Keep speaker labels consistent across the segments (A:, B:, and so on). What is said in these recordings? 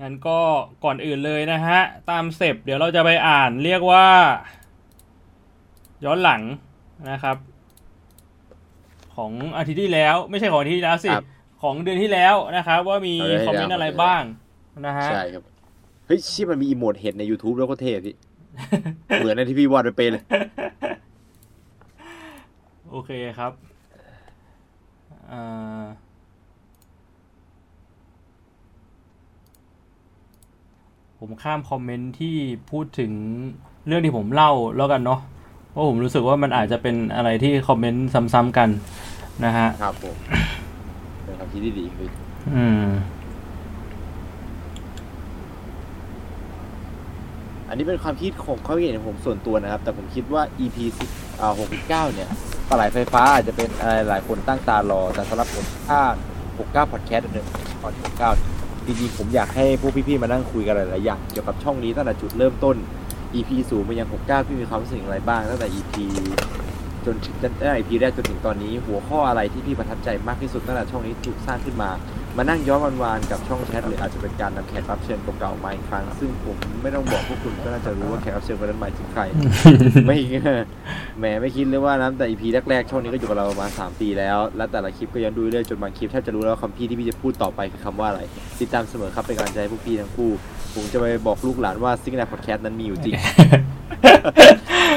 A: งั้นก็ก่อนอื่นเลยนะฮะ ตามเสพเดี๋ยวเราจะไปอ่านเรียกว่า ย้อนหลังนะครับ ของอาทิตย์ที่แล้วไม่ใช่ของอาทิตย์ที่แล้วสิ
B: ครับ
A: ของเดือนที่แล้วนะครับ ว่ามี
B: เอาเดือนที่
A: คอมเมนต์
B: แล้ว
A: อะไรบ้างนะฮะ
B: ใช่ครับเฮ้ยชิมันมีอีโมดเห็ดใน YouTube แล้วก็เท่พี่เหมือนในที่พี่วาดไปเป๊ะเลย
A: โอเคครับอ่า ผมข้ามคอมเมนต์ที่พูดถึงเรื่องที่ผมเล่าแล้วกันเนาะเพราะผมรู้สึกว่ามันอาจจะเป็นอะไรที่คอมเมนต์ซ้ำๆกันนะฮะ
B: ครับผมเป็นความคิดที่ดีพี่
A: อืม
B: อันนี้เป็นความคิดของความคิดเห็นของผมส่วนตัวนะครับ แต่ผมคิดว่า EP 10อ่า69 เนี่ยปลาไหลไฟฟ้าอาจจะเป็นอะไรหลายคนตั้งตารอ แต่สำหรับผมถ้า69 podcast เดิมตอน69 จริงๆผมอยากให้พวกพี่ๆมานั่งคุยกันหลายๆอย่างเกี่ยวกับช่องนี้ตั้งแต่จุดเริ่มต้น EP ศูนย์ไปยัง69พี่มีความรู้สึกอะไรบ้างตั้งแต่ EP จนถึงตั้งแต่ EP แรกจนถึงตอนนี้ หัวข้ออะไรที่พี่ประทับใจมากที่สุดตั้งแต่ช่องนี้ถูกสร้างขึ้นมา มานั่งย้อนวันๆกับช่องแชทหรืออาจจะเป็นการนำแขกรับเชิญเก่าๆมาอีกครั้ง ซึ่งผมไม่ต้องบอกพวกคุณก็น่าจะรู้ว่าแขกรับเชิญคนนั้นหมายถึงใคร ไม่แหมไม่คิดเลยว่านะแต่ EP แรกๆช่องนี้ก็อยู่กับเราประมาณ3ปีแล้ว และแต่ละคลิปก็ย้อนดูเรื่อยๆจนบางคลิปแทบจะรู้แล้วว่าคำพี่ที่พี่จะพูดต่อไปคือคำว่าอะไร ติดตามเสมอครับเป็นกำลังใจให้พวกพี่ทั้งคู่ผมจะไปบอกลูกหลานว่าซิง n ์พอดแคสต์นั้นมีอยู่จริง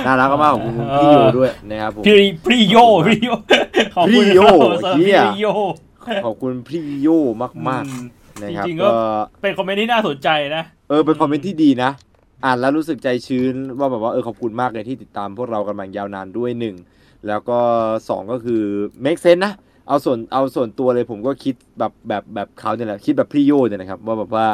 B: น่ารักมากๆของคุณพี่โยด้วยนะครับผม
A: พี่พี่โยพี่โยขอบคุณ
B: พี่โย
A: ครับสำหรับ
B: เหี้ย
A: พี่โย
B: ขอบคุณพี่โยมาก
A: อืม
B: ๆนะครับ
A: จริงๆก็
B: ก็
A: เป็นคอมเมนต์ที่น่าสนใจนะ
B: เออเป็นคอมเมนต์ที่ดีนะ อ่านแล้วรู้สึกใจชื้นว่าแบบว่าเออขอบคุณมากเลยที่ติดตามพวกเรากันมายาวนานด้วยหนึ่งแล้วก็สองก็คือ make sense นะเอาส่วนเอาส่วนตัวเลยผมก็คิดแบบแบบแบบเขาเนี่ยแหละคิดแบบพี่โยเนี่ยนะครับว่าแบบว่า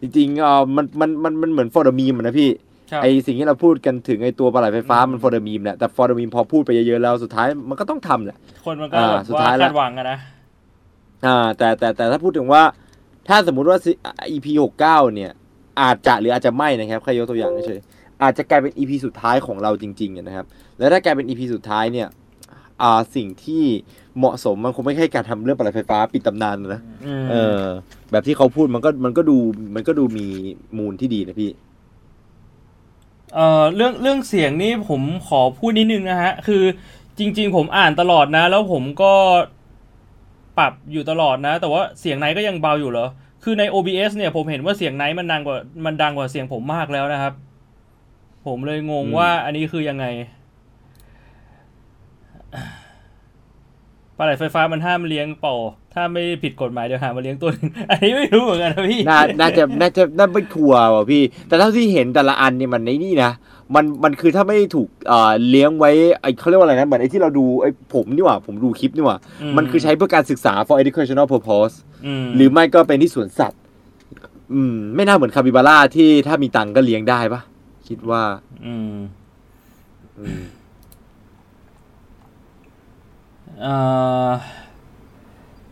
B: จริงๆเออมันมันมันมันเหมือน force meme นะพี่
A: ครับ
B: ไอสิ่งที่เราพูดกันถึงไอตัวปลาไหลไฟฟ้ามัน force meme แหละแต่ force meme พอพูดไปเยอะๆแล้วสุดท้ายมันก็ต้องทำแหละ
A: คนมันก็
B: อ่า
A: แบบ
B: สุด
A: ว่า
B: ท้ายแล้ว
A: คาดหวังอะนะ
B: อ่าแต่แต่แต่ถ้าพูดถึงว่า ถ้าสมมุติว่า EP หกเก้าเนี่ย อาจจะหรืออาจจะไม่นะครับแค่ยกตัวอย่างเฉยๆอาจจะกลายเป็น EP สุดท้ายของเราจริงๆอะนะครับ แล้วถ้ากลายเป็น EP สุดท้ายเนี่ยอ่าสิ่งที่เหมาะสมมันคงไม่ใช่การทำเรื่องปลัไฟฟ้าปิดตำนานนะ
A: อืม
B: เออ แบบที่เขาพูดมันก็มันก็ดูมันก็ดูมีมูลที่ดีนะพี่
A: เอ่อเรื่องเรื่องเสียงนี่ผมขอพูดนิดนึงนะฮะ คือจริง ๆ ผมอ่านตลอดนะ แล้วผมก็ ปรับอยู่ตลอดนะ แต่ว่าเสียงไนท์ก็ยังเบาอยู่เหรอ คือใน OBS เนี่ยผมเห็นว่าเสียงไนท์มันดังกว่ามันดังกว่าเสียงผมมากแล้วนะครับ ผมเลยงง
B: อืม
A: ว่าอันนี้คือยังไงปลาไหลไฟฟ้ามันห้ามเลี้ยงเป่า ถ้าไม่ผิดกฎหมายเดี๋ยวหามาเลี้ยงตัวหนึง อันนี้ไม่รู้เหมือนกันนะพี่
B: น่า น่าจะ น่าจะ น่าไม่ทัวร์ว่ะพี่ แต่เท่าที่เห็นแต่ละอันเนี่ยมันในนี่นะ มันมันคือถ้าไม่ได้ถูกเอ่อเลี้ยงไว้ไอเขาเรียกว่าอะไรนะเหมือนไอที่เราดูไอผมนี่หว่าผมดูคลิปนี่หว่า
A: อืม
B: มันคือใช้เพื่อการศึกษา for educational purpose
A: ม
B: หรือไม่ก็เป็นที่สวนสัตว์ อืม ไม่น่าเหมือนคาบิบาร่าที่ถ้ามีตังค์ก็เลี้ยงได้ปะคิดว่า
A: อืม
B: อืม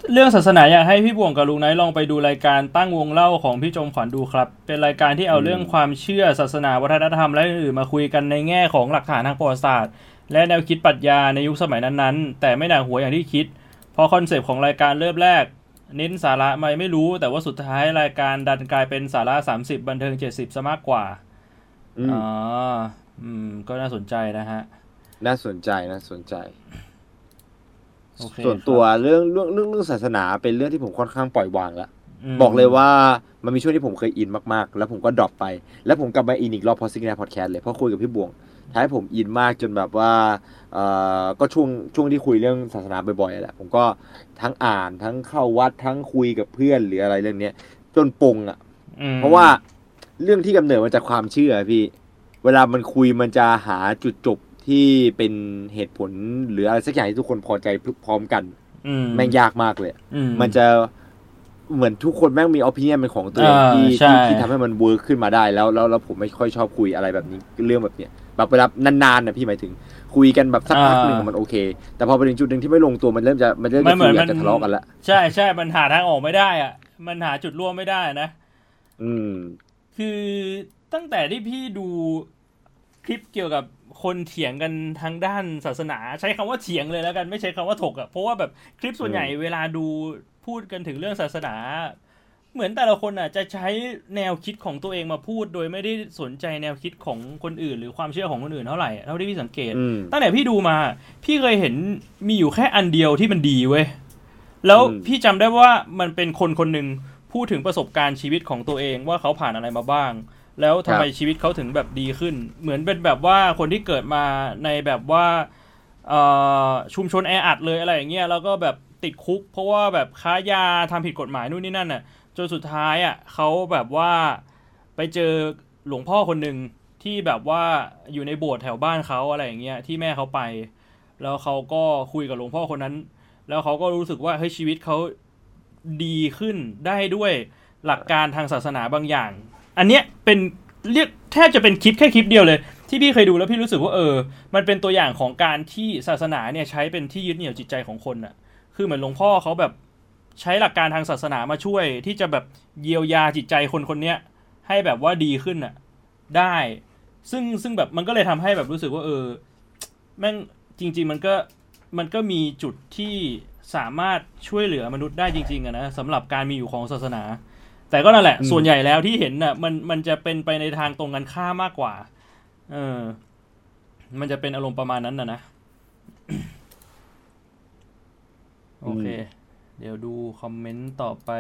A: เอ่อเรื่องศาสนาอยากให้พี่บ่วงกับลุงไนท์ลองไปดูรายการตั้งวงเล่าของพี่จมขวัญดูครับ เป็นรายการที่เอา
B: อืม
A: เรื่องความเชื่อศาสนาวัฒนธรรมและอื่นๆมาคุยกันในแง่ของหลักฐานทางประวัติศาสตร์ และแนวคิดปรัชญาในยุคสมัยนั้นๆ แต่ไม่หนักหัวอย่างที่คิด เพราะคอนเซปต์ของรายการเริ่มแรก เน้นสาระไม่ไม่รู้ แต่ว่าสุดท้ายรายการดันกลายเป็นสาระ 30 บันเทิง 70ซะมากกว่า
B: อืม
A: อ๋ออืม ก็น่าสนใจนะฮะ
B: น่าสนใจน่าสนใจ
A: โอเค
B: ส่วนตัว
A: ครับ
B: เรื่องเรื่องเรื่องเรื่องศาสนาเป็นเรื่องที่ผมค่อนข้างปล่อยวางแล้ว
A: ม
B: บอกเลยว่ามันมีช่วงที่ผมเคยอินมากๆ แล้วผมก็ drop ไป แล้วผมกลับมาอินอีกรอบพอซิงแนพอดแคสต์เลยเพราะคุยกับพี่บวงท้ายผมอินมากจนแบบว่าเอ่อก็ช่วงช่วงที่คุยเรื่องศาสนาบ่อยๆแหละผมก็ทั้งอ่านทั้งเข้าวัดทั้งคุยกับเพื่อนหรืออะไรเรื่องเนี้ยจนปงอะ
A: อืม
B: เพราะว่าเรื่องที่กำเนิดมาจากความเชื่อพี่ เวลามันคุยมันจะหาจุดจบ ที่เป็นเหตุผลหรืออะไรสักอย่างที่ทุกคนพอใจพร้อมกัน
A: อื
B: แม่งยากมากเลย
A: อื
B: มันจะเหมือนทุกคนแม่งมีอ p ิเนียนเป็นของตัวเอง
A: อ่า
B: ที่
A: ใช่
B: ที่ที่ทำให้มัน work ขึ้นมาได้แล้วแล้วแล้วผมไม่ค่อยชอบคุยอะไรแบบนี้เรื่องแบบเนี้ยแบบเวลานานๆนะพี่หมายถึง คุยกันแบบสักพักหนึ่งมันโอเค แต่พอไปถึงจุดหนึ่งที่ไม่ลงตัวมันเริ่มจะมันเริ่มจะคุยมั
A: นเหมือน
B: ย
A: มัน
B: อยากจะทะเลาะกันละ
A: ใช่ใช่มันหาทางออกไม่ได้อะ มันหาจุดร่วมไม่ได้นะ
B: อืม
A: คือตั้งแต่ที่พี่ดูคลิปเกี่ยวกับ คนเถียงกันทางด้านศาสนา ใช้คำว่าเถียงเลยแล้วกันไม่ใช้คำว่าถกอะเพราะว่าแบบคลิปส่วนใหญ่เวลาดูพูดกันถึงเรื่องศาสนา เหมือนแต่ละคนอะจะใช้แนวคิดของตัวเองมาพูด โดยไม่ได้สนใจแนวคิดของคนอื่น หรือความเชื่อของคนอื่นเท่าไหร่เท่าที่พี่สังเกต
B: อืม
A: ตั้งแต่พี่ดูมา พี่เคยเห็นมีอยู่แค่อันเดียวที่มันดีเว้ยแล้ว
B: อืม
A: พี่จำได้ว่ามันเป็นคนคนหนึ่งพูดถึงประสบการณ์ชีวิตของตัวเองว่าเขาผ่านอะไรมาบ้าง แล้วทำไมชีวิตเขาถึงแบบดีขึ้น เหมือนเป็นแบบว่าคนที่เกิดมาในแบบว่าเอ่อชุมชนแออัดเลยอะไรอย่างเงี้ยแล้วก็แบบติดคุก เพราะว่าแบบค้ายาทำผิดกฎหมายนู่นนี่นั่นน่ะจนสุดท้ายอะเขาแบบว่าไปเจอหลวงพ่อคนหนึ่งที่แบบว่าอยู่ในโบสถ์แถวบ้านเขาอะไรอย่างเงี้ยที่แม่เขาไป แล้วเขาก็คุยกับหลวงพ่อคนนั้น แล้วเขาก็รู้สึกว่าเฮ้ยชีวิตเขาดีขึ้นได้ด้วยหลักการทางศาสนาบางอย่าง อันเนี้ยเป็นเรียกแทบจะเป็นคลิปแค่คลิปเดียวเลย ที่พี่เคยดูแล้วพี่รู้สึกว่าเออ มันเป็นตัวอย่างของการที่ศาสนาเนี่ยใช้เป็นที่ยึดเหนี่ยวจิตใจของคนน่ะคือเหมือนหลวงพ่อเขาแบบใช้หลักการทางศาสนามาช่วย ที่จะแบบเยียวยาจิตใจคนคนเนี้ยให้แบบว่าดีขึ้นน่ะได้ ซึ่งซึ่งแบบมันก็เลยทำให้แบบรู้สึกว่าเออแม่งจริง ๆ มันก็มันก็มีจุดที่สามารถช่วยเหลือมนุษย์ได้จริงๆอะนะสำหรับการมีอยู่ของศาสนา แต่ก็นั่นแหละ
B: อืม
A: ส่วนใหญ่แล้วที่เห็นน่ะ มันมันจะเป็นไปในทางตรงกันข้ามมากกว่า เออ มันจะเป็นอารมณ์ประมาณนั้นนะนะโอเค เดี๋ยวดูคอมเมนต์ต่อไป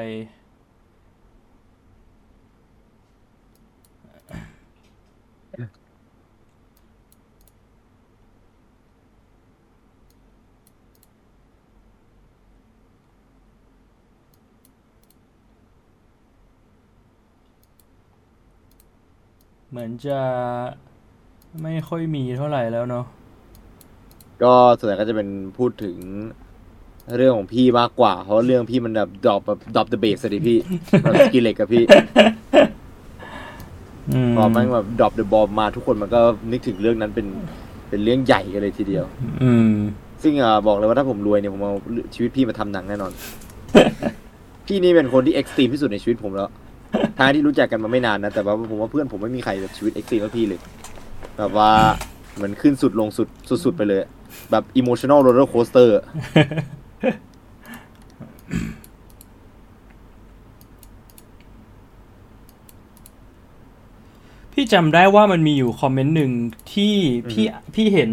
A: เหมือนจะไม่ค่อยมีเท่าไหร่แล้วเนาะ
B: ก็ส่วนใหญ่ก็จะเป็นพูดถึงเรื่องของพี่มากกว่า เพราะเรื่องพี่มันแบบ drop แบบ drop the bass สิพี่แบบ Skrillex กับพี่
A: อืม
B: พอมันแบบ drop the bomb มาทุกคนมันก็นึกถึงเรื่องนั้นเป็นเป็นเรื่องใหญ่กันเลยทีเดียว
A: อืม
B: ซึ่งอะบอกเลยว่าถ้าผมรวยเนี่ยผมเอาชีวิตพี่มาทำหนังแน่นอน พี่นี่เป็นคนที่ extreme ที่สุดในชีวิตผมแล้ว ทั้งที่รู้จักกันมาไม่นานนะ แต่ว่าผมว่าเพื่อนผมไม่มีใครแบบชีวิต extreme เท่าพี่เลย แบบว่าเหมือนขึ้นสุดลงสุดสุดๆไปเลย แบบ emotional roller coaster
A: พี่จำได้ว่ามันมีอยู่คอมเมนต์หนึ่งที่พี่พี่เห็น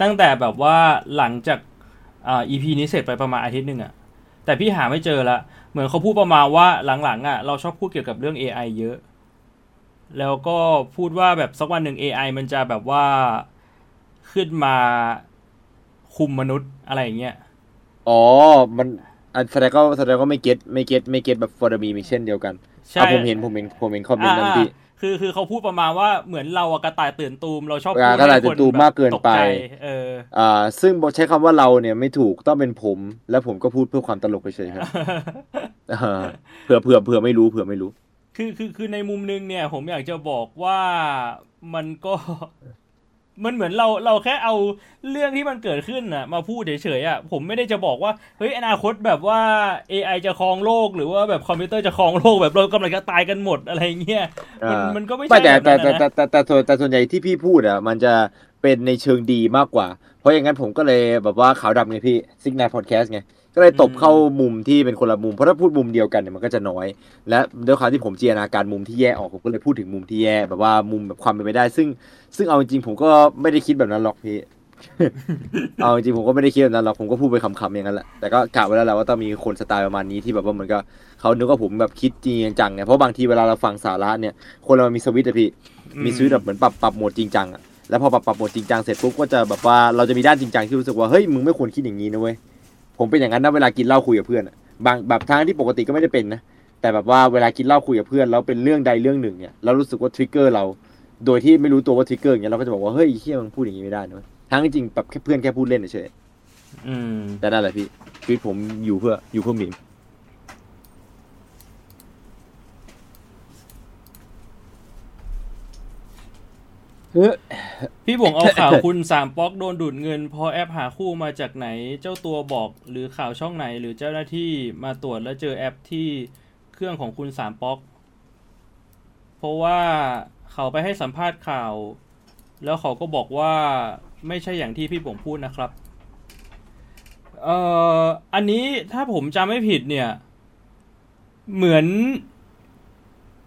A: ตั้งแต่แบบว่าหลังจากอ่า EP นี้เสร็จไปประมาณอาทิตย์หนึ่งอะแต่พี่หาไม่เจอละ เหมือนเขาพูดประมาณว่าหลังๆอะเราชอบพูดเกี่ยวกับเรื่อง AI เยอะ แล้วก็พูดว่าแบบสักวันหนึ่ง AI มันจะแบบว่าขึ้นมาคุมมนุษย์อะไรอย่างเงี้ย
B: อ๋อ มันอันแสดงก็แสดงก็ไม่เก็ตไม่เก็ตไม่เก็ตแบบฟอร์ดมีมิเช่นเดียวกัน
A: ใช่
B: อะผมเห็นผมเห็นผมเห็นคอมเมนต์นั้นพี่
A: อ่า คือคือเขาพูดประมาณว่าเหมือนเราอะกระต่ายตื่นตูมเราชอบ
B: อ่า
A: พูด
B: กระต่าย
A: ให้ค
B: ตื่นตูมมากเกินไป
A: ตใจเออ
B: อ่า ซึ่งบอกใช้คำว่าเราเนี่ยไม่ถูกต้องเป็นผม และผมก็พูดเพื่อความตลกเฉยๆครับอ่าเผื่อเผื่อเผื่อไม่รู้เผื่อไม่รู้
A: คือคือคือในมุมนึงเนี่ย ผมอยากจะบอกว่ามันก็ มันเหมือนเราเราแค่เอาเรื่องที่มันเกิดขึ้นน่ะ มาพูดเฉยๆอะผมไม่ได้จะบอกว่าเฮ้ยอนาคตแบบว่า AI จะครองโลกหรือว่าแบบคอมพิวเตอร์จะครองโลกแบบเรากำลังจะตายกันหมดอะไรเงี้ยมัน
B: อ่ามั
A: มันก็ไม่
B: ไม่
A: ใช่
B: แต่
A: แบบ
B: แต่
A: นั้น
B: แต่
A: นะ
B: แต่แต่แต่ส่วนแต่ส่วนใหญ่ที่พี่พูดอะ มันจะเป็นในเชิงดีมากกว่า เพราะอย่างนั้นผมก็เลยแบบว่าขาวดำไงพี่ซิกนายพอดแคสต์ไง ก็เลยตบเข้ามุมที่เป็นคนละมุม เพราะถ้าพูดมุมเดียวกันเนี่ยมันก็จะน้อย และด้วยความที่ผมจินตนาการมุมที่แย่ออกผมก็เลยพูดถึงมุมที่แย่แบบว่ามุมแบบความเป็นไปได้ ซึ่งซึ่งเอาจริงๆผมก็ไม่ได้คิดแบบนั้นหรอกพี่เอาจริงๆผมก็ไม่ได้คิดแบบนั้นหรอกผมก็พูดไปคำๆอย่างนั้นแหละแต่ก็กะไว้แล้วแหละว่าต้องมีคนสไตล์ประมาณนี้ที่แบบว่าเหมือนก็เขานึกว่าผมแบบคิดจริงจังไงเพราะบางทีเวลาเราฟังสาระเนี่ย คนเรามีสวิตช์อะพี่มีสวิตช์แบบเหมือนปรับปรับโหมดจริงจังอะแล้วพอปรับปรับโหมดจริงจังเสร็จปุ๊บก็จะแบบว่าเราจะมีด้านจริงจังที่รู้สึกว่าเฮ้ยมึงไม่ควรคิดอย่างนี้นะเว้ย ผมเป็นอย่างนั้นนะเวลากินเหล้าคุยกับเพื่อนอะบางแบบทางที่ปกติก็ไม่ได้เป็นนะแต่แบบว่าเวลากินเหล้าคุยกับเพื่อนแล้วเป็นเรื่องใดเรื่องหนึ่งเนี่ยเรารู้สึกว่าทริกเกอร์เรา โดยที่ไม่รู้ตัวว่าทริกเกอร์อย่างเงี้ยเราก็จะบอกว่าเฮ้ยเฮียมึงพูดอย่างนี้ไม่ได้นะเว้ยทั้งจริงๆแบบแค่เพื่อนแค่พูดเล่นเฉย
A: อืม
B: ๆแต่นั่นแหละพี่ชีวิตผมอยู่เพื่ออยู่เพื่อหมีมเฮ้ย
A: พี่บวงเอาข่าวคุณสามป๊อกโดนดูดเงินพอแอปหาคู่มาจากไหนเจ้าตัวบอกหรือข่าวช่องไหน หรือเจ้าหน้าที่มาตรวจแล้วเจอแอปที่เครื่องของคุณสามป๊อก เพราะว่าเขาไปให้สัมภาษณ์ข่าว แล้วเขาก็บอกว่าไม่ใช่อย่างที่พี่บวงพูดนะครับเอ่ออันนี้ถ้าผมจำไม่ผิดเนี่ย เหมือน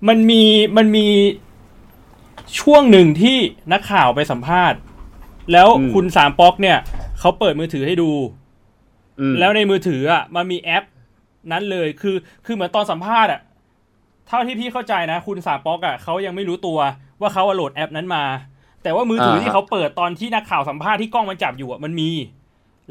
A: มันมีมันมี ช่วงหนึ่งที่นักข่าวไปสัมภาษณ์ แล้ว
B: อืม
A: คุณสามป๊อกเนี่ยเขาเปิดมือถือให้ดู
B: อืม
A: แล้วในมือถืออะมันมีแอป นั้นเลยคือคือเหมือนตอนสัมภาษณ์อะเท่าที่พี่เข้าใจนะ คุณสามป๊อกอะเขายังไม่รู้ตัวว่าเขาอะโหลดแอปนั้นมา แต่ว่ามือถือที่เขาเปิดตอนที่นักข่าวสัมภาษณ์ที่กล้องมันจับอยู่อะมันมี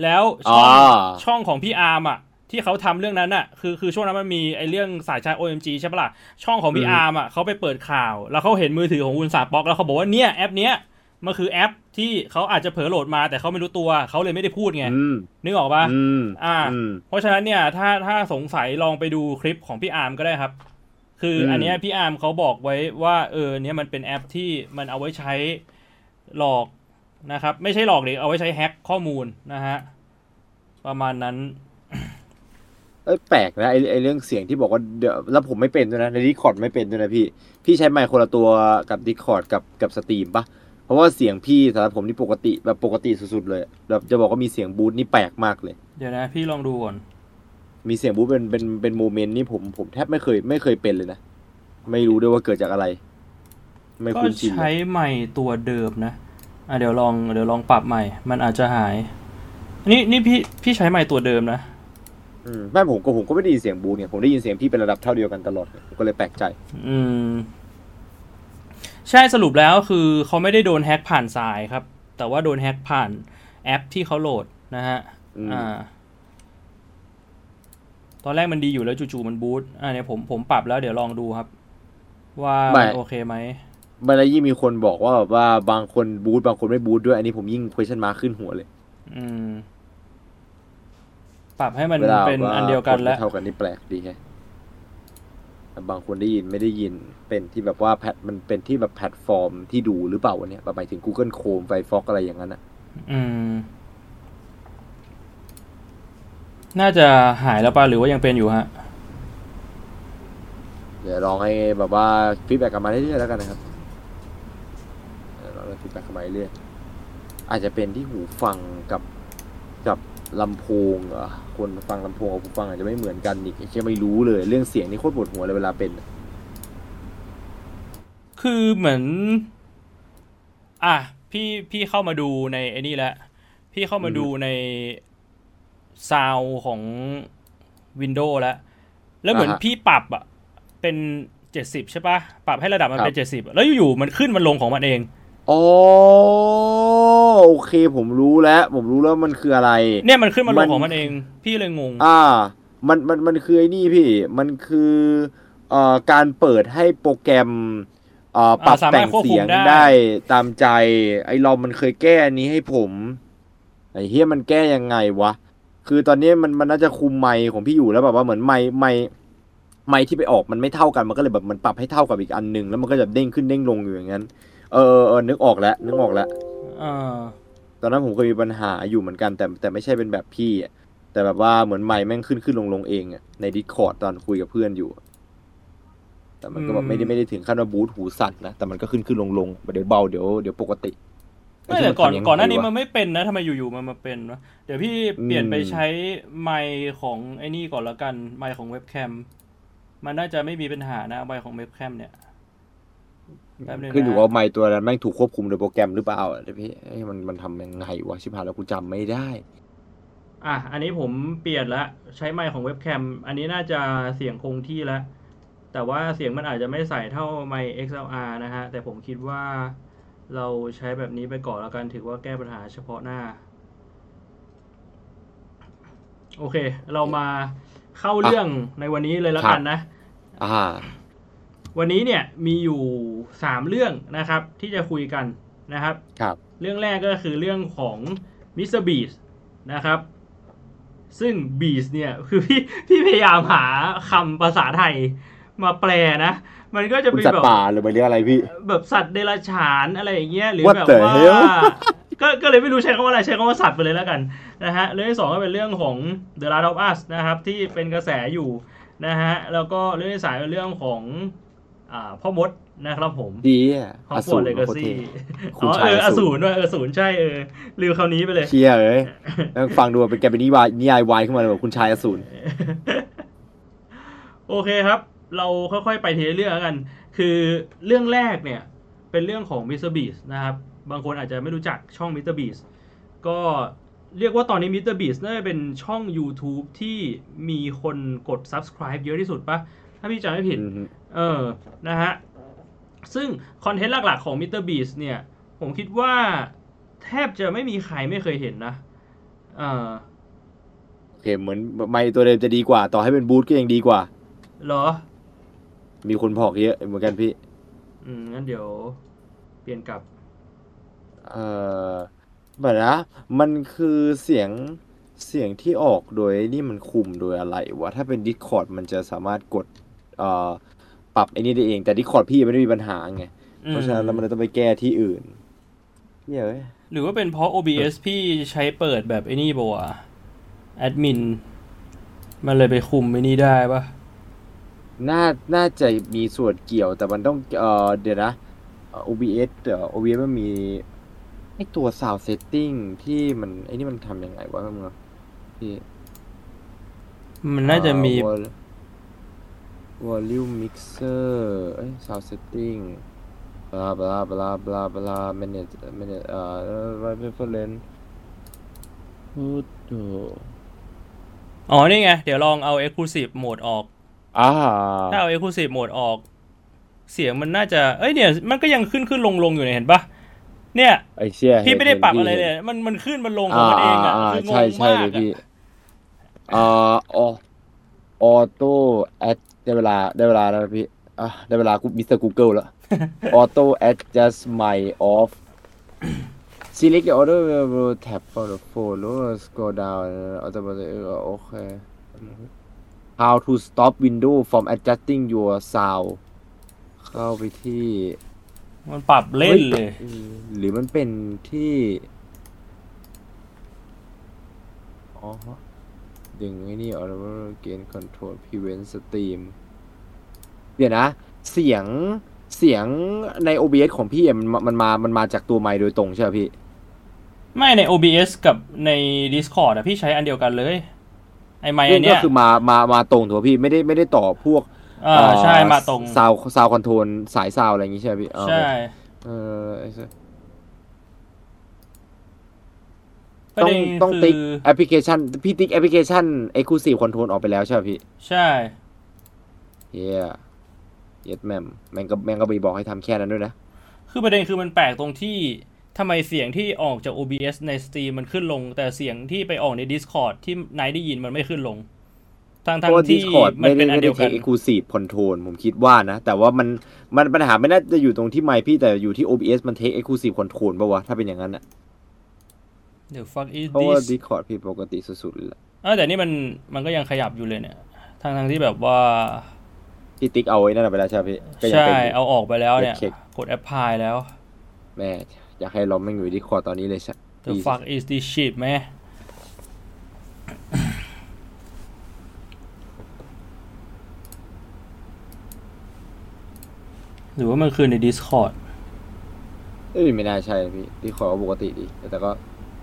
A: แล้วช่อง
B: อ่า
A: ช่องของพี่อาร์มอะ ที่เขาทำเรื่องนั้นอะคือคือช่วงนั้นมันมีไอ้เรื่องสายชาร์จ OMG ใช่ปะล่ะช่องของพี่
B: อืม
A: อาร์มอะเขาไปเปิดข่าว แล้วเขาเห็นมือถือของคุณสามป๊อกแล้วเขาบอกว่าเนี่ยแอปเนี้ยมันคือแอปที่เขาอาจจะเผลอโหลดมาแต่เขาไม่รู้ตัวเขาเลยไม่ได้พูดไง
B: อืม
A: นึกออกปะ
B: อืม
A: อ่า
B: อืม
A: เพราะฉะนั้นเนี่ยถ้าถ้าสงสัยลองไปดูคลิปของพี่อาร์มก็ได้ครับ คืออ
B: ม
A: อันเนี้ยพี่อาร์มเขาบอกไว้ว่าเออเนี้ยมันเป็นแอปที่มันเอาไว้ใช้หลอกนะครับ ไม่ใช่หลอกดิเอาไว้ใช้แฮ็กข้อมูลนะฮะประมาณนั้น
B: เอ้ยแปลกนะไอไอเรื่องเสียงที่บอกว่าเดี๋ยวแล้วผมไม่เป็นด้วยนะใน Discord ไม่เป็นด้วยนะพี่ พี่ใช้ไมค์คนละตัวกับ Discord กับกับ stream ปะเพราะว่าเสียงพี่สำหรับผมนี่ปกติแบบปกติสุดๆเลยแบบจะบอกว่ามีเสียง boost นี่แปลกมากเลย
A: เดี๋ยวนะพี่ลองดูก่อน
B: มีเสียง boost เป็นเป็นเป็น moment นี่ผมผมแทบไม่เคยไม่เคยเป็นเลยนะ ไม่รู้ด้วยว่าเกิดจากอะไร ไม่คุ้นชินเล
A: ใช่ใหม่ตัวเดิมนะอะเดี๋ยวลองเดี๋ยวลองปรับใหม่ มันอาจจะหาย นี่นี่พี่พี่ใช้ใหม่ตัวเดิมนะ
B: อืม ไม่ผมก็ผมก็ไม่ได้ยินเสียงบูทเนี่ยผมได้ยินเสียงพี่เป็นระดับเท่าเดียวกันตลอดผมก็เลยแปลกใจ
A: อืม ใช่สรุปแล้วคือเขาไม่ได้โดนแฮ็กผ่านสายครับ แต่ว่าโดนแฮ็กผ่านแอปที่เขาโหลดนะฮะ
B: อืม
A: อ่า ตอนแรกมันดีอยู่แล้วจู่ๆมันบูตอ่าเนี่ยผมผมปรับแล้วเดี๋ยวลองดูครับ ว่ามันโอเคไหม
B: เมื่อไรยิ่งมีคนบอกว่าแบบว่าบางคนบูทบางคนไม่บูทด้วย อันนี้ผมยิ่ง question mark ขึ้นหัวเลย
A: อืม ปรับให้มัน
B: เวลา
A: เป็น
B: ว่า
A: อันเดียวกัน
B: ค
A: แล้ว
B: ไม่เท่ากันนี่แปลกดีแฮะแต่บางคนได้ยินไม่ได้ยินเป็นที่แบบว่าแพทมันเป็นที่แบบแพลตฟอร์มที่ดูหรือเปล่าวะเนี่ยแบบหมายถึง Google Chrome Firefox อะไรอย่างนั้นอะ
A: อืม น่าจะหายแล้วป่ะหรือว่ายังเป็นอยู่ฮะ
B: เดี๋ยวลองให้แบบว่า feedback กลับมาเรื่อยๆแล้วกันนะครับเดี๋ยวลองให้ feedback กลับมาเรื่อยๆอาจจะเป็นที่หูฟังกับกับ ลำโพงเหรอคนฟังลำโพงกับหูฟังอาจจะไม่เหมือนกันอีกเชื่อไม่รู้เลย เรื่องเสียงนี่โคตรปวดหัวเลยเวลาเป็น
A: คือเหมือน อะพี่พี่เข้ามาดูในไอ้นี่แหละพี่เข้ามาดูในซาวของ Windows แล้ว แล้วเหมือน
B: อ่าฮะ
A: พี่ปรับอะเป็นเจ็ดสิบใช่ปะปรับให้ระดับมัน
B: ครับ
A: เป็นเจ็ดสิบแล้วอยู่ๆมันขึ้นมันลงของมันเอง
B: อ๋อโอเค ผมรู้แล้ว ผมรู้แล้วมันคืออะไร
A: เนี่ยมันขึ้นมาล
B: มั
A: ง
B: น
A: ของมันเอง พี่เลยงง
B: อ่า มันมันมันคือไอ้นี่พี่ มันคือเอ่อการเปิดให้โปรแกรมเอ่อปรับ
A: อ่าสามารถ
B: แต่ง
A: ควบคุม
B: เสียง
A: ได้
B: ได้ตามใจ ไอ้เรามันเคยแก้อันนี้ให้ผมไอ้เฮียมันแก้ยังไงวะคือตอนนี้มันมันน่าจะคุมไมค์ของพี่อยู่แล้วแบบว่าเหมือนไมค์ไมค์ไมค์ที่ไปออกมันไม่เท่ากันมันก็เลยแบบมันปรับให้เท่ากับอีกอันหนึ่งแล้วมันก็จะเด้งขึ้นเด้งลงอยู่อย่างนั้น เออเออเออนึกออกแล้วนึกออกแล้ว
A: อ่า
B: ตอนนั้นผมเคยมีปัญหาอยู่เหมือนกันแต่แต่ไม่ใช่เป็นแบบพี่อะแต่แบบว่าเหมือนไมค์แม่งขึ้นขึ้นลงลงเองอะใน Discord ตอนคุยกับเพื่อนอยู่ แต่มันก็แบบ
A: อืม
B: ไม่ได้ไม่ได้ถึงขั้นว่าบูทหูสั่นนะแต่มันก็ขึ้นขึ้นลงลงเดี๋ยวเบาเดี๋ยวเดี๋ยวปกติ
A: ไม่แต่ก่อน
B: ไที่มัทำยังไง
A: ก่อนหน้านี้
B: วะ
A: มันไม่เป็นนะทำไมอยู่ๆมันมาเป็นวะเดี๋ยวพี่เปลี่ยนไป
B: อืม
A: ใช้ไมค์ของไอ้นี่ก่อนละกันไมค์ของเว็บแคมมันน่าจะไม่มีปัญหานะไมค์ของเว็บแคมเนี่ยแป๊บนึงนะ
B: ขึ้นอยู่ว่าไมค์ตัวนั้นแม่งถูกควบคุมโดยโปรแกรมหรือเปล่าอะเดี๋ยวพี่เอ้ยมันมันทำยังไงวะชิบหายแล้วกูจำไม่ได้
A: อะอันนี้ผมเปลี่ยนละใช้ไมค์ของเว็บแคมอันนี้น่าจะเสียงคงที่แล้วแต่ว่าเสียงมันอาจจะไม่ใส่เท่าไมค์ XLR นะฮะ แต่ผมคิดว่าเราใช้แบบนี้ไปก่อนแล้วกันถือว่าแก้ปัญหาเฉพาะหน้า โอเค เรามาเข้าเรื่องในวันนี้เลยแล้วกันนะ
B: อ่า
A: วันนี้เนี่ยมีอยู่สามเรื่องนะครับ ที่จะคุยกันนะครับ
B: ครับ
A: เรื่องแรกก็คือเรื่องของ Mr. Beast นะครับ ซึ่ง Beast เนี่ยคือพี่พี่พยายามหาคำภาษาไทยมาแปลนะ มันก็จะ
B: คุณ
A: เป็น
B: สัต
A: แบ
B: ว์
A: บ
B: ป่าหรือมันเรียกอะไรพี่
A: แบบสัตว์เดรัจฉานอะไรอย่างเงี้ยหรือ
B: What
A: แบบ
B: the
A: ว่า
B: hell?
A: ก็ก็เลยไม่รู้ใช้คำว่าอะไรใช้คำว่าสัตว์ไปเลยแล้วกันนะฮะเรื่องที่สองก็เป็นเรื่องของ The Last of Us นะครับที่เป็นกระแสอยู่นะฮะแล้วก็เรื่องที่สามเป็นเรื่องของอ่า พ่อมดนะครับผม
B: ดีอะ
A: ฮอก
B: อ
A: ว
B: สู
A: อต
B: ร
A: เล
B: โค
A: กา
B: ตรเท่
A: ซี่
B: คุ
A: อ๋
B: ณ
A: อ
B: ชา
A: เอยอ
B: อ
A: อ
B: สู
A: สู
B: ร
A: รด้วยเออสูรใช่เออลืมคำนี้ไปเลย
B: เชียเอ้ยแล้วฟังดูเป็นแกเป็นนิยายนิยายวายขึ้นมาเลยแบบคุณชายอสูร
A: โอเคครับ เราค่อยๆไปทีละเรื่องแล้วกัน คือเรื่องแรกเนี่ย เป็นเรื่องของ Mr. Beast นะครับ บางคนอาจจะไม่รู้จักช่อง Mr. Beast ก็เรียกว่าตอนนี้ Mr. Beast น่าจะเป็นช่อง YouTube ที่มีคนกด subscribe เยอะที่สุดปะถ้าพี่จำไม่ผิด
B: อืมฮึ
A: เออ นะฮะ ซึ่งคอนเทนต์หลักๆของ Mr. Beast เนี่ย ผมคิดว่าแทบจะไม่มีใครไม่เคยเห็นนะ เออ
B: โอเคเหมือนไมค์ตัวเดิมจะดีกว่า ต่อให้เป็นบูทก็ยังดีกว่า
A: เหรอ
B: มีคนพอกเยอะเหมือนกันพี่
A: อืม งั้นเดี๋ยว เปลี่ยนกลับ
B: เอ่อแบบนะ มันคือเสียงเสียงที่ออกโดยนี่มันคุมโดยอะไรวะ ถ้าเป็น Discord มันจะสามารถกด เอ่อ ปรับไอ้นี่ได้เอง แต่ Discord พี่ไม่ได้มีปัญหาไง เพราะฉะนั้นแล้วมันเลยต้องไปแก้ที่อื่นเหี้ยเอ้ย
A: หรือว่าเป็นเพราะ OBS พี่ใช้เปิดแบบไอ้นี่ปะวะแอดมิน มันเลยไปคุมไอ้นี่ได้ปะ
B: น่า น่าจะมีส่วนเกี่ยว แต่มันต้อง เอ่อเดี๋ยวนะเอ่อ OBS เดี๋ยว OBS มันมีไอตัว sound setting ที่มันไอ้นี่มันทำยังไงวะมึงพี่
A: มันน่าจะมี
B: อ่า vol- volume mixer เอ้ย sound setting บลาบลาบลาบลาบลา minute minute เอ่อ right reference โอ้โห
A: อ๋อ นี่ไง เดี๋ยวลองเอา Exclusive Mode ออก
B: อ่า
A: ถ้าเอา Exclusive Mode ออก เสียงมันน่าจะ เอ้ย เนี่ย มันก็ยังขึ้นขึ้นลงลงอยู่เนี่ยเห็นปะเนี่ย
B: ไอเชี่ย
A: พี่ไม่ได้
B: ห็น
A: ปรับ
B: พี่
A: อะไร
B: ห็น
A: เลย มันมันขึ้นมันลงของมันเองอะคืองง
B: ใช่ใช่
A: มาก
B: เลย
A: อะ
B: พี่อ่าอออโต้แอด ได้เวลาได้เวลาแล้วพี่อะได้เวลากูมิสเตอร์กูเกิลแล้วออโต้ adjust my off select the order will tap for the follow scroll down automatic โอเค how to stop window from adjusting your sound เข้าไปที่
A: มันปรับเล่นเลย
B: ฮ้หรือมันเป็นที่ อ๋อ ดึงไอ้นี่ auto gain control prevent stream เดี๋ยวนะ เสียงเสียงใน OBS ของพี่อะมันมันมา มันมาจากตัวไมค์โดยตรงใช่ไหมพี่
A: ไม่ใน OBS กับใน Discord อะพี่ใช้อันเดียวกันเลย ไอไมค์อัน
B: ก็
A: เนี้ย
B: คือมามามาตรงถูกปะพี่ไม่ได้ไม่ได้ต่อพวก
A: อ่าใช่มาตรง
B: sound sound control สาย sound อะไรอย่างงี้ใช่ไหมพี่อ๋อ
A: ใช่
B: เออไอ้สัส
A: ประ
B: ต้องต้องติ๊กแอปพลิเคชัน พี่ติ๊กแอปพลิเคชัน Exclusive Control ออกไปแล้วใช่ไหมพี่
A: ใช่
B: เฮียเย็ดแม่แม่งก็แม่งก็ไปบอกให้ทำแค่นั้นด้วยนะ
A: คือประเด็นคือมันแปลกตรงที่ทำไมเสียงที่ออกจาก OBS ในสตรีมมันขึ้นลง แต่เสียงที่ไปออกใน Discord ที่นายได้ยินมันไม่ขึ้นลงทั้ง
B: เพ
A: ทั้ง
B: ราะว่า
A: ที่
B: Discord
A: มัน
B: ไม่
A: เป็
B: ได้
A: นอัน
B: ไม่
A: เดี
B: ได้
A: ยว
B: เท
A: กั
B: คน Exclusive Control ผมคิดว่านะ แต่ว่ามันมันปัญหาไม่น่าจะอยู่ตรงที่ไมค์พี่แต่อยู่ที่ OBS มันเทค Exclusive Control ป่าวะ ถ้าเป็นอย่างนั้นอะ
A: เดี๋ยว fuck is
B: เพราะว่า
A: this
B: Discord พี่ปกติสุดๆเลยแหละ
A: เออแต่นี่มันมันก็ยังขยับอยู่เลยเนี่ยทั้งทั้งที่แบบว่า
B: พี่ติ๊กเอาไว้นั่นนะไปแล้วใช่ไหมพี่ก็ยัง
A: ใช่
B: เป็นอยู่
A: เอาออกไปแล้วเนี่ย
B: เช็ค
A: กดแอปพลายแล้ว
B: แม่อยากให้เราไม่งอยู่ Discord ตอนนี้เลยใช่
A: the fuck is this shit แม่ หรือว่ามันคือใน Discord
B: เอ้ยไม่น่าใช่พี่ Discord ก็ปกติดีแต่ก็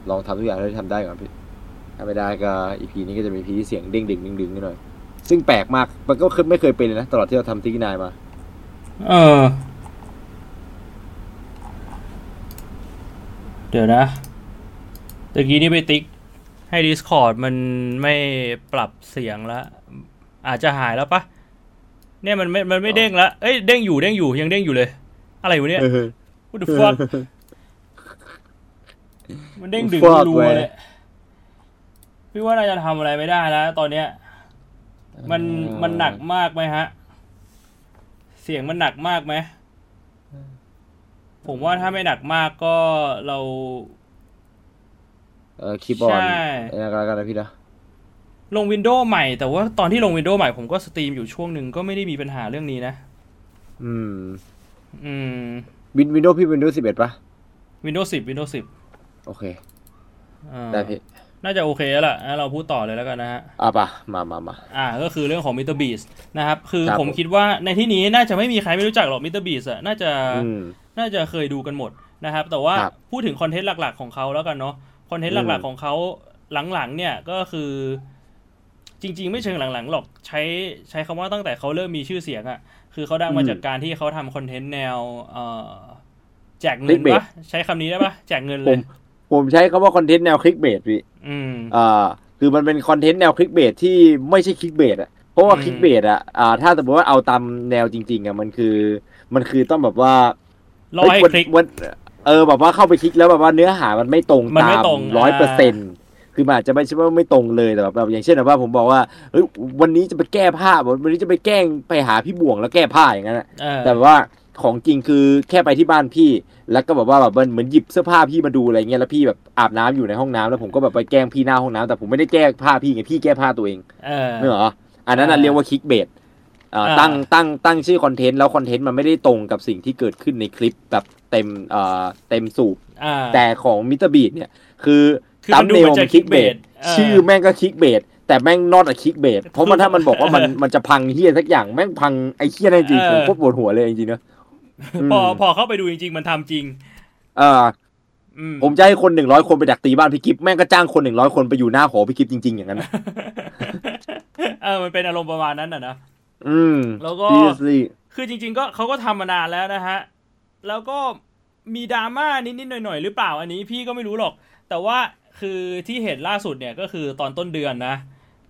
B: ลองทำทุกอย่างเท่าที่ทำได้ก่อนพี่ถ้าไม่ได้ก็ EP นี้ก็จะมีพีที่เสียงเด้งดึงดึงดึงนิดหน่อย ซึ่งแปลกมากมันก็ไม่เคยเป็นเลยนะตลอดที่เราทำทิกนายมา
A: เออ เดี๋ยวนะตะกี้นี่ไปติ๊ก ให้ Discord มันไม่ปรับเสียงแล้วอาจจะหายแล้วปะเนี่ยมันไม่มันไม่เด้งแล้วเอ้ยเด้งอยู่เด้งอยู่ยังเด้งอยู่เลย อะไรวะเนี่ย What the fuck มันเด้งดึง
B: Fuck
A: รัว
B: เว้ย
A: เลยพี่ว่าน่าจะทำอะไรไม่ได้แล้วตอนเนี้ย มันมันหนักมากไหมฮะ เสียงมันหนักมากไหมผมว่าถ้าไม่หนักมากก็เรา
B: เออคีย์บอร์ด
A: ใช่
B: อะไรกันนะพี่นะ
A: ลง Windows ใหม่ แต่ว่าตอนที่ลง Windows ใหม่ผมก็ stream อยู่ช่วงหนึ่งก็ไม่ได้มีปัญหาเรื่องนี้นะ
B: อืม
A: อืม
B: วินวินโดว์พี่วินโดว์สิบเอ็ดปะ
A: Windows 10 Windows 10
B: โอเค
A: อ่า
B: ได้พี่
A: น่าจะโอเคแล้วล่ะงั้นเราพูดต่อเลยแล้วกันนะฮะ
B: อะปะมามามา
A: อ่า ก็คือเรื่องของ Mr. Beast นะครับ คือ
B: ครับ
A: ผมคิดว่าในที่นี้น่าจะไม่มีใครไม่รู้จักหรอก Mr. Beast อะน่าจะ
B: อืม
A: น่าจะเคยดูกันหมดนะครับ แต่ว่า
B: ครับ
A: พูดถึงคอนเทนต์หลัก ๆ ของเขาแล้วกันเนาะคอนเทนต์หลัก
B: อืม
A: ๆของเขาหลังๆ เนี่ยก็คือ จริง ๆ ไม่เชิงหลังๆหรอกใช้ใช้คำว่าตั้งแต่เขาเริ่มมีชื่อเสียงอะ่ะคือเขาดังมาจากการที่เขาทำคอนเทนต์แนว เอ่อแจกเงินปะใช้คำนี้ได้ปะแจกเงินเล
B: ผ
A: ย
B: ม ผมใช้คำว่าคอนเทนต์แนว clickbait พี่
A: อืม
B: อ่าคือมันเป็นคอนเทนต์แนว clickbait ที่ไม่ใช่ clickbait อะเพราะว่า
A: อืม
B: clickbait อะอ่าถ้าสมมติว่าเอาตามแนวจริง ๆอะมันคือ มันคือต้องแบบว่า
A: รอให้
B: เฮ้ย
A: คลิก
B: วันเออแบบว่าเข้าไปคลิกแล้วแบบว่าเนื้อหามันไม่ตรง
A: มันไม่
B: ตาม
A: ตรง
B: ร้อยเปอร์เซ็นต์
A: อ่
B: ต์คือมันอาจจะไม่ใช่ว่าไม่ตรงเลยแต่แบบอย่างเช่นแบบว่าผมบอกว่าเฮ้ยวันนี้จะไปแก้ผ้าวันนี้จะไปแกล้งไปหาพี่บ่วงแล้วแก้ผ้าอย่างนั้นอะ
A: เออ
B: แต่ว่า ของจริงคือแค่ไปที่บ้านพี่ แล้วก็แบบว่าแบบเหมือนหยิบเสื้อผ้าพี่มาดูอะไรเงี้ยแล้วพี่แบบอาบน้ำอยู่ในห้องน้ำแล้วผมก็แบบไปแกล้งพี่หน้าห้องน้ำแต่ผมไม่ได้แก้ผ้าพี่ไงพี่แก้ผ้าตัวเอง
A: เออ
B: เนกอะอันนั้นน่ะ
A: อ่า
B: เรียกว่าคลิกเบสอ่า
A: อ่า
B: ตั้งตั้งตั้งชื่อคอนเทนต์แล้วคอนเทนต์มันไม่ได้ตรงกับสิ่งที่เกิดขึ้นในคลิปแบบเต็มเอ่อเต็มสูบ
A: อ่า
B: แต่ของ MrBeast เนี่ยคือ
A: คือ
B: ตัว
A: มันดูเหมือนจะ
B: คลิกเบส
A: clickbait เออ
B: ชื่อแม่งก็ clickbait แต่แม่ง not a clickbait เพราะมันถ้ามันบอกว่ามันมันจะพังเหี้ยสักอย่างแม่งพังไอ้เหี้ยนั่นจริงผมโคตรปวดหัวเลยจริงๆนะ
A: พอ
B: ม
A: พอเข้าไปดูจริง ๆ มันทำจริง
B: เออ
A: อืม
B: ผมจะให้คนหนึ่งร้อยคนไปดักตีบ้านพี่กิฟแม่งก็จ้างคนหนึ่งร้อยคนไปอยู่หน้าหอพี่กิฟจริง ๆ อย่างนั้นนะ
A: เออมันเป็นอารมณ์ประมาณนั้นอะนะ
B: อืม
A: แล้วก็
B: seriously
A: คือจริง ๆ ก็เขาก็ทำมานานแล้วนะฮะ แล้วก็มีดราม่านิดๆหน่อยๆหรือเปล่าอันนี้พี่ก็ไม่รู้หรอก แต่ว่าคือที่เห็นล่าสุดเนี่ยก็คือตอนต้นเดือนนะ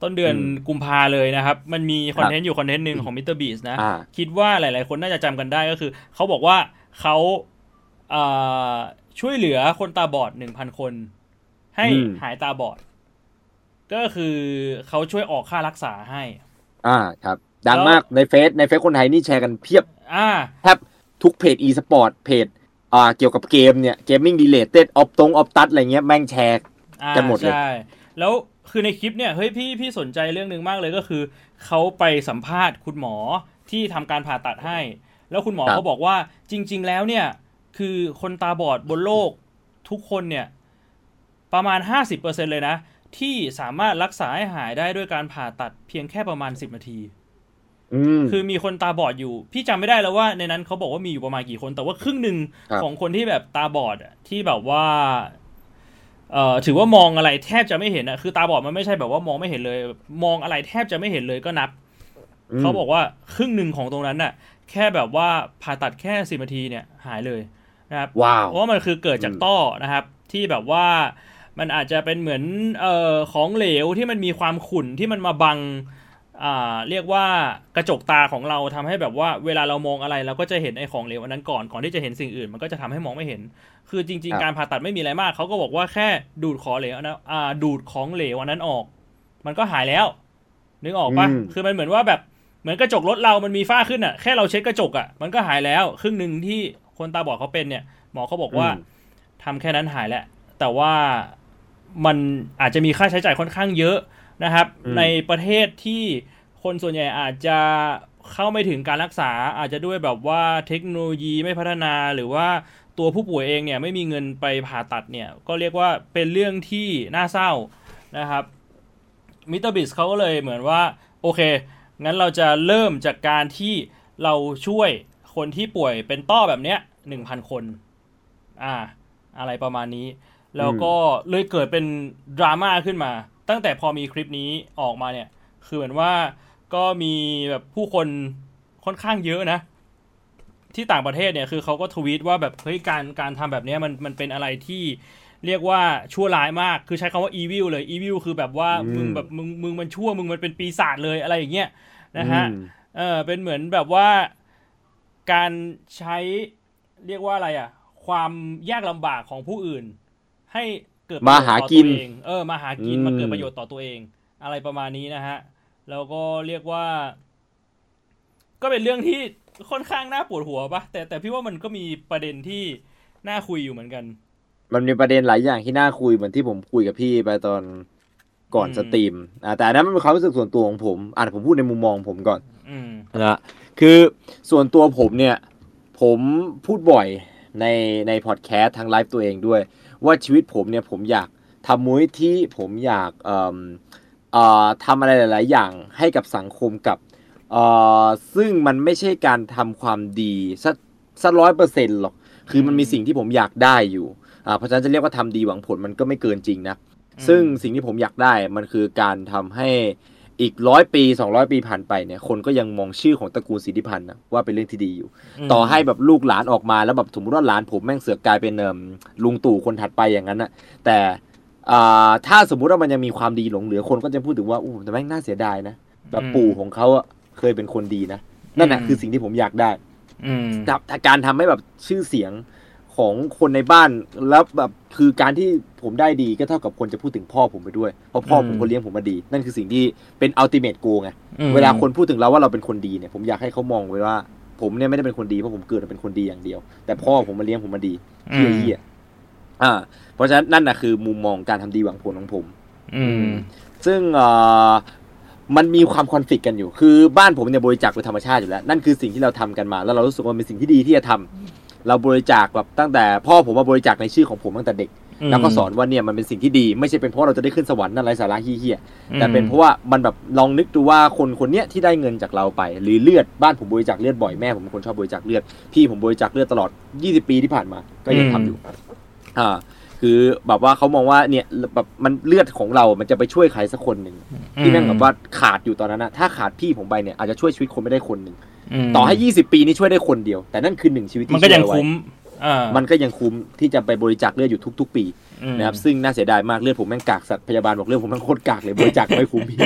A: ต้นเดือน
B: อืม
A: กุมภาเลยนะครับ มันมีคอนเทนต์อยู่คอนเทนต์หนึ่งของ MrBeast นะ
B: อ่า
A: คิดว่าหลาย ๆ คนน่าจะจำกันได้ก็คือ เขาบอกว่าเขาเอ่อช่วยเหลือคนตาบอดหนึ่งพันคน ให้
B: อืม
A: หายตาบอด ก็คือเขาช่วยออกค่ารักษาให้
B: อ่าครับ ดัง
A: แล้ว
B: มากในเฟซในเฟซคนไทยนี่แชร์กันเพียบ
A: อ่า
B: แทบทุกเพจ e-sport เพจอ่าเกี่ยวกับเกมเนี่ย gaming related ออฟตรงออฟตัดอะไรเงี้ยแม่งแชร์
A: อ่า
B: กันหมดเลย
A: ใช่แล้ว คือในคลิปเนี่ยเฮ้ยพี่พี่สนใจเรื่องหนึ่งมากเลยก็คือเขาไปสัมภาษณ์คุณหมอที่ทำการผ่าตัดให้ แล้วคุณหมอ
B: ครับ
A: เขาบอกว่าจริง ๆ แล้วเนี่ย คือคนตาบอดบนโลกทุกคนเนี่ย ประมาณ 50%เลยนะ ที่สามารถรักษาให้หายได้ด้วยการผ่าตัดเพียงแค่ประมาณ 10 นาที
B: อืม
A: คือมีคนตาบอดอยู่ พี่จำไม่ได้แล้วว่าในนั้นเขาบอกว่ามีอยู่ประมาณกี่คน แต่ว่าครึ่งหนึ่ง
B: ครับ
A: ของคนที่แบบตาบอดอะที่แบบว่า เอ่อถือว่ามองอะไรแทบจะไม่เห็นอะคือตาบอดมันไม่ใช่แบบว่ามองไม่เห็นเลย มองอะไรแทบจะไม่เห็นเลยก็นับ
B: ม
A: เขาบอกว่าครึ่งหนึ่งของตรงนั้นน่ะ แค่แบบว่าผ่าตัดแค่สิบนาทีเนี่ยหายเลยนะครับ
B: ว้าว
A: เพราะว่ามันคือเกิดจาก
B: อืม
A: ต้อนะครับ ที่แบบว่ามันอาจจะเป็นเหมือนเอ่อของเหลวที่มันมีความขุ่นที่มันมาบังอ่า เรียกว่ากระจกตาของเราทำให้แบบว่าเวลาเรามองอะไรเราก็จะเห็นไอ้ของเหลวอันนั้นก่อนก่อนที่จะเห็นสิ่งอื่น มันก็จะทำให้มองไม่เห็น คือจริง
B: ครับ
A: ๆการผ่าตัดไม่มีอะไรมากเขาก็บอกว่าแค่ดูดของเหลวอันนั้นอ่าดูดของเหลวอันนั้นออก มันก็หายแล้ว นึกออกปะ
B: อืม
A: คือมันเหมือนว่าแบบเหมือนกระจกรถเรามันมีฝ้าขึ้นอะแค่เราเช็ดกระจกอะมันก็หายแล้ว ครึ่งหนึ่งที่คนตาบอดเขาเป็นเนี่ย หมอเขาบอกว่า
B: อืม
A: ทำแค่นั้นหายแหละแต่ว่ามันอาจจะมีค่าใช้จ่ายค่อนข้างเยอะ นะครับ
B: อืม
A: ในประเทศที่คนส่วนใหญ่อาจจะเข้าไม่ถึงการรักษาอาจจะด้วยแบบว่าเทคโนโลยีไม่พัฒนาหรือว่าตัวผู้ป่วยเองเนี่ยไม่มีเงินไปผ่าตัดเนี่ยก็เรียกว่าเป็นเรื่องที่น่าเศร้านะครับ MrBeast เขาก็เลยเหมือนว่า โอเค งั้นเราจะเริ่มจากการที่เราช่วยคนที่ป่วยเป็นต้อแบบเนี้ยหนึ่งพันคน อ่า อะไรประมาณนี้ แล้วก็เลยเกิดเป็นดราม่าขึ้นมา ตั้งแต่พอมีคลิปนี้ออกมาเนี่ย คือเหมือนว่าก็มีแบบผู้คนค่อนข้างเยอะนะ ที่ต่างประเทศเนี่ยคือเขาก็ทวีตว่าแบบเฮ้ยการการทำแบบเนี้ยมันมันเป็นอะไรที่เรียกว่าชั่วร้ายมาก คือใช้คำว่า evil เลย evil คือแบบว่า
B: อืม
A: มึงแบบมึงมึงมันชั่วมึงมันเป็นปีศาจเลยอะไรอย่างเงี้ยนะฮะ
B: อืม
A: เออเป็นเหมือนแบบว่าการใช้เรียกว่าอะไรอะ ความยากลำบากของผู้อื่น ให้ เกิดประโยชน์
B: มาหา
A: ต่อ
B: กิน
A: ตัวเองเออมาหากิน
B: อืม
A: มาเกิดประโยชน์ต่อตัวเอง อะไรประมาณนี้นะฮะแล้วก็เรียกว่า ก็เป็นเรื่องที่ค่อนข้างน่าปวดหัวปะแต่แต่พี่ว่ามันก็มีประเด็นที่น่าคุยอยู่เหมือนกัน
B: มันมีประเด็นหลายอย่างที่น่าคุยเหมือนที่ผมคุยกับพี่ไปตอนก่อน
A: อืม
B: สตรีมอ่าแต่อันนั้นมันเป็นความรู้สึกส่วนตัวของผมอ่าผมพูดในมุมมองผมก่อน
A: อืม
B: นะคือส่วนตัวผมเนี่ย ผมพูดบ่อยในในพอดแคสต์ทางไลฟ์ตัวเองด้วย ว่าชีวิตผมเนี่ยผมอยากทำมุ้ยที่ผมอยากเอ่อเอ่อทำอะไรหลาย ๆ อย่างให้กับสังคมกับเอ่อซึ่งมันไม่ใช่การทำความดีสักสักร้อยเปอร์เซ็นต์หรอก คือมันมีสิ่งที่ผมอยากได้อยู่อ่าเพราะฉะนั้นจะเรียกว่าทำดีหวังผลมันก็ไม่เกินจริงนะ
A: อืม
B: ซึ่งสิ่งที่ผมอยากได้มันคือการทำให้ อีกร้อยปีสองร้อยปีผ่านไปเนี่ยคนก็ยังมองชื่อของตระกูลสิทธิพันธ์นะว่าเป็นเรื่องที่ดีอยู่
A: ม
B: ต่อให้แบบลูกหลานออกมาแล้วแบบสมมติว่าหลานผมแม่งเสือกกลายเป็นเอิ่มลุงตู่คนถัดไปอย่างนั้นนะแต่อ่าถ้าสมมุติว่ามันยังมีความดีหลงเหลือคนก็จะพูดถึงว่าอู้แต่แม่งน่าเสียดายนะแบบปู่ของเขาอะเคยเป็นคนดีนะนั่นแหะคือสิ่งที่ผมอยากได้
A: อืม
B: ครับการทำให้แบบชื่อเสียง ของคนในบ้านแล้วแบบคือการที่ผมได้ดีก็เท่ากับคนจะพูดถึงพ่อผมไปด้วยเพราะพ่อผมคนเลี้ยงผมมาดี นั่นคือสิ่งที่เป็นอัลติเม e โกไง
A: อืม
B: เวลาคนพูดถึงเราว่าเราเป็นคนดีเนี่ยผมอยากให้เขามองไว้ว่า ผมเนี่ยไม่ได้เป็นคนดีเพราะผมเกิดมาเป็นคนดีอย่างเดียว แต่พ่อผมมาเลี้ยงผมมาดี
A: อื
B: เฮี้ย
A: ม
B: เฮี้ยอ่า เพราะฉะนั้นนั่นนะคือมุมมองการทำดีหวังผลของผม
A: อืม
B: ซึ่งเอ่อมันมีความคอนฟ lict กันอยู่ คือบ้านผมเนี่ยบริจาคโดยธรรมชาติอยู่แล้ว นั่นคือสิ่งที่เราทำกันมา แล้วเรารู้สึกว่ามันเป็นสิ่งที่ดีที่จะทำ เราบริจาคแบบตั้งแต่ พ่อผมมาบริจาคในชื่อของผมตั้งแต่เด็ก แล้วก็สอนว่าเนี่ยมันเป็นสิ่งที่ดีไม่ใช่เป็นเพราะเราจะได้ขึ้นสวรรค์นั่นไรสาระเฮี้ยๆแต่เป็นเพราะว่ามันแบบลองนึกดูว่าคนคนเนี้ยที่ได้เงินจากเราไป หรือเลือดบ้านผมบริจาคเลือดบ่อยแม่ผมเป็นคนชอบบริจาคเลือดพี่ผมบริจาคเลือดตลอด 20 ปีที่ผ่านมา ก็ยังทำอยู่อ่าคือแบบว่าเขามองว่าเนี่ยแบบมันเลือดของเรา มันจะไปช่วยใครสักคนหนึ่งที่แม่งแบบว่าขาดอยู่ตอนนั้นนะถ้าขาดพี่ผมไปเนี่ยอาจจะช่วยชีวิตคนไม่ได้คนหนึ่ง
A: ม
B: ต่อให้20ปีนี่ช่วยได้คนเดียว แต่นั่นคือหนึ่งชีวิต
A: มัน
B: ที่
A: ก็ยัง
B: ช่วเอาไว้
A: คุ้มอ่า
B: มันก็ยังคุ้มที่จะไปบริจาคเลือดอยู่ทุก ๆ ปี
A: อืม
B: นะครับซึ่งน่าเสียดายมากเลือดผมแม่งกากสัตว์พยาบาลบอกเลือดผมแม่งโคตรกากเลยบริจาคไม่คุ้มพี่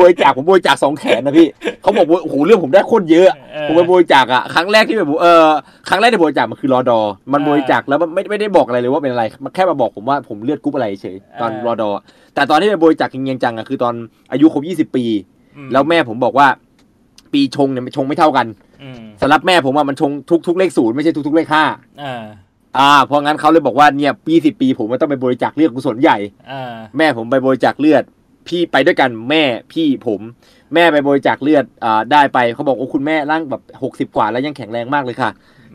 B: บริจาคผมบริจาคสองแขนนะพี่เขาบอกว่าโอ้โหเลือดผมได้โคตรเยอะ
A: เออ
B: ผมไปบริจาคอะครั้งแรกที่แบบเออครั้งแรกที่บริจาคมันคือรอดอ มัน
A: อ่า
B: บริจาคแล้วมันไม่ไม่ได้บอกอะไรเลยว่าเป็นอะไร มันแค่มาบอกผมว่าผมเลือดกรุ๊ปอะไรเฉยตอน
A: อ่าร
B: อดอ แต่ตอนที่ไปบริจาคจริงๆจังๆอะคือตอนอายุครบ20ปี
A: อื
B: แล้วแม่ผมบอกว่า ปีชงเนี่ยชงไม่เท่ากัน
A: อืม
B: สำหรับแม่ผมว่ามันชงทุกทุกเลขศูนย์ไม่ใช่ทุกทุกเลขห้า
A: อ่า
B: อ่าเพราะงั้นเขาเลยบอกว่าเนี่ยปีสิปีผมมันต้องไปบริจาคเลือดกุศลใหญ่
A: อ่า
B: แม่ผมไปบริจาคเลือด พี่ไปด้วยกันแม่พี่ผม แม่ไปบริจาคเลือดอ่าได้ไปเขาบอกโอ้คุณแม่ร่างแบบหกสิบกว่าแล้วยังแข็งแรงมากเลยค่ะ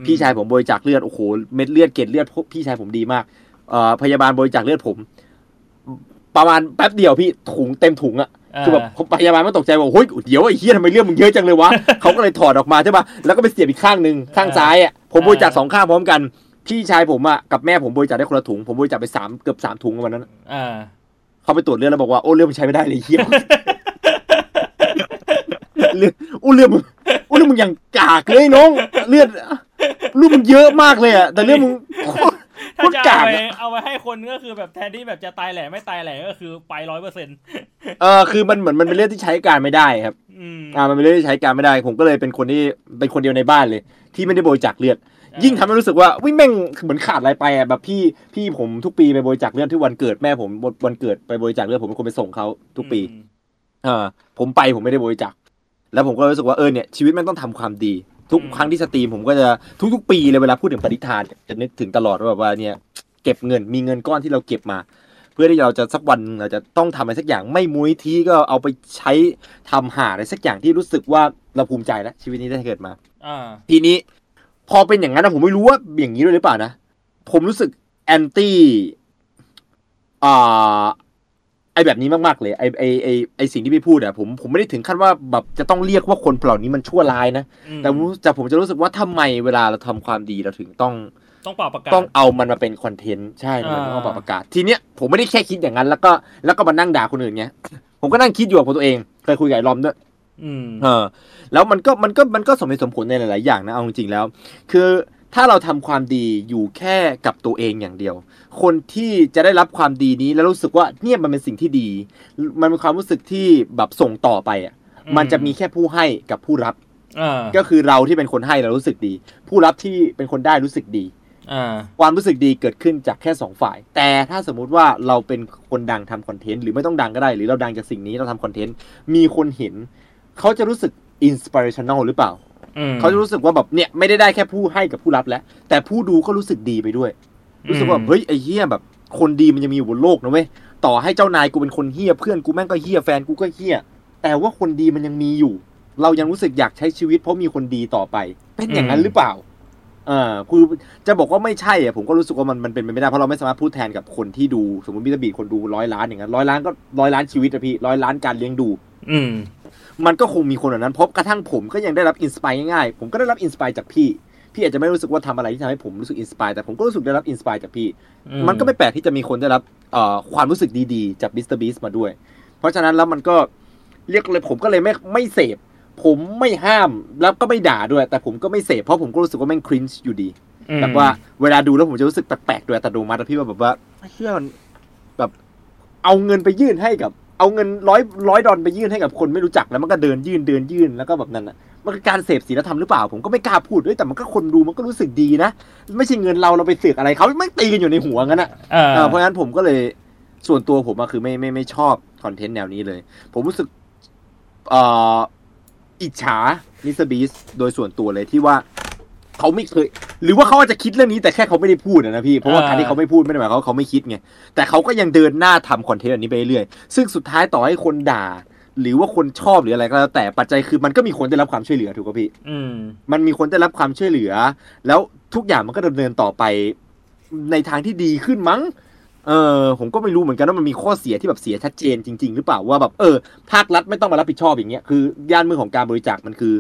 B: พี่ชายผมบริจาคเลือดโอ้โหเม็ดเลือดเกล็ดเลือดพี่ชายผมดีมากเอ่อพยาบาลบริจาคเลือดผม ประมาณแป๊บเดียวพี่ถุงเต็มถุงอะ คือแบบพยาบาลไม่ตกใจว่าโอ้ยเดี๋ยวไอ้เฮียทำไมเลือดมึงเยอะจังเลยวะเขาก็เลยถอดออกมาใช่ปะแล้วก็ไปเสียบอีกข้างหนึ่งข้างซ้ายอะผมบริจาคสองข้างพร้อมกันพี่ชายผมอะกับแม่ผมบริจาคได้คนละถุงผมบริจาคไปสามเกือบสามถุงวันนั้น
A: อ่า
B: เขาไปตรวจเลือดแล้วบอกว่าโอ้เลือดมันใช้ไม่ได้เลยเฮียเลือดโอ้เลือดมึงโอ้เลือดมึงอย่างกากเลยน้อง เลือดเลือดมึงเยอะมากเลยอะแต่เลือดมึงโคตร
A: ถ้าจะ
B: กา
A: เอา
B: ก
A: ไป
B: อะ
A: เอาไปให้คนก็คือแบบแทนที่แบบจะตายแหล่ไม่ตายแหล่ก็คือไปร้อยเปอร์เซ็นต์
B: เออคือมันเหมือนมันเป็นเลือดที่ใช้การไม่ได้ครับ
A: อืม
B: อ่ามันเป็นเลือดที่ใช้การไม่ได้ ผมก็เลยเป็นคนที่เป็นคนเดียวในบ้านเลย ที่ไม่ได้บริจาคเลือด ยิ่งทำให้รู้สึกว่าวิแม่งเหมือนขาดอะไรไปอะแบบพี่พี่ผมทุกปีไปบริจาคเลือดที่วันเกิดแม่ผมวันเกิดไปบริจาคเลือดผมเป็นคนไปส่งเขาทุกปี
A: อืม
B: เออผมไปผมไม่ได้บริจาคแล้วผมก็รู้สึกว่าเออเนี่ยชีวิตมันต้องทำความดี ทุกครั้งที่สตรีมผมก็จะทุกๆ ปีเลยเวลาพูดถึงปณิธานเนี่ยจะนึกถึงตลอดว่าแบบว่าเนี่ยเก็บเงินมีเงินก้อนที่เราเก็บมา เพื่อที่เราจะสักวันหนึ่งเราจะต้องทำอะไรสักอย่างไม่มุ้ยทีก็เอาไปใช้ทำหาอะไรสักอย่างที่รู้สึกว่าเราภูมิใจแล้วชีวิตนี้ได้เกิดมา
A: อ่า
B: ทีนี้พอเป็นอย่างนั้นนะผมไม่รู้ว่าอย่างนี้ด้วยหรือเปล่านะ ผมรู้สึกแอนตี้อ่า ไอแบบนี้มากๆเลยไอไอไอไอสิ่งที่พี่พูดอะผมผมไม่ได้ถึงขั้นว่าแบบจะต้องเรียกว่าคนเหล่านี้มันชั่วร้ายนะ
A: อืม
B: แต่ผมแต่ผมจะรู้สึกว่าทำไมเวลาเราทำความดีเราถึงต้อง
A: ต้องเป่าประกาศ
B: ต้องเอามันมาเป็นคอนเทนต์ใช่มัน
A: อ่า
B: ต้องเอาประกาศทีเนี้ยผมไม่ได้แค่คิดอย่างนั้น แล้วก็แล้วก็มานั่งด่าคนอื่นเงี้ยผมก็นั่งคิดอยู่กับตัวเองเคยคุยกับไอ้ลอมด้วย
A: อืม
B: เออ แล้วมันก็มันก็มันก็สมเหตุสมผลในหลาย ๆ อย่างนะเอาจริงๆแล้ว คือ ถ้าเราทำความดีอยู่แค่กับตัวเองอย่างเดียว คนที่จะได้รับความดีนี้แล้วรู้สึกว่าเนี่ยมันเป็นสิ่งที่ดี มันเป็นความรู้สึกที่แบบส่งต่อไปอะ
A: อืม
B: มันจะมีแค่ผู้ให้กับผู้รับ
A: อ่า
B: ก็คือเราที่เป็นคนให้เรารู้สึกดี ผู้รับที่เป็นคนได้รู้สึกดี
A: อ่า
B: ความรู้สึกดีเกิดขึ้นจากแค่สองฝ่าย แต่ถ้าสมมุติว่าเราเป็นคนดังทำคอนเทนต์หรือไม่ต้องดังก็ได้ หรือเราดังจากสิ่งนี้เราทำคอนเทนต์มีคนเห็น เขาจะรู้สึก inspirational หรือเปล่า
A: อืม
B: เขาจะรู้สึกว่าแบบเนี่ยไม่ได้ได้แค่ผู้ให้กับผู้รับแล้ว แต่ผู้ดูก็รู้สึกดีไปด้วย รู้สึกว่า
A: อืม
B: เฮ้ยไอ้เหี้ยแบบ คนดีมันยังมีอยู่บนโลกนะเว้ยต่อให้เจ้านายกูเป็นคนเหี้ยเพื่อนกูแม่งก็เหี้ยแฟนกูก็เหี้ยแต่ว่าคนดีมันยังมีอยู่ เรายังรู้สึกอยากใช้ชีวิตเพราะมีคนดีต่อไป เป็นอย่างนั้นหรือเปล่าอ่าคือจะบอกว่าไม่ใช่อะผมก็รู้สึกว่ามันมันเป็นไปไม่ได้เพราะเราไม่สามารถพูดแทนกับคนที่ดูสมมติมิสเตอร์บีคนดูร้อยล้านอย่างนั้นร้อยล้านก็ร้อยล้านชีวิตอะพี่ร้อยล้านการเลี้ยงดู
A: อืม
B: มันก็คงมีคนแบบนั้นเพราะกระทั่งผมก็ยังได้รับ inspire ง่ายๆ ผมก็ได้รับ inspire จากพี่ พี่อาจจะไม่รู้สึกว่าทำอะไรที่ทำให้ผมรู้สึก inspire แต่ผมก็รู้สึกได้รับ inspire จากพี่ มันก็ไม่แปลกที่จะมีคนได้รับเอ่อความรู้สึกดีๆ จาก MrBeast มาด้วย เพราะฉะนั้นแล้วมันก็เรียกเลยผมก็เลยไม่ไม่เสพผมไม่ห้ามแล้วก็ไม่ด่าด้วย แต่ผมก็ไม่เสพเพราะผมก็รู้สึกว่าแม่งครินช์อยู่ดี
A: อืม
B: แบบว่าเวลาดูแล้วผมจะรู้สึกแปลกๆโดยอัตโนมัติอะพี่ว่าแบบว่าเชื่อมันแบบเอาเงินไปยื่นให้กับ เอาเงินร้อยร้อยดอลไปยื่นให้กับคนไม่รู้จักแล้วมันก็เดินยื่นเดินยื่นแล้วก็แบบนั้นอะมันคือการเสพศีลธรรมหรือเปล่า ผมก็ไม่กล้าพูดด้วยแต่มันก็คนดูมันก็รู้สึกดีนะ ไม่ใช่เงินเราเราไปเสือกอะไรเขาไม่งตีกันอยู่ในหัวงั้นอะ
A: เออ
B: เออเพราะฉะนั้นผมก็เลยส่วนตัวผมอะคือไม่ไม่ไม่ชอบคอนเทนต์แนวนี้เลย ผมรู้สึกเอ่ออิจฉามิสบีสโดยส่วนตัวเลยที่ว่า เขาไม่เคย หรือว่าเขาอาจจะคิดเรื่องนี้แต่แค่เขาไม่ได้พูดอะนะพี่เพราะว่า
A: อ่า
B: การที่เขาไม่พูดไม่ได้หมายความว่าเขาไม่คิดไงแต่เขาก็ยังเดินหน้าทำคอนเทนต์อันนี้ไปเรื่อยซึ่งสุดท้ายต่อให้คนด่า หรือว่าคนชอบหรืออะไรก็แล้วแต่ปัจจัยคือมันก็มีคนได้รับความช่วยเหลือถูกป่ะพี่
A: อืม
B: มันมีคนได้รับความช่วยเหลือ แล้วทุกอย่างมันก็ดำเนินต่อไปในทางที่ดีขึ้นมั้งเออผมก็ไม่รู้เหมือนกันว่ามันมีข้อเสียที่แบบเสียชัดเจนจริง ๆ หรือเปล่าว่าแบบเออภาครัฐไม่ต้องมารับผิดชอบอย่างเงี้ยคือย่านมือของการบริจาคมันคือ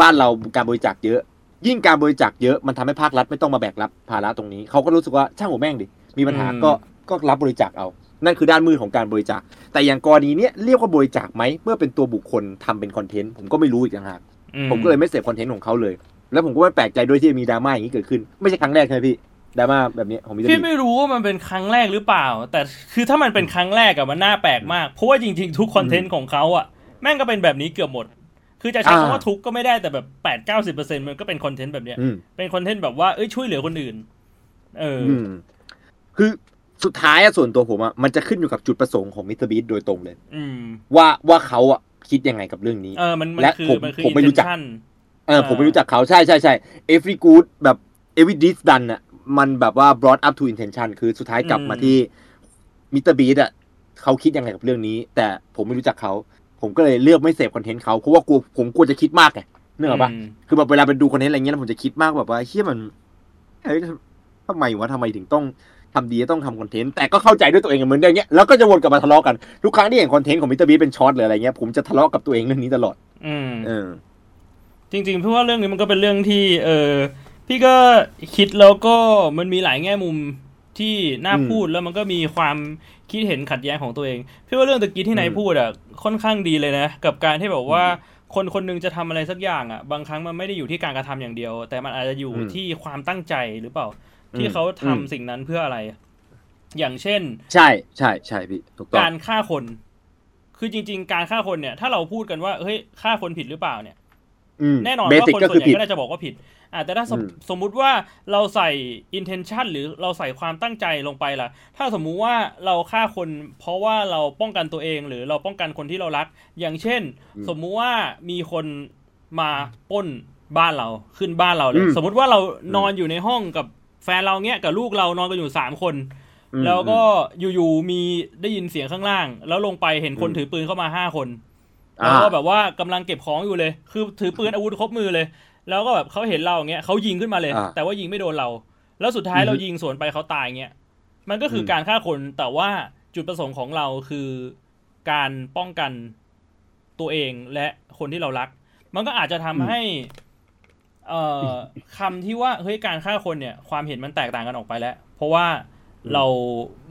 B: บ้านเราการบริจาคเยอะ ยิ่งการบริจาคเยอะมันทำให้ภาครัฐไม่ต้องมาแบกรับภาระตรงนี้เขาก็รู้สึกว่าช่างหัวแม่งดิมีปัญหา
A: อืม
B: ก็ก็รับบริจาคเอา นั่นคือด้านมือของการบริจาค แต่อย่างกรณีเนี้ยเรียกว่าบริจาคไหมเมื่อเป็นตัวบุคคลทำเป็นคอนเทนต์ผมก็ไม่รู้อีกต่างหาก
A: อื
B: ผมก็เลยไม่เสพคอนเทนต์ของเขาเลย แล้วผมก็ไม่แปลกใจด้วยที่มีดราม่าอย่างนี้เกิดขึ้นไม่ใช่ครั้งแรกใช่ไหมพี่ดราม่าแบบนี้ของมิสเตอร์
A: พี่
B: บี
A: ไม่รู้ว่ามันเป็นครั้งแรกหรือเปล่า แต่คือถ้ามันเป็นครั้งแรกอะมันน่าแปลกมากเพราะว่าจริงๆ ทุกคอนเทนต์ของเขาอะแม่งก็เป็นแบบนี้เกือบหมด คือจะใช้คำว่าทุกก็ไม่ได้แต่แบบแปดเก้าสิบเปอร์เซ็นมันก็เป็นคอนเทนต์แบบเนี้ย
B: อืม
A: เป็นคอนเทนต์แบบว่าเอ้ยช่วยเหลือคนอื่น เอออ
B: อืมคือสุดท้ายอะส่วนตัวผมอะมันจะขึ้นอยู่กับจุดประสงค์ของมิสเตอร์บีโดยตรงเลย
A: อืม
B: ว่าว่าเขาอะคิดยังไงกับเรื่องนี้
A: เออมันมัน
B: และ
A: คือ
B: ผม
A: มันคือ
B: ผมไม่รู้จัก
A: intention
B: เออผมไม่รู้จักเขาใช่ใช่ใช่ every good แบบ every deed done อะมันแบบว่า brought up to intention คือสุดท้ายกลับ
A: อืม
B: มาที่มิสเตอร์บีอะเขาคิดยังไงกับเรื่องนี้ แต่ผมไม่รู้จักเขา ผมก็เลยเลือกไม่เสพคอนเทนต์เขาเพราะว่ากลัวผมกลัวจะคิดมากไงเนื่องปะ
A: อืม
B: คือแบบเวลาไปดูคอนเทนต์อะไรเงี้ยแล้วผมจะคิดมากแบบว่าเหี้ยมันเฮ้ยทำไมวะทำไมถึงต้องทำดีต้องทำคอนเทนต์แต่ก็เข้าใจด้วยตัวเองเหมือนเดิมเงี้ยแล้วก็จะวนกลับมาทะเลาะกันทุกครั้งที่เห็นคอนเทนต์ของ MrBeast เป็น Shorts หรืออะไรเงี้ยผมจะทะเลาะกับตัวเองเรื่องนี้ตลอด
A: อืม
B: เออ
A: จริงๆพี่ว่าเรื่องนี้มันก็เป็นเรื่องที่ เออพี่ก็คิดแล้วก็มันมีหลายแง่มุมที่น่า
B: อืม
A: พูดแล้วมันก็มีความ คิดเห็นขัดแย้งของตัวเองพี่ว่าเรื่องตะกี้ที่นาย
B: อืม
A: พูดอะค่อนข้างดีเลยนะ กับการที่แบบว่าคนคนหนึ่งจะทำอะไรสักอย่างอะ บางครั้งมันไม่ได้อยู่ที่การกระทำอย่างเดียว แต่มันอาจจะอยู่
B: อืม
A: ที่ความตั้งใจหรือเปล่า ที่
B: อืม
A: เขาทำ
B: อืม
A: สิ่งนั้นเพื่ออะไร อย่างเช่น
B: ใช่ใช่ใช่พี่ถูกต้อง
A: การฆ่าคน คือจริง ๆ การฆ่าคนเนี่ย ถ้าเราพูดกันว่าเฮ้ยฆ่าคนผิดหรือเปล่าเนี่ย
B: อืม
A: แน่นอน
B: เบ
A: ว่า
B: สิก
A: คน
B: ก็
A: ส่
B: คื
A: วน
B: อ
A: ใหญ่
B: ผิด
A: ก็น่าจะบอกว่าผิด อ่าแต่ถ้าสม
B: อืม
A: สมมุติว่าเราใส่ intention หรือเราใส่ความตั้งใจลงไปล่ะ ถ้าสมมุติว่าเราฆ่าคน เพราะว่าเราป้องกันตัวเองหรือเราป้องกันคนที่เรารัก อย่างเช่น สมมุติว่ามีคนมาปล้นบ้านเราขึ้นบ้านเราเลย
B: อืม
A: สมมุติว่าเรานอนอยู่ในห้องกับแฟนเราเนี้ยกับลูกเรานอนกันอยู่สามคน
B: อืม
A: แล้วก็อยู่ๆมีได้ยินเสียงข้างล่าง แล้วลงไปเห็นคน
B: อืม
A: ถือปืนเข้ามาห้าคน
B: อ่า
A: แล้วก็แบบว่ากำลังเก็บของอยู่เลย คือถือปืนอาวุธครบมือเลย แล้วก็แบบเขาเห็นเราอย่างเงี้ยเขายิงขึ้นมาเลย
B: อ่า
A: แต่ว่ายิงไม่โดนเรา แล้วสุดท้าย
B: อือฮึ
A: เรายิงสวนไปเขาตายเงี้ยมันก็คืออ
B: ม
A: การฆ่าคนแต่ว่าจุดประสงค์ของเราคือการป้องกันตัวเองและคนที่เรารัก มันก็อาจจะทำให้ เอ่อคำที่ว่าเฮ้ยการฆ่าคนเนี่ย ความเห็นมันแตกต่างกันออกไปแล้ว เพราะว่าเรา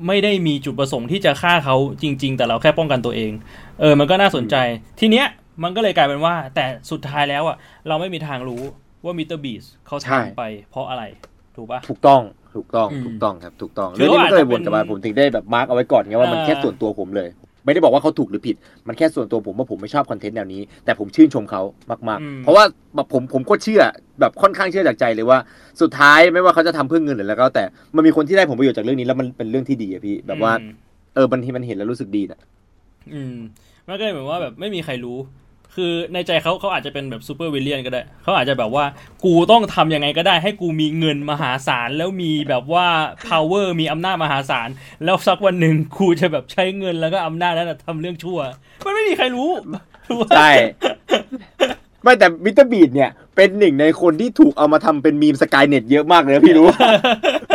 A: ไม่ได้มีจุดประสงค์ที่จะฆ่าเขาจริง ๆ แต่เราแค่ป้องกันตัวเอง เออ มันก็น่าสนใจ ทีเนี้ย มันก็เลยกลายเป็นว่า แต่สุดท้ายแล้วอะ เราไม่มีทางรู้ว่า MrBeast เขา
B: ใช่
A: ทำไปเพราะอะไร ถูกปะ
B: ถูกต้องถูกต้อง
A: อืม
B: ถูกต้องครับถูกต้อง
A: ถื
B: เรื่
A: อ
B: ง
A: ว่า
B: นี้มันก็เลย
A: อาจจะ
B: วนกลับมา
A: เป็น
B: ผมถึงได้แบบ mark เอาไว้ก่อนไงว่ามัน
A: อ่า
B: แค่ส่วนตัวผมเลย ไม่ได้บอกว่าเขาถูกหรือผิด มันแค่ส่วนตัวผมว่าผมไม่ชอบคอนเทนต์แนวนี้ แต่ผมชื่นชมเขามาก
A: อืม
B: ๆเพราะว่าแบบผมผมก็เชื่อแบบค่อนข้างเชื่อจากใจเลยว่า สุดท้ายไม่ว่าเขาจะทำเพื่อเงินหรือแล้วก็แต่มันมีคนที่ได้ผลประโยชน์จากเรื่องนี้แล้วมันเป็นเรื่องที่ดีอะพี่แบบว่า
A: อืม
B: เออบางทีมันเห็นแล้วรู้สึกดีนะ
A: อืมมันก็เลยเหมือนว่าแบบไม่มีใครรู้ คือในใจเขาเขาอาจจะเป็นแบบ super villain ก็ได้เขาอาจจะแบบว่ากูต้องทำยังไงก็ได้ ให้กูมีเงินมหาศาลแล้วมีแบบว่า power มีอำนาจมหาศาลแล้วสักวันหนึ่งกูจะแบบใช้เงินแล้วก็อำนาจนั้นนะทำเรื่องชั่ว มันไม่มีใครรู้
B: ใช่ ไม่แต่ MrBeast เนี่ย เป็นหนึ่งในคนที่ถูกเอามาทำเป็นมีม Skynet เยอะมากเลยนะพี่รู้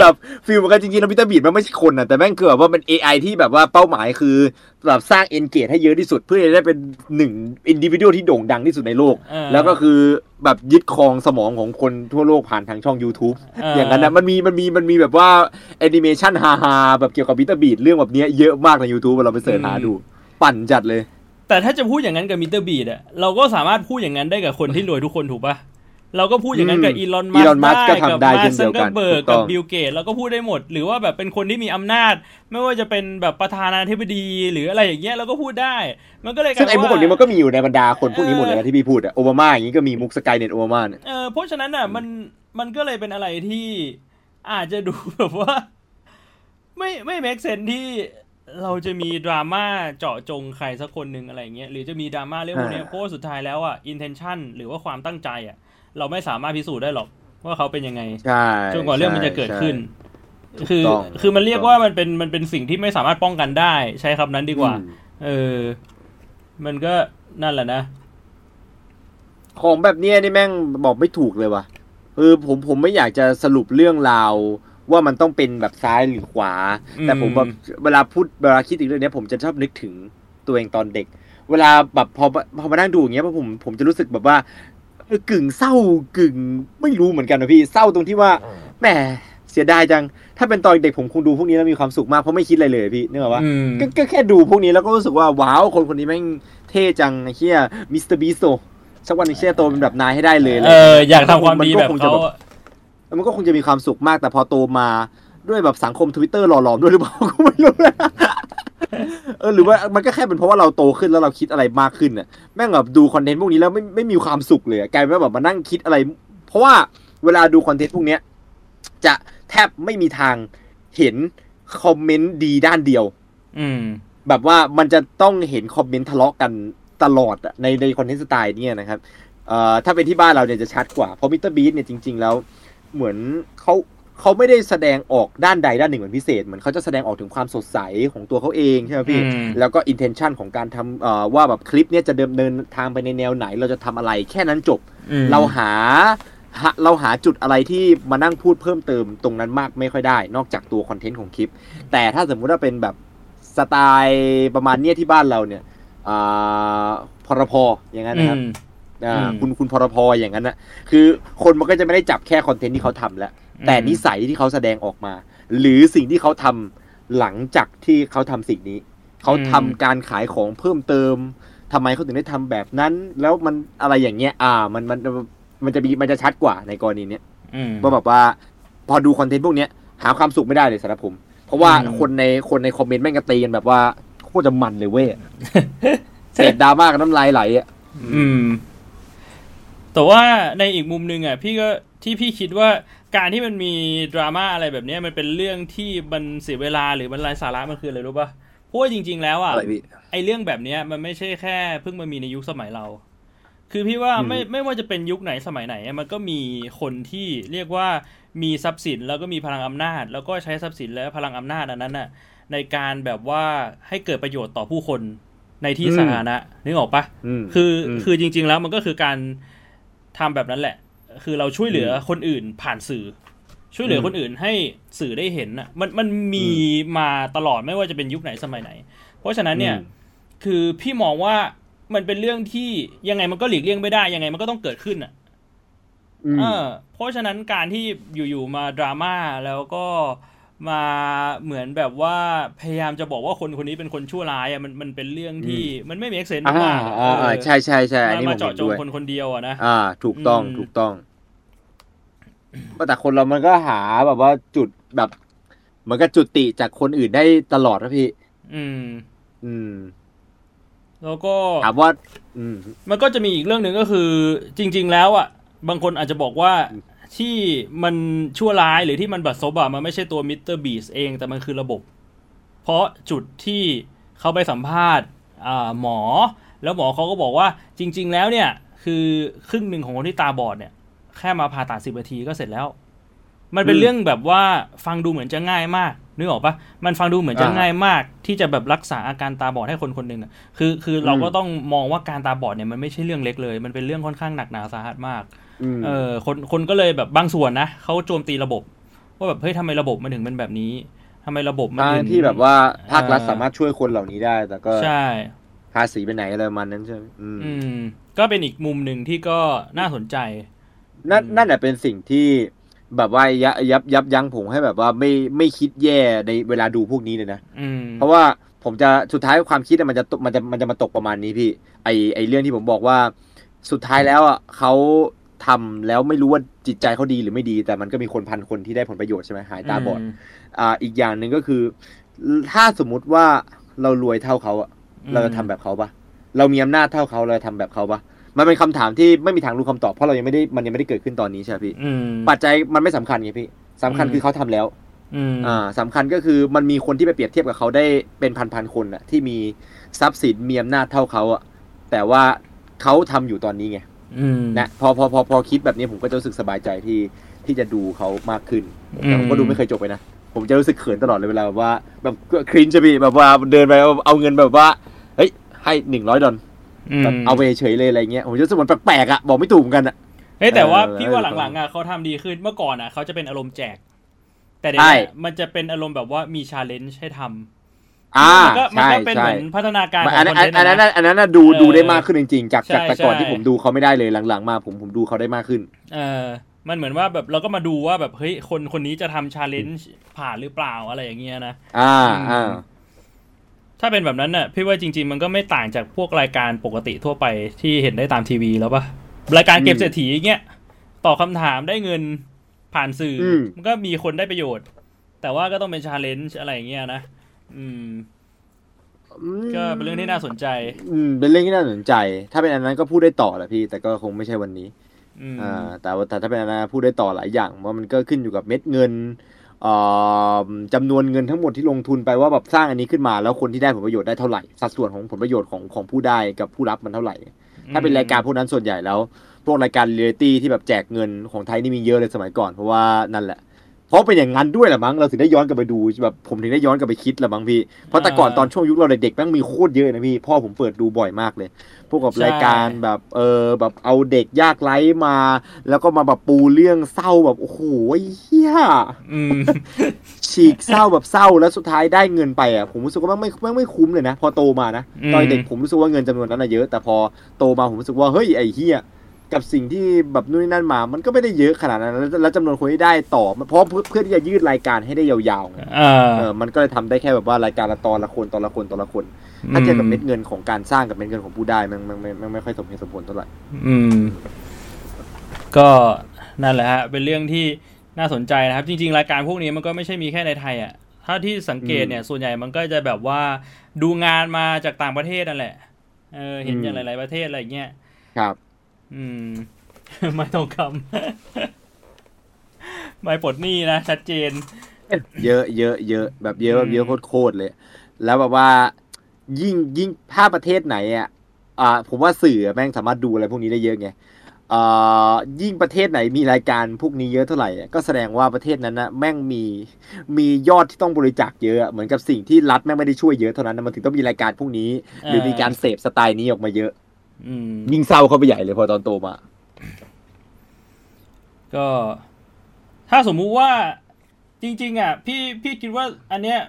B: แบบฟีลเหมือนกันจริงๆแล้ว MrBeast มันไม่ใช่คนนะแต่แม่งคือแบบว่าเป็น AI ที่แบบว่าเป้าหมายคือแบบสร้าง engage ให้เยอะที่สุด เพื่อจะได้เป็นหนึ่งอินดิวิ u a l ที่โด่งดังที่สุดในโลก
A: เออ
B: แล้วก็คือแบบยึดครองสมองของคนทั่วโลกผ่านทางช่อง YouTube
A: เออ
B: อ
A: อ
B: ย่างนั้นนะมันมีมันมีมันมีแบบว่าแอนิเมชันฮาๆแบบเกี่ยวกับมิสเตอร์บีดเรื่องแบบเนี้ยเยอะมากใน YouTube เราไปเสิร์ชหาดู ปั่นจัดเลย
A: แต่ถ้าจะพูดอย่างนั้นกับมิสเตอร์บีดอะเราก็สามารถพูดอย่างนั้นได้กับคนที่รวยทุกคนถูกปะเราก็พูดอย่างนั้นกับ
B: อืม
A: อีลอน
B: Elon
A: มั
B: Musk
A: ส
B: ก็
A: ได้
B: ทำ
A: กับ
B: ได้
A: มา
B: เช่น
A: ซั
B: เดี
A: น
B: ยว
A: เก
B: กั
A: อนร์เบิร์ก
B: ถูกต้
A: กับ
B: อง
A: บิลเกตเราก็พูดได้หมด หรือว่าแบบเป็นคนที่มีอำนาจ ไม่ว่าจะเป็นแบบประธานาธิบดีหรืออะไรอย่างเงี้ยเราก็พูดได้ มันก็เลยกลา
B: ซึ่
A: ย
B: งไอ้
A: เป็น
B: มุก
A: ว่า
B: แบบนี้มันก็มีอยู่ในบรรดาคนพวกนี้
A: เออ
B: หมดเลยนะที่พี่พูดอะโอบามาอย่างนี้ก็มีมุกสกายเน็ตโอบามาเนี่ย
A: เออเพราะฉะนั้นอะมันมันก็เลยเป็นอะไรที่อาจจะดูแบบว่า ไม่ไม่เมคเซนที่ เราจะมีดราม่าเจาะจงใครสักคนหนึ่งอะไรเงี้ยหรือจะมีดราม่าเรื่องพวกเนี้ยเพราะว่าสุดท้ายแล้วอะ intention หรือว่าความตั้งใจอะ เราไม่สามารถพิสูจน์ได้หรอก ว่าเขาเป็นยังไง
B: ใช่
A: จนกว่าเรื่องมันจะเกิดขึ้น
B: ใช่
A: คือ
B: ถูกต้อง
A: คือมันเรียก
B: ถูกต้อง
A: ว่ามันเป็นมันเป็นสิ่งที่ไม่สามารถป้องกันได้ ใช้คำนั้นดีกว่า
B: อืม
A: เออ มันก็นั่นแหละนะ
B: ของแบบเนี้ยนี่แม่งบอกไม่ถูกเลยว่ะคือผมผมไม่อยากจะสรุปเรื่องราว ว่ามันต้องเป็นแบบซ้ายหรือขวา
A: อืม
B: แต่ผมแบบเวลาพูดเวลาคิดถึงเรื่องเนี้ยผมจะชอบนึกถึงตัวเองตอนเด็ก เวลาแบบพอพอมานั่งดูอย่างเงี้ยผมผมจะรู้สึกแบบว่าเออกึ่งเศร้ากึ่งไม่รู้เหมือนกันนะพี่เศร้าตรงที่ว่าแหมเสียดายจัง ถ้าเป็นตอนเด็กผมคงดูพวกนี้แล้วมีความสุขมากเพราะไม่คิดอะไรเลยพี่นึกออกปะ
A: อืม
B: ก็ก็แค่ดูพวกนี้แล้วก็รู้สึกว่าว้าวคนคนนี้แม่งเท่จังไอ้เหี้ยมิสเตอร์บีสต์โซสักวันหนึงเชี่ยโตเป็นแบบนายให้ได้เลย
A: เอออยากทำความดีแบบ
B: นก็งจะ
A: เขาอะ
B: แล้วมันก็คงจะมีความสุขมากแต่พอโตมาด้วยแบบสังคมทวิตเตอร์หล่อหลอมด้วยหรือเปล่าก็ไม่รู้นะเออหรือว่ามันก็แค่เป็นเพราะว่าเราโตขึ้นแล้วเราคิดอะไรมากขึ้นน่ะแม่งแบบดู content พวกนี้แล้วไม่ไม่มีความสุขเลยอะกลายเป็นว่าแบบมานั่งคิดอะไร เพราะว่าเวลาดู content พวกเนี้ยจะแทบไม่มีทางเห็นcomment ดีด้านเดียว
A: อืม
B: แบบว่ามันจะต้องเห็น comment ทะเลาะกันตลอดอะในใน content สไตล์เนี่ยนะครับเอ่อถ้าเป็นที่บ้านเราเนี่ยจะชัดกว่าเพราะมิสเตอร์บีสต์เนี่ยจริง ๆ แล้ว เหมือนเขาเขาไม่ได้แสดงออกด้านใดด้านหนึ่งเหมือนพิเศษเหมือนเขาจะแสดงออกถึงความสดใสของตัวเขาเองใช่ไหมพี่
A: อืม
B: แล้วก็ intention ของการทำเอ่อว่าแบบคลิปเนี่ยจะเดินเดินทางไปในแนวไหน เราจะทำอะไรแค่นั้นจบ
A: อืม
B: เราหาหาเราหาจุดอะไรที่มานั่งพูดเพิ่มเติมตรงนั้นมากไม่ค่อยได้ นอกจากตัวคอนเทนต์ของคลิป แต่ถ้าสมมุติว่าเป็นแบบสไตล์ประมาณเนี้ยที่บ้านเราเนี่ยอ่าพรพอย่างนั้น
A: อื
B: นะครับ
A: ม
B: อ่า
A: อืม
B: คุณคุณพรพอย่างนั้นนะคือคนมันก็จะไม่ได้จับแค่คอนเทนต์ที่เขาทำแล้ว แต่นิสัยที่เขาแสดงออกมา หรือสิ่งที่เขาทำหลังจากที่เขาทำสิ่งนี้ เขาทำการขายของเพิ่มเติมทำไมเขาถึงได้ทำแบบนั้น แล้วมันอะไรอย่างเงี้ย อ่า มันมันมันจะมีมันจะชัดกว่าในกรณีเนี้ย
A: อืม
B: ว่าแบบว่า พอดูคอนเทนต์พวกเนี้ยหาความสุขไม่ได้เลยสำหรับผม เพราะว่า
A: อืม
B: คนในคนในคอมเมนต์แม่งกระตีกันแบบว่าโคตรจะมันเลยเว้ยเสพดราม่ากันน้ำลายไหลอะ
A: อืม แต่ว่าในอีกมุมหนึ่งอะพี่ก็ที่พี่คิดว่าการที่มันมีดราม่าอะไรแบบเนี้ยมันเป็นเรื่องที่มันเสียเวลาหรือมันไร้สาระมันคืออะไรรู้ป่ะเพราะว่าจริง ๆ แล้วอะ
B: อะไรพี่
A: ไอเรื่องแบบเนี้ยมันไม่ใช่แค่เพิ่งมามีในยุคสมัยเรา คือพี่ว่า
B: อืม
A: ไม่ไม่ว่าจะเป็นยุคไหนสมัยไหนอะมันก็มีคนที่เรียกว่ามีทรัพย์สินแล้วก็มีพลังอำนาจ แล้วก็ใช้ทรัพย์สินและพลังอำนาจอันนั้นน่ะ ในการแบบว่าให้เกิดประโยชน์ต่อผู้คนในที่สาธารณะนึกออกปะ
B: อืม
A: คืออ
B: ม
A: คือจริง ๆ แล้วมันก็คือการ ทำแบบนั้นแหละ คือเราช่วยเหลือคนอื่นผ่านสื่อ ช่วยเหลืออ
B: ม
A: คนอื่นให้สื่อได้เห็นอะมันมันมีมาตลอดไม่ว่าจะเป็นยุคไหนสมัยไหน เพราะฉะนั้นเนี่ย
B: อืม
A: คือพี่มองว่ามันเป็นเรื่องที่ยังไงมันก็หลีกเลี่ยงไม่ได้ยังไงมันก็ต้องเกิดขึ้นอะ
B: อืม
A: เออเพราะฉะนั้นการที่อยู่ๆมาดราม่าแล้วก็ มาเหมือนแบบว่าพยายามจะบอกว่าคนคนนี้เป็นคนชั่วร้ายอะมันมันเป็นเรื่องที่มันไม่มีเอ็กเซนต์
B: อ่ามา
A: กๆอะ
B: อ่า
A: เอ
B: อ่า
A: อ
B: ใช่ใช่ใช่อันนี้
A: มา
B: ผม
A: เจาะ
B: เห็น
A: จง
B: ด้วย
A: คนคนเดียวอะนะ
B: อ่า ถูกต้อง
A: อืม
B: ถูกต้องแต่คนเรามันก็หาแบบว่าจุดแบบเหมือนกับจุดติจากคนอื่นได้ตลอดนะพี่
A: อืม
B: อืม
A: แล้วก็
B: ถามว่า อืม
A: มันก็จะมีอีกเรื่องหนึ่งก็คือ จริง ๆ แล้วอะบางคนอาจจะบอกว่า
B: อืม
A: ที่มันชั่วร้ายหรือที่มันบัดซบอะมันไม่ใช่ตัวมิสเตอร์บีสต์เองแต่มันคือระบบ เพราะจุดที่เขาไปสัมภาษณ์หมอ แล้วหมอเขาก็บอกว่าจริง ๆ แล้วเนี่ย คือครึ่งหนึ่งของคนที่ตาบอดเนี่ย แค่มาผ่าตัดสิบนาทีก็เสร็จแล้ว มันเป็นเรื่องแบบว่าฟังดูเหมือนจะง่ายมากนึกออกปะมันฟังดูเหมือนจะง่ายมาก ที่จะแบบรักษาอาการตาบอดให้คนคนหนึ่งอะคือคือเราก็ต้องมองว่าการตาบอดเนี่ยมันไม่ใช่เรื่องเล็กเลย มันเป็นเรื่องค่อนข้างหนักหนาสาหัสมาก เออคนคนก็เลยแบบบางส่วนนะเขาโจมตีระบบ ว่าแบบเฮ้ยทำไมระบบมันถึงเป็นแบบนี้ทำไมระบบมัน
B: ทาง
A: ถึง
B: ที่แบบว่าภาครัฐ
A: อ่า
B: สามารถช่วยคนเหล่านี้ได้ แต่ก็
A: ใช่
B: ภาษีไปไหนอะไรประมาณนั้นใช่ไหมอืม
A: อืม ก็เป็นอีกมุมหนึ่งที่ก็น่าสนใจ
B: นั่น
A: อืม
B: นั่นแหละเป็นสิ่งที่แบบว่ายับยับยับยั้งผมให้แบบว่าไม่ไม่คิดแย่ในเวลาดูพวกนี้เลยนะ
A: อืม
B: เพราะว่าผมจะสุดท้ายความคิดอะมันจะตกมันจะมันจะมาตกประมาณนี้พี่ ไอไอเรื่องที่ผมบอกว่า สุดท้ายแล้วอะเขา ทำแล้วไม่รู้ว่าจิตใจเขาดีหรือไม่ดี แต่มันก็มีคนพันคนที่ได้ผลประโยชน์ใช่ไหมหายตาบอดอ่า อีกอย่างหนึ่งก็คือ ถ้าสมมุติว่าเรารวยเท่าเขาอะ
A: อืม
B: เราจะทำแบบเขาปะเรามีอำนาจเท่าเขาเราจะทำแบบเขาปะมันเป็นคำถามที่ไม่มีทางรู้คำตอบเพราะเรายังไม่ได้มันยังไม่ได้เกิดขึ้นตอนนี้ใช่ไหมพี่
A: อืม
B: ปัจจัยมันไม่สำคัญไงพี่สำคัญ
A: อืม
B: คือเขาทำแล้ว
A: อืม
B: อ่าสำคัญก็คือมันมีคนที่ไปเปรียบเทียบกับเขาได้เป็นพันๆคนอะที่มีทรัพย์สินมีอำนาจเท่าเขาอะแต่ว่าเขาทำอยู่ตอนนี้ไง
A: อืม
B: นะพอพอพอพอคิดแบบนี้ผมก็จะรู้สึกสบายใจที่ที่จะดูเขามากขึ้น
A: อืม
B: แต่ผมก็ดูไม่เคยจบไปนะผมจะรู้สึกเขินตลอดเลยเวลาแบบว่าแบบครินจะมีแบบว่าเดินไปเอาเอาเงินแบบว่าเฮ้ยให้หนึ่งร้อยดอล
A: ม
B: แบบเอาไปเฉยเลยอะไรเงี้ยผมจะรู้สึกเหมือนแปลกๆอะบอกไม่ถูกเหมือนกันอะ
A: เฮ้ยแต่ว่า
B: เออ
A: พี่ว่า
B: เออ
A: หลังๆอะเขาทำดีขึ้นเมื่อก่อนอะเขาจะเป็นอารมณ์แจก แต่เดี๋ยว
B: ใช่
A: เนี้ยมันจะเป็นอารมณ์แบบว่ามีชาเลนจ์ให้ทำ
B: อ่า
A: มันก็มัน
B: ใช่
A: ก็เป็นเห
B: ใช่
A: มือนพัฒนาการข
B: อั
A: อนง
B: นั้น
A: ค
B: อั
A: อนนเทนต์
B: อันนั้น
A: นะ
B: อันนั้นน่ะดู
A: เออ
B: ดูได้มากขึ้นจริงๆ จาก
A: ใช่
B: จากแต่ก่อน
A: ใช่
B: ที่ผมดูเขาไม่ได้เลยหลังๆ มาผมผมดูเขาได้มากขึ้น
A: เออมันเหมือนว่าแบบเราก็มาดูว่าแบบเฮ้ยคนคนนี้จะทำชาเลนจ์ผ่านหรือเปล่าอะไรอย่างเงี้ยนะ
B: อ่า
A: อืม
B: อ่า
A: ถ้าเป็นแบบนั้นน่ะพี่ว่าจริง ๆ มันก็ไม่ต่างจากพวกรายการปกติทั่วไปที่เห็นได้ตามทีวีแล้วปะรายการเก็บเศรษฐีอย่างเงี้ยตอบคำถามได้เงินผ่านสื่ออ
B: ม
A: มันก็มีคนได้ประโยชน์ แต่ว่าก็ต้องเป็น challenge อะไรอย่างเงี้ยนะ อืมก็เป็นเรื่องที่น่าสนใจ
B: อืม เป็นเรื่องที่น่าสนใจ ถ้าเป็นอันนั้นก็พูดได้ต่อแหละพี่ แต่ก็คงไม่ใช่วันนี้
A: อืม
B: อ่าแต่ว่าแต่ถ้าเป็นอนาคตพูดได้ต่อหลายอย่างว่ามันก็ขึ้นอยู่กับเม็ดเงินเอ่อจำนวนเงินทั้งหมดที่ลงทุนไปว่าแบบสร้างอันนี้ขึ้นมา แล้วคนที่ได้ผลประโยชน์ได้เท่าไหร่สัดส่วนของผลประโยชน์ของของผู้ได้กับผู้รับมันเท่าไหร่ ถ้าเป็นรายการพวกนั้นส่วนใหญ่แล้ว พวกรายการเรียลิตี้ที่แบบแจกเงินของไทยนี่มีเยอะเลยสมัยก่อน เพราะว่านั่นแหละ เพราะเป็นอย่างนั้นด้วยแหละมั้งเราถึงได้ย้อนกลับไปดูแบบผมถึงได้ย้อนกลับไปคิดแหละมั้งพี่เพราะแต่ก่อนตอนช่วงยุคเราเด็กๆแม่งมีโคตรเยอะนะพี่พ่อผมเปิดดูบ่อยมากเลย พวกกับรายการแบบเออแบบเอาเด็กยากไร้มา แล้วก็มาแบบปูเรื่องเศร้าแบบโอ้โหเฮีย
A: อืม
B: ฉีกเศร้าแบบเศร้าแล้วสุดท้ายได้เงินไปอะผมรู้สึกว่ามันไม่ไม่ไม่คุ้มเลยนะ พอโตมานะ
A: อืม
B: ตอนเด็กผมรู้สึกว่าเงินจำนวนนั้นอะเยอะ แต่พอโตมาผมรู้สึกว่าเฮ้ยไอ้เฮีย กับสิ่งที่แบบนู่นนนั่นมา มันก็ไม่ได้เยอะขนาดนั้น แล้วแล้วจำนวนคนที่ได้ต่อเพราะเพื่อเพื่อที่จะยืดรายการให้ได้ยาวๆไง
A: อ่า
B: เออมันก็เลยทำได้แค่แบบว่ารายการละตอนละคนตอนละคนตอนละคน ถ้าเทียบกับเม็ดเงินของการสร้างกับเม็ดเงินของผู้ได้มันมันมันมันไม่ค่อยสมเหตุสมผลเท่าไหร่
A: อืม ก็นั่นแหละฮะ เป็นเรื่องที่น่าสนใจนะครับ จริง ๆ รายการพวกนี้มันก็ไม่ใช่มีแค่ในไทยอะ ถ้าที่สังเกตเนี่ย ส่วนใหญ่มันก็จะแบบว่าดูงานมาจากต่างประเทศนั่นแหละ เออ เห็นอย่างหลาย ๆประเทศอะไรเงี้ย
B: ครับ
A: อืม ไม่ต้องคำไม่ปลดหนี้นะ ชัดเจน
B: เยอะเยอะเยอะแบบเยอะแบบเยอะโคตรๆเลย แล้วแบบว่า ยิ่งยิ่งถ้าประเทศไหนอะอ่า ผมว่าสื่อแม่งสามารถดูอะไรพวกนี้ได้เยอะไงอ่ายิ่งประเทศไหนมีรายการพวกนี้เยอะเท่าไหร่อะก็แสดงว่าประเทศนั้นนะแม่งมีมียอดที่ต้องบริจาคเยอะอะเหมือนกับสิ่งที่รัฐแม่งไม่ได้ช่วยเยอะเท่านั้นนะมันถึงต้องมีรายการพวกนี้ หรือมีการเสพสไตล์นี้ออกมาเยอะ
A: อืม
B: ยิ่งเศร้าเข้าไปใหญ่เลยพอตอนโตมา
A: ก็ ถ้าสมมุติว่าจริง ๆ อะ พี่พี่คิดว่า อันเนี้ย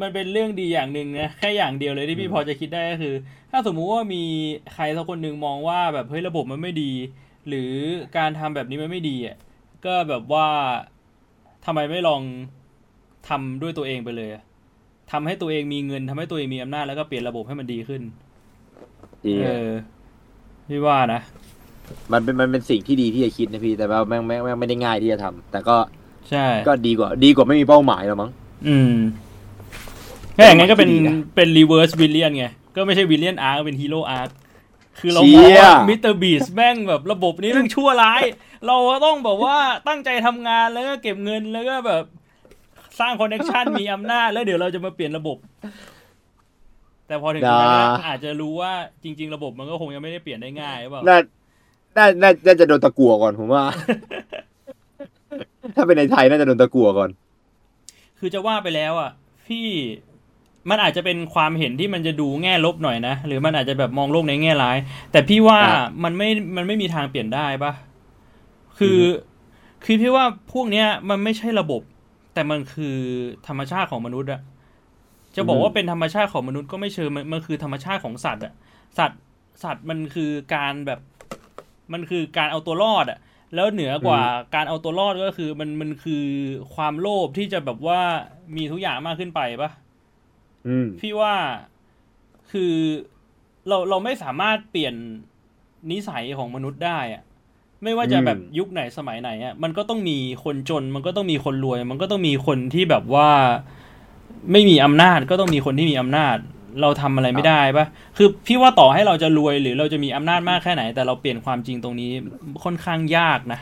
A: มันเป็นเรื่องดีอย่างหนึ่งนะแค่อย่างเดียวเลยที่พี่พอจะคิดได้ก็คือ ถ้าสมมุติว่ามีใครสักคนหนึ่งมองว่าแบบเฮ้ยระบบมันไม่ดี หรือการทำแบบนี้มันไม่ดีอะก็แบบว่าทำไมไม่ลองทำด้วยตัวเองไปเลยอะทำให้ตัวเองมีเงินทำให้ตัวเองมีอำนาจแล้วก็เปลี่ยนระบบให้มันดีขึ้น เออ พี่ว่านะ
B: มันเป็นมันเป็นสิ่งที่ดีที่จะคิดนะพี่แต่ว่าแม่งแม่งแม่งไม่ได้ง่ายที่จะทำแต่ก็
A: ใช่
B: ก็ดีกว่า ดีกว่าไม่มีเป้าหมายหรอมั้ง
A: อืมถ้าอย่างนั้นก็เป็น
B: ดีนะ
A: เป็น reverse villain ไง ก็ไม่ใช่ villain arc เป็น hero arc คือเชี่ยเรามองว่ามิสเตอร์บีสต์แม่งแบบระบบนี้แม่งชั่วร้าย เราต้องแบบว่าตั้งใจทำงานแล้วก็เก็บเงินแล้วก็แบบ สร้างคอนเนคชันมีอำนาจแล้วเดี๋ยวเราจะมาเปลี่ยนระบบ แต่พอถึงจุดนั้นนะอาจจะรู้ว่าจริง ๆ ระบบมันก็คงยังไม่ได้เปลี่ยนได้ง่ายหรือเปล่า
B: น่าน่าน่าน่าจะโดนตะกัวก่อนผมว่า ถ้าเป็นในไทยน่าจะโดนตะกัวก่อน
A: คือจะว่าไปแล้วอะ พี่มันอาจจะเป็นความเห็นที่มันจะดูแง่ลบหน่อยนะ หรือมันอาจจะแบบมองโลกในแง่ร้าย แต่พี่ว่า
B: ครับ
A: มันไม่มันไม่มีทางเปลี่ยนได้ปะคืออคือพี่ว่าพวกเนี้ยมันไม่ใช่ระบบ แต่มันคือธรรมชาติของมนุษย์อะ จะบอก
B: อืม
A: ว่าเป็นธรรมชาติของมนุษย์ก็ไม่เชิงมันมันคือธรรมชาติของสัตว์อะสัตว์สัตว์มันคือการแบบ มันคือการเอาตัวรอดอะแล้วเหนือกว่าการเอาตัวรอดก็คือมันมันคือความโลภที่จะแบบว่ามีทุกอย่างมากขึ้นไปปะ
B: อืม
A: พี่ว่าคือเราเราไม่สามารถเปลี่ยนนิสัยของมนุษย์ได้อะไม่ว่าจะ
B: อืม
A: แบบยุคไหนสมัยไหนอะมันก็ต้องมีคนจน มันก็ต้องมีคนรวย มันก็ต้องมีคนที่แบบว่า ไม่มีอำนาจก็ต้องมีคนที่มีอำนาจ เราทำอะไรไม่ได้ปะคือพี่ว่าต่อให้เราจะรวยหรือเราจะมีอำนาจมากแค่ไหน แต่เราเปลี่ยนความจริงตรงนี้ค่อนข้างยากนะ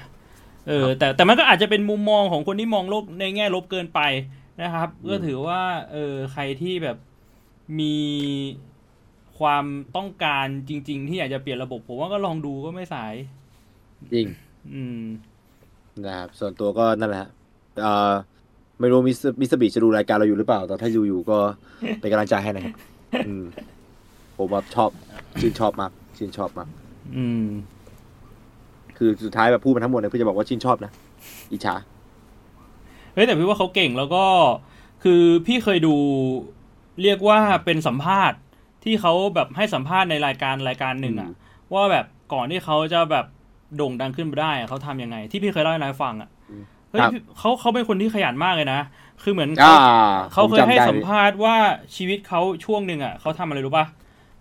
A: เออแต่แต่มันก็อาจจะเป็นมุมมองของคนที่มองโลกในแง่ลบเกินไปนะครับ ก็ถือว่าเออใครที่แบบมีความต้องการจริง ๆ ที่อยากจะเปลี่ยนระบบ ผมว่าก็ลองดูก็ไม่สาย
B: จริง
A: อืม
B: นะครับส่วนตัวก็นั่นแหละฮะเอ่อ ไม่รู้มิสมิสบีจะดูรายการเราอยู่หรือเปล่า แต่ถ้าอยู่อยู่ก็เป็นกำลังใจให้นะครับอืมผมว่าชอบชื่นชอบมากชื่นชอบมาก
A: อืม
B: คือสุดท้ายแบบพูดมาทั้งหมดเนี่ยเพื่อจะบอกว่าชื่นชอบนะอิจฉา
A: เฮ้ยแต่พี่ว่าเขาเก่งแล้วก็คือพี่เคยดูเรียกว่าเป็นสัมภาษณ์ที่เขาแบบให้สัมภาษณ์ในรายการรายการหนึ่งอะว่าแบบก่อนที่เขาจะแบบโด่งดังขึ้นมาได้อะเขาทำยังไง ที่พี่เคยเล่าให้นายฟังอะ เฮ้ยพี่เขาเขาเป็นคนที่ขยันมากเลยนะ คือเหมือน
B: อ่า
A: เขา
B: ผม
A: เคยให้
B: จำได้
A: สัมภาษณ์ว่าชีวิตเขาช่วงหนึ่งอะเขาทำอะไรรู้ป่ะ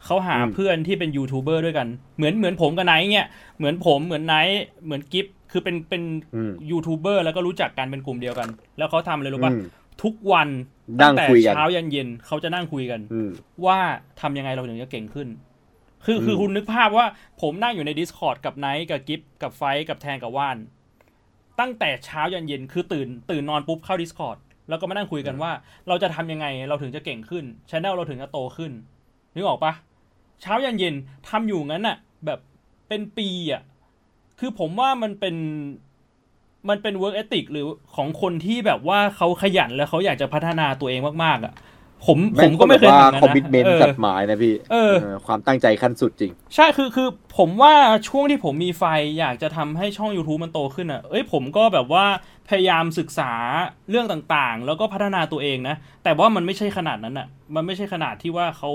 A: เขาหา
B: อืม
A: เพื่อนที่เป็นยูทูบเบอร์ด้วยกัน เหมือนเหมือนผมกับไนท์เนี่ยเหมือนผมเหมือนไนท์เหมือนกิฟคือเป็นเป็น
B: อืม
A: ยูทูบเบอร์แล้วก็รู้จักกันเป็นกลุ่มเดียวกัน แล้วเขาทำอะไรรู้ป่ะ
B: อืม
A: ทุกวัน
B: นั่ง
A: งแต่
B: คุยกันตั้งแต่
A: เช้ายันเย็นเขาจะนั่งคุยกัน
B: อืม
A: ว่าทำยังไงเราถึงจะเก่งขึ้น คือ
B: อืม
A: คือคุณนึกภาพว่าผมนั่งอยู่ใน Discord กับไนท์กับกิฟกับไฟท์กับแทนกับว่าน ตั้งแต่เช้ายันเย็นคือตื่นตื่นนอนปุ๊บเข้า Discord แล้วก็มานั่งคุยกันว่า เราจะทำยังไงเราถึงจะเก่งขึ้นชแนลเราถึงจะโตขึ้นนึกออกปะเช้ายันเย็นทำอยู่งั้นน่ะแบบเป็นปีอะคือผมว่ามันเป็นมันเป็น work ethic หรือของคนที่แบบว่าเขาขยันแล้วเขาอยากจะพัฒนาตัวเองมากๆอะ ผมผมก็ไม่เคยทำงั้น
B: คอมมิชเมน
A: นะ
B: ต์
A: เอ
B: ตั
A: อ
B: ดหมายนะพี่
A: เออ
B: เออ ความตั้งใจขั้นสุดจริง
A: ใช่คือคือผมว่าช่วงที่ผมมีไฟอยากจะทำให้ช่อง YouTube มันโตขึ้นอะเอ้ยผมก็แบบว่าพยายามศึกษาเรื่องต่างๆ แล้วก็พัฒนาตัวเองนะ แต่ว่ามันไม่ใช่ขนาดนั้นอะ มันไม่ใช่ขนาดที่ว่าเขา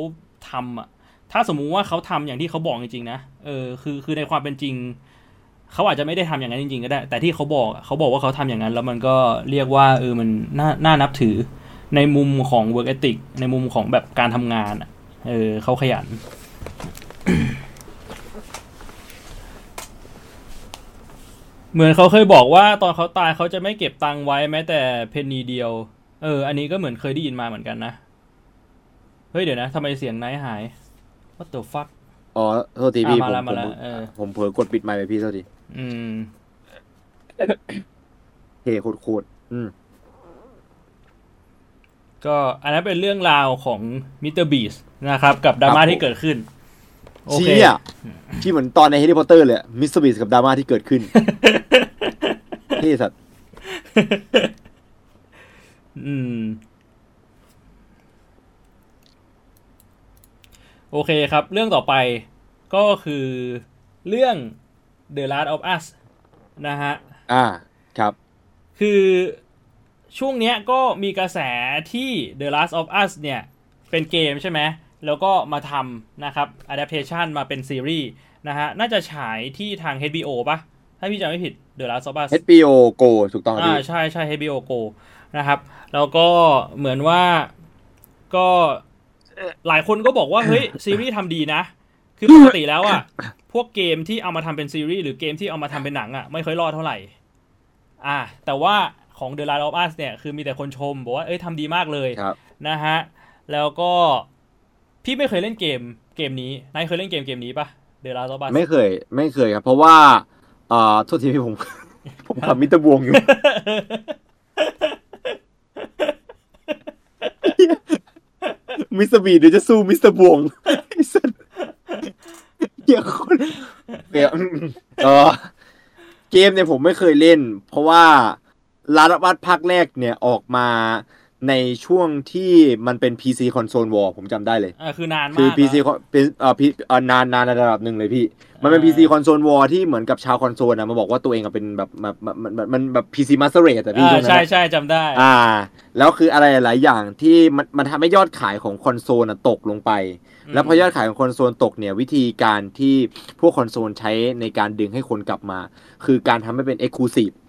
A: ทำอะถ้าสมมุติว่าเขาทำอย่างที่เขาบอกจริงๆนะเออคือคือในความเป็นจริงเขาอาจจะไม่ได้ทำอย่างนั้นจริงๆก็ได้ แต่ที่เขาบอกอะเขาบอกว่าเขาทำอย่างนั้น แล้วมันก็เรียกว่าเออมันน่าน่านับถือ ในมุมของ work ethic ในมุมของแบบการทำงานอะเออเขาขยัน เหมือนเขาเคยบอกว่าตอนเขาตายเขาจะไม่เก็บตังค์ไว้แม้แต่เพนนีเดียว เออ อันนี้ก็เหมือนเคยได้ยินมาเหมือนกันนะ เฮ้ยเดี๋ยวนะทำไมเสียงไนท์หาย what the fuck
B: อ๋อโทษทีพี่
A: อะ
B: ผม
A: มาแล้ว
B: ผม
A: มาแล้วเออ
B: ผมเผลอกดปิดไมค์ไปพี่โทษที
A: อืม
B: เท่โคตรๆอืม
A: ก็อันนั้นเป็นเรื่องราวของมิสเตอร์บีสต์นะครับ กับดราม่าที่เกิดขึ้นโอเค
B: เชี่ยที่เหมือนตอนในแฮร์รี่พอตเตอร์เลยมิสเตอร์บีสต์กับดราม่าที่เกิดขึ้นเท่สัตว์
A: อืม โอเคครับ เรื่องต่อไปก็คือเรื่อง The Last of Us นะฮะ
B: อ่า ครับ
A: คือ ช่วงเนี้ยก็มีกระแสที่ The Last of Us เนี่ย เป็นเกมใช่ไหม แล้วก็มาทำนะครับ adaptation มาเป็นซีรีส์นะฮะ น่าจะฉายที่ทาง HBO ปะถ้าพี่จำไม่ผิด The Last of Us
B: HBO Go ถูกต้องครับ
A: อ่า
B: พี่
A: ใช่ใช่ HBO Go นะครับ แล้วก็เหมือนว่าก็หลายคนก็บอกว่า เฮ้ย ซีรีส์ทำดีนะ คือปกติแล้วอะพวกเกมที่เอามาทำเป็นซีรีส์หรือเกมที่เอามาทำเป็นหนังอะไม่ค่อยรอดเท่าไหร่ อ่า แต่ว่า ของ The Last of Us เนี่ยคือมีแต่คนชม บอกว่าเอ้ยทำดีมากเลย
B: ครับ
A: นะฮะ แล้วก็พี่ไม่เคยเล่นเกมเกมนี้นายเคยเล่นเกมเกมนี้ปะ The Last of Us
B: ไม่เคย ไม่เคยครับ เพราะว่าอ่าโทษทีพี่ผม ผมทำมิสเตอร์บวงอยู่มิสเตอร์บีสต์เดี๋ยวจะสู้มิสเตอร์บวงไอ้สัสเดี๋ยวคนเดี๋ยวเออเกมเนี่ยผมไม่เคยเล่น เพราะว่า ลาดวัดภาคแรกเนี่ยออกมาในช่วงที่มันเป็น PC Console War ผมจำได้เลย
A: อ่าคือนานมาก
B: คือ PC
A: อะ
B: เป็นเอ่อพีเอ่อนานนานในระดับหนึ่งเลยพี่ มันเป็น
A: อ่า
B: PC Console War ที่เหมือนกับชาวคอนโซลนะมาบอกว่าตัวเองอะเป็นแบบแบบแบบมันมันมันแบบ PC Master Race อะพี่
A: อ่า
B: ช่วงนั้น
A: ใช่
B: อะ
A: ใช่จำได้
B: อ่า แล้วคืออะไรหลายอย่างที่มันมันทำให้ยอดขายของคอนโซลอะตกลงไป
A: อืม
B: แล้วพอยอดขายของคอนโซลตกเนี่ยวิธีการที่พวกคอนโซลใช้ในการดึงให้คนกลับมา คือการทำให้เป็น Exclusive
A: อ่า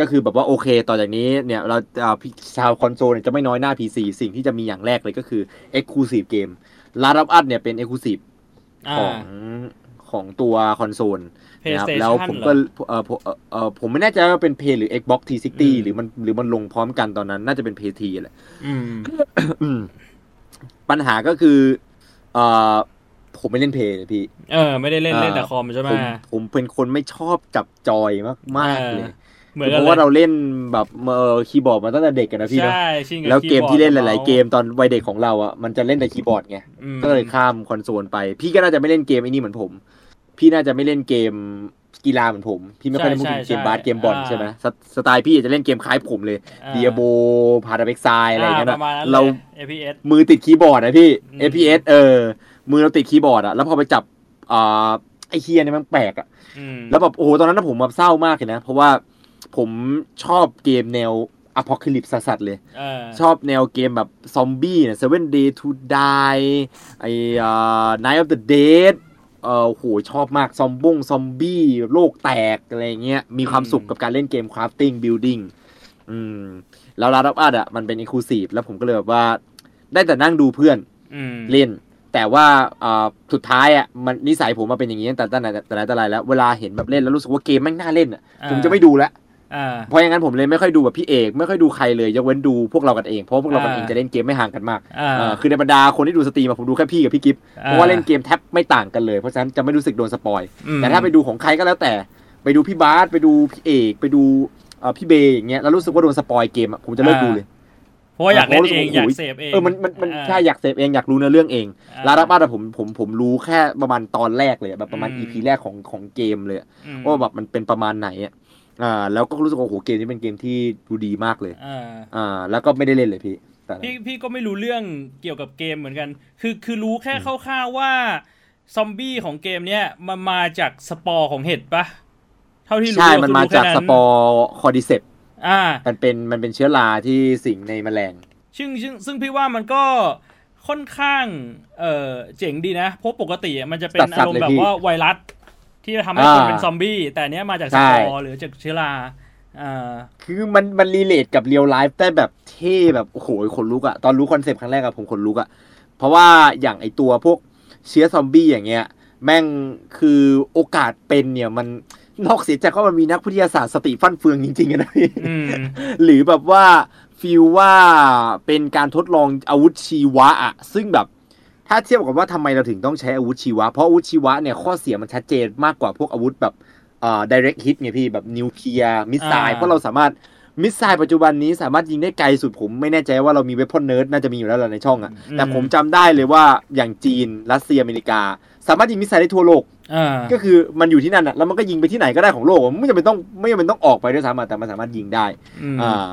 B: ก็คือแบบว่าโอเคต่อจากนี้เนี่ยเราอ่าพี่ชาวคอนโซลเนี่ยจะไม่น้อยหน้า PC สิ่งที่จะมีอย่างแรกเลยก็คือ Exclusive เกม Last of Us เนี่ยเป็น Exclusive
A: อ่า
B: ของของตัวคอนโซลนะครับ
A: PlayStation
B: แล้วผมก็เออผมเอ่อเออผมไม่แน่ใจว่าเป็น Play หรือ Xbox 360
A: อืม
B: หรือมันหรือมันลงพร้อมกันตอนนั้น น่าจะเป็น p พ t แหละ
A: อืม
B: อืมปัญหาก็คือเออผมไม่เล่นเพลย์เลยพี่
A: เออ ไม่ได้เล่น
B: อ่า
A: เล่นแต่คอมใช่ไหม
B: ผมผมเป็นคนไม่ชอบจับจอยมากๆเลย
A: เหมือน
B: เพ
A: กัน
B: ราะ
A: เล
B: ว่ายเราเล่นแบบเออคีย์บอร์ดมาตั้งแต่เด็กกันนะพี่เนอะ
A: ใช่ชิงบ
B: แล้วเกมที่เล่นหลาย ๆ เก
A: คีย์บอร์ด
B: มตอนวัยเด็กของเราอะมันจะเล่นแต่คีย์บอร์ดไง
A: อืม
B: ก็เลยข้ามคอนโซลไป พี่ก็น่าจะไม่เล่นเกมไอ้นี่เหมือนผม พี่น่าจะไม่เล่นเกมกีฬาเหมือนผม พี่ไม่ค่อยได้พูดถึงเกมบาสเกมบอลใช่ไหมสสไตล์พี่จะเล่นเกมคล้ายผมเลย
A: อ่า
B: Diablo Path of Exile อะไรอย่างเงี้ย
A: ป
B: นะ
A: ระมาณนั้น
B: เรา
A: เลย FPS
B: มือติดคีย์บอร์ดนะพี่
A: อืม
B: FPS เออ มือเราติดคีย์บอร์ดอะแล้วพอไปจับอ่าไอเฮียเนี่ยมันแปลกอะ
A: อืม
B: แล้วแบบโอ้โหตอนนั้นนะผมแบบเศร้ามากเลยนะ เพราะว่า ผมชอบเกมแนว apocalypse สัสๆเลย
A: เออ
B: ชอบแนวเกมแบบซอมบี้เนี่ย Seven Day to Die ไอ้อ่า Night of the Dead เออโหชอบมาก ซอมบงซอมบี้โลกแตก อะไรเงี้ย มีความสุขกับการเล่นเกม crafting building อืม แล้วลาดับอัดอะ มันเป็น exclusive แล้วผมก็เลยแบบว่า ได้แต่นั่งดูเพื่อน
A: อืม
B: เล่น แต่ว่าอ่าสุดท้ายอะมันนิสัยผมมาเป็นอย่างนี้ตั้งแต่ตั้งแต่แต่ไหนแต่ไรแล้ว เวลาเห็นแบบเล่นแล้วรู้สึกว่าเกมแม่งน่าเล่นอะ
A: อ่า
B: ผมจะไม่ดูแล้ว
A: อ่า
B: เพราะอย่างนั้นผมเลยไม่ค่อยดูแบบพี่เอกไม่ค่อยดูใครเลยยกเว้นดูพวกเรากันเองเพราะว่าพวกเรากันเอง
A: อ่า
B: จะเล่นเกมไม่ห่างกันมาก
A: อ่า
B: เออคือในบรรดาคนที่ดูสตรีมอะผมดูแค่พี่กับพี่กิฟเพราะว่าเล่นเกมแทบไม่ต่างกันเลยเพราะฉะนั้นจะไม่รู้สึกโดน spoil อื
A: ม
B: แต่ถ้าไปดูของใครก็แล้วแต่ ไปดูพี่บาสไปดูพี่เอกไปดูเอ่อพี่เบย์อย่างเงี้ยแล้วรู้สึกว่าโดน spoil เกมอะผมจะเลิกดูเลย
A: เพราะว่าอยากเล่นเอง
B: โอ้โห
A: อยากเสพเอง
B: เออมันมันมัน
A: อ่า
B: ใช่อยากเสพเองอยากรู้เนื้อเรื่องเอง
A: อ่า
B: Last of Us ผมผมผมรู้แค่ประมาณตอนแรกเลยอะแบบประมาณ
A: อืม
B: EP แรกของของเกมเลยอะ
A: อืม
B: ว่าแบบมันเป็นประมาณไหนอะ อ่าแล้วก็รู้สึกว่าโอ้โหเกมนี้เป็นเกมที่ดูดีมากเลย
A: อ่า
B: อ่า แล้วก็ไม่ได้เล่นเลยพี่แต่
A: พี่พี่ก็ไม่รู้เรื่องเกี่ยวกับเกมเหมือนกัน คือคือรู้แค่คร่าวๆว่าซอมบี้ของเกมเนี้ยมันมาจากสปอร์ของเห็ดปะเท่าที่รู้
B: ใช่ มันมา
A: คือรู้
B: จาก
A: แค่
B: สปอร์ cordyceps อ่า มันเป็นมันเป็นเชื้อราที่สิงในแมลง
A: ซึ่งซึ่งซึ่งพี่ว่ามันก็ค่อนข้าง เออเจ๋งดีนะ เพราะปกติอะมันจะเป็น
B: สั
A: อา
B: ตว์ๆ
A: รมณ์
B: เลย
A: แบบ
B: พี่
A: ว่าไวรัส ที่จะทำให้
B: อ่า
A: คนเป็นซอมบี้ แต่อันเนี้ยมาจากสปอร์ใช่หรือจากเชื้อราอ่า
B: คือมันมัน relate กับ real life ได้แบบเท่แบบโอ้โหขนลุกอะตอนรู้คอนเซปต์ครั้งแรกอะผมขนลุกอะเพราะว่าอย่างไอตัวพวกเชื้อซอมบี้อย่างเงี้ย แม่งคือโอกาสเป็นเนี่ยมันนอกเสียจากว่ามันมีนักวิทยาศาสตร์สติฟั่นเฟืองจริงๆอะนะพี่
A: อืม
B: หรือแบบว่า feel ว่าเป็นการทดลองอาวุธชีวะอะซึ่งแบบ ถ้าเทียบกับว่าทำไมเราถึงต้องใช้อาวุธชีวะ เพราะอาวุธชีวะเนี่ยข้อเสียมันชัดเจนมากกว่าพวกอาวุธแบบเอ่อ direct hit ไงพี่แบบนิวเคลียร์ missile
A: อ่า
B: เพราะเราสามารถ missile ปัจจุบันนี้สามารถยิงได้ไกลสุดผมไม่แน่ใจว่าเรามี weapon nerd น่าจะมีอยู่แล้วแหละในช่องอะแต่ผมจำได้เลยว่าอย่างจีนรัสเซียอเมริกา สามารถยิง missile ได้ทั่วโลก
A: อ่า
B: ก็คือมันอยู่ที่นั่นอะแล้วมันก็ยิงไปที่ไหนก็ได้ของโลกมันไม่จำเป็นต้องไม่จำเป็นต้องออกไปด้วยซ้ำอะแต่มันสามารถยิงได้
A: อืม
B: อ่า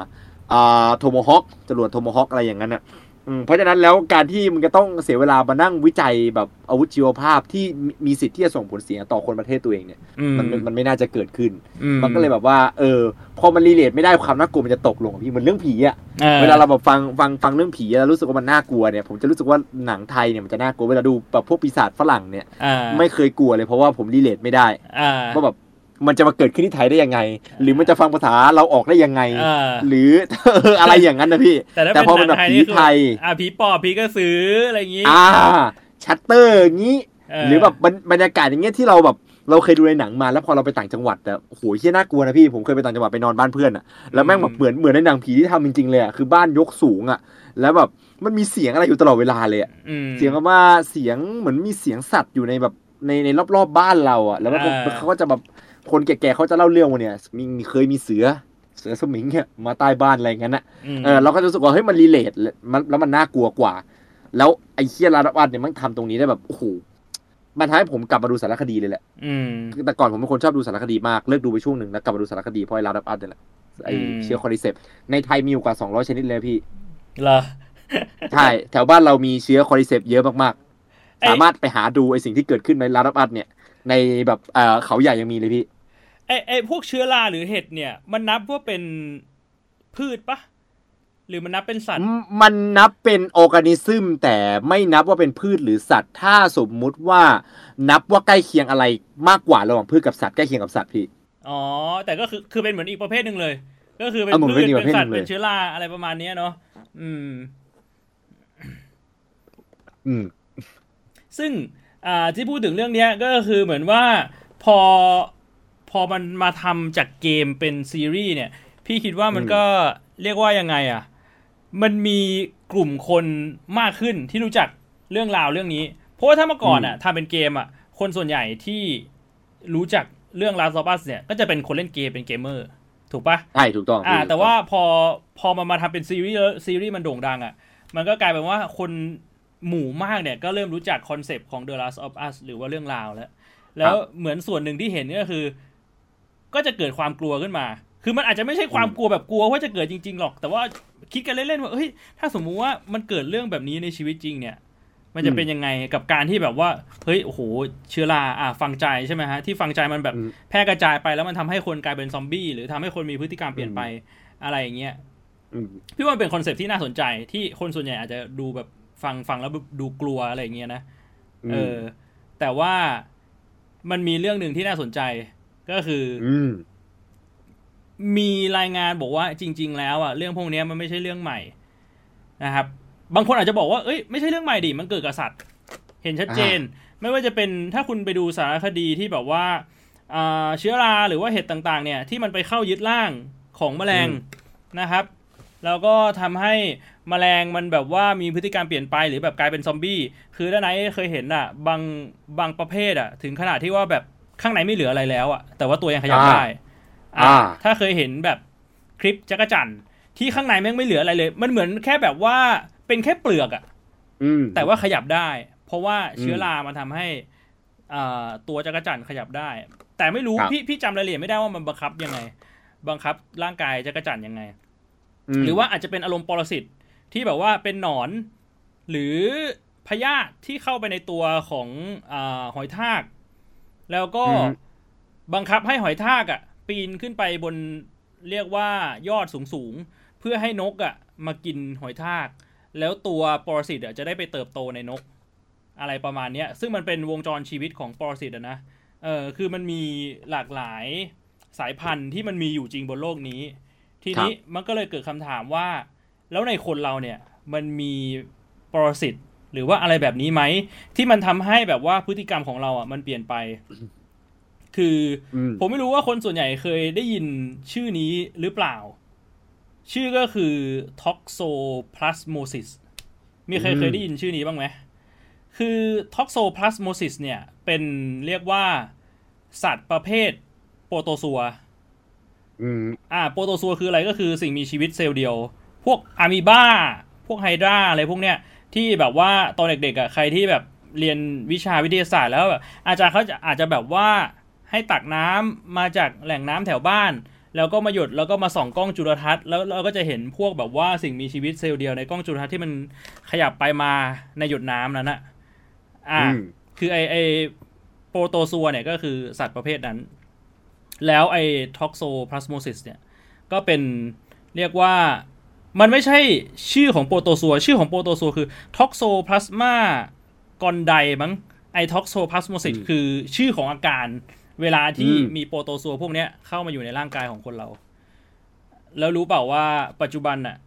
B: อ่าโทโมฮอคจรวดโทโมฮอคอะไรอย่างนั้นอะอืม เพราะฉะนั้นแล้วการที่มันจะต้องเสียเวลามานั่งวิจัยแบบอาวุธชีวภาพที่มีมีสิทธิ์ที่จะส่งผลเสียต่อคนประเทศตัวเองเนี่ย
A: อืม
B: มันมันมันไม่น่าจะเกิดขึ้น
A: อื
B: มมันก็เลยแบบว่า เออ พอมัน relate ไม่ได้ความน่ากลัวมันจะตกลงอะพี่เหมือนเรื่องผีอะ
A: อ่า
B: เวลาเราแบบฟังฟังฟังเรื่องผีแล้วรู้สึกว่ามันน่ากลัวเนี่ยผมจะรู้สึกว่าหนังไทยเนี่ยมันจะน่ากลัวเวลาดูแบบพวกปีศาจฝรั่งเนี่ย
A: อ่า
B: ไม่เคยกลัวเลยเพราะว่าผม relate ไม่ได้
A: อ่า
B: ว่าแบบ มันจะมาเกิดขึ้นที่ไทยได้ยังไง หรือมันจะฟังภาษาเราออกได้ยังไง
A: อ่า
B: หรืออะไรอย่างนั้นนะพี่
A: แต่ถ้า
B: แต่
A: เป็น
B: หนั
A: งไทย
B: เป็
A: น
B: แบบ
A: ผีไทยนี่คืออ่าผีปอบผีกระสืออะไรอย่างงี้
B: อ่าชัตเตอร์อย่างนี้
A: เห
B: รือแบบบรรบรรยากาศอย่างเงี้ยที่เราแบบเราเคยดูในหนังมาแล้วพอเราไปต่างจังหวัดอะโอ้โหเฮี้ยน่ากลัวนะพี่ผมเคยไปต่างจังหวัดไปนอนบ้านเพื่อนอะแล้วแม่งแบบเหมือนเหมือนในหนังผีที่ทำจริงๆเลยอะคือบ้านยกสูงอะแล้วแบบมันมีเสียงอะไรอยู่ตลอดเวลาเลยอะ
A: อืม
B: เสียงแบบว่าเสียงเหมือนมีเสียงสัตว์อยู่ในแบบในในรอบๆบบ้านเราอะแล้วมันก็
A: อ่า
B: เขาก็จะแบบ คนแก่ๆเขาจะเล่าเรื่องว่าเนี่ยมีมีเคยมีเสือเสือสมิงเนี่ยมาใต้บ้านอะไรอย่างนั้นอะ
A: ม
B: เออเราก็จะรู้สึกว่าเฮ้ยมันรีเลทมันแล้วมันน่ากลัวกว่า แล้วไอ้เคียลาดวัดเนี่ยมันทำตรงนี้ได้แบบโอ้โหมันทำให้ผมกลับมาดูสารคดีเลยแหละ
A: อืม
B: แต่ก่อนผมเป็นคนชอบดูสารคดีมาก เลิกดูไปช่วงหนึ่งแล้วกลับมาดูสารคดีเพราะไอ้ลาดวัดเนี่ยแหละไอ้
A: อืม
B: เชื้อคอริเซปในไทยมีอยู่กว่า200ชนิดเลยพี่
A: เหรอ
B: ใช่แถวบ้านเรามีเชื้อคอริเซปเยอะมาก
A: ไอ้
B: ๆสามารถไปหาดูไอสิ่งที่เกิดขึ้นในลาดับอัดเนี่ย ในแบบเอ่อเขาใหญ่ยังมีเลยพี่
A: ไอไอพวกเชื้อราหรือเห็ดเนี่ย มันนับว่าเป็นพืชปะหรือมันนับเป็นสัตว์
B: มมันนับเป็นออร์แกนิซึมแต่ไม่นับว่าเป็นพืชหรือสัตว์ ถ้าสมมุติว่านับว่าใกล้เคียงอะไรมากกว่าระหว่างพืชกับสัตว์ใกล้เคียงกับสัตว์พี่
A: อ๋อแต่ก็คือคือเป็นเหมือนอีกประเภทหนึ่งเลย ก็คือเป็น
B: เอาเหมือน
A: พืช
B: เป็นอีกป
A: เป็
B: ระ
A: น
B: เภท
A: สัตว์
B: หนึ่งเลย
A: เป็นเชื้อราอะไรประมาณเนี้ยเนาะอืม
B: อืม
A: ซึ่ง อ่าที่พูดถึงเรื่องเนี้ยก็คือเหมือนว่าพอพอมันมาทำจากเกมเป็นซีรีส์เนี่ย พี่คิดว่ามัน
B: อืม
A: ก็เรียกว่ายังไงอะ มันมีกลุ่มคนมากขึ้นที่รู้จักเรื่องราวเรื่องนี้ เพราะว่าถ้าเมื่อก่อนอะทำเป็นเกมอะ คนส่วนใหญ่ที่รู้จักเรื่อง Last of Us เนี่ย ก็จะเป็นคนเล่นเกมเป็นเกมเมอร์ถูกปะ
B: ใช่ถูกต้อง
A: อ่า
B: พี่
A: แต่ว่าพอพอมันมาทำเป็นซีรีส์แล้วซีรีส์มันโด่งดังอะ มันก็กลายเป็นว่าคน หมู่มากเนี่ยก็เริ่มรู้จักคอนเซปต์ของ The Last of Us หรือว่าเรื่องราวแล้ว แล้วเหมือนส่วนหนึ่งที่เห็นก็คือ ก็จะเกิดความกลัวขึ้นมา คือมันอาจจะไม่ใช่ความกลัวแบบกลัวว่าจะเกิดจริง ๆ หรอก แต่ว่าคิดกันเล่นๆว่าเฮ้ยถ้าสมมุติว่ามันเกิดเรื่องแบบนี้ในชีวิตจริงเนี่ย มันจะเป็นยังไงกับการที่แบบว่าเฮ้ยโอ้โหเชื้อราอะ fungi ใช่ไหมฮะที่ fungi มันแบบ
B: อืม
A: แพร่กระจายไปแล้วมันทำให้คนกลายเป็นซอมบี้หรือทำให้คนมีพฤติกรรมเปลี่ยนไปอะไรอย่างเงี้ย
B: อืม
A: พี่ว่ามันเป็นคอนเซปต์ที่น่าสนใจที่คนส่วนใหญ่อาจจะดูแบบ ฟังฟังแล้วดูกลัวอะไรอย่างเงี้ยนะเออ แต่ว่ามันมีเรื่องหนึ่งที่น่าสนใจก็คือ
B: อืม
A: มีรายงานบอกว่าจริง ๆ แล้วอะเรื่องพวกเนี้ยมันไม่ใช่เรื่องใหม่นะครับ บางคนอาจจะบอกว่าเอ้ยไม่ใช่เรื่องใหม่ดิมันเกิดกับสัตว์ เห็นชัดเจน ไม่ว่าจะเป็นถ้าคุณไปดูสารคดีที่แบบว่าอ่าเชื้อราหรือว่าเห็ดต่าง ๆ เนี่ย ที่มันไปเข้ายึดร่างของแมลง
B: อืม
A: นะครับ แล้วก็ทำให้แมลงมันแบบว่ามีพฤติกรรมเปลี่ยนไปหรือแบบกลายเป็นซอมบี้ คือด้านไหนเคยเห็นอะบางบางประเภทอะถึงขนาดที่ว่าแบบข้างในไม่เหลืออะไรแล้วอะแต่ว่าตัวยังขยับ
B: อ่า
A: ได้อ่า
B: อ่า
A: ถ้าเคยเห็นแบบคลิปจักรจันทร์ที่ข้างในแม่งไม่เหลืออะไรเลย มันเหมือนแค่แบบว่าเป็นแค่เปลือกอะ
B: อืม
A: แต่ว่าขยับได้ เพราะว่าเชื้อ
B: อืม
A: รามันทำให้อ่าตัวจักรจันทร์ขยับได้ แต่ไม่รู้
B: ครับ
A: พี่พี่จำรายละเอียดไม่ได้ว่ามันบังคับยังไง บังคับร่างกายจักรจันทร์ยังไง
B: ม
A: หรือว่าอาจจะเป็นอารมณ์ปรสิตที่แบบว่าเป็นหนอน หรือพยาธิที่เข้าไปในตัวของอาหอยทาก แล้วก็
B: อืม
A: บังคับให้หอยทากอะ ปีนขึ้นไปบนเรียกว่ายอดสูงๆเพื่อให้นกอะ มากินหอยทาก แล้วตัวปรสิตอะจะได้ไปเติบโตในนก อะไรประมาณเนี้ย ซึ่งมันเป็นวงจรชีวิตของปรสิตอะนะเออคือมันมีหลากหลายสายพันธุ์ที่มันมีอยู่จริงบนโลกนี้ ทีนี้มันก็เลยเกิดคำถามว่า แล้วในคนเราเนี่ยมันมีปรสิตหรือว่าอะไรแบบนี้ไหม ที่มันทำให้แบบว่าพฤติกรรมของเราอะมันเปลี่ยนไป คือผมไม่รู้ว่าคนส่วนใหญ่เคยได้ยินชื่อนี้หรือเปล่า ชื่อก็คือ toxoplasmosis มีใครเคยได้ยินชื่อนี้บ้างไหมคือ toxoplasmosis เนี่ย เป็นเรียกว่าสัตว์ประเภทโปรโตซัว
B: อืม
A: อ่าโปรโตซัวคืออะไรก็คือสิ่งมีชีวิตเซลล์เดียว พวกอะมีบ้า พวกไฮดราอะไรพวกเนี้ยที่แบบว่าตอนเด็กๆอะใครที่แบบเรียนวิชาวิทยาศาสตร์แล้วแบบอาจารย์เขาจะอาจจะแบบว่าให้ตักน้ำมาจากแหล่งน้ำแถวบ้าน แล้วก็มาหยดแล้วก็มาส่องกล้องจุลทรรศน์แล้วเราก็จะเห็นพวกแบบว่าสิ่งมีชีวิตเซลล์เดียวในกล้องจุลทรรศน์ที่มันขยับไปมาในหยดน้ำนั้นอะอ่า
B: อืม
A: คือไอไอโปรโตซัวเนี่ยก็คือสัตว์ประเภทนั้น แล้วไอ toxoplasmosis เนี่ย ก็เป็นเรียกว่ามันไม่ใช่ชื่อของโปรโตซัว ชื่อของโปรโตซัวคือ Toxoplasma gondii มั้งไอ toxoplasmosis อืมคือชื่อของอาการเวลาที่
B: อืม
A: มีโปรโตซัวพวกเนี้ยเข้ามาอยู่ในร่างกายของคนเรา แล้วรู้เปล่าว่าปัจจุบันน่ะ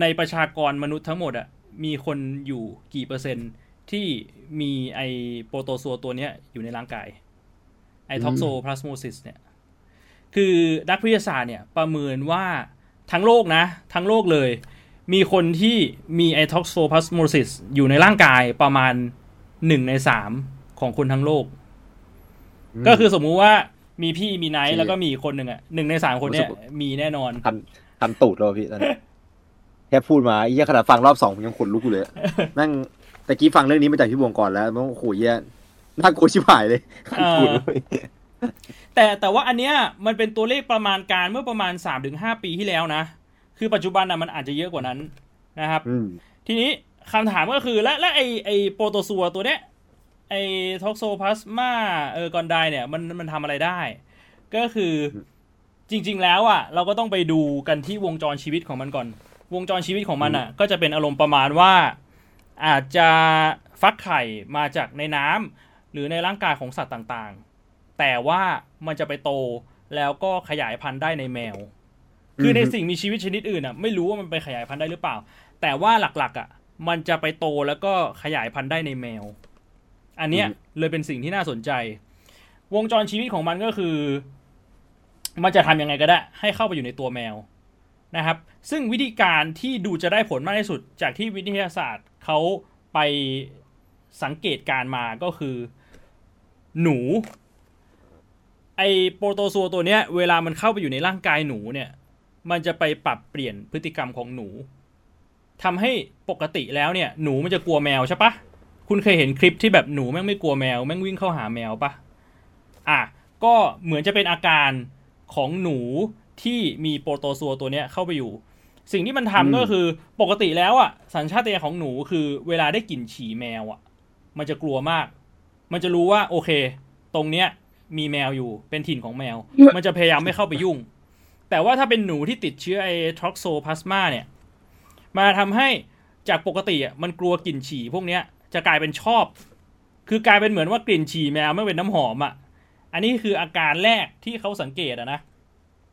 A: ในประชากรมนุษย์ทั้งหมดอะมีคนอยู่กี่เปอร์เซ็นต์ที่มีไอโปรโตซัวตัวเนี้ยอยู่ในร่างกาย ไอ toxoplasmosis เนี่ยคือนักวิทยาศาสตร์เนี่ยประเมินว่าทั้งโลกนะ ทั้งโลกเลย มีคนที่มีไอ toxoplasmosisอยู่ในร่างกายประมาณหนึ่งในสามของคนทั้งโลก ก็คือสมมุติว่ามีพี่มีไนท์แล้วก็มีอีกคนหนึ่งอะหนึ่งในสามคนเนี่ย
B: รู้สึก
A: มีแน่นอน
B: ทันทันตูดแล้วพี่ตอนนี้แค่พูดมาไอ้เหี้ยขนาดฟังรอบสองผมยังขนลุกอยู่เลยนั่งแต่กี้ฟังเรื่องนี้มาจากพี่วงก่อนแล้วมันโอ้โหเหี้ย น่ากลัวชิบหายเลย
A: เออ
B: พูดเลย
A: แต่แต่ว่าอันเนี้ยมันเป็นตัวเลขประมาณการเมื่อประมาณ3-5ปีที่แล้วนะ คือปัจจุบันอะมันอาจจะเยอะกว่านั้นนะครับ
B: อืม
A: ทีนี้คำถามก็คือและและไอไอโปรโตซัวตัวเนี้ยไอท็อกโซพลาสมาเออกอนไดเนี่ยมันมันทำอะไรได้ ก็คือจริง ๆ แล้วอะ เราก็ต้องไปดูกันที่วงจรชีวิตของมันก่อน วงจรชีวิตของมันอะ ก็จะเป็นอารมณ์ประมาณว่าอาจจะฟักไข่มาจากในน้ำ หรือในร่างกายของสัตว์ต่างๆ แต่ว่ามันจะไปโตแล้วก็ขยายพันธุ์ได้ในแมว คือในสิ่งมีชีวิตชนิดอื่นอะ ไม่รู้ว่ามันไปขยายพันธุ์ได้หรือเปล่า แต่ว่าหลักๆอะ มันจะไปโตแล้วก็ขยายพันธุ์ได้ในแมว อันเนี้ยเลยเป็นสิ่งที่น่าสนใจ วงจรชีวิตของมันก็คือ มันจะทำยังไงก็ได้ ให้เข้าไปอยู่ในตัวแมวนะครับ ซึ่งวิธีการที่ดูจะได้ผลมากที่สุด จากที่วิทยาศาสตร์เขาไปสังเกตการ์มาก็คือ หนู ไอโปรโตซัวตัวเนี้ย เวลามันเข้าไปอยู่ในร่างกายหนูเนี่ย มันจะไปปรับเปลี่ยนพฤติกรรมของหนูทำให้ปกติแล้วเนี่ย หนูมันจะกลัวแมวใช่ปะคุณเคยเห็นคลิปที่แบบหนูแม่งไม่กลัวแมวแม่งวิ่งเข้าหาแมวปะอะก็เหมือนจะเป็นอาการของหนูที่มีโปรโตซัวตัวเนี้ยเข้าไปอยู่ สิ่งที่มันทำก็คือปกติแล้วอะสัญชาตญาณของหนูคือเวลาได้กลิ่นฉี่แมวอะ มันจะกลัวมาก มันจะรู้ว่าโอเค ตรงเนี้ยมีแมวอยู่เป็นถิ่นของแมว มันจะพยายามไม่เข้าไปยุ่ง แต่ว่าถ้าเป็นหนูที่ติดเชื้อไอ้ทรอกโซพลาสมาเนี่ย มาทำให้จากปกติอะมันกลัวกลิ่นฉี่พวกเนี้ยจะกลายเป็นชอบ คือกลายเป็นเหมือนว่ากลิ่นฉี่แมวไม่เป็นน้ำหอมอะ อันนี้คืออาการแรกที่เขาสังเกตอะนะ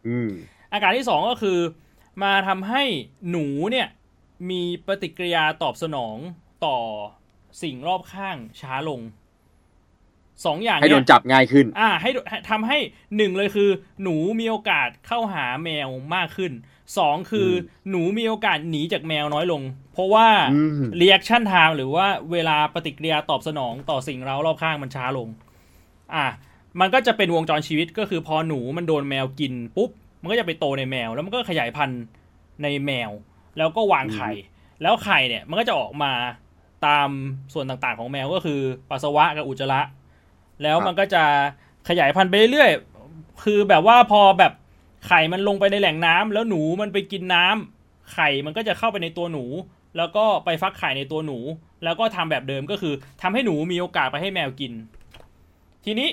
B: อืม
A: อาการที่สองก็คือ มาทำให้หนูเนี่ยมีปฏิกิริยาตอบสนองต่อสิ่งรอบข้างช้าลง สองอย่างเนี้
B: โดนจับง่ายขึ้น
A: อ่า ให้ให้ทำให้หนึ่งเลยคือ หนูมีโอกาสเข้าหาแมวมากขึ้นสองคืออ
B: ม
A: หนูมีโอกาสหนีจากแมวน้อยลง เพราะว่า
B: อืม
A: reaction time หรือว่าเวลาปฏิกิริยาตอบสนองต่อสิ่งเร้ารอบข้างมันช้าลง อ่ามันก็จะเป็นวงจรชีวิตก็คือพอหนูมันโดนแมวกินปุ๊บ มันก็จะไปโตในแมว แล้วมันก็ขยายพันธุ์ในแมว แล้วก็วางไข่ แล้วไข่เนี่ยมันก็จะออกมาตามส่วนต่างๆของแมวก็คือปัสสาวะกับอุจจาระ แล้วมันก็จะขยายพันธุ์ไปเรื่อยๆ คือแบบว่าพอแบบไข่มันลงไปในแหล่งน้ำแล้วหนูมันไปกินน้ำไข่มันก็จะเข้าไปในตัวหนู แล้วก็ไปฟักไข่ในตัวหนู แล้วก็ทำแบบเดิมก็คือทำให้หนูมีโอกาสไปให้แมวกิน ทีนี้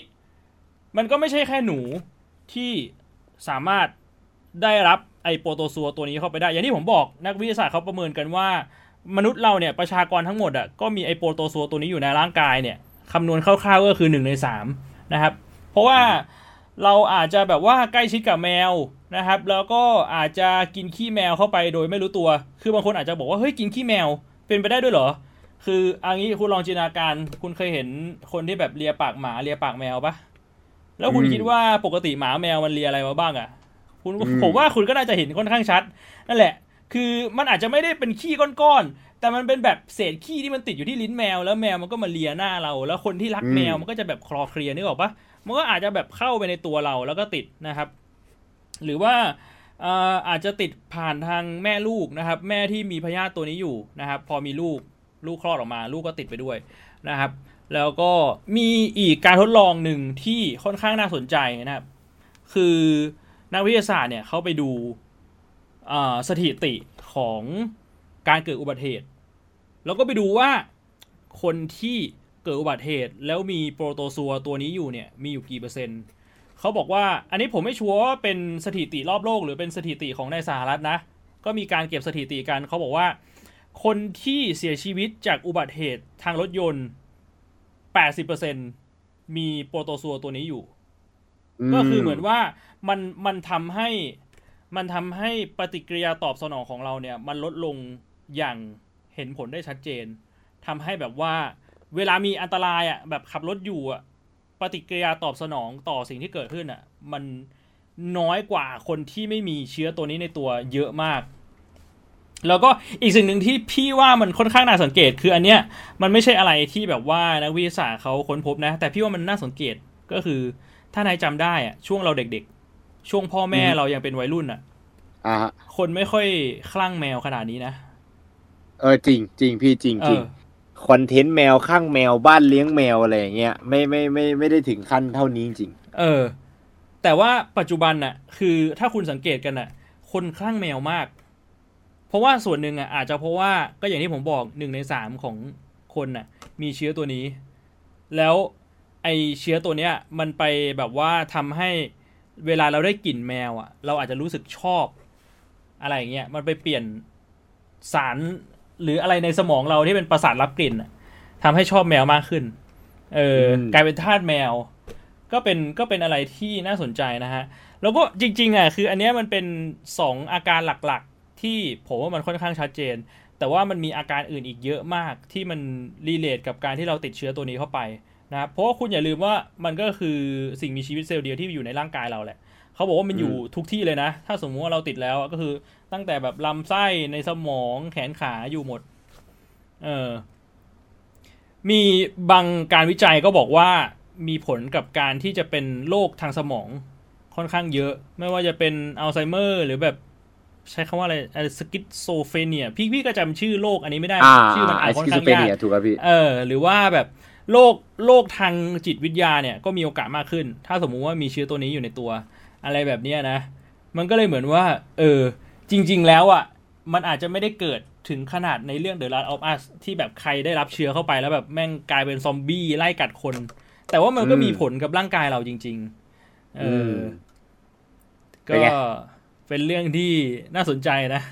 A: มันก็ไม่ใช่แค่หนูที่สามารถได้รับไอโปรโตซัวตัวนี้เข้าไปได้ อย่างที่ผมบอกนักวิทยาศาสตร์เขาประเมินกันว่า มนุษย์เราเนี่ยประชากรทั้งหมดอะก็มีไอโปรโตซัวตัวนี้อยู่ในร่างกายเนี่ย คำนวณคร่าวๆก็คือหนึ่งในสามนะครับ เพราะว่าเราอาจจะแบบว่าใกล้ชิดกับแมวนะครับ แล้วก็อาจจะกินขี้แมวเข้าไปโดยไม่รู้ตัว คือบางคนอาจจะบอกว่าเฮ้ยกินขี้แมวเป็นไปได้ด้วยเหรอ คืออันนี้คุณลองจินตนาการ คุณเคยเห็นคนที่แบบเลียปากหมาเลียปากแมวปะแล้วคุณ
B: อืม
A: คิดว่าปกติหมาแมวมันเลียอะไรมาบ้างอะคุณ
B: อืม
A: ผมว่าคุณก็น่าจะเห็นค่อนข้างชัด นั่นแหละ คือมันอาจจะไม่ได้เป็นขี้ก้อนๆ แต่มันเป็นแบบเศษขี้ที่มันติดอยู่ที่ลิ้นแมว แล้วแมวมันก็มาเลียหน้าเรา แล้วคนที่รักแมวมันก็จะแบบคลอเคลียนึกออกปะมันก็อาจจะแบบเข้าไปในตัวเราแล้วก็ติดนะครับ หรือว่าอาจจะติดผ่านทางแม่ลูกนะครับ แม่ที่มีพยาธิตัวนี้อยู่นะครับ พอมีลูกลูกคลอดออกมา ลูกก็ติดไปด้วยนะครับ แล้วก็มีอีกการทดลองหนึ่งที่ค่อนข้างน่าสนใจนะครับ คือนักวิทยาศาสตร์เนี่ยเขาไปดูสถิติของการเกิดอุบัติเหตุ แล้วก็ไปดูว่าคนที่เกิดอุบัติเหตุแล้วมีโปรโตซัวตัวนี้อยู่เนี่ยมีอยู่กี่เปอร์เซ็นต์เขาบอกว่าอันนี้ผมไม่ชัวร์ว่าเป็นสถิติรอบโลก หรือเป็นสถิติของในสหรัฐนะ ก็มีการเก็บสถิติกันเขาบอกว่า คนที่เสียชีวิตจากอุบัติเหตุทางรถยนต์ 80%มีโปรโตซัวตัวนี้อยู่ ก็คือเหมือนว่ามันมันทำให้มันทำให้ปฏิกิริยาตอบสนองของเราเนี่ย มันลดลงอย่าง เห็นผลได้ชัดเจนทำให้แบบว่าเวลามีอันตรายอะแบบขับรถอยู่อะปฏิกิริยาตอบสนองต่อสิ่งที่เกิดขึ้นอะ มันน้อยกว่าคนที่ไม่มีเชื้อตัวนี้ในตัวเยอะมาก แล้วก็อีกสิ่งหนึ่งที่พี่ว่ามันค่อนข้างน่าสังเกตคืออันเนี้ยมันไม่ใช่อะไรที่แบบว่านักวิทยาศาสตร์เขาค้นพบนะ แต่พี่ว่ามันน่าสังเกตก็คือ ถ้านายจำได้อะช่วงเราเด็กๆ ช่วงพ่อแม่
B: อืม
A: เรายังเป็นวัยรุ่นอะ
B: อ่าฮะ
A: คนไม่ค่อยคลั่งแมวขนาดนี้นะ
B: เออจริงจริงพี่จริง
A: เอ
B: จริง
A: อ
B: คอนเทนต์แมวข้างแมวบ้านเลี้ยงแมวอะไรอย่างเงี้ยไม่ไม่ไม่ไม่ได้ถึงขั้นเท่านี้จริง
A: เออ แต่ว่าปัจจุบันน่ะ คือถ้าคุณสังเกตกันน่ะ คนคลั่งแมวมาก เพราะว่าส่วนหนึ่งอะอาจจะเพราะว่าก็อย่างที่ผมบอกหนึ่งในสามของคนน่ะ มีเชื้อตัวนี้ แล้วไอเชื้อตัวเนี้ย มันไปแบบว่าทำให้เวลาเราได้กลิ่นแมวอะ เราอาจจะรู้สึกชอบ อะไรอย่างเงี้ยมันไปเปลี่ยนสาร หรืออะไรในสมองเราที่เป็นประสาทรับกลิ่นอะทำให้ชอบแมวมากขึ้น เออ
B: อืม
A: กลายเป็นทาสแมว ก็เป็นก็เป็นอะไรที่น่าสนใจนะฮะ แล้วก็จริง ๆอะคือ อันเนี้ยมันเป็นสองอาการหลักๆ ที่ผมว่ามันค่อนข้างชัดเจน แต่ว่ามันมีอาการอื่นอีกเยอะมากที่มันรีเลทกับการที่เราติดเชื้อตัวนี้เข้าไปนะครับเพราะว่าคุณอย่าลืมว่ามันก็คือสิ่งมีชีวิตเซลล์เดียวที่อยู่ในร่างกายเราแหละ เขาบอกว่ามันอยู่ทุกที่เลยนะ ถ้าสมมุติว่าเราติดแล้วอะก็คือตั้งแต่แบบลำไส้ในสมองแขนขาอยู่หมด เออ มีบางการวิจัยก็บอกว่ามีผลกับการที่จะเป็นโรคทางสมองค่อนข้างเยอะ ไม่ว่าจะเป็นอัลไซเมอร์ หรือแบบใช้คำว่าอะไร schizophrenia พี่พี่ก็จำชื่อโรคอันนี้ไม่ได้
B: อ่า
A: ชื่อมันค่อนข้างยา
B: กอ่า
A: ไอ schizophrenia
B: ถูกครับพี่
A: เออ หรือว่าแบบโรคโรคทางจิตวิทยาเนี่ยก็มีโอกาสมากขึ้น ถ้าสมมุติว่ามีเชื้อตัวนี้อยู่ในตัว อะไรแบบเนี้ยนะ มันก็เลยเหมือนว่า เออ จริง ๆ แล้วอะ มันอาจจะไม่ได้เกิดถึงขนาดในเรื่อง The Last of Us ที่แบบใครได้รับเชื้อเข้าไปแล้วแบบแม่งกลายเป็นซอมบี้ไล่กัดคน แต่ว่ามันก็
B: อืม
A: มีผลกับร่างกายเราจริง ๆ เอออ
B: ม
A: ก็
B: เป็นไง
A: เป็นเรื่องที่น่าสนใจนะ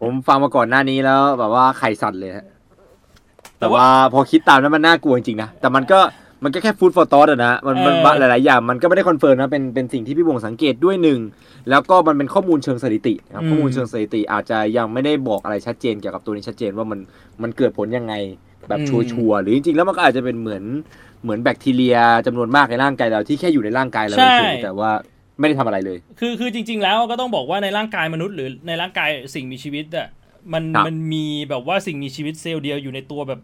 B: ผมฟังมาก่อนหน้านี้แล้วแบบว่าไข่สั่นเลยฮะ
A: แต่
B: แต่
A: ว่า
B: ว่าพอคิดตามนั้นมันน่ากลัวจริงๆนะ แต่มันก็ มันก็แค่ food for thought อะนะมันมัน
A: เออ
B: หลายๆอย่างมันก็ไม่ได้ confirm นะเป็นเป็นสิ่งที่พี่บงสังเกตด้วยหนึ่งแล้วก็มันเป็นข้อมูลเชิงสถิตินะครับข้อมูลเชิงสถิติอาจจะยังไม่ได้บอกอะไรชัดเจนเกี่ยวกับตัวนี้ชัดเจนว่ามันมันเกิดผลยังไงแบบชัวร์ๆหรือจริงๆแล้วมันก็อาจจะเป็นเหมือนเหมือนแบคทีเรียจำนวนมากในร่างกายเราที่แค่อยู่ในร่างกายเรา
A: ใช่
B: เฉยๆแต่ว่าไม่ได้ทำอะไรเลย
A: คือคือจริง ๆ แล้วก็ต้องบอกว่าในร่างกายมนุษย์หรือในร่างกายสิ่งมีชีวิตอะมัน
B: ครับ
A: มันมีแบบว่าสิ่งมีชีวิตเซลล์เดียวอยู่ในตัวแบบ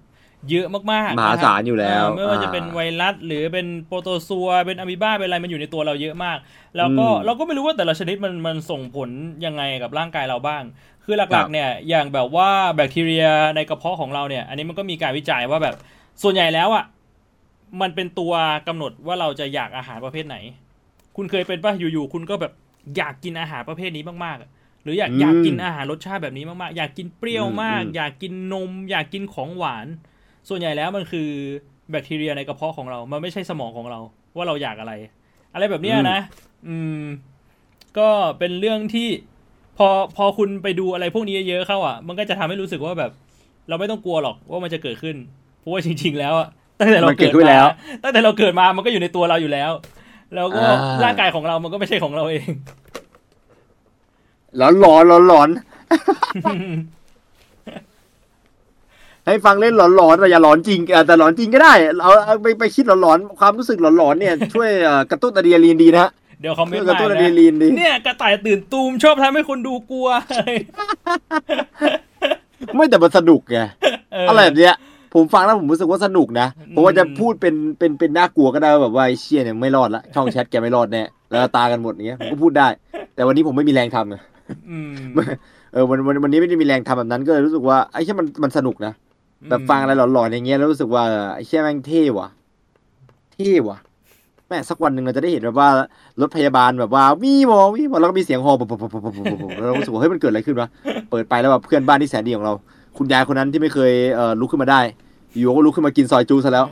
A: เยอะมากๆ
B: มหาศาลอยู่แล้ว
A: เไม่ว่าจะ
B: อ่า
A: เป็นไวรัส หรือเป็นโปรโตซัวเป็นอะมีบาเป็นอะไรมันอยู่ในตัวเราเยอะมาก แล้วก็
B: อืม
A: เราก็ไม่รู้ว่าแต่ละชนิดมันมันส่งผลยังไงกับร่างกายเราบ้าง คือห
B: ครั
A: ลัก
B: บ
A: ๆเนี่ยอย่างแบบว่าแบคทีเรียในกระเพาะของเราเนี่ย อันนี้มันก็มีการวิจัยว่าแบบส่วนใหญ่แล้วอะมันเป็นตัวกำหนดว่าเราจะอยากอาหารประเภทไหน คุณเคยเป็นป่ะอยู่ๆคุณก็แบบอยากกินอาหารประเภทนี้มากๆอะหรืออยาก
B: อืม
A: อยากกินอาหารรสชาติแบบนี้มากๆ อยากกินเปรี้ยวมาก
B: อืมอืม
A: อยากกินนม อยากกินของหวาน ส่วนใหญ่แล้วมันคือแบคทีเรียในกระเพาะของเรา มันไม่ใช่สมองของเรา ว่าเราอยากอะไร อะไรแบบเนี้ยนะ อืม ก็เป็นเรื่องที่ พอพอคุณไปดูอะไรพวกนี้เยอะๆเข้าอะ มันก็จะทำให้รู้สึกว่าแบบ เราไม่ต้องกลัวหรอกว่ามันจะเกิดขึ้น เพราะว่าจริง ๆ แล้วอะตั้งแต่เรา
B: มันเกิ
A: เกิ
B: ด
A: ด
B: ขึ้น
A: มา
B: แล้ว
A: ตั้งแต่เราเกิดมามันก็อยู่ในตัวเราอยู่แล้ว แล้วก็
B: อ่า
A: ร่างกายของเรามันก็ไม่ใช่ของเราเอง
B: ร้อนร้อนร้อนร้อน ให้ฟังเล่นหลอนๆแต่อย่าหลอนจริงเออแต่หลอนจริงก็ได้เอาเอาไปไปคิดหลอนๆความรู้สึกหลอนๆเนี่ยช่วยเอ่อกระตุ้นอะดรีนาลีนดีนะฮะ
A: เดี๋ยวคอมเม
B: ช่
A: น
B: วย
A: ต์
B: กระ
A: มา
B: ตุ้นอะ
A: นะ
B: ดรีนาลีนดี
A: เนี่ยกระต่ายตื่นตูมชอบทำให้คนดูกลัว
B: ไม่แต่มันสนุกไง
A: เอะ
B: ไรแบบเนี้ยผมฟังแล้วผมรู้สึกว่าสนุกนะผมว่าจะพูดเป็นเป็นเป็นน่ากลัวก็ได้ว่าแบบว่าไอ้เชี่ยเนี่ยไม่รอดละช่องแชทแกไม่รอดแน่แล้วตากันหมดอย่างเงี้ยผมก็พูดได้ แต่วันนี้ผมไม่มีแรงทำไง
A: อืม
B: เออวันวันวันนี้ไม่ได้มีแรงทำแบบนั้นก็เลยรู้สึกว่าไอ้เชี่ยมันมันสนุกนะ แบบฟังอะไรหลอนๆอย่างเงี้ยแล้วรู้สึกว่าไอ้เชี่ยแม่งเท่ว่ะเท่ว่ะ แม่สักวันหนึ่งเราจะได้เห็นแบบว่ารถพยาบาลแบบว่าวีมอวีมอแล้วก็มีเสียงฮอปุ๊บบบบบบแล้วเรารู้สึกว่าเฮ้ยมันเกิดอะไรขึ้นวะเปิดไปแล้วแบบเพื่อนบ้านที่แสนดีของเรา คุณยายคนนั้นที่ไม่เคยเอ่อลุกขึ้นมาได้อยู่ก็ลุกขึ้นมากินซอยจูซะแล้ว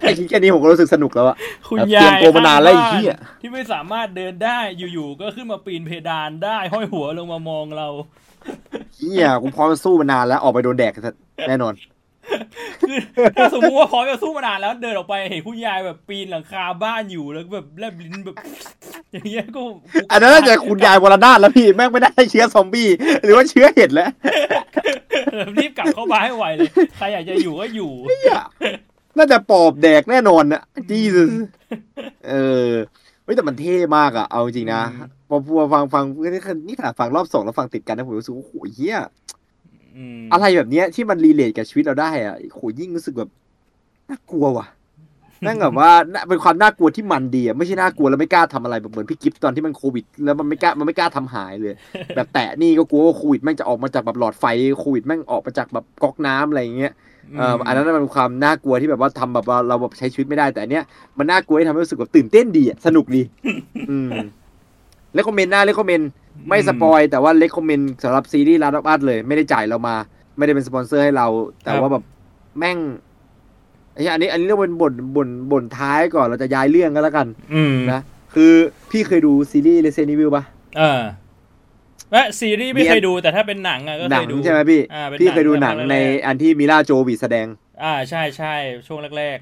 B: แค่คิดแค่นี้ผมก็รู้สึกสนุกแล้วอะ
A: คุณยาย
B: เตรียมตัวมานานแล้วไอ้เหี้ย
A: ที่ไม่สามารถเดินได้อยู่ๆก็ขึ้นมาปีนเพดานได้ห้อยหัวลงมามองเรา
B: เฮียกูพร้อมจะสู้มานานแล้วออกไปโดนแดกแน่นอน
A: คือถ้าสมมติว่าพร้อมจะสู้มานานแล้วเดินออกไปเห็นคุณยายแบบปีนหลังคาบ้านอยู่แล้วก็แบบแลบลิ้นแบบ อย่างเงี้ยก็
B: อันนั้นน่าจะคุณยายวรนาถแล้วพี่แม่งไม่ได้เชื้อซอมบี้หรือว่าเชื้อเห็ดแล้ว
A: รีบกลับเข้าบ้านให้ไวเลยใครอยากจะอยู่ก็อยู่
B: เหี้ยน่าจะปอบแดกแน่นอนนะจีสเออเฮ้ยแต่มันเท่มากอะเอาจริงๆนะ
A: อืม
B: พอพอฟังฟังนี่ขนาดนี่ขนาดฟังรอบสองแล้วฟังติดกันนะผมรู้สึกว่าโอ้โหเฮีย
A: อืม
B: อะไรแบบเนี้ยที่มันรีเลทกับชีวิตเราได้อะโอ้โหยิ่งรู้สึกแบบน่ากลัวว่ะแม่งแบบว่าน่าเป็นความน่ากลัวที่มันดีอะไม่ใช่น่ากลัวแล้วไม่กล้าทำอะไรแบบเหมือนพี่กิฟต์ตอนที่มันโควิด แล้วมันไม่กล้ามันไม่กล้าทำหายเลย แบบแตะนี่ก็กลัวว่าโควิดแม่งจะออกมาจากแบบหลอดไฟโควิดแม่งออกมาจากแบบก๊อกน้ำอะไรอย่างเงี้ย เอ่ออันนั้นมันเป็นความน่ากลัวที่แบบว่าทำแบบว่าเราแบบใช้ชีวิตไม่ได้แต่อันเนี้ยมันน่ากลัวที่ทำให้รู้สึกแบบตื่นเต้นดีอะสนุกดี อืม recommend นะ recommend ไม่ spoil แต่ว่า recommend สำหรับซีรีส์ Last of Us เลย ไม่ได้จ่ายเรามา ไม่ได้เป็นสปอนเซอร์ให้เรา แต่ว่าแบบแม่งไอ้เหี้ยอันนี้ อันนี้เรียกว่าเป็นบทบทบทท้ายก่อนเราจะย้ายเรื่องกันแล้วกัน
A: อืม
B: นะคือพี่เคยดูซีรีส์ Resident Evil ปะ
A: เออ และซีรีส์ไม่เคยดูแต่ถ้าเป็นหนังอะก็
B: ห
A: เค
B: นัง
A: ยดู
B: ใช่ไหมพี่
A: อ่าเป็น
B: พี่เคยดูหนัง
A: หนัง
B: ใน
A: แรก
B: อันที่มิล่าโจวิแสดง
A: อ่าใช่ใช่ช่วงแรก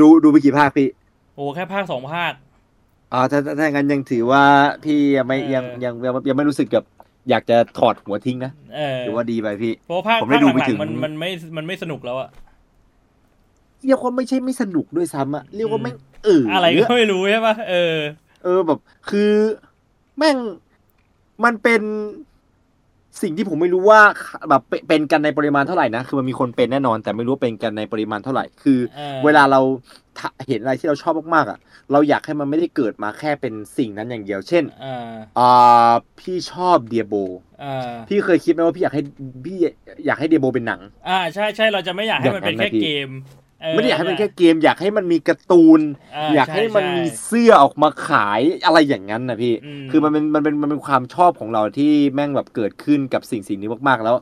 B: ดูดูไปกี่ภาคพี่
A: ๆ โอ้แค่ภาคสองภาค
B: อ่าถ้าถ้าถ้าอย่างนั้นยังถือว่าพี่ยังไม่
A: เออ
B: ยังยังยังยังไม่รู้สึกกับอยากจะถอดหัวทิ้งนะ
A: เออ
B: ถือว่าดีไปพี่
A: เพราะภาค
B: ผมได้
A: ภาค
B: ดู
A: ห
B: ไป
A: ลั
B: ถึ
A: ง
B: ง
A: ๆมันมันไม่มันไม่สนุกแล้วอะ
B: เรียกว่าไม่ใช่ไม่สนุกด้วยซ้ำอะเรียกว่าแม่งเออ
A: อะไรก็ไม่รู้ใช่ปะเออ
B: เออแบบ คือ แม่ง มันเป็นสิ่งที่ผมไม่รู้ว่าแบบเป็นเป็นกันในปริมาณเท่าไหร่นะคือมันมีคนเป็นแน่นอน แต่ไม่รู้ว่าเป็นกันในปริมาณเท่าไหร่ คือ
A: เออ
B: เวลาเราทะเห็นอะไรที่เราชอบมากๆอะ เราอยากให้มันไม่ได้เกิดมาแค่เป็นสิ่งนั้นอย่างเดียว เช่น
A: อ่า
B: อ่าพี่ชอบเดียโบ
A: อ่า
B: พี่เคยคิดไหมว่าพี่อยากให้พี่อยากให้เดียโบเป็นหนัง
A: อ่าใช่ใช่เราจะไม่อยากให้มันเป็น
B: อย่างนั้น
A: แค่
B: นะพี่
A: เกมเออ
B: ไม่ได้อยากให้มันแค่เกมอยากให้มันมีการ์ตูนาอยากให้มัน
A: ช่
B: มี
A: ช่
B: เสื้อออกมาขายอะไรอย่างนั้นนะพี่
A: อืม
B: คือมันเป็นมันเป็นมันเป็นความชอบของเราที่แม่งแบบเกิดขึ้นกับสิ่งสิ่งนี้มากๆ แล้ว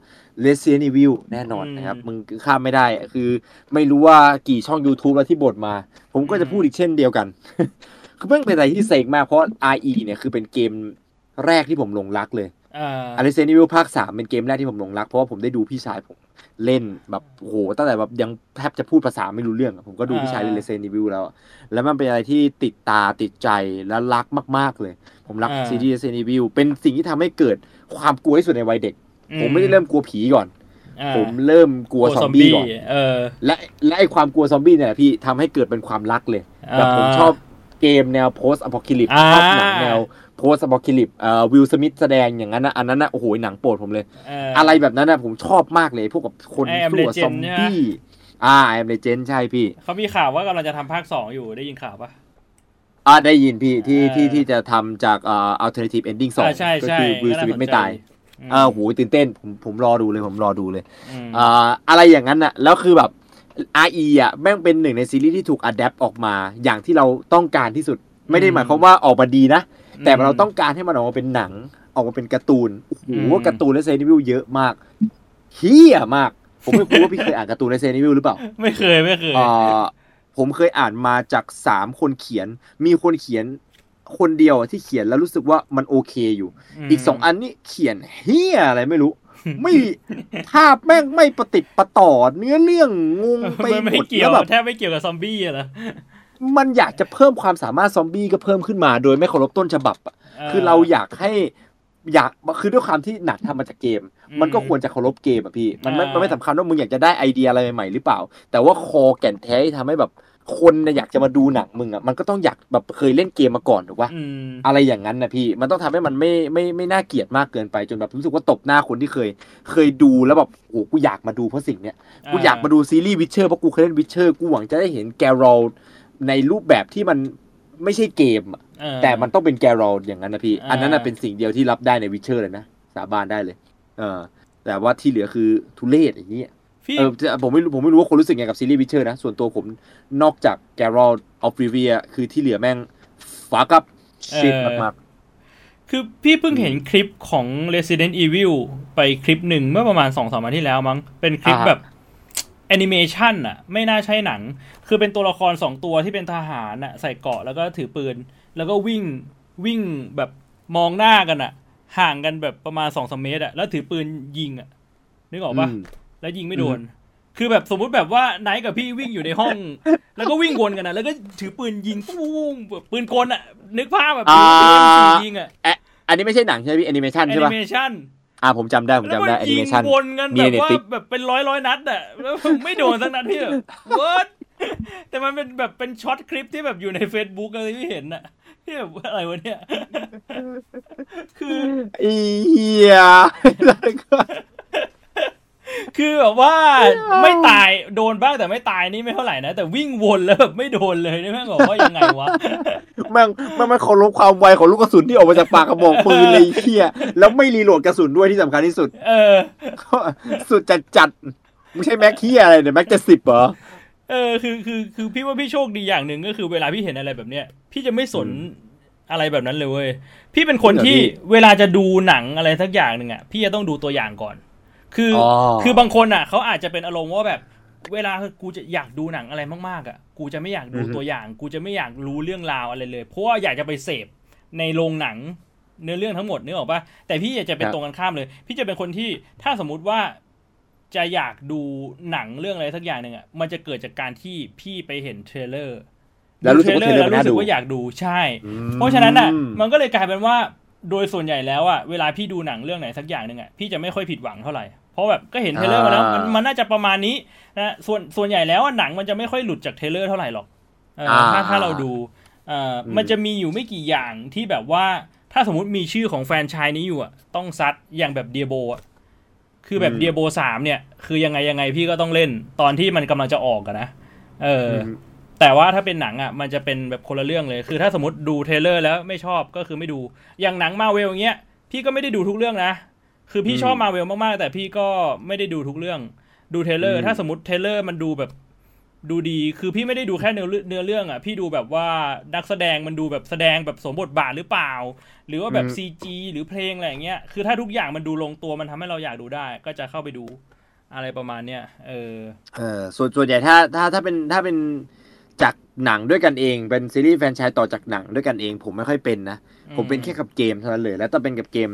B: Resident Evil แน่นอนนะครับมึงข้ามไม่ได้คือไม่รู้ว่ากี่ช่อง YouTube แล้วที่บทมา ผมก็จะพูดอีกเช่นเดียวกัน คือแม่งเป็นอะไรที่เสกมากเพราะ RE เนี่ยคือเป็นเกมแรกที่ผมหลงรักเลย
A: อ่า
B: a r e s e n Evil ภาคสามเป็นเกมแรกที่ผมหลงรัก เพราะว่าผมได้ดูพี่ชายผมเล่นแบบโอ้โหตั้งแต่แบบยังแทบจะพูดภาษาไม่รู้เรื่องอะผมก็ดูพี่ชายเล่น Resident Evil แล้วอะแล้วมันเป็นอะไรที่ติดตาติดใจและรักมาก ๆเลย ผมรัก
A: อ่า
B: ซีรีส์ Resident Evil เป็นสิ่งที่ทำให้เกิดความกลัวที่สุดในวัยเด็ก
A: อื
B: ผมไม่ได้เริ่มกลัวผีก่อน
A: อ่า
B: ผมเริ่มกลัวซอมบี้ก่อน
A: เออ
B: และและไอความกลัวซอมบี้เนี่ยแหละพี่ทำให้เกิดเป็นความรักเลยแบบผมชอบเกมแนว post apocalypse
A: อ่า
B: ชอบหนังแนว post apocalypse เอ่อวิลสมิธแสดงอย่างนั้นนะอันนั้นนะโอ้โหหนังโปรดผมเลย
A: เอะ
B: ไรแบบนั้นนะผมชอบมากเลย พวกกับคน
A: I am
B: สู้กับ
A: Legend
B: ซอม
A: ใช่ไหม
B: บี้อ่า I am Legend ใช่พี่
A: เขามีข่าวว่ากำลังจะทำภาคสองอยู่ได้ยินข่าวปะ
B: อ่าได้ยินพี่ที่
A: เออ
B: ที่ที่จะทำจากเอ่อ alternative ending สอง
A: อ่าใช่
B: ก็
A: ใช่
B: คือวิล
A: ก็
B: ส
A: น่า
B: มิธ
A: สน
B: ไม่
A: ใจ
B: ตาย
A: อืม
B: อ่าโหตื่นเต้นผมผมรอดูเลยผมรอดูเลย
A: อืม
B: อ่าอะไรอย่างนั้นน่ะ แล้วคือแบบ RE อะแม่งเป็นหนึ่งในซีรีส์ที่ถูก adapt ออกมา อย่างที่เราต้องการที่สุด ไม่ได้หมายความว่าออกมาดีนะ แต่เราต้องการให้มันออกมาเป็นหนัง ออกมาเป็นการ์ตูนโอ้โห
A: อืม
B: การ์ตูน Resident Evil เยอะมากเหี้ยมาก ผมไม่รู้ว่าพี่เคยอ่านการ์ตูน Resident Evil หรือเปล่า
A: ไม่เคยไม่เคย
B: อ่าผมเคยอ่านมาจากสามคนเขียน มีคนเขียนคนเดียวที่เขียนแล้วรู้สึกว่ามันโอเคอยู่
A: ม
B: อีกสองอันนี่เขียนเฮียอะไรไม่รู้ ไม่ภาพแม่งไม่ประติดประต่อ เนื้อเรื่องงงไป
A: มัน
B: หม
A: ไม่
B: ด
A: เกี่ย
B: แล้ววแบบ
A: แทบไม่เกี่ยวกับซอมบี้อะเหรอ
B: มันอยากจะเพิ่มความสามารถซอมบี้ก็เพิ่มขึ้นมา โดยไม่เคารพต้นฉบับอะคือเราอยากให้อยากคือด้วยความที่หนังทำมาจากเกม มันก็ควรจะเคารพเกมอะพี่ มันไม่
A: อ่ามั
B: มันไม่สำคัญว่ามึงอยากจะได้ไอเดียอะไรใหม่ๆหรือเปล่า แต่ว่าคอแก่นแท้ที่ทำให้แบบคนน่ะอยากจะมาดูหนังมึงอะมันก็ต้องอยากแบบเคยเล่นเกมมาก่อนถูกปะ
A: อืม
B: อะไรอย่างนั้นนะพี่ มันต้องทำให้มันไม่ไม่ไม่น่าเกลียดมากเกินไปจนแบบรู้สึกว่าตบหน้าคนที่เคย เคยดูแล้วแบบโอ้กูอยากมาดูเพราะสิ่งเนี้ยกูอยากมาดูซีรีส์ Witcher เพราะกูเคยเล่น Witcher กูหวังจะได้เห็น Geralt ในรูปแบบที่มันไม่ใช่เกมอะ
A: เออ
B: แต่มันต้องเป็น Geralt อย่างนั้นนะพี่
A: อ่า
B: อันนั้นนะเป็นสิ่งเดียวที่รับได้ใน Witcher เลยนะ สาบานได้เลย เออ แต่ว่าที่เหลือคือทุเรศอย่างนี้ย
A: พี่
B: เออผมไม่รู้ผมไม่รู้ว่าคนรู้สึกไงกับซีรีส์ Witcher นะ ส่วนตัวผมนอกจาก Geralt of Rivia คือที่เหลือแม่ง fucking shitมาก
A: คือพี่เพิ่งเห็นคลิปของ Resident Evil ไปคลิปหนึ่งเมื่อประมาณสองสามวันที่แล้วมั้ง เป็นคลิป
B: อ่าฮะ
A: แบบ แอนิเมชันอะไม่น่าใช่หนัง คือเป็นตัวละครสองตัวที่เป็นทหารอะใส่เกราะแล้วก็ถือปืน แล้วก็วิ่งวิ่งแบบมองหน้ากันอะห่างกันแบบประมาณสองสามเมตรอะแล้วถือปืนยิงอะนึกออกปะ
B: อืม
A: แล้วยิงไม่โดน คือแบบสมมุติแบบว่าไนท์กับพี่วิ่งอยู่ในห้อง แล้วก็วิ่งวนกันนะแล้วก็ถือปืนยิงปุ้งแบบปืนกลอะนึกภาพแบบปืน
B: อ่า
A: ปืนยิงอะ
B: ๆอันนี้ไม่ใช่หนังใช่ไหมพี่แอนิเมชัน
A: แอ
B: ใช่
A: นิ
B: ปะ
A: เมชัน
B: อ่าผมจำได้ผม
A: แล้ว
B: จำ
A: มัน
B: ได้แอนิ
A: ยิ
B: เม
A: ง
B: ชัน
A: วนกัน
B: มี
A: แบ
B: ใน
A: บว่า
B: Netflix
A: แบบเป็นร้อยร้อยนัดอะแล้วไม่โดนสักนัดพี่แบบ what แต่มันเป็นแบบเป็นช็อตคลิปที่แบบอยู่ใน Facebook อะไรที่เห็นอะที่แบบอะไรวะเนี่ย คือ
B: อีเหี้ย
A: คือแบบว่าไม่ตายโดนบ้างแต่ไม่ตายนี่ไม่เท่าไหร่นะ แต่วิ่งวนแล้วแบบไม่โดนเลยนี่แม่งบอกว่ายังไงวะ
B: แม่งแม่งไม่เคารพความไวของลูกกระสุนที่ออกมาจากปากกระบอกปืนเลยไอ้เหี้ยแล้วไม่รีโหลดกระสุนด้วยที่สำคัญที่สุด
A: เออ
B: สุดจัดจัดๆไม่ใช่แม็กเหี้ยอะไรเนี่ยแม็กจะสิบเหรอ
A: เออคือคือคือพี่ว่าพี่โชคดีอย่างหนึ่งก็คือเวลาพี่เห็นอะไรแบบเนี้ยพี่จะไม่สนอะไรแบบนั้นเลยเว้ยพี่เป็นคนที่เวลาจะดูหนังอะไรสักอย่างหนึ่งอะพี่จะต้องดูตัวอย่างก่อน คืออ
B: อ
A: คือบางคนอะเขาอาจจะเป็นอารมณ์ว่าแบบ เวลากูจะอยากดูหนังอะไรมากๆอะกูจะไม่อยากดู
B: อือฮึ
A: ตัวอย่าง กูจะไม่อยากรู้เรื่องราวอะไรเลย เพราะว่าอยากจะไปเสพในโรงหนังเนื้อเรื่องทั้งหมดนึกออกปะแต่พี่อยากจะเป็นตรงกันข้ามเลย พี่จะเป็นคนที่ถ้าสมมุติว่าจะอยากดูหนังเรื่องอะไรสักอย่างหนึ่งอะมันจะเกิดจากการที่พี่ไปเห็นเทรลเลอร์
B: แล้วรู้สึกว่า
A: ดู
B: เทรลเลอร์
A: แล้ว
B: มันน่า
A: รู้สึกว่าอยากดูใช่
B: อืม
A: เพราะฉะนั้นอะ มันก็เลยกลายเป็นว่าโดยส่วนใหญ่แล้วอะเวลาพี่ดูหนังเรื่องไหนสักอย่างหนึ่งอะพี่จะไม่ค่อยผิดหวังเท่าไหร่ เพราะแบบก็เห็น trailer มาแล้วมันมันน่าจะประมาณนี้นะส่วนส่วนใหญ่แล้วอะหนังมันจะไม่ค่อยหลุดจาก trailer เท่าไหร่หรอกเออถ้าถ้าเราดูเอ่ออ
B: ม
A: มันจะมีอยู่ไม่กี่อย่างที่แบบว่าถ้าสมมุติมีชื่อของแฟรนไชายนี้อยู่อะต้องซัดอย่างแบบ Diablo อะคือแบบ Diablo สามเนี่ย คือยังไงยังไงพี่ก็ต้องเล่นตอนที่มันกำลังจะออกอะนะเอออ
B: ม
A: แต่ว่าถ้าเป็นหนังอะ มันจะเป็นแบบคนละเรื่องเลย คือถ้าสมมติดู trailer แล้วไม่ชอบก็คือไม่ดู อย่างหนังมาเวลอย่างเงี้ย พี่ก็ไม่ได้ดูทุกเรื่องนะ คือพี่
B: อืม
A: ชอบมาเวลมาก ๆ แต่พี่ก็ไม่ได้ดูทุกเรื่อง ดูเทรลเลอร์
B: อืม
A: ถ้าสมมติ trailer มันดูแบบดูดี คือพี่ไม่ได้ดูแค่เนื้อเรื่องเนื้อเรื่องอะ พี่ดูแบบว่านักแสดงมันดูแบบแสดงแบบสมบทบาทหรือเปล่า หรือว่าแบบ CG หรือเพลงอะไรอย่างเงี้ย คือถ้าทุกอย่างมันดูลงตัวมันทำให้เราอยากดูได้ ก็จะเข้าไปดูอะไรประมาณเนี้ย เออ
B: เออ ส่วนส่วนใหญ่ถ้าถ้าถ้าเป็นถ้าเป็นจากหนังด้วยกันเอง เป็นซีรีส์แฟรนไชายต่อจากหนังด้วยกันเอง ผมไม่ค่อยเป็นนะ ผมเป็นแค่กับเกมเท่านั้นเลย แล้วต้องเป็นกับเกม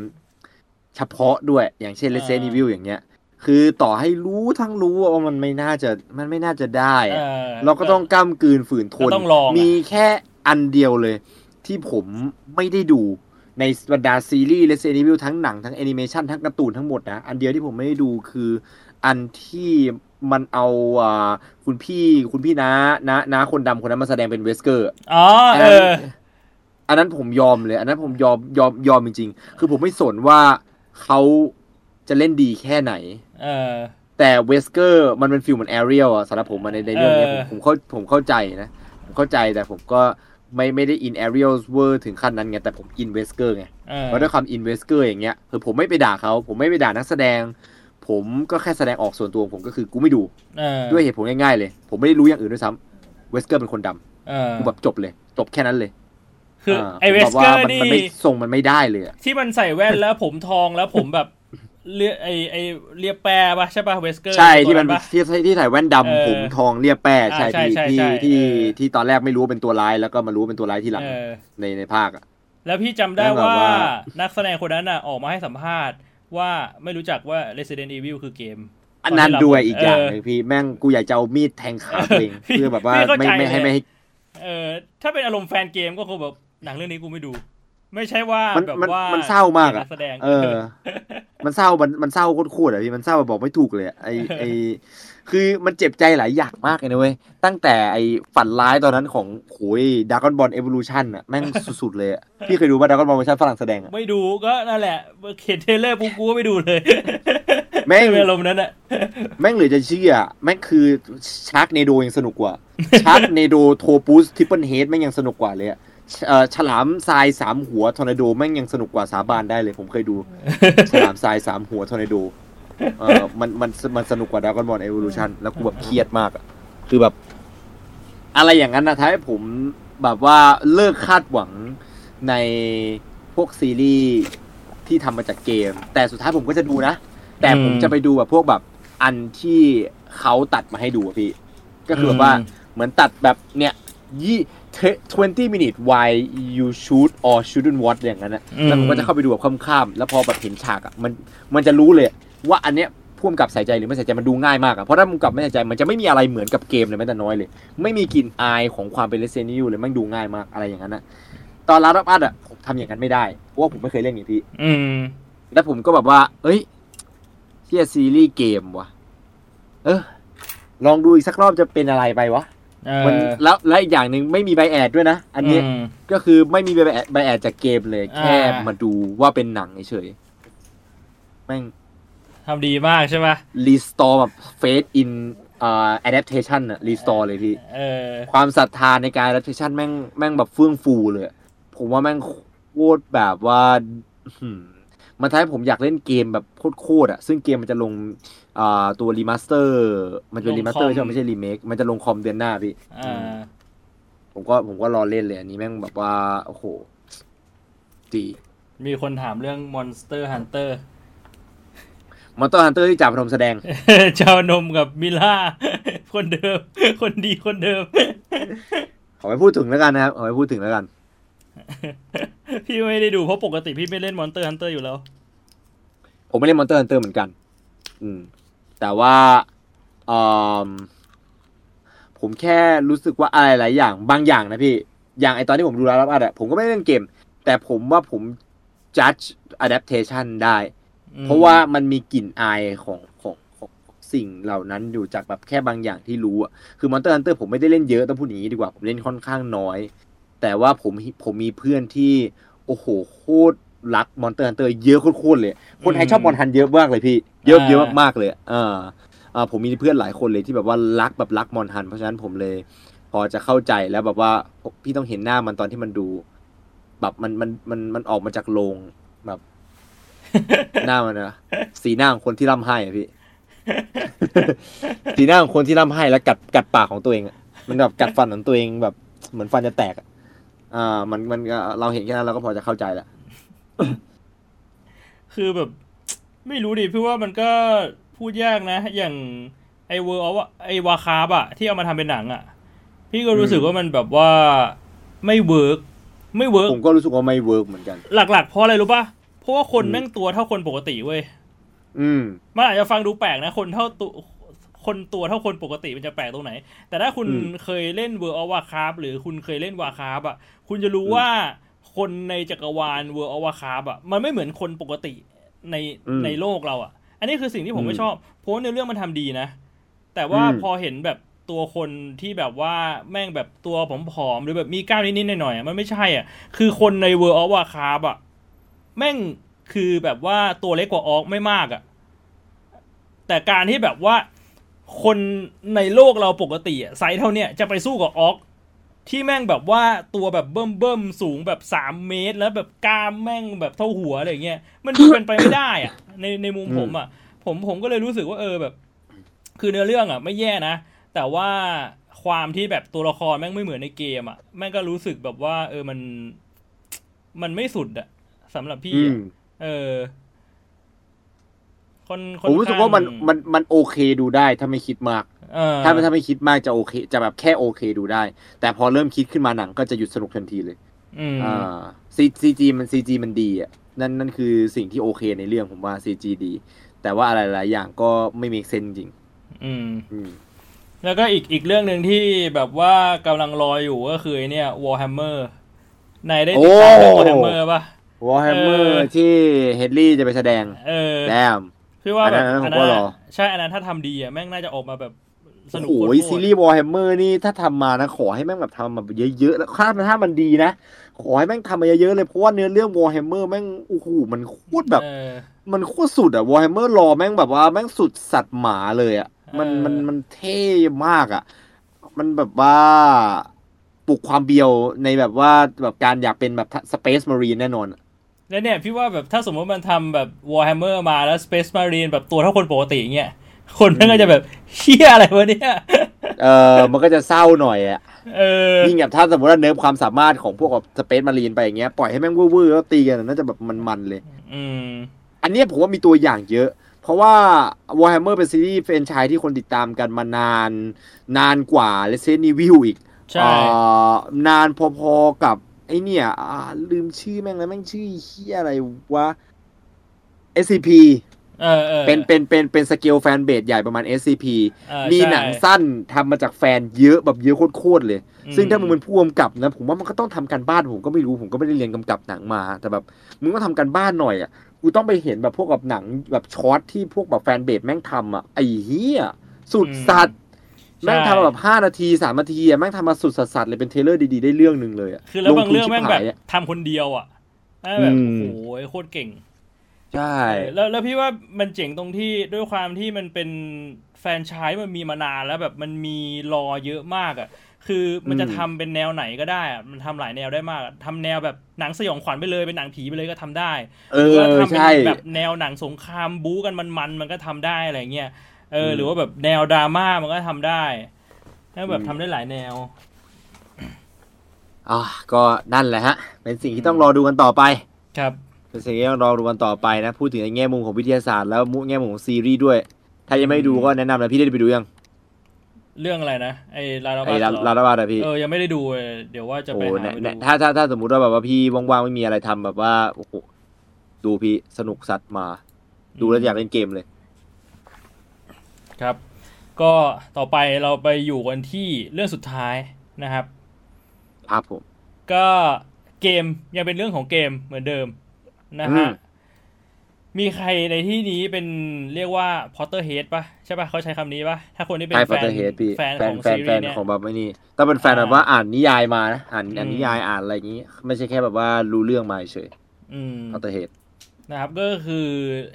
B: เฉพาะด้วยอย่างเช่น Resident
A: อ่า
B: Evil อย่างเงี้ย คือต่อให้รู้ทั้งรู้ว่ามันไม่น่าจะมันไม่น่าจะได้
A: เอ
B: อะ
A: อ
B: เราก็ต้องกล้ำกลืนฝืนทน
A: ก็ต้องลองอะ
B: มีแค่อันเดียวเลย ที่ผมไม่ได้ดูในบรรดาซีรีส์ Resident Evil ทั้งหนังทั้งแอนิเมชันทั้งการ์ตูนทั้งหมดนะ อันเดียวที่ผมไม่ได้ดูคืออันที่มันเอาอ่าคุณพี่คุณพี่น้าน้าน้าคนดำคนนั้นมาแสดงเป็น Weskerอ๋
A: อเออ
B: อันนั้นผมยอมเลย อันนั้นผมยอมยอมยอมจริงๆ คือผมไม่สนว่า เขาจะเล่นดีแค่ไหน
A: เออ
B: แต่ Wesker มันเป็น feel เหมือน Ariel อะสำหรับผมอะในในเรื่องเนี้ยผม
A: เออ
B: ผมเข้าผมเข้าใจนะ ผมเข้าใจแต่ผมก็ไม่ไม่ได้อิน Ariel เว่อร์ถึงขั้นนั้นไงแต่ผมอิน Wesker ไง
A: เออ
B: เพราะด้วยความอิน Wesker อย่างเงี้ยคือผมไม่ไปด่าเขาผมไม่ไปด่านักแสดง ผมก็แค่แสดงออกส่วนตัวของผมก็คือกูไม่ดู
A: เออ
B: ด้วยเหตุผลง่ายๆเลย ผมไม่ได้รู้อย่างอื่นด้วยซ้ำเวสเกอร์เป็นคนดำ
A: เออ
B: กูแบบจบเลย จบแค่นั้นเลย
A: คือาไอเว
B: ผม
A: ส
B: บ
A: เกอ
B: ว่า
A: ร์
B: มัน
A: นี่
B: มันไม่ทรงมันไม่ได้เลยอะ
A: ที่มันใส่แว่นแล้วผมทองแล้วผมแบบเรียไอไอเรียบแปรปะใช่ปะเวสเกอร์
B: ใช่ที่มัน
A: ปะ
B: ที่ที่ใส่แว่น
A: เออ
B: ดำผมทองเรียบแป้ใช่
A: อ่า
B: ที่
A: ใช่
B: ที่
A: ใช่
B: ที่
A: เออ
B: ที่ตอนแรกไม่รู้ว่าเป็นตัวร้ายแล้วก็มารู้ว่าเป็นตัวร้ายที่หลัง
A: เออ
B: ในในภาคอะ
A: แล้วพี่จำได้
B: แล้วแบบ
A: ว่า
B: ว่า
A: นักแสดงคนนั้นน่ะออกมาให้สัมภาษณ์ว่าไม่รู้จักว่า Resident Evil คือเกม
B: อันนั้นด้วยอีกอย่าง
A: เห
B: นึ่งพี่แม่งกูอยากจะเอามีดแทงขาตัวเอง
A: พี่
B: เพื่อแบบว่า
A: พี่เข้า
B: ไม่
A: ใจ
B: ไม่ให้
A: เลย
B: ไม่ให้
A: เออถ้าเป็นอารมณ์แฟนเกมก็คงแบบ หนังเรื่องนี้กูไม่ดู ไม่ใช่ว่า
B: มัน
A: แบบ
B: มัน
A: ว่า
B: มันเศร้ามาก
A: นั
B: อะ
A: กแสดง
B: เออ มันเศร้ามันมันเศร้าโคตรๆอะพี่มันเศร้าแบบบอกไม่ถูกเลยอะไอไอคือมันเจ็บใจหลายอย่างมากเลยนะเว้ยตั้งแต่ไอฝันร้ายตอนนั้นของโอ้ย Dragonball Evolution อะแม่งสุดๆเลยอะพี่เคยดูป่ะ Dragonball เวอร์ชันฝรั่งแสดงอะ
A: ไม่ดูก็นั่นแหละเห็น trailer ปุ๊บกูก็ไม่ดูเลย
B: แม่ง
A: เป็นอารมณ์นั้นอะ
B: แม่งเหลือจะเชื่อแม่งคือ Sharknado ยังสนุกกว่า Sharknado โทปูส triple head แม่งยังสนุกกว่าเลยอะเอ่อ ฉลามทรายสามหัวทอร์นาโดแม่งยังสนุกกว่าสาบานได้เลย ผมเคยดู ฉลามทรายสามหัวทอร์นาโดเออมันมันมันสนุกกว่าด r a กอนบอลเอ o l ลูชันแล้วกูแบบเครียดมากอะคือแบบ อะไรอย่างนั้นนะท้ายผมแบบว่าเลิกคาดหวังในพวกซีรีส์ที่ทำมาจากเกม แต่สุดท้ายผมก็จะดูนะ แต่ผมจะไปดูแบบพวกแบบอันที่เขาตัดมาให้ดูอะพี่ ก็คือแบบว่าเหมือนตัดแบบเนี่ยยี่ 20 minutes why you shoot or shouldn't watch อย่างนั้นนะ
A: อืม
B: แล้วผมก็จะเข้าไปดูแบบข้ามๆแล้วพอแบบเห็นฉากอะมันมันจะรู้เลยว่าอันเนี้ยพ่วงกับใส่ใจหรือไม่ใส่ใจมันดูง่ายมากอะเพราะถ้ามึงกับไม่ใส่ใจมันจะไม่มีอะไรเหมือนกับเกมเลยแม้แต่น้อยเลย ไม่มีกลิ่นอายของความเป็น Resident Evil เลยมันดูง่ายมากอะไรอย่างนั้นนะตอนลารับอัดอะผมทำอย่างนั้นไม่ได้เพราะว่าผมไม่เคยเล่นอย่างพี่
A: อืม
B: แล้วผมก็แบบว่า เอ้ยเที่ยซีรีส์เกมวะเออลองดูอีกสักรอบจะเป็นอะไรไปวะ
A: เออ
B: มันแล้วและอีกอย่างหนึ่งไม่มีใบแอดด้วยนะ อันนี้
A: ม
B: ก็คือไม่มีใบแอดใบแอดจากเกมเลย แค่
A: อ่า
B: มาดูว่าเป็นหนังเฉยๆแม่ง
A: ทำดีมากใช่ปะ
B: restore แบบ faith in อ่า adaptation อะ restore เลยพี่
A: เออ
B: ความศรัทธาในการ adaptation แม่งแม่งแบบเฟื่องฟูเลยอะผมว่าแม่งโคตรแบบว่าหืมมันทำให้ผมอยากเล่นเกมแบบโคตรๆอะซึ่งเกมมันจะลง อ่าตัว remaster มันจะเป็น
A: ลง
B: remaster
A: คอม
B: ใช่ไหมไม่ใช่รีเมค มันจะลงคอมเดือนหน้าพี่
A: อ่า
B: ผมก็ผมก็รอเล่นเลยอันนี้แม่งแบบว่า โอ้โหดี
A: มีคนถามเรื่อง Monster Hunter
B: Monster Hunter ที่จาพนมแสดง
A: จาพนมกับมิล่า คนเดิม คนดีคนเดิม
B: ขอไม่พูดถึงแล้วกันนะครับ ขอไม่พูดถึงแล้วกัน
A: พี่ไม่ได้ดูเพราะปกติพี่ไม่เล่น Monster Hunter อยู่แล้ว
B: ผมไม่เล่น Monster Hunter เหมือนกัน อืม แต่ว่าเออผมแค่รู้สึกว่าอะไรหลายอย่างบางอย่างนะพี่อย่างไอตอนที่ผมดูแล้วรับอัดอะผมก็ไม่ได้เล่นเกม แต่ผมว่าผม judge adaptation ได้ เพราะว่ามันมีกลิ่นอายของของของของสิ่งเหล่านั้นอยู่จากแบบแค่บางอย่างที่รู้อะคือ Monster Hunter ผมไม่ได้เล่นเยอะต้องพูดอย่างนี้ดีกว่า ผมเล่นค่อนข้างน้อย แต่ว่าผมผมมีเพื่อนที่ โอ้โหโคตร รัก Monster Hunter เยอะโคตรๆเลย คนไทยชอบมอนฮันเยอะมากเลยพี่ เยอะ
A: อ่า
B: เยอะมากๆเลยอ่าอ่าผมมีเพื่อนหลายคนเลยที่แบบว่ารักแบบรักมอนฮัน เพราะฉะนั้นผมเลย พอจะเข้าใจแล้วแบบว่าพี่ต้องเห็นหน้ามันตอนที่มันดู แบบมันมันมันมันออกมาจากโรงแบบ หน้ามันนะสีหน้าของคนที่ร่ำไห้อะพี่สีหน้าของคนที่ร่ำไห้แล้วกัดกัดปากของตัวเองอะมันแบบกัดฟันของตัวเองแบบเหมือนฟันจะแตกอะอ่า มันมันก็เราเห็นแค่นั้นเราก็พอจะเข้าใจแล้ว
A: คือแบบ ไม่รู้ดิพี่ว่ามันก็พูดยากนะ อย่างไอ World of Warcraft อะที่เอามาทำเป็นหนังอะพี่ก็รู้สึกว่ามันแบบว่าไม่ work ไม่ work
B: ผมก็รู้สึกว่าไม่ work เหมือนกัน
A: หลักๆเพราะอะไรรู้ปะเพราะว่าคน
B: อืม
A: แม่งตัวเท่าคนปกติเว้ย
B: อืม
A: มันอาจจะฟังดูแปลกนะ คนเท่าตัวคนตัวเท่าคนปกติมันจะแปลกตรงไหน แต่ถ้าคุณ
B: อืม
A: เคยเล่น World of Warcraft หรือคุณเคยเล่น Warcraft อะคุณจะรู้
B: อืม
A: ว่า คนในจักรวาล World of Warcraft อะมันไม่เหมือนคนปกติใน
B: อืม
A: ในโลกเราอะอันนี้คือสิ่งที่ผม
B: อืม
A: ไม่ชอบเพราะว่าในเรื่องมันทำดีนะ แต่ว่า
B: อืม
A: พอเห็นแบบตัวคนที่แบบว่าแม่งแบบตัวผอมๆหรือแบบมีกล้ามนิดๆหน่อยๆอะมันไม่ใช่อะ คือคนใน World of Warcraft อะแม่งคือแบบว่าตัวเล็กกว่า orc ไม่มากอะแต่การที่แบบว่าคนในโลกเราปกติอะไซส์เท่าเนี้ยจะไปสู้กับออก ที่แม่งแบบว่าตัวแบบเบิ่มเบิ่มๆสูงแบบสามเมตร แล้วแบบกล้ามแม่งแบบเท่าหัวอะไรเงี้ยมันดูเป็นไปไม่ได้อะในในมุมผมอะผมผมก็เลยรู้สึกว่าเออแบบ คือเนื้อเรื่องอะไม่แย่นะ แต่ว่าความที่แบบตัวละครแม่งไม่เหมือนในเกมอะแม่งก็รู้สึกแบบว่า เออมัน มันไม่สุดอะสำหรับพี่
B: อื
A: อะ
B: ม
A: เออคนค
B: ผมรู้สึกว่ามัน
A: ข้ง
B: มันมันโอเคดูได้ถ้าไม่คิดมาก
A: เออ
B: ถ้าไม่ถ้าไม่คิดมากจะโอเค จะแบบแค่โอเคดูได้ แต่พอเริ่มคิดขึ้นมาหนังก็จะหยุดสนุกทันทีเลย
A: อืม
B: อ่าซีซีจีมันซีจีมันดีอะนั่นนั่นคือสิ่งที่โอเคในเรื่องผมว่า CG ดี แต่ว่าอะไรหลายอย่างก็ไม่ make sense จริง
A: อืม
B: อืม
A: แล้วก็อีกอีกเรื่องหนึ่งที่แบบว่ากำลังรออยู่ก็คือไอ้เนี่ย Warhammer นายได้ติดตามเรื่อง Warhammer ป่ะ
B: วอร์แฮมเมอ
A: เออ
B: ร์ที่เฮดลี่จะไปแสดง
A: เออ
B: แดม
A: พี่ว่าแบบ
B: อันนั้น
A: อัน
B: ผมก็
A: นั้น
B: รอ
A: อะใช่อันนั้นถ้าทำดีอะแม่งน่าจะออกมาแบบ ส
B: โอ้
A: นุก
B: โห
A: โคตรๆ
B: ซีรีส์วอร์แฮมเมอร์นี่ถ้าทำมานะ ขอให้แม่งแบบทำมาเยอะๆแล้วถ้าถ้ามันดีนะ ขอให้แม่งทำมาเยอะๆเลย เพราะว่าเนื้อเรื่องวอร์แฮมเมอร์แม่งโอ้โหมันโคตรแบบ
A: เออ
B: มันโคตรสุดอะวอร์แฮมเมอร์รอแม่งแบบว่าแม่งสุดสัตว์หมาเลยอะมัน
A: เออ
B: มันมันเท่มากอะมันแบบว่าปลุกความเบียวในแบบว่าแบบการอยากเป็นแบบ Space Marine แน่นอนอะ
A: แล้วเนี่ยพี่ว่าแบบถ้าสมมติมันทำแบบ Warhammer มาแล้ว Space Marine แบบตัวเท่าคนปกติเงี้ย คนแม่งก็จะแบบเชี่ยอะไรวะเนี่ย
B: เออมันก็จะเศร้าหน่อยอะ
A: เออ
B: ยิ่งแบบถ้าสมมติว่า nerf ความสามารถของพวกแบบ Space Marine ไปอย่างเงี้ยปล่อยให้แม่งวื้อๆแล้วตีกันอะน่าจะแบบมันๆเลย
A: อืม
B: อันเนี้ยผมว่ามีตัวอย่างเยอะ เพราะว่า Warhammer เป็นซีรีส์แฟรนไชส์ที่คนติดตามกันมานาน นานกว่า Resident Evil อีก
A: ใช่
B: เอ่อนานพอๆกับ ไอเนี่ยอ่าลืมชื่อแม่งแล้วแม่งชื่อเฮียอะไรวะ SCP
A: เออเออ
B: เป็นเป็นเป็นเป็น scale fanbase ใหญ่ประมาณ SCP
A: เออ
B: มี
A: ใช่
B: หนังสั้นทำมาจากแฟนเยอะแบบเยอะโคตรๆเลย
A: อืม
B: ซึ่งถ้ามึงเป็นผู้กำกับนะผมว่ามันก็ต้องทำการบ้านผมก็ไม่รู้ผมก็ไม่ได้เรียนกำกับหนังมา แต่แบบมึงต้องทำการบ้านหน่อยอะกูต้องไปเห็นแบบพวกแบบหนังแบบช็อตที่พวกแบบ fanbase แม่งทำอะไอ้เหี้ยสุดสัตว์แม่งทำมาแบบห้านาทีสามนาทีอะแม่งทำมาสุดสัตว์เลยเป็น trailer ดีๆได้เรื่องหนึ่งเลยอะ
A: คือแล้วบาง
B: ทุน
A: เรื่องแม่งแบบ
B: ชิหายอะ
A: ทำคนเดียวอะแม่งแบบ
B: อืม
A: โอ้โหโคตรเก่ง
B: ใช่
A: แล้วแล้วพี่ว่ามันเจ๋งตรงที่ด้วยความที่มันเป็นแฟรนไชส์มันมีมานานแล้วแบบมันมี lore เยอะมากอะ คือมันจะทำเป็นแนวไหนก็ได้อะมันทำหลายแนวได้มากอะทำแนวแบบหนังสยองขวัญไปเลยเป็นหนังผีไปเลยก็ทำได้
B: เอ
A: หรือ
B: อ
A: ว่าทำเป็น
B: ใช่
A: แบบแนวหนังสงครามบู๊กันมันๆมันก็ทำได้อะไรเงี้ยเอออ
B: ม
A: หรือว่าแบบแนวดราม่ามันก็ทำได้แล้วแบบ
B: อืม
A: ทำได้หลายแนว
B: อะก็นั่นแหละฮะ เป็นสิ่งที่ต้องรอดูกันต่อไป
A: ครับ
B: เป็นสิ่งที่ต้องรอดูกันต่อไปนะ พูดถึงในแง่มุมของวิทยาศาสตร์แล้วมุแง่มุมของซีรีส์ด้วย ถ้ายังไม่ดูก็แนะนำนะพี่ได้ไปดูยัง
A: เรื่องอะไรนะไอ้ลาลา
B: ไอ้
A: บั
B: ลา
A: ส
B: ลาลาบาดอะพี่
A: เออยังไม่ได้ดูเลยเดี๋ยวว่าจะ
B: โอ้
A: ไปหา
B: เนี่ย
A: ไป
B: เนี่ย
A: ดู
B: ถ้าถ้าถ้าสมมุติว่าแบบว่าพี่ว่างๆไม่มีอะไรทำแบบว่าโอ้โหดูพี่สนุกสัตว์มา ดูแล้วอยากเล่นเกมเลย
A: ครับ ก็ต่อไปเราไปอยู่กันที่เรื่องสุดท้ายนะครับ
B: ครับผม
A: ก็เกมยังเป็นเรื่องของเกมเหมือนเดิม นะ
B: อื
A: ฮะ
B: ม
A: มีใครในที่นี้เป็นเรียกว่าพอ t เตอร์เฮดปะใช่ปะเขาใช้คำนี้ปะถ้าคนที่เป็น
B: ไฮ
A: แฟ
B: ฟอนเตอร์เฮดพี่
A: แฟน
B: แฟ
A: ข
B: น
A: อง
B: แฟ
A: ซี
B: น
A: รี
B: แฟน
A: ส์เนี่ย
B: ของแบบไม่นี่ต้องเป็นแฟน
A: อ่า
B: แบบว่าอ่านนิยายมานะอ่านอ่าน
A: อืม
B: นิยายอ่านอะไรอย่างนี้ ไม่ใช่แค่แบบว่ารู้เรื่องมาเฉย
A: อืม
B: Potterhead
A: นะครับก็คือ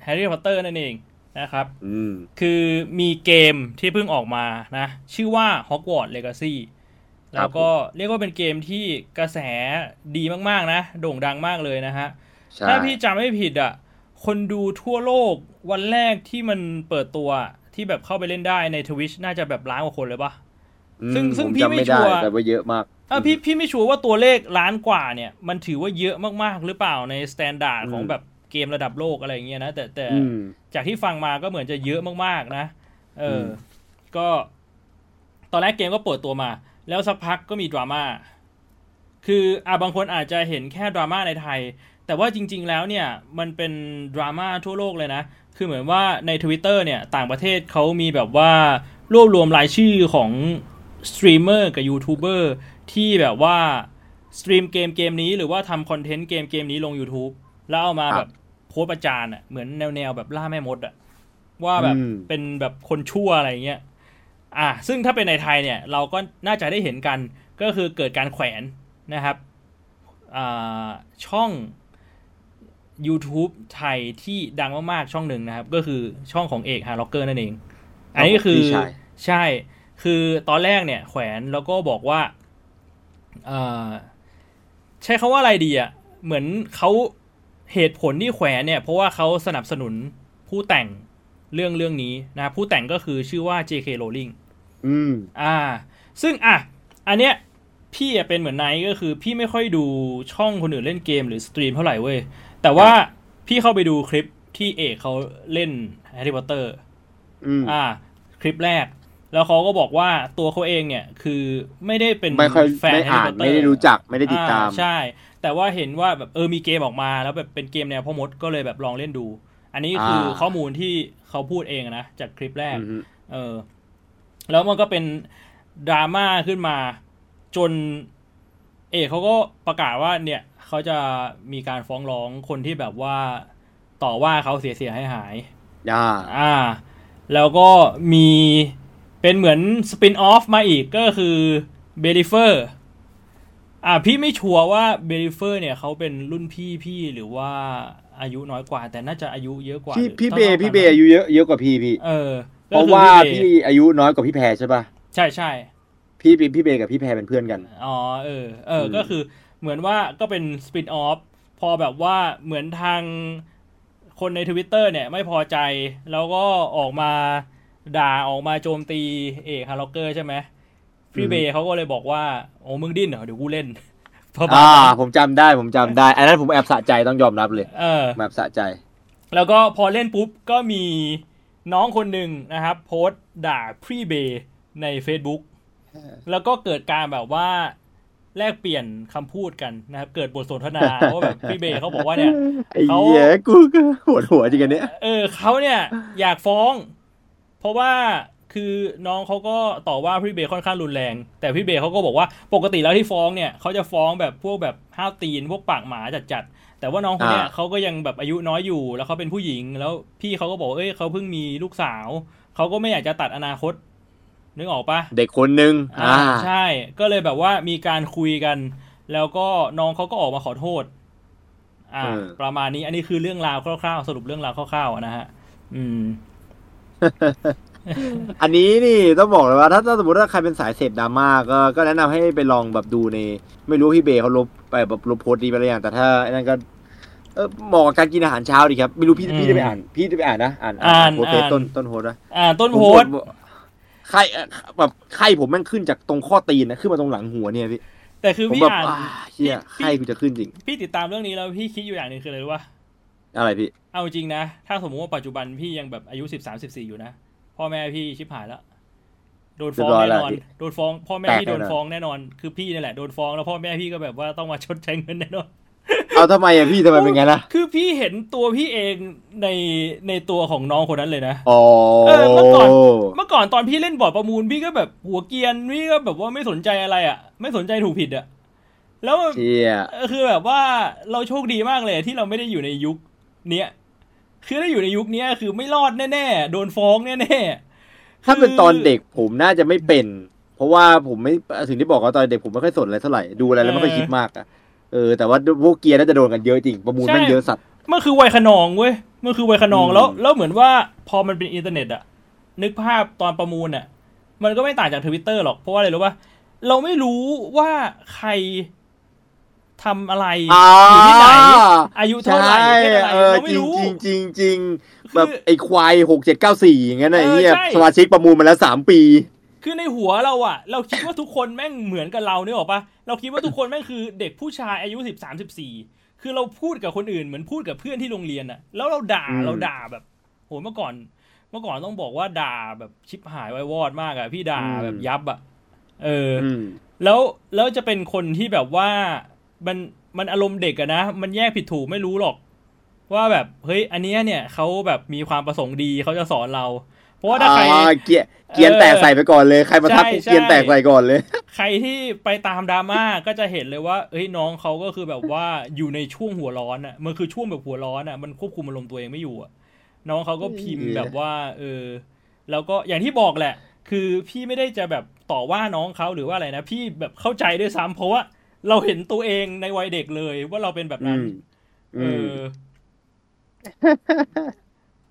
A: แฮร์รี่พอตเตอร์นั่นเองนะครับ
B: อืม
A: คือมีเกมที่เพิ่งออกมานะ ชื่อว่า Hogwarts Legacy แล้วก็เรียกว่าเป็นเกมที่กระแสดีมาก ๆ นะ โด่งดังมากเลยนะฮะ
B: ใช่
A: ถ้าพี่จำไม่ผิดอะ คนดูทั่วโลกวันแรกที่มันเปิดตัวที่แบบเข้าไปเล่นได้ใน Twitch น่าจะแบบล้านกว่าคนเลยปะ
B: อืม
A: ซึ่งซึ่ง
B: ผ
A: พี่
B: จำ
A: ไม่
B: ได้ไม่ชั
A: วร์
B: แต่ว่าเยอะมาก
A: อะพี่พี่ไม่ชัวร์ว่าตัวเลขล้านกว่าเนี่ย มันถือว่าเยอะมากๆหรือเปล่าใน standard ของแบบเกมระดับโลกอะไรอย่างเงี้ยนะแต่แต่
B: อืม
A: จากที่ฟังมาก็เหมือนจะเยอะมากๆนะ เอออ
B: ม
A: ก็ ตอนแรกเกมก็เปิดตัวมา แล้วสักพักก็มีดราม่าคืออะบางคนอาจจะเห็นแค่ดราม่าในไทย แต่ว่าจริง ๆ แล้วเนี่ยมันเป็นดราม่าทั่วโลกเลยนะ คือเหมือนว่าใน Twitter เนี่ยต่างประเทศเขามีแบบว่ารวบรวมรายชื่อของสตรีมเมอร์กับยูทูบเบอร์ที่แบบว่า stream เกมเกมนี้หรือว่าทำ content เกมเกมนี้ลง YouTube แล้วเอามา
B: ครับ
A: แบบโพสต์ประจานอะเหมือนแนวแนวๆแบบล่าแม่มดอะว่าแบบ
B: อืม
A: เป็นแบบคนชั่วอะไรเงี้ยอะซึ่งถ้าเป็นในไทยเนี่ย เราก็น่าจะได้เห็นกันก็คือเกิดการแขวนนะครับอ่าช่อง YouTube ไทยที่ดังมากๆช่องหนึ่งนะครับ ก็คือช่องของเอก HEARTROCKER นั่นเอง อันนี้ก็คือ
B: พี่ชาย
A: ใช่ คือตอนแรกเนี่ย แขวนแล้วก็บอกว่าเอ่อใช้คำว่าอะไรดีอะ่ะ เหมือนเขาเหตุผลที่แขวนเนี่ย เพราะว่าเขาสนับสนุนผู้แต่งเรื่องเรื่องนี้นะผู้แต่งก็คือชื่อว่า J.K. Rowling
B: อืม
A: อ่า ซึ่งอะ อันเนี้ยพี่อะเป็นเหมือนไนท์ก็คือ พี่ไม่ค่อยดูช่องคนอื่นเล่นเกมหรือสตรีมเท่าไหร่เว้ย แต่ว่าพี่เข้าไปดูคลิปที่เอกเขาเล่นแฮร์รี่พอตเตอร์
B: อืม
A: อ่า คลิปแรก แล้วเขาก็บอกว่าตัวเขาเองเนี่ย คือไม่ได้เป็น
B: ไม่ค่อย
A: แฟน
B: ไม่
A: แฮร์
B: อ่า
A: รี่
B: น
A: พอตเตอร์
B: ไม่ได้รู้จักไม่ได้ติดตาม
A: อ่ใช่ แต่ว่าเห็นว่าแบบเออมีเกมออกมา แล้วแบบเป็นเกมแนวพ่อมดก็เลยแบบลองเล่นดู อันนี้คืออาข้อมูลที่เขาพูดเองนะจากคลิปแรก
B: อืม
A: เออ แล้วมันก็เป็นดราม่าขึ้นมาจน เอกเขาก็ประกาศว่าเนี่ย เขาจะมีการฟ้องร้องคนที่แบบว่าต่อว่าเขาเสียเสียหายหายๆ
B: อ่า
A: อ่า แล้วก็มีเป็นเหมือน spin-off มาอีกก็คือเบลิเฟอร์อ่าพี่ไม่ sure ว่าเบลิเฟอร์เนี่ยเขาเป็นรุ่นพี่พี่หรือว่าอายุน้อยกว่า แต่น่าจะอายุเยอะกว่า
B: พี่
A: หรือ
B: พี่เท่าเบ
A: ๆกัน
B: พี่เบอายุเยอะเยอะกว่าพี่พี่
A: เออ
B: เพราะ
A: ก็คือ
B: ว่า
A: เบ
B: พี่อายุน้อยกว่าพี่แพรใช่ป่ะ
A: ใช่ใช่
B: พี่พี่พี่เบกับพี่แพรเป็นเพื่อนกัน
A: อ๋อเออ เออ
B: อืม
A: ก็คือ เหมือนว่าก็เป็น spin-off พอแบบว่าเหมือนทางคนในทวิตเตอร์เนี่ยไม่พอใจ แล้วก็ออกมาด่าออกมาโจมตีเอก HEARTROCKER ใช่ไหมพี่เบย์เขาก็เลยบอกว่า โอ้มึงดิ้นเหรอ เดี๋ยวกูเล่นประมาณ
B: อ่า
A: นั้น
B: ผมจำได้ผมจำได้ อันนั้นผมแอบสะใจต้องยอมรับเลย
A: เออ
B: ผมแอบสะใจ
A: แล้วก็พอเล่นปุ๊บ ก็มีน้องคนหนึ่งนะครับ โพสต์ด่าพี่เบย์ใน Facebook แล้วก็เกิดการแบบว่า แลกเปลี่ยนคำพูดกันนะครับ เกิดบทสนทนาว่าแบบพี่เบย์เขาบอกว่าเนี่ย
B: ไอ้
A: เขา
B: เหี้ยกูก็ปวดหัวจริงกันเนี้ย
A: เออเขาเนี่ยอยากฟ้อง เพราะว่าคือน้องเขาก็ต่อว่าพี่เบย์ค่อนข้างรุนแรง แต่พี่เบย์เขาก็บอกว่าปกติแล้วที่ฟ้องเนี่ยเขาจะฟ้องแบบพวกแบบห้าวตีนพวกปากหมาจัดๆแต่ว่าน้องคนเนี้ย
B: อ่า
A: เขาก็ยังแบบอายุน้อยอยู่ แล้วเขาเป็นผู้หญิง แล้วพี่เขาก็บอกเอ้ยเขาเพิ่งมีลูกสาวเขาก็ไม่อยากจะตัดอนาคต นึกออกปะ
B: เด็กคนนึง
A: อ่า
B: อ่า
A: ใช่ ก็เลยแบบว่ามีการคุยกัน แล้วก็น้องเขาก็ออกมาขอโทษ อ่า
B: เออ
A: ประมาณนี้ อันนี้คือเรื่องราวคร่าวๆสรุปเรื่องราวคร่าวๆอะนะฮะ อืม
B: อันนี้นี่ต้องบอกเลยว่าถ้าถ้าสมมติว่าใครเป็นสายเสพดราม่าก็ก็แนะนำให้ไปลองแบบดูใน ไม่รู้พี่เบย์เขาลบไปแบบลบโพสต์ดีไปหรือยังแต่ถ้าไอ้นั่นก็เออเหมาะกับการกินอาหารเช้าดีครับ ไม่รู้พี่
A: อืม
B: พี่ได้ไปอ่าน พี่ได้ไปอ่านนะ อ่าน
A: อ่าน
B: โพสต์เฟซ
A: อ่าน
B: ต้นต้นโพสต์นะ
A: อ่าต้นโพสต์
B: ไข้เอ่อแบบไข้ผมแม่งขึ้นจากตรงข้อตีนนะขึ้นมาตรงหลังหัวเนี่ยพี่
A: แต่คือ
B: ผม
A: พี่
B: แบบ
A: อ่าน
B: อ่าเฮีย
A: พี่
B: ไข้กูจะขึ้นจริง
A: พี่ติดตามเรื่องนี้แล้วพี่คิดอยู่อย่างหนึ่งคืออะไรรู้ป่ะ
B: อะไรพี่
A: เอาจริงนะ ถ้าสมมติว่าปัจจุบันพี่ยังแบบอายุสิบสามสิบสี่อยู่นะ พ่อแม่พี่ชิบหายแล้วโดนฟ้อง
B: เรียบร้อย
A: แน่นอน
B: แล้วพี่
A: โดนฟ้อง พ่อแม่
B: แตก
A: พี่โดน
B: แน่นอน
A: ฟ้องแน่นอน คือพี่นี่แหละโดนฟ้องแล้วพ่อแม่พี่ก็แบบว่าต้องมาชดใช้เงินแน่นอน
B: เอาทำไมอะพี่ทำไมเป็นงั้นล่ะ
A: คือพี่เห็นตัวพี่เองในในตัวของน้องคนนั้นเลยนะ
B: อ๋อ
A: เออเมื่อก่อนเมื่อก่อนตอนพี่เล่นบอร์ดประมูลพี่ก็แบบหัวเกรียนพี่ก็แบบว่าไม่สนใจอะไรอะ ไม่สนใจถูกผิดอะ แล้ว
B: เชี่ย
A: เออคือแบบว่าเราโชคดีมากเลยที่เราไม่ได้อยู่ในยุค เนี้ยคือถ้าอยู่ในยุคเนี้ยคือไม่รอดแน่ๆโดนฟ้องแน่ๆ
B: ถ้าเป็น
A: คือ
B: ตอนเด็กผมน่าจะไม่เป็น เพราะว่าผมไม่ถึงที่บอกว่าตอนเด็กผมไม่ค่อยสนอะไรเท่าไหร่ดูอะไรแล้วไม่ค่อยคิดมากอะ เออแต่ว่าพวกเกียร์น่าจะโดนกันเยอะจริงประมูลแม่งเยอะสัตว์
A: มันคือวัยคะนองเว้ยมันคือวัยคะนอง
B: อืม
A: แล้ว แล้วเหมือนว่าพอมันเป็นอินเทอร์เน็ตอะนึกภาพตอนประมูลอะมันก็ไม่ต่างจากทวิตเตอร์หรอกเพราะว่าอะไรรู้ป่ะเราไม่รู้ว่าใครทำอะไรอยู่ที่ไหนอายุเท่าไหร่
B: ใช่
A: เพศอะไร
B: เออ
A: เรา
B: จ
A: ไม่
B: ริง
A: รู้
B: จริงจริงจริง
A: คือ
B: แบบไอ้ควายหกเจ็ดเก้าสี่อย่างนั้นน่ะไอ้
A: เออ
B: เหี้ย
A: ใช่
B: สมาชิกประมูลมาแล้วสามปี
A: คือในหัวเราอะเราคิดว่าทุกคนแม่งเหมือนกับเราเนี่ยหรอกปะเราคิดว่าทุกคนแม่งคือเด็กผู้ชายอายุสิบสามสิบสี่คือเราพูดกับคนอื่นเหมือนพูดกับเพื่อนที่โรงเรียนอะแล้วเราด่า
B: อืม
A: เราด่าแบบโหเมื่อก่อน เมื่อก่อนต้องบอกว่าด่าแบบชิบหายไว้วอดมากอะพี่ด่าแบบยับอะเอออ
B: อืม
A: แล้วแล้วจะเป็นคนที่แบบว่ามันมันอารมณ์เด็กอะนะมันแยกผิดถูกไม่รู้หรอก ว่าแบบเฮ้ยอันเนี้ยเนี่ยเขาแบบมีความประสงค์ดีเขาจะสอนเรา เพราะว่าถ้าใคร
B: อ่าเกียร์เกียร์แตกใส่ไปก่อนเลยใครมาทัก
A: ใช่
B: กูเกียร์
A: ใช่
B: แตกใส่ก่อนเลย
A: ใครที่ไปตามดราม่าก็จะเห็นเลยว่าเฮ้ยน้องเขาก็คือแบบว่าอยู่ในช่วงหัวร้อนอะมันคือช่วงแบบหัวร้อนอะมันควบคุมอารมณ์ตัวเองไม่อยู่อะน้องเขาก็พิมพ์
B: เหี้ย
A: แบบว่า เออ แล้วก็อย่างที่บอกแหละ คือพี่ไม่ได้จะแบบต่อว่าน้องเขาหรือว่าอะไรนะพี่แบบเข้าใจด้วยซ้ำเพราะว่าเราเห็นตัวเองในวัยเด็กเลยว่าเราเป็นแบบ
B: อื
A: นั้น
B: ม
A: เอ
B: อื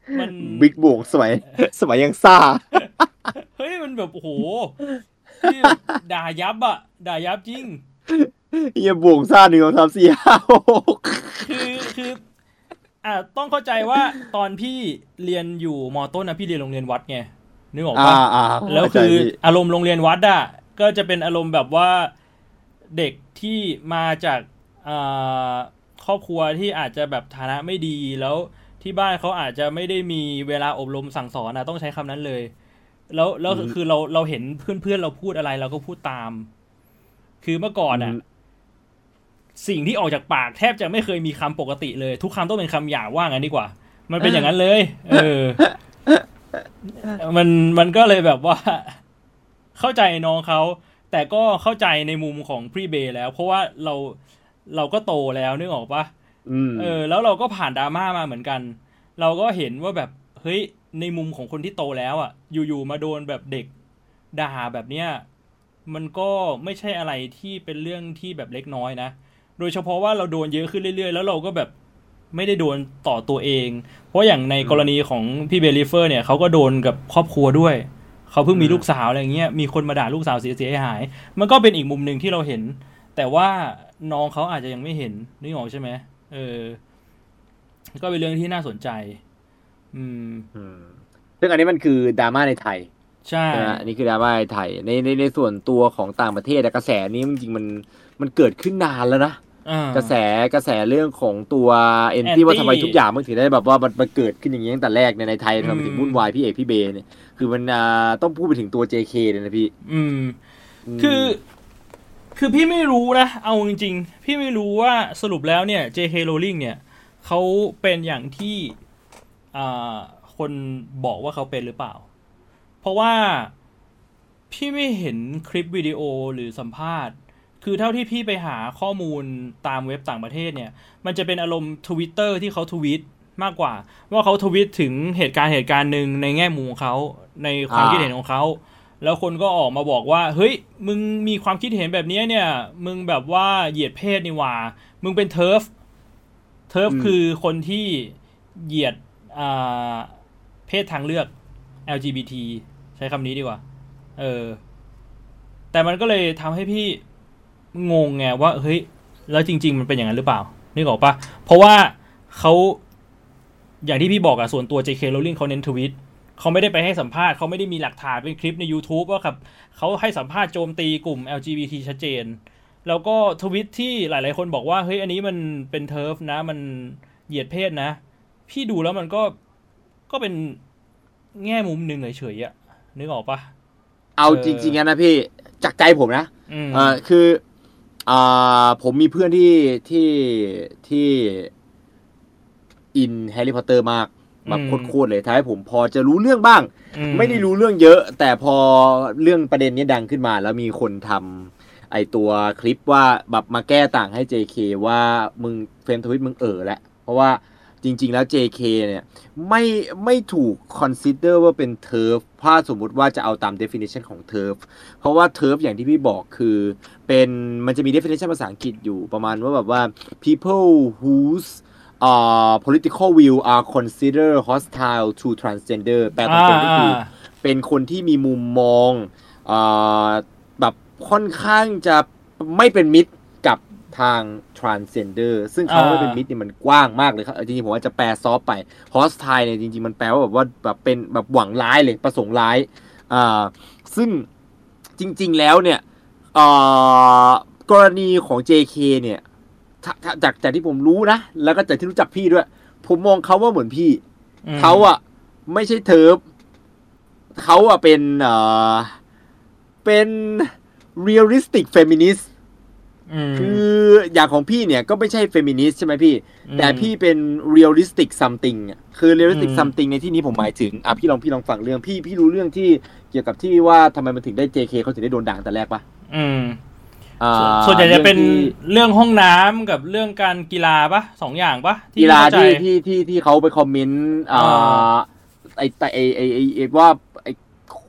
B: ม
A: อมัน
B: บิ๊กบวกสมัยสมัยยังซ่า
A: เฮ้ยมันแบบโอ้โหพี่แบบด่ายับอะด่ายับจริง
B: เฮียบวกซ่าหนึ่งสองสามสี่ห้าหก
A: คือคืออ่าต้องเข้าใจว่าตอนพี่เรียนอยู่มอต้นนะพี่เรียนโรงเรียนวัดไงนึกออก
B: อ่า
A: ปะ
B: อ่า
A: แล้ว
B: เข้าใจ
A: คือ
B: พี่
A: อารมณ์โรงเรียนวัดอะก็จะเป็นอารมณ์แบบว่าเด็กที่มาจากอ่าครอบครัวที่อาจจะแบบฐานะไม่ดีแล้ว ที่บ้านเขาอาจจะไม่ได้มีเวลาอบรมสั่งสอนนะต้องใช้คำนั้นเลย แล้วแล้วคือเราเราเห็นเพื่อนเพื่อนๆเราพูดอะไรเราก็พูดตาม คือเมื่อก่อนอะ สิ่งที่ออกจากปากแทบจะไม่เคยมีคำปกติเลย ทุกคำต้องเป็นคำหยาบว่างั้นดีกว่า มันเป็นอย่างนั้นเลย เออ มันมันก็เลยแบบว่า เข้าใจน้องเขาแต่ก็เข้าใจในมุมของพี่เบย์แล้ว เพราะว่าเราเราก็โตแล้วนึกออกปะ
B: อืม
A: เออ แล้วเราก็ผ่านดราม่ามาเหมือนกัน เราก็เห็นว่าแบบเฮ้ยในมุมของคนที่โตแล้วอะ อยู่ๆมาโดนแบบเด็กด่าแบบเนี้ยมันก็ไม่ใช่อะไรที่เป็นเรื่องที่แบบเล็กน้อยนะ โดยเฉพาะว่าเราโดนเยอะขึ้นเรื่อยๆ แล้วเราก็แบบไม่ได้โดนต่อตัวเอง เพราะอย่างในกรณีของพี่เบลลิเฟอร์เนี่ยเขาก็โดนกับครอบครัวด้วย เขาเพิ่งมีลูกสาวอะไรเงี้ย มีคนมาด่าลูกสาวเสียหาย มันก็เป็นอีกมุมหนึ่งที่เราเห็น แต่ว่าน้องเขาอาจจะยังไม่เห็นนึกออกใช่ไหม เออ ก็เป็นเรื่องที่น่าสนใจอืม
B: อืมซึ่งอันนี้มันคือดราม่าในไทย
A: ใช่
B: นะฮะอันนี้คือดราม่าในไทย ในในในส่วนตัวของต่างประเทศอะกระแสนี้จริงๆมันมันเกิดขึ้นนานแล้วนะ
A: อ่าก
B: ระแสกระแสเรื่องของตัวเอ็น
A: Anti
B: ที่ว่าทำไมทุกอย่างมันถึงได้แบบว่ามันมันเกิดขึ้นอย่างนี้ตั้งแต่แรกในในไทยทำไม
A: อืม
B: ถึงวุ่นวายพี่เอกพี่เบย์เนี่ยคือมันอ่าต้องพูดไปถึงตัว JK เลยนะพี่
A: อืม
B: ม
A: คือ คือพี่ไม่รู้นะ เอาจริงๆ พี่ไม่รู้ว่าสรุปแล้วเนี่ย J.K. Rowling เนี่ยเขาเป็นอย่างที่อ่าคนบอกว่าเขาเป็นหรือเปล่า เพราะว่าพี่ไม่เห็นคลิปวิดีโอหรือสัมภาษณ์ คือเท่าที่พี่ไปหาข้อมูลตามเว็บต่างประเทศเนี่ย มันจะเป็นอารมณ์ทวิตเตอร์ที่เขาทวีตมากกว่า ว่าเขาทวีตถึงเหตุการณ์เหตุการณ์หนึ่งในแง่มุมของเขาในความคิดเห็นของเขา แล้วคนก็ออกมาบอกว่า เฮ้ย มึงมีความคิดเห็นแบบนี้เนี่ย มึงแบบว่าเหยียดเพศนี่หว่า มึงเป็น TERF TERF
B: อืม
A: คือคนที่เหยียดอ่าเพศทางเลือก LGBT ใช้คำนี้ดีกว่า เออ แต่มันก็เลยทำให้พี่งงไงว่า เฮ้ย แล้วจริง ๆ มันเป็นอย่างนั้นหรือเปล่านึกออกปะเพราะว่าเขาอย่างที่พี่บอกอะส่วนตัว JK Rowling เขาเน้นทวิต เขาไม่ได้ไปให้สัมภาษณ์เขาไม่ได้มีหลักฐานเป็นคลิปใน YouTube ว่าครับเขาให้สัมภาษณ์โจมตีกลุ่ม LGBT ชัดเจน แล้วก็ทวิตที่หลาย ๆ คนบอกว่าเฮ้ยอันนี้มันเป็นเทิร์ฟนะ มันเหยียดเพศนะ พี่ดูแล้วมันก็ก็เป็นแง่มุมหนึ่งเฉยๆอะนึกออกปะ
B: เอา
A: เออ
B: จริงๆนะพี่จากใจผมนะ
A: อืม
B: เออคืออ่าผมมีเพื่อนที่ที่ที่อินแฮร์รี่พอตเตอร์มาก แบบโคตรๆเลยทำให้ผมพอจะรู้เรื่องบ้าง
A: อื
B: ไม่ได้รู้เรื่องเยอะ แต่พอเรื่องประเด็นนี้ดังขึ้นมา แล้วมีคนทำไอตัวคลิปว่าแบบมาแก้ต่างให้ JK ว่ามึง frame ทวิตมึงเออแหละ เพราะว่าจริง ๆ แล้ว JK เนี่ยไม่ไม่ถูก consider ว่าเป็น turf ถ้าสมมุติว่าจะเอาตาม definition ของ turf เพราะว่า turf อย่างที่พี่บอกคือเป็นมันจะมี definition ภาษาอังกฤษอยู่ประมาณว่าแบบว่า people whose uh, political view are considered hostile to transgender แปลตรงๆก็คืออเป็นคนที่มีมุมมองอาแบบค่อนข้างจะไม่เป็นมิตรกับทาง transgender ซึ่งเขา
A: อ่า
B: ไม่เป็นมิตรเนี่ยมันกว้างมากเลยครับจริงๆผมว่าจะแปลซอฟต์ไป hostile เนี่ยจริงๆมันแปลว่าแบบว่าแบบเป็นแบบหวังร้ายเลยประสงค์ร้ายอ่าซึ่งจริง ๆแล้วเนี่ยอ่ากรณีของ JK เนี่ยถ้าถ้า จากจากที่ผมรู้นะ แล้วก็จากที่รู้จักพี่ด้วย ผมมองเขาว่าเหมือนพี่
A: ม
B: เขาอะไม่ใช่เทิร์ฟเขาอะเป็นเอ่อเป็น realistic feminist
A: ม
B: คืออย่างของพี่เนี่ยก็ไม่ใช่ feminist ใช่ไหมพี่
A: อืม
B: แต่พี่เป็น realistic something อะคือ realistic
A: อืม
B: something ในที่นี้ผมหมายถึงอะพี่ลองพี่ลองฟังเรื่องพี่พี่รู้เรื่องที่เกี่ยวกับที่ว่าทำไมมันถึงได้ JK เขาถึงได้โดนด่าตั้งแต่แรกปะ
A: อืม
B: อ่า
A: ส่วนใหญ่จะเป็น
B: รื่องที่
A: เรื่องห้องน้ำกับเรื่องการกีฬาปะสองอย่างปะที่
B: กีฬา
A: เข้ใจ
B: ที่ที่ที่ที่เขาไปคอมเมนต์อ่
A: อ่าา
B: ไอแต่ไอไอไอ้ไอว่าไอ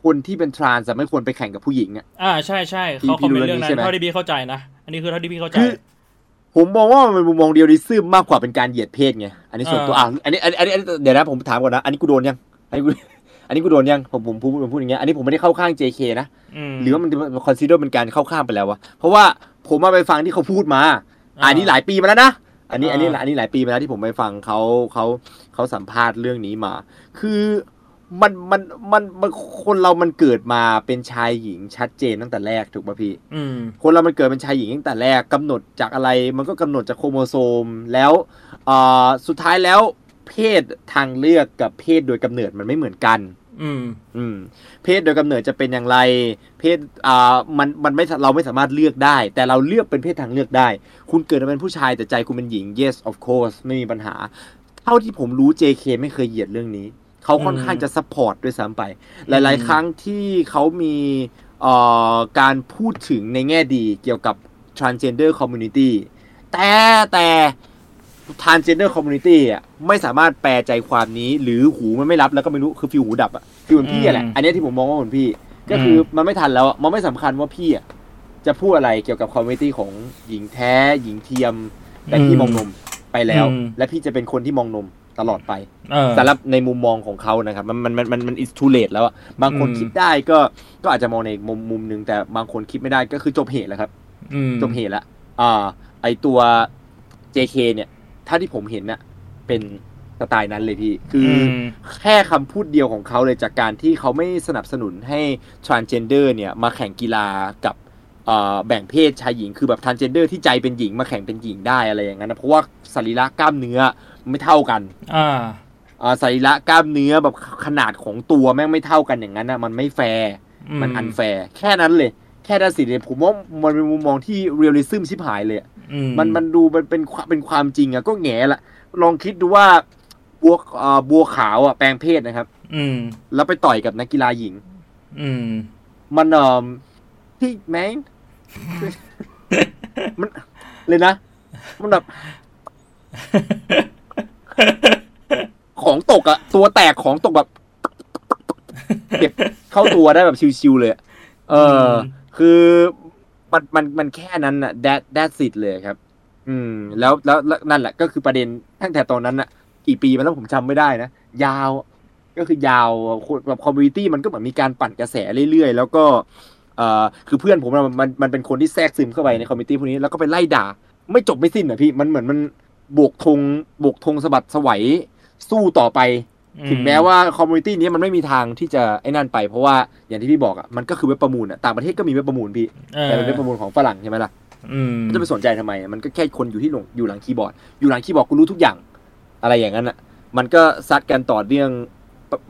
B: คนที่เป็นทรานส์ไม่ควรไปแข่งกับผู้หญิงอะ
A: อ่าใช่ใช่
B: พี่
A: เขาคอมเมนต์
B: พี่รู้
A: เรื่องนั้
B: เรื่องนี้ใช่
A: น
B: ไหม
A: เท่าที่พี่เข้าใจนะอันนี้คือเท่าที่พี่เข้าใจ
B: คือผมมองว่ามันเป็นมุมมองเดียวดิซึมมากกว่าเป็นการเหยียดเพศไงอันนี้ส่วนตัว
A: อ่า
B: อะอันนี้อันนี้อันนี้อันนี้เดี๋ยวนะผมถามก่อนนะอันนี้กูโดนยังอันนี้กู อันนี้กูโดนยังผมผมพูดผมพูดอย่างเงี้ยอันนี้ผมไม่ได้เข้าข้าง JK นะ
A: ม
B: หรือว่ามันมันคอนซีเดอร์เป็นการเข้าข้างไปแล้ววะเพราะว่าผมมาไปฟังที่เขาพูดมา
A: อ่า
B: อันนี้หลายปีมาแล้วนะอันนี้
A: อ่า
B: อันนี้อันนี้หลายปีมาแล้วที่ผมไปฟังเขาเขาเขาสัมภาษณ์เรื่องนี้มา คือมันมันมันมันคนเรามันเกิดมาเป็นชายหญิงชัดเจนตั้งแต่แรกถูกป่ะพี่
A: อืม
B: คนเรามันเกิดเป็นชายหญิงตั้งแต่แรกกำหนดจากอะไร มันก็กำหนดจากโครโมโซมแล้วเอ่อสุดท้ายแล้ว เพศทางเลือกกับเพศโดยกำเนิดมันไม่เหมือนกัน
A: อืม
B: อืม เพศโดยกำเนิดจะเป็นอย่างไร เพศอ่ามันมันไม่เราไม่สามารถเลือกได้ แต่เราเลือกเป็นเพศทางเลือกได้ คุณเกิดมาเป็นผู้ชายแต่ใจคุณเป็นหญิง yes of course ไม่มีปัญหา เท่าที่ผมรู้ JK ไม่เคยเหยียดเรื่องนี้เขาค่อนข้างจะ support ด้วยซ้ำไป หลาย ๆ ครั้งที่เขามีเอ่อการพูดถึงในแง่ดีเกี่ยวกับ transgender community แต่แต่ transgender community อะไม่สามารถแปลใจความนี้ หรือหูมันไม่รับแล้วก็ไม่รู้คือฟิวหูดับอะฟิวเหมือนพี่อะแหละ
A: อืม
B: อันเนี้ยที่ผมมองว่าเหมือนพี่ ก็คืออมันไม่ทันแล้วอะมันไม่สำคัญว่าพี่อะจะพูดอะไรเกี่ยวกับ community ของหญิงแท้ หญิงเทียมแต่พี่มองนมไปแล้ว
A: อืม
B: และพี่จะเป็นคนที่มองนมตลอดไป
A: เออ
B: สำหรับในมุมมองของเขานะครับ มันมันมันมันมัน is too late แล้วอะบางคน
A: อืม
B: คิดได้ก็ก็อาจจะมองในมุมมุมหนึ่งแต่บางคนคิดไม่ได้ก็คือจบเหตุแล้วครับ
A: อืม
B: จบเหตุแล้วอ่า ไอตัว JK เนี่ย ถ้าที่ผมเห็นน่ะ เป็นสไตล์นั้นเลยพี่ คืออ
A: ม
B: แค่คำพูดเดียวของเขาเลยจากการที่เขาไม่สนับสนุนให้ transgender เนี่ย มาแข่งกีฬากับเอ่อแบ่งเพศชายหญิงคือแบบ transgender ที่ใจเป็นหญิงมาแข่งเป็นหญิงได้อะไรอย่างนั้นนะเพราะว่าสรีระกล้ามเนื้อไม่เท่ากัน
A: อ่า
B: อ่าสรีระกล้ามเนื้อแบบขนาดของตัวแม่งไม่เท่ากันอย่างนั้นนะมันไม่แฟร์มัน unfair แค่นั้นเลย แค่นั้นสิเลยผมว่ามันเป็นมุมมองที่ realism ชิบหายเลยอะ
A: อื
B: มันมันดูมันเป็นความเป็นความจริงอะก็แง่ละลองคิดดูว่าบัวอ่าบัวขาวอะแปลงเพศนะครับ
A: อืม
B: แล้วไปต่อยกับนักกีฬาหญิง
A: อืม
B: มันเอ่อที่แม่งมันเลยนะ มันแบบของตกอะตัวแตกของตกแบบเก็บเข้าตัวได้แบบชิวๆเลยอะเออ
A: ม
B: คือมันมันมันแค่นั้นอะ that that's it เลยครับ อืม แล้วแล้วลวนั่นแหละก็คือประเด็นตั้งแต่ตอนนั้นอะกี่ปีมาแล้วผมจำไม่ได้นะ ยาวก็คือยาวแบบ community มันก็เหมือนมีการปั่นกระแสเรื่อยๆ แล้วก็เอ่อคือเพื่อนผมมันมันเป็นคนที่แทรกซึมเข้าไปใน community พวกนี้แล้วก็ไปไล่ด่า ไม่จบไม่สิ้นอะพี่มันเหมือนมันบวกธงบวกธงสะบัดสวัยสู้ต่อไป ถึงแม้ว่า community นี้มันไม่มีทางที่จะไอ้นั่นไป เพราะว่าอย่างที่พี่บอกอะมันก็คือเว็บประมูลอะต่างประเทศก็มีเว็บประมูลพี่
A: เออ
B: แต่เป็นเว็บประมูลของฝรั่งใช่ไหมล่ะ
A: อืม
B: จะไปสนใจทำไม มันก็แค่คนอยู่ที่หลงอยู่หลังคีย์บอร์ด อยู่หลังคีย์บอร์ดกูรู้ทุกอย่าง อะไรอย่างนั้นอะ มันก็ซัดกันต่อเนื่อง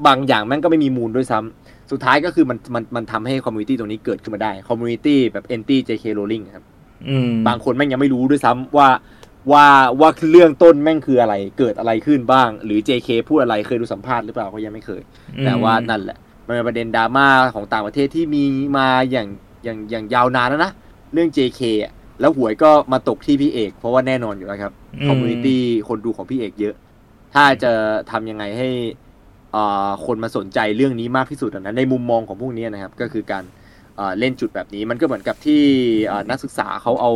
B: บางอย่างแม่งก็ไม่มีมูลด้วยซ้ำสุดท้ายก็คือมันมันมันทำให้ community ตรงนี้เกิดขึ้นมาได้ community แบบ anti JK Rowling ครับ
A: อืม
B: บางคนแม่งยังไม่รู้ด้วยซ้ำว่า ว่าว่าเรื่องต้นแม่งคืออะไร เกิดอะไรขึ้นบ้าง หรือ JK พูดอะไรเคยดูสัมภาษณ์หรือเปล่าก็ยังไม่เคย แต่ว่านั่นแหละ มันเป็นประเด็นดราม่าของต่างประเทศที่มีมาอย่างอย่างอย่างยาวนานแล้วนะเรื่อง JK อะแล้วหวยก็มาตกที่พี่เอก เพราะว่าแน่นอนอยู่แล้วครับ
A: อืม
B: คอมมูนิตี้คนดูของพี่เอกเยอะ ถ้าจะทำยังไงให้อ่าคนมาสนใจเรื่องนี้มากที่สุดอะนะในมุมมองของพวกนี้นะครับ ก็คือการอ่าเล่นจุดแบบนี้มันก็เหมือนกับที่อ่านักศึกษาเขาเอา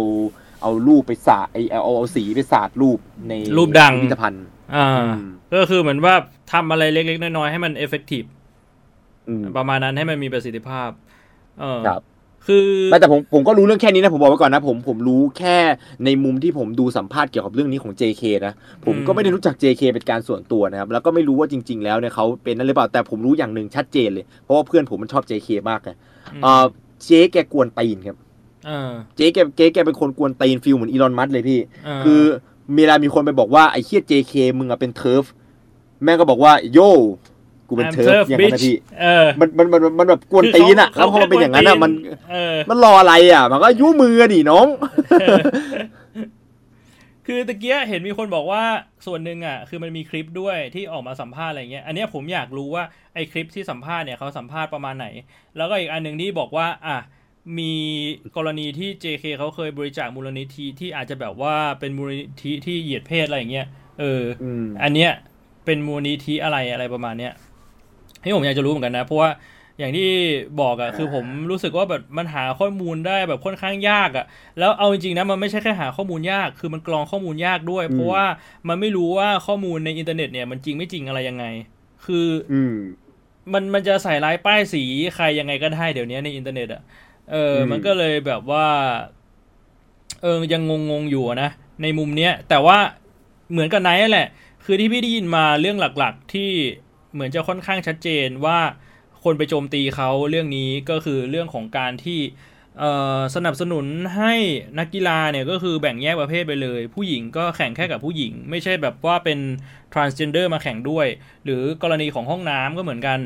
B: เอารูปไปสาดไอเอาเอาเอาสีไปสาดรูปใน
A: รูปดัง
B: พิพิธภัณฑ์
A: อ่า
B: อืม
A: ก็คือเหมือนว่าทำอะไรเล็ก ๆ น้อยๆให้มัน effective อื
B: ม
A: ประมาณนั้นให้มันมีประสิทธิภาพ เออ
B: ครับ
A: คือ
B: ไม่แต่ผมผมก็รู้เรื่องแค่นี้นะ ผมบอกไว้ก่อนนะ ผมผมรู้แค่ในมุมที่ผมดูสัมภาษณ์เกี่ยวกับเรื่องนี้ของ JK นะผมก็ไม่ได้รู้จัก JK เป็นการส่วนตัวนะครับ แล้วก็ไม่รู้ว่าจริง ๆ แล้วเนี่ยเขาเป็นนั่นหรือเปล่าแต่ผมรู้อย่างหนึ่งชัดเจนเลย เพราะว่าเพื่อนผมมันชอบ JK มากไงเออเจ๊แกกวนตีนครับ
A: เออ
B: เจ๊แกเจ๊แกเป็นคนกวนตีน feel เหมือนอีลอนมัสก์เลยพี่
A: เออ
B: คือเวลามีคนไปบอกว่าไอ้เฮีย JK มึงอะเป็นเทิร์ฟแม่งก็บอกว่าโยกูเป็น
A: I'm
B: เทิร์ฟ
A: turf
B: อย่างนั้นนะ
A: bitch
B: พี่
A: เออ
B: มันมันมันมันแบบกวนตีนอะแล้วพอมันเป็นอย่างนั้นอะมัน
A: เออ
B: มันรออะไรอะมันก็ยุ่มือดิน้อง
A: คือตะเกียเห็นมีคนบอกว่าส่วนหนึ่งอะ คือมันมีคลิปด้วยที่ออกมาสัมภาษณ์อะไรเงี้ย อันเนี้ยผมอยากรู้ว่าไอ้คลิปที่สัมภาษณ์เนี่ยเขาสัมภาษณ์ประมาณไหน แล้วก็อีกอันหนึ่งที่บอกว่า อะ มีกรณีที่ JK เขาเคยบริจาคมูลนิธิที่อาจจะแบบว่าเป็นมูลนิธิที่เหยียดเพศอะไรอย่างเงี้ย เออ
B: อืม
A: อันเนี้ยเป็นมูลนิธิอะไรอะไรประมาณเนี้ยที่ผมอยากจะรู้เหมือนกันนะ เพราะว่าอย่างที่บอกอะคือผมรู้สึกว่าแบบมันหาข้อมูลได้แบบค่อนข้างยากอะแล้วเอาจริงๆนะมันไม่ใช่แค่หาข้อมูลยาก คือมันกรองข้อมูลยากด้วย เพราะว่ามันไม่รู้ว่าข้อมูลในอินเทอร์เน็ตเนี่ยมันจริงไม่จริงอะไรยังไง คือ
B: อืม
A: มันมันจะใส่ร้ายป้ายสีใครยังไงก็ได้เดี๋ยวนี้ในอินเทอร์เน็ตอะ เอออ
B: ม
A: มันก็เลยแบบว่า เออยังงงๆอยู่อะนะในมุมเนี้ย แต่ว่าเหมือนกับไนท์แหละ คือที่พี่ได้ยินมาเรื่องหลักๆ ที่เหมือนจะค่อนข้างชัดเจนว่าคนไปโจมตีเขาเรื่องนี้ก็คือเรื่องของการที่เอ่อสนับสนุนให้นักกีฬาเนี่ยก็คือแบ่งแยกประเภทไปเลย ผู้หญิงก็แข่งแค่กับผู้หญิง ไม่ใช่แบบว่าเป็น transgender มาแข่งด้วย หรือกรณีของห้องน้ำก็เหมือนกัน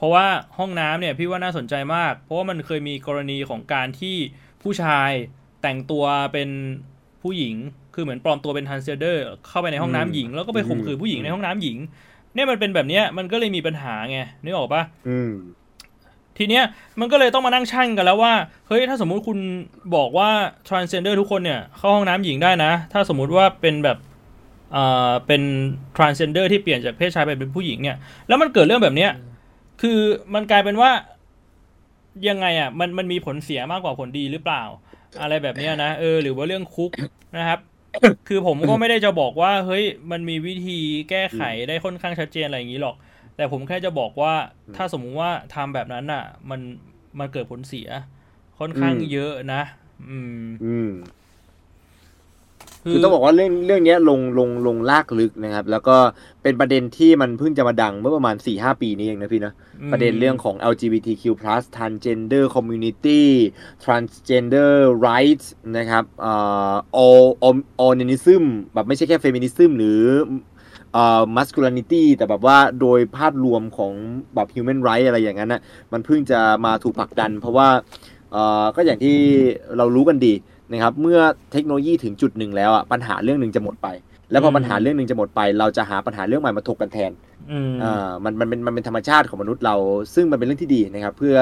A: เพราะว่าห้องน้ำเนี่ยพี่ว่าน่าสนใจมาก เพราะว่ามันเคยมีกรณีของการที่ผู้ชายแต่งตัวเป็นผู้หญิง คือเหมือนปลอมตัวเป็น transgender เข้าไปในห้องน้ำหญิง แล้วก็ไปข่มขืนผู้หญิงในห้องน้ำหญิง เนี่ยมันเป็นแบบเนี้ยมันก็เลยมีปัญหาไงนึกออกปะ
B: อืม
A: ทีเนี้ยมันก็เลยต้องมานั่งชั่งกันแล้วว่า เฮ้ยถ้าสมมุติคุณบอกว่า transgender ทุกคนเนี่ยเข้าห้องน้ำหญิงได้นะ ถ้าสมมุติว่าเป็นแบบอ่าเป็น transgender ที่เปลี่ยนจากเพศชายไปเป็นผู้หญิงเนี่ย แล้วมันเกิดเรื่องแบบเนี้ย คือมันกลายเป็นว่ายังไงอะ มันมันมีผลเสียมากกว่าผลดีหรือเปล่า อะไรแบบเนี้ยนะเออ หรือว่าเรื่องคุกนะครับ คือผมก็ไม่ได้จะบอกว่า เฮ้ย มันมีวิธีแก้ไขได้ค่อนข้างชัดเจนอะไรอย่างนี้หรอก แต่ผมแค่จะบอกว่าถ้าสมมุติว่าทำแบบนั้นอะ มันมันเกิดผลเสีย ค่อนข้าง
B: อืม
A: เยอะนะ อืม
B: อืม คือต้องบอกว่าเรื่องเรื่องนี้ลงลงลงลากลึกนะครับ แล้วก็เป็นประเด็นที่มันเพิ่งจะมาดังเมื่อประมาณ4-5ปีนี้เองนะพี่นะประเด็นเรื่องของ LGBTQ+ transgender community transgender rights นะครับเอ่อ all all allinism แบบไม่ใช่แค่ feminism หรือเอ่อ masculinity แต่แบบว่าโดยภาพรวมของแบบ human right อะไรอย่างนั้นนะมันเพิ่งจะมาถูกผลักดัน เพราะว่าเอ่อก็อย่างที่เรารู้กันดี นะครับเมื่อเทคโนโลยีถึงจุดหนึ่งแล้วอะปัญหาเรื่องหนึ่งจะหมดไป แล้วพอ
A: อืม
B: ปัญหาเรื่องหนึ่งจะหมดไป เราจะหาปัญหาเรื่องใหม่มาถกกันแทน
A: อืม
B: อ่ามันมันเป็นมันเป็นธรรมชาติของมนุษย์เรา ซึ่งมันเป็นเรื่องที่ดีนะครับ เพื่อ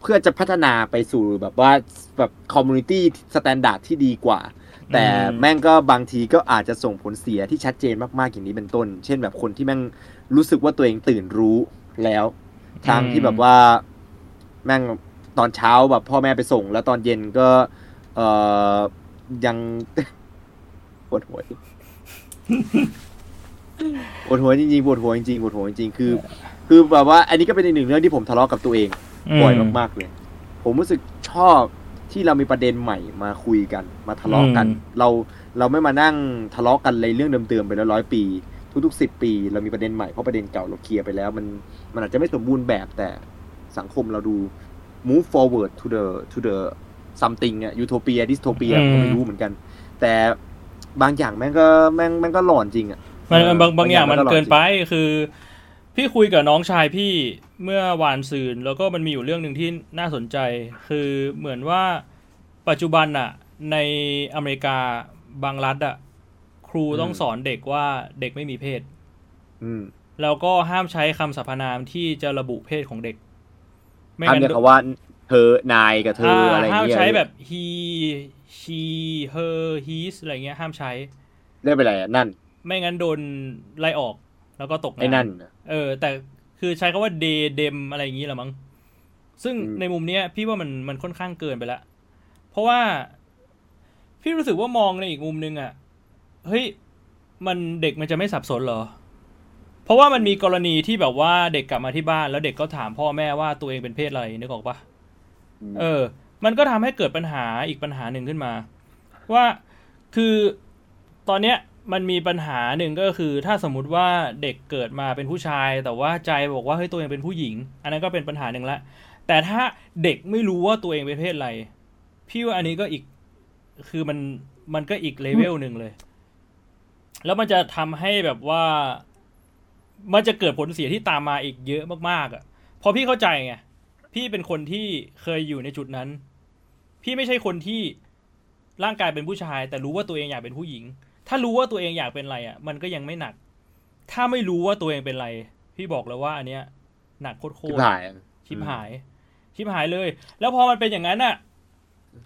B: เพื่อจะพัฒนาไปสู่แบบว่าแบบ community standard ที่ดีกว่า แต่
A: อืม
B: แม่งก็บางทีก็อาจจะส่งผลเสียที่ชัดเจนมากๆอย่างนี้เป็นต้น เช่นแบบคนที่แม่งรู้สึกว่าตัวเองตื่นรู้แล้วทางที่แบบว่าแม่งตอนเช้าแบบพ่อแม่ไปส่ง แล้วตอนเย็นก็ เอ่อยังปวดหัวปวดหัวจริงๆปวดหัวจริงๆปวดหัวจริงๆคือ คือแบบว่า อันนี้ก็เป็นอีกหนึ่งเรื่องที่ผมทะเลาะกับตัวเองบ่อยมากๆเลย ผมรู้สึกชอบที่เรามีประเด็นใหม่มาคุยกัน มาทะเลาะกัน
A: อืม
B: เราเราไม่มานั่งทะเลาะกันในเรื่องเดิมๆไปแล้วร้อยปี ทุกๆสิบปี เรามีประเด็นใหม่เพราะประเด็นเก่าเราเคลียร์ไปแล้ว มันมันอาจจะไม่สมบูรณ์แบบแต่สังคมเราดู move forward to the to the something อะ utopia dystopia
A: อืม
B: ผมไม่รู้เหมือนกัน แต่บางอย่างแม่งก็แม่งแม่งก็หลอนจริงอะ
A: มัน
B: เออบา
A: งบางอย่างมัน
B: บางอย่างมันก็
A: เกินไปคือ พี่คุยกับน้องชายพี่เมื่อวานซืนแล้วก็มันมีอยู่เรื่องหนึ่งที่น่าสนใจ คือเหมือนว่าปัจจุบันอะในอเมริกาบางรัฐอะครูต้องสอนเด็กว่าเด็กไม่มีเพศ
B: อืม
A: แล้วก็ห้ามใช้คำสรรพนามที่จะระบุเพศของเด็ก ไม่
B: ห้าม
A: งั้น
B: เรียกเขาว่า เธอนายกับเธออะไรอย่าง
A: ห้าม
B: เงี้ย
A: ใช้แบบ he she her his อะไรเงี้ยห้ามใช้
B: เรียกไปอะไรอะนั่น
A: ไม่งั้นโดนไล่ออกแล้วก็ตกงา
B: ไอ้นั่น
A: เออ แต่คือใช้คาว่า day dem อะไรอย่างนี้แหละมั้งซึ่ง
B: อืม
A: ในมุมเนี้ย พี่ว่ามันมันค่อนข้างเกินไปละ เพราะว่า พี่รู้สึกว่ามองในอีกมุมนึงอะ่ะเฮ้ยมันเด็กมันจะไม่สับสนเหรอ เพราะว่ามันมีกรณีที่แบบว่าเด็กกลับมาที่บ้าน แล้วเด็กก็ถามพ่อแม่ว่าตัวเองเป็นเพศอะไรนึกออกปะ เออ มันก็ทำให้เกิดปัญหาอีกปัญหาหนึ่งขึ้นมา ว่าคือตอนเนี้ยมันมีปัญหาหนึ่งก็คือ ถ้าสมมุติว่าเด็กเกิดมาเป็นผู้ชาย แต่ว่าใจบอกว่าเฮ้ยตัวเองเป็นผู้หญิง อันนั้นก็เป็นปัญหาหนึ่งละแต่ถ้าเด็กไม่รู้ว่าตัวเองเป็นเพศอะไร พี่ว่าอันนี้ก็อีกคือมันมันก็อีกเลเวลหนึ่งเลย แล้วมันจะทำให้แบบว่า มันจะเกิดผลเสียที่ตามมาอีกเยอะมากๆอะพอพี่เข้าใจไง พี่เป็นคนที่เคยอยู่ในจุดนั้น พี่ไม่ใช่คนที่ร่างกายเป็นผู้ชาย แต่รู้ว่าตัวเองอยากเป็นผู้หญิง ถ้ารู้ว่าตัวเองอยากเป็นอะไรอะ มันก็ยังไม่หนัก ถ้าไม่รู้ว่าตัวเองเป็นอะไร พี่บอกเลยว่าอันเนี้ย หนักโคตร
B: ชิบ
A: ๆ
B: หาย
A: ชิบหายชิบหายเลย แล้วพอมันเป็นอย่างนั้นน่ะ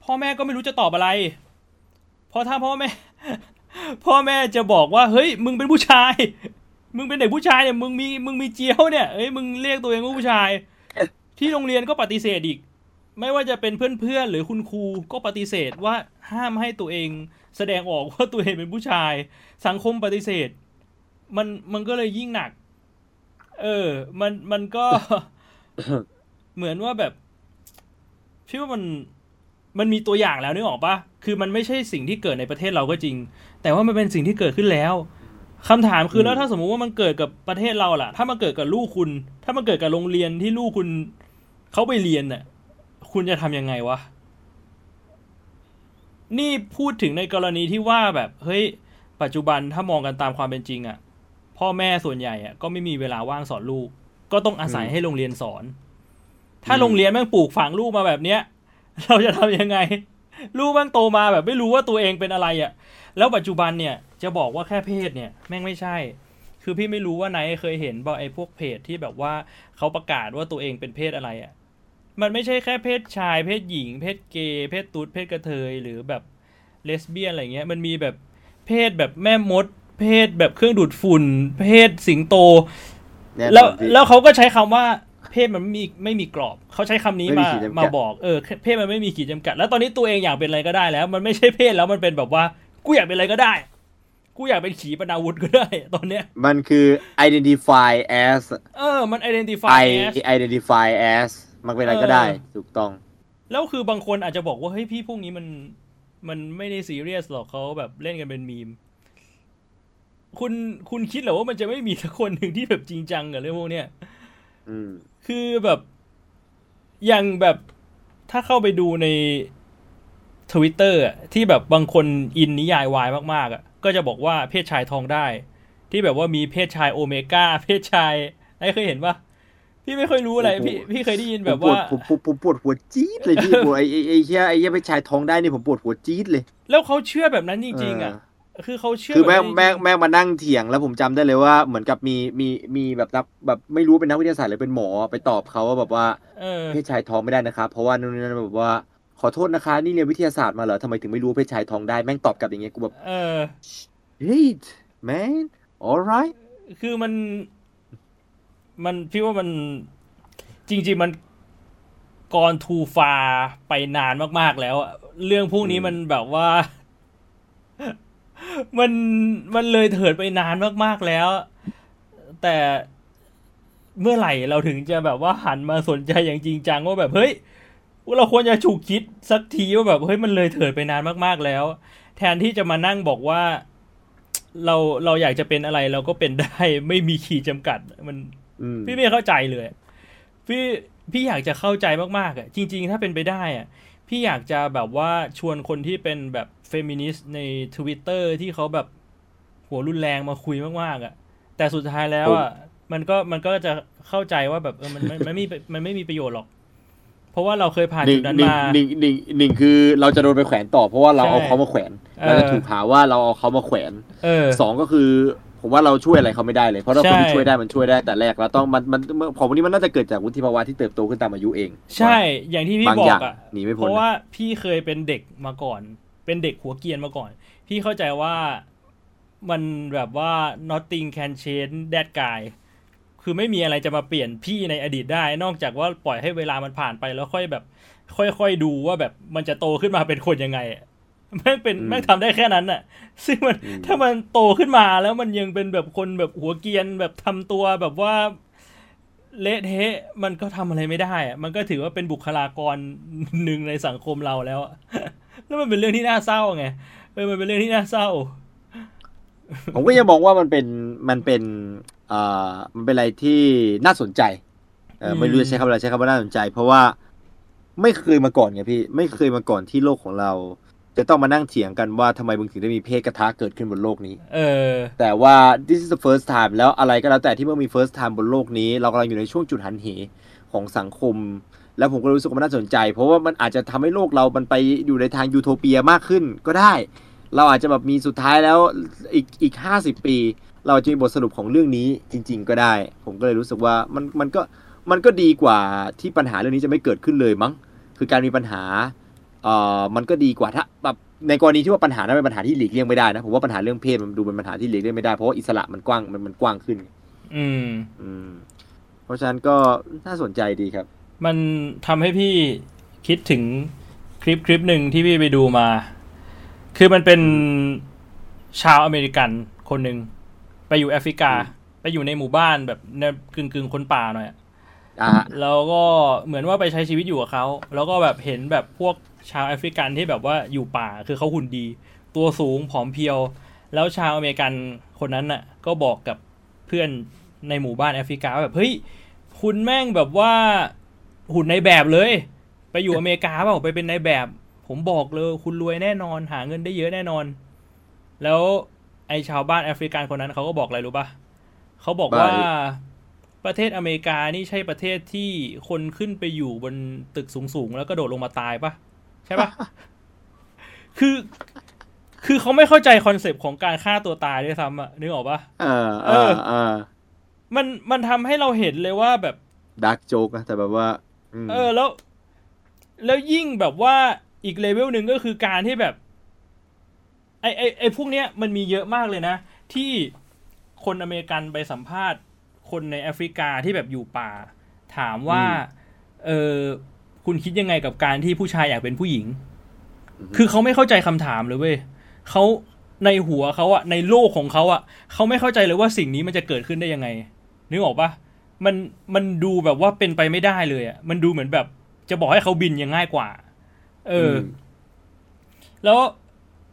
A: พ่อแม่ก็ไม่รู้จะตอบอะไร เพราะถ้าพ่อแม่ พ่อแม่จะบอกว่า เฮ้ย มึงเป็นผู้ชาย มึงเป็นเด็กผู้ชายเนี่ย มึงมี มึงมีเจียวเนี่ยเฮ้ย มึงเรียกตัวเองว่าผู้ชาย ที่โรงเรียนก็ปฏิเสธอีก ไม่ว่าจะเป็นเพื่อนๆหรือคุณครูก็ปฏิเสธว่าห้ามให้ตัวเองแสดงออกว่าตัวเองเป็นผู้ชาย สังคมปฏิเสธ มันมันก็เลยยิ่งหนัก เออ มันมันก็เหมือนว่าแบบพี่ว่ามันมันมีตัวอย่างแล้วนึกออกปะคือมันไม่ใช่สิ่งที่เกิดในประเทศเราก็จริง แต่ว่ามันเป็นสิ่งที่เกิดขึ้นแล้วคำถามคือแล้วถ้าสมมุติว่ามันเกิดกับประเทศเราล่ะ ถ้ามันเกิดกับลูกคุณ ถ้ามันเกิดกับโรงเรียนที่ลูกคุณ เขาไปเรียนน่ะคุณจะทำยังไงวะ นี่พูดถึงในกรณีที่ว่าแบบ เฮ้ย ปัจจุบันถ้ามองกันตามความเป็นจริงอะ่ะ พ่อแม่ส่วนใหญ่อะ่ะก็ไม่มีเวลาว่างสอนลูก ก็ต้องอาศัย
B: อืม
A: ให้โรงเรียนสอน ถ้า
B: อืม
A: โรงเรียนแม่งปลูกฝังลูกมาแบบเนี้ย เราจะทำยังไง ลูกแม่งโตมาแบบไม่รู้ว่าตัวเองเป็นอะไรอะ่ะ แล้วปัจจุบันเนี่ยจะบอกว่าแค่เพศเนี่ย แม่งไม่ใช่ คือพี่ไม่รู้ว่าไหนเคยเห็นบ่ไอ้พวกเพจที่แบบว่าเขาประกาศว่าตัวเองเป็นเพศอะไรอะ่ะมันไม่ใช่แค่เพศชาย เพศหญิง เพศเกย์เพศตุ๊ดเพศกระเทยหรือแบบเลสเบี้ยนอะไรเงี้ยมันมีแบบเพศแบบแม่มด เพศแบบเครื่องดูดฝุ่น เพศสิงโต
B: น่นอน
A: แล้ว
B: พี่
A: แล้วเขาก็ใช้คำว่าเพศมันไม่มีไม่มีกรอบเขาใช้คำนี้
B: ไม่มี
A: มา
B: ขีดจำกัด
A: มาบอกเออเพศมันไม่มีขีดจำกัด แล้วตอนนี้ตัวเองอยากเป็นอะไรก็ได้แล้ว มันไม่ใช่เพศแล้วมันเป็นแบบว่ากูอยากเป็นอะไรก็ได้ กูอยากเป็นขีปนาวุธก็ได้ตอนเนี้ย
B: มันคือ identify as
A: เออ มัน identify
B: I
A: as
B: identify as มันเป็นอะไรก็ได้
A: เออ
B: ถูกต้อง
A: แล้วคือบางคนอาจจะบอกว่า เฮ้ยพี่พวกนี้มันมันไม่ได้ซีเรียสหรอกเขาแบบเล่นกันเป็นมีม คุณคุณคิดเหรอว่ามันจะไม่มีสักคนหนึ่งที่แบบจริงจังกับเรื่องพวกเนี้ย
B: อืม
A: คือแบบอย่างแบบถ้าเข้าไปดูในทวิตเตอร์ที่แบบบางคนอินนิยายวายมากๆอะ ก็จะบอกว่าเพศชายทองได้ ที่แบบว่ามีเพศชายโอเมก้าเพศชายไอ้เคยเห็นปะพี่ไม่ค่อยรู้อะไร
B: โอ้โห
A: พี่พี่เคยได้ยิน
B: ผ
A: แบ
B: ม
A: บ
B: ปวด
A: ว่า
B: ผมผมผมปวดหัวจี๊ดเลยพี่ปวดไอ้ไอ้ไอ้เหี้ยไอ้เหี้ยไปชายท้องได้นี่ผมปวดหัวจี๊ดเลย
A: แล้วเขาเชื่อแบบนั้นจริงๆอะคือเขาเชื่อ
B: คือแม่ง
A: บบนั้นจริงๆ
B: แม่งแม่งมานั่งเถียงแล้วผมจำได้เลยว่าเหมือนกับมีมีมีแบบนักแบบไม่รู้เป็นนักวิทยาศาสตร์หรือเป็นหมอไปตอบเขาว่าแบบว่า
A: เออ
B: เพศชายท้องไม่ได้นะครับเพราะว่านู่นนี่นั่นแบบว่า ขอโทษนะคะ นี่เรียนวิทยาศาสตร์มาเหรอทำไมถึงไม่รู้ว่าเพศชายท้องได้แม่งตอบกลับอย่างเงี้ยกูแบบ
A: เออ
B: hey man alright
A: คือมัน มันพี่ว่ามันจริง ๆ มันกรทูฟาไปนานมาก ๆ แล้วอะเรื่องพวกนี้
B: อืม
A: มันแบบว่า มันมันเลยเถิดไปนานมาก ๆ แล้ว แต่เมื่อไหร่เราถึงจะแบบว่าหันมาสนใจอย่างจริงจังว่าแบบเฮ้ย เราควรจะฉุกคิดสักทีว่าแบบเฮ้ยมันเลยเถิดไปนานมากๆแล้ว แทนที่จะมานั่งบอกว่า เราเราอยากจะเป็นอะไรเราก็เป็นได้ไม่มีขีดจำกัด มัน
B: อืม
A: พี่ไม่เข้าใจเลย พี่พี่อยากจะเข้าใจมากๆอะจริง ๆ ถ้าเป็นไปได้อะพี่อยากจะแบบว่าชวนคนที่เป็นแบบเฟมินิสต์ใน Twitter ที่เขาแบบหัวรุนแรงมาคุยมากๆอะ่ะ แต่สุดท้ายแล้วอะ่ะมันก็มันก็จะเข้าใจว่าแบบเออมันมันมันไม่มีมันไม่มีประโยชน์หรอก เพราะว่าเราเคยผ่าน
B: หนึ่
A: จุ
B: ง
A: ดนั้น
B: หนึ่ง
A: มา
B: หนึ่งหนึ่งหนึ่งคือเราจะโดนไปแขวนต่อ เพราะว่าเรา
A: ใช่
B: เอาเขามาแขวน
A: เออ
B: เราจะถูกหาว่าเราเอาเขามาแขวน
A: เออ
B: สองก็คือผมว่าเราช่วยอะไรเขาไม่ได้เลยเพราะถ้า
A: ใช่
B: คนที่ช่วยได้มันช่วยได้แต่แรกเราต้องมันมันของพวกนี้มันน่าจะเกิดจากวุฒิภาวะที่เติบโตขึ้นตามอายุเอง
A: ใช่ อย่างที่พี่
B: บาง
A: บอ
B: อย่าง
A: กอะ
B: หนีไม่
A: เพ
B: พ้น
A: ราะว่าพี่เคยเป็นเด็กมาก่อน เป็นเด็กหัวเกรียนมาก่อน พี่เข้าใจว่ามันแบบว่า nothing can change that guy คือไม่มีอะไรจะมาเปลี่ยนพี่ในอดีตได้ นอกจากว่าปล่อยให้เวลามันผ่านไปแล้วค่อยแบบ ค่อยๆดูว่าแบบมันจะโตขึ้นมาเป็นคนยังไงอะแม่งเป็น
B: อืม
A: แม่งทำได้แค่นั้นน่ะ ซึ่งมัน
B: อืม
A: ถ้ามันโตขึ้นมาแล้วมันยังเป็นแบบคนแบบหัวเกรียนแบบทำตัวแบบว่าเละเทะมันก็ทำอะไรไม่ได้อะมันก็ถือว่าเป็นบุคลากรหนึ่งในสังคมเราแล้วอะแล้วมันเป็นเรื่องที่น่าเศร้าไงเออมันเป็นเรื่องที่น่าเศร้า
B: ผมก็ยังมองว่ามันเป็นมันเป็นเอ่อ มันเป็นอะไรที่น่าสนใจเออ
A: อืม
B: ไม่รู้จะใช้คำอะไรใช้คำว่าน่าสนใจ เพราะว่าไม่เคยมาก่อนไงพี่ ไม่เคยมาก่อนที่โลกของเรา จะต้องมานั่งเถียงกันว่าทำไมมึงถึงได้มีเพศกระทะเกิดขึ้นบนโลกนี้
A: เออ
B: แต่ว่า this is the first time แล้วอะไรก็แล้วแต่ที่เมื่อมี first time บนโลกนี้ เรากำลังอยู่ในช่วงจุดหันเหของสังคม แล้วผมก็รู้สึกว่ามันน่าสนใจ เพราะว่ามันอาจจะทำให้โลกเรา มันไปอยู่ในทางยูโทเปียมากขึ้นก็ได้ เราอาจจะแบบมีสุดท้ายแล้วอีกอีกห้าสิบปี เราจะมีบทสรุปของเรื่องนี้จริง ๆ ก็ได้ ผมก็เลยรู้สึกว่ามันมันก็มันก็ดีกว่าที่ปัญหาเรื่องนี้จะไม่เกิดขึ้นเลยมั้ง คือการมีปัญหาเอ่อมันก็ดีกว่าถ้าแบบในกรณีที่ว่าปัญหานั้นเป็นปัญหาที่หลีกเลี่ยงไม่ได้นะผมว่าปัญหาเรื่องเพศมันดูเป็นปัญหาที่หลีกเลี่ยงไม่ได้เพราะว่าอิสระมันกว้างมันมันกว้างขึ้น
A: อืม
B: อืม เพราะฉะนั้นก็น่าสนใจดีครับ
A: มันทำให้พี่คิดถึงคลิปคลิปหนึ่งที่พี่ไปดูมา คือมันเป็นชาวอเมริกันคนหนึ่ง ไปอยู่แอฟริกา
B: อืม
A: ไปอยู่ในหมู่บ้านแบบในกึ่งกึ่งๆคนป่าหน่อยอะ
B: อ่า
A: แล้วก็เหมือนว่าไปใช้ชีวิตอยู่กับเขา แล้วก็แบบเห็นแบบพวกชาวแอฟริกันที่แบบว่าอยู่ป่าคือเขาหุ่นดี ตัวสูงผอมเพรียว แล้วชาวอเมริกันคนนั้นน่ะ ก็บอกกับเพื่อนในหมู่บ้านแอฟริกาว่าแบบเฮ้ยคุณแม่งแบบว่าหุ่นในแบบเลย ไปอยู่อเมริกาเปล่าไปเป็นในแบบ ผมบอกเลยคุณรวยแน่นอนหาเงินได้เยอะแน่นอน แล้ว ไอชาวบ้านแอฟริกันคนนั้นเขาก็บอกอะไรรู้ปะเขาบอกว่า
B: ว่า
A: ประเทศอเมริกานี่ใช่ประเทศที่คนขึ้นไปอยู่บนตึกสูงๆแล้วก็โดดลงมาตายปะใช่ปะคือคือเขาไม่เข้าใจคอนเซปต์ของการฆ่าตัวตายด้วยซ้ำอะนึกออกปะ
B: เออเออเออ
A: มันมันทำให้เราเห็นเลยว่าแบบ
B: ดักโจ๊กนะแต่แบบว่าม
A: เออแล้ว แล้วยิ่งแบบว่าอีกเลเวลหนึ่งก็คือการที่แบบ ไอไอไอพวกเนี้ยมันมีเยอะมากเลยนะ ที่คนอเมริกันไปสัมภาษณ์ คนในแอฟริกาที่แบบอยู่ป่า ถามว่า เออคุณคิดยังไงกับการที่ผู้ชายอยากเป็นผู้หญิง คือเขาไม่เข้าใจคำถามเลยเว้ยเขาในหัวเขาอะในโลกของเขาอะเขาไม่เข้าใจเลยว่าสิ่งนี้มันจะเกิดขึ้นได้ยังไง นึกออกปะมันมันดูแบบว่าเป็นไปไม่ได้เลยอะมันดูเหมือนแบบ จะบอกให้เขาบินยังง่ายกว่า เอออ
B: ม
A: แล้ว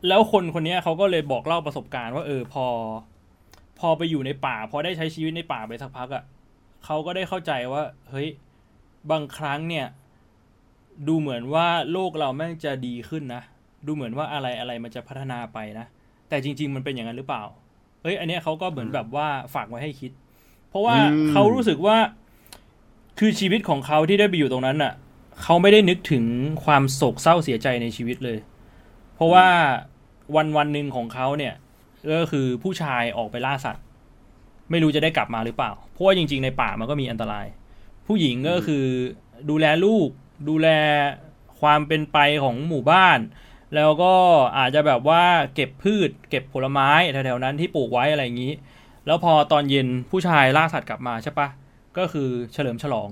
A: แล้วคนคนเนี้ยเขาก็เลยบอกเล่าประสบการณ์ว่าเออพอ พอไปอยู่ในป่า พอได้ใช้ชีวิตในป่าไปสักพักอะ่ะเขาก็ได้เข้าใจว่า เฮ้ยบางครั้งเนี่ย ดูเหมือนว่าโลกเราแม่งจะดีขึ้นนะดูเหมือนว่าอะไรอะไรมันจะพัฒนาไปนะแต่จริง ๆ มันเป็นอย่างนั้นหรือเปล่าเฮ้ยอันเนี้ยเขาก็เหมือนแบบว่าฝากไว้ให้คิด เพราะว่า
B: อืม
A: เขารู้สึกว่าคือชีวิตของเขาที่ได้ไปอยู่ตรงนั้นน่ะเขาไม่ได้นึกถึงความโศกเศร้าเสียใจในชีวิตเลย เพราะว่า วันวันหนึ่งของเขาเนี่ยก็คือผู้ชายออกไปล่าสัตว์ไม่รู้จะได้กลับมาหรือเปล่า เพราะว่าจริง ๆ ในป่ามันก็มีอันตราย ผู้หญิงก็คือดูแลลูก ดูแลความเป็นไปของหมู่บ้าน แล้วก็อาจจะแบบว่าเก็บพืช เก็บผลไม้แถวๆนั้นที่ปลูกไว้อะไรอย่างนี้ แล้วพอตอนเย็นผู้ชายล่าสัตว์กลับมาใช่ปะก็คือเฉลิมฉลอง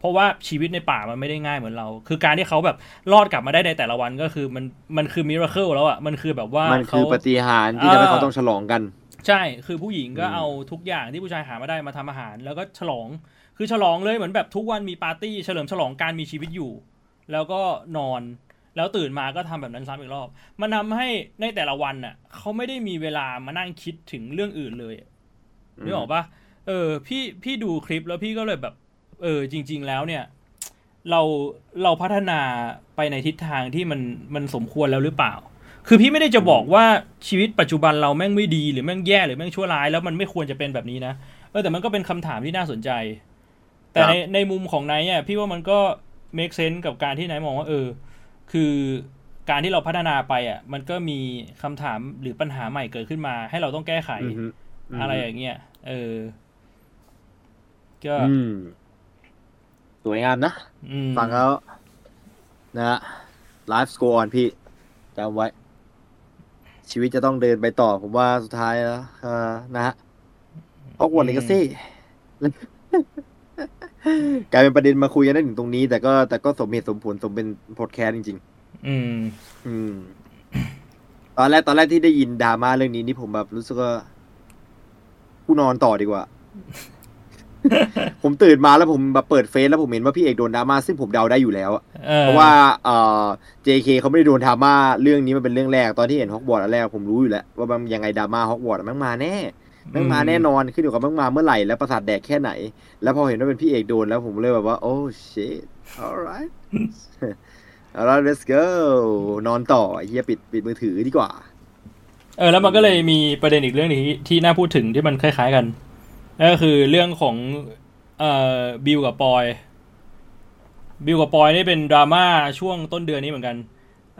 A: เพราะว่าชีวิตในป่ามันไม่ได้ง่ายเหมือนเรา คือการที่เขาแบบรอดกลับมาได้ในแต่ละวันก็คือมันมันคือมิราเคิลแล้วอะมันคือแบบว่า
B: มันคือ
A: เขา
B: ปฏิหารย์ที่ทำให้เขาต้องฉลองกัน
A: ใช่ คือผู้หญิงก็
B: อืม
A: เอาทุกอย่างที่ผู้ชายหามาได้มาทำอาหาร แล้วก็ฉลอง คือฉลองเลยเหมือนแบบทุกวันมีปาร์ตี้เฉลิมฉลองการมีชีวิตอยู่ แล้วก็นอนแล้วตื่นมาก็ทำแบบนั้นซ้ำอีกรอบ มันทำให้ในแต่ละวันน่ะเขาไม่ได้มีเวลามานั่งคิดถึงเรื่องอื่นเลยนึกออกปะเออ พี่พี่ดูคลิปแล้วพี่ก็เลยแบบ เออจริง ๆ แล้วเนี่ย เราเราพัฒนาไปในทิศทางที่มันมันสมควรแล้วหรือเปล่า คือพี่ไม่ได้จะบอกว่าชีวิตปัจจุบันเราแม่งไม่ดีหรือแม่งแย่หรือแม่งชั่วร้ายแล้วมันไม่ควรจะเป็นแบบนี้นะเออแต่มันก็เป็นคำถามที่น่าสนใจ แต่ในในมุมของไนท์อะพี่ว่ามันก็ make sense กับการที่ไนท์มองว่า เออ คือการที่เราพัฒนาไปอะ มันก็มีคำถามหรือปัญหาใหม่เกิดขึ้นมา ให้เราต้องแก้ไข
B: อือฮึ
A: อะไรอย่างเงี้ยเออก็
B: อืม สวยงามนะ
A: อืม
B: ฟังแล้ว นะฮะไลฟ์สโกออนพี่จำไว้ ชีวิตจะต้องเดินไปต่อ ผมว่าสุดท้ายแล้วเออนะฮะฮอกวอตส์เลกาซี่กลายเป็นประเด็นมาคุยกันได้ถึงตรงนี้ แต่ก็แต่ก็สมเหตุสมผลสมเป็นพอดแคสต์จริง
A: อืม
B: ๆอืม ตอนแรกตอนแรกที่ได้ยินดราม่าเรื่องนี้นี่ผมแบบรู้สึกว่ากูนอนต่อดีกว่า ผมตื่นมาแล้วผมแบบเปิดเฟซแล้วผมเห็นว่าพี่เอกโดนดราม่าซึ่งผมเดาได้อยู่แล้วอะ
A: ออ
B: เพราะว่าเอ่อ JK เขาไม่ได้โดนดราม่าเรื่องนี้มันเป็นเรื่องแรกตอนที่เห็นฮอกวอตส์อันแรกผมรู้อยู่แล้ว ว่ามันยังไงดราม่าฮอกวอตส์มันมาแน่มันมาแน่นอนขึ้นอยู่กับมันมาเมื่อไหร่แล้วประสาทแดกแค่ไหน แล้วพอเห็นว่าเป็นพี่เอกโดนแล้วผมเลยแบบว่า โอ้ shit alright alright let's go นอนต่อไอ้เฮียปิดปิดมือถือดีกว่า
A: เออแล้วมันก็เลยมีประเด็นอีกเรื่องหนึงที่ที่น่าพูดถึงที่มันคล้าย ๆ กันนั่น ก็คือเรื่องของเอ่อบิลกับปอย บิลกับปอยนี่เป็นดราม่าช่วงต้นเดือนนี้เหมือนกัน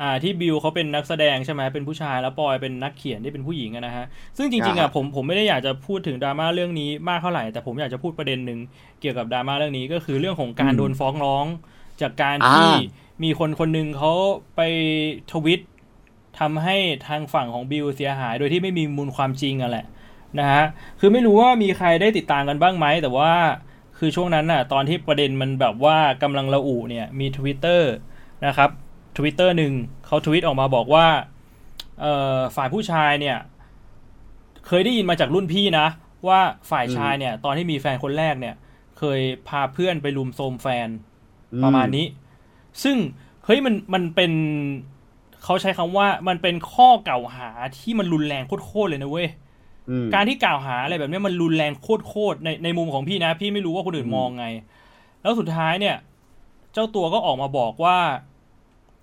A: อ่า ที่บิลเขาเป็นนักแสดงใช่ไหมเป็นผู้ชายแล้วปอยเป็นนักเขียนที่เป็นผู้หญิงอะนะฮะซึ่งจริงๆ
B: ครั
A: อะ
B: บ
A: ผมผมไม่ได้อยากจะพูดถึงดราม่าเรื่องนี้มากเท่าไหร่แต่ผมอยากจะพูดประเด็นหนึ่งเกี่ยวกับดราม่าเรื่องนี้ก็คือเรื่องของการโดนฟ้องร้อง จากการที่
B: อ่า
A: มีคนคนหนึ่งเขาไปทวิตทำให้ทางฝั่งของบิลเสียหาย โดยที่ไม่มีมูลความจริงอะแหละ นะฮะคือไม่รู้ว่ามีใครได้ติดตามกันบ้างไหม แต่ว่าคือช่วงนั้นน่ะตอนที่ประเด็นมันแบบว่ากำลังระอุเนี่ยมี Twitter นะครับ Twitter หนึ่งเขาทวิตออกมาบอกว่าเอ่อฝ่ายผู้ชายเนี่ย เคยได้ยินมาจากรุ่นพี่นะ ว่าฝ่ายชายเนี่ย ตอนที่มีแฟนคนแรกเนี่ย เคยพาเพื่อนไปลุมโทรมแฟนประมาณนี้ ซึ่งเฮ้ยมันมันเป็นเขาใช้คำว่ามันเป็นข้อกล่าวหาที่มันรุนแรงโคตรๆเลยนะเว้ย
B: อืม
A: การที่กล่าวหาอะไรแบบนี้มันรุนแรงโคตรๆในในมุมของพี่นะ พี่ไม่รู้ว่าคนอื่น
B: ม
A: องไง แล้วสุดท้ายเนี่ย เจ้าตัวก็ออกมาบอกว่า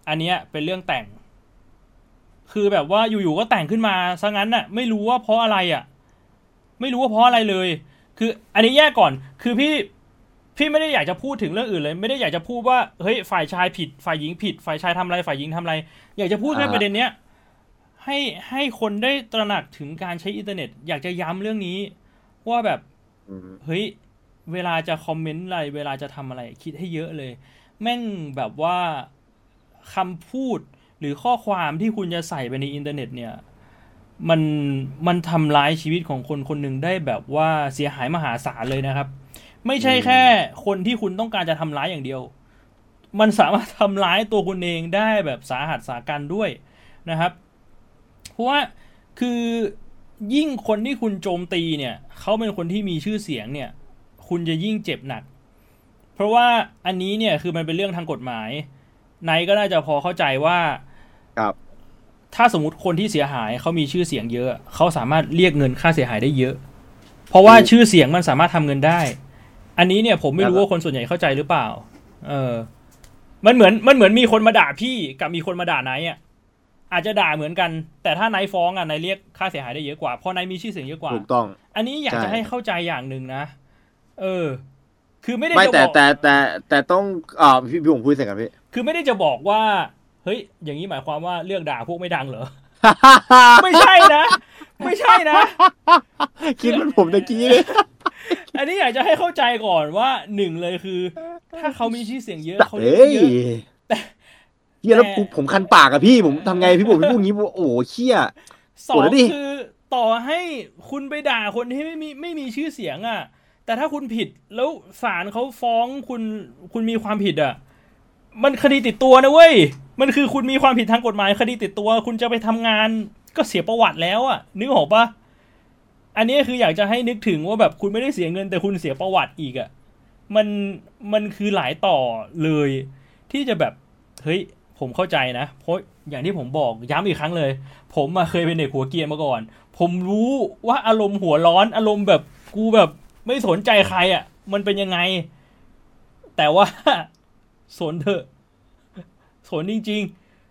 A: อันเนี้ยเป็นเรื่องแต่ง คือแบบว่าอยู่ๆก็แต่งขึ้นมาซะงั้นน่ะ ไม่รู้ว่าเพราะอะไรอะ ไม่รู้ว่าเพราะอะไรเลย คือ อันนี้แยกก่อน คือพี่พี่ไม่ได้อยากจะพูดถึงเรื่องอื่นเลย ไม่ได้อยากจะพูดว่าเฮ้ยฝ่ายชายผิด ฝ่ายหญิงผิด ฝ่ายชายทำอะไรฝ่ายหญิงทำอะไร อยากจะพูดแค่ประเด็นเนี้ย ให้ให้คนได้ตระหนักถึงการใช้อินเทอร์เน็ต อยากจะย้ำเรื่องนี้ว่าแบบ
B: อืม
A: เฮ้ยเวลาจะคอมเมนต์อะไร เวลาจะทำอะไร คิดให้เยอะเลย แม่งแบบว่าคำพูดหรือข้อความที่คุณจะใส่ไปในอินเทอร์เน็ตเนี่ย มันมันทำร้ายชีวิตของคนคนหนึ่งได้แบบว่าเสียหายมหาศาลเลยนะครับ ไม่ใช่แค่คนที่คุณต้องการจะทำร้ายอย่างเดียว มันสามารถทำร้ายตัวคุณเองได้แบบสาหัสสากันด้วยนะครับ เพราะว่าคือยิ่งคนที่คุณโจมตีเนี่ยเขาเป็นคนที่มีชื่อเสียงเนี่ย คุณจะยิ่งเจ็บหนัก เพราะว่าอันนี้เนี่ยคือมันเป็นเรื่องทางกฎหมายไนท์ก็น่าจะพอเข้าใจว่า
B: ครับ
A: ถ้าสมมติคนที่เสียหายเขามีชื่อเสียงเยอะเขาสามารถเรียกเงินค่าเสียหายได้เยอะ เพราะว่า
B: ถูก
A: ชื่อเสียงมันสามารถทำเงินได้ อันนี้เนี่ยผมไม่รู้
B: แล้วก็
A: ว่าคนส่วนใหญ่เข้าใจหรือเปล่า เออ มันเหมือนมันเหมือนมีคนมาด่าพี่กับมีคนมาด่าไนท์อะ อาจจะด่าเหมือนกัน แต่ถ้าไนท์ฟ้องอะไนท์เรียกค่าเสียหายได้เยอะกว่าเพราะไนท์มีชื่อเสียงเยอะกว่า
B: ถูกต้อง
A: อันนี้อยาก
B: ใช่
A: จะให้เข้าใจอย่างหนึ่งนะ เออ คือไม่ได้
B: ไม่
A: จะ
B: แต่
A: บอก
B: แต่แต่แต่ต้องอ่าพี่พี่ผมพูดเสร็จกันพี่
A: คือไม่ได้จะบอกว่า เฮ้ย อย่างนี้หมายความว่าเลือกด่าพวกไม่ดังเหรอไม่ใช่นะ ไม่ใช่นะ
B: คิดเหมันผมตะกี้เลย
A: อันนี้อยากจะให้เข้าใจก่อนว่าหนึ่งเลยคือ ถ้าเขามีชื่อเสียงเยอะเขาเรีย
B: เฮ้
A: ก
B: ย
A: เยอะแต่
B: เฮียแล้ว
A: แต่
B: กูผมคันปากอะพี่ผมทำไงพี่ผมพี่พูดงี้โอ้โหเชี่ย
A: สอง
B: โกรธแล้วดิ
A: คือต่อให้คุณไปด่าคนที่ไม่มีไม่มีชื่อเสียงอะแต่ถ้าคุณผิดแล้วศาลเขาฟ้องคุณคุณมีความผิดอะมันคดีติดตัวนะเว้ยมันคือคุณมีความผิดทางกฎหมายคดีติดตัว คุณจะไปทำงานก็เสียประวัติแล้วอะนึกออกปะอันนี้คืออยากจะให้นึกถึงว่าแบบคุณไม่ได้เสียเงินแต่คุณเสียประวัติอีกอะมันมันคือหลายต่อเลย ที่จะแบบเฮ้ย ผมเข้าใจนะ เพราะอย่างที่ผมบอกย้ำอีกครั้งเลย ผมมาเคยเป็นเด็กหัวเกียนมาก่อน ผมรู้ว่าอารมณ์หัวร้อน อารมณ์แบบกูแบบไม่สนใจใครอะ่ะ มันเป็นยังไง แต่ว่า สนเถอะ สนจริง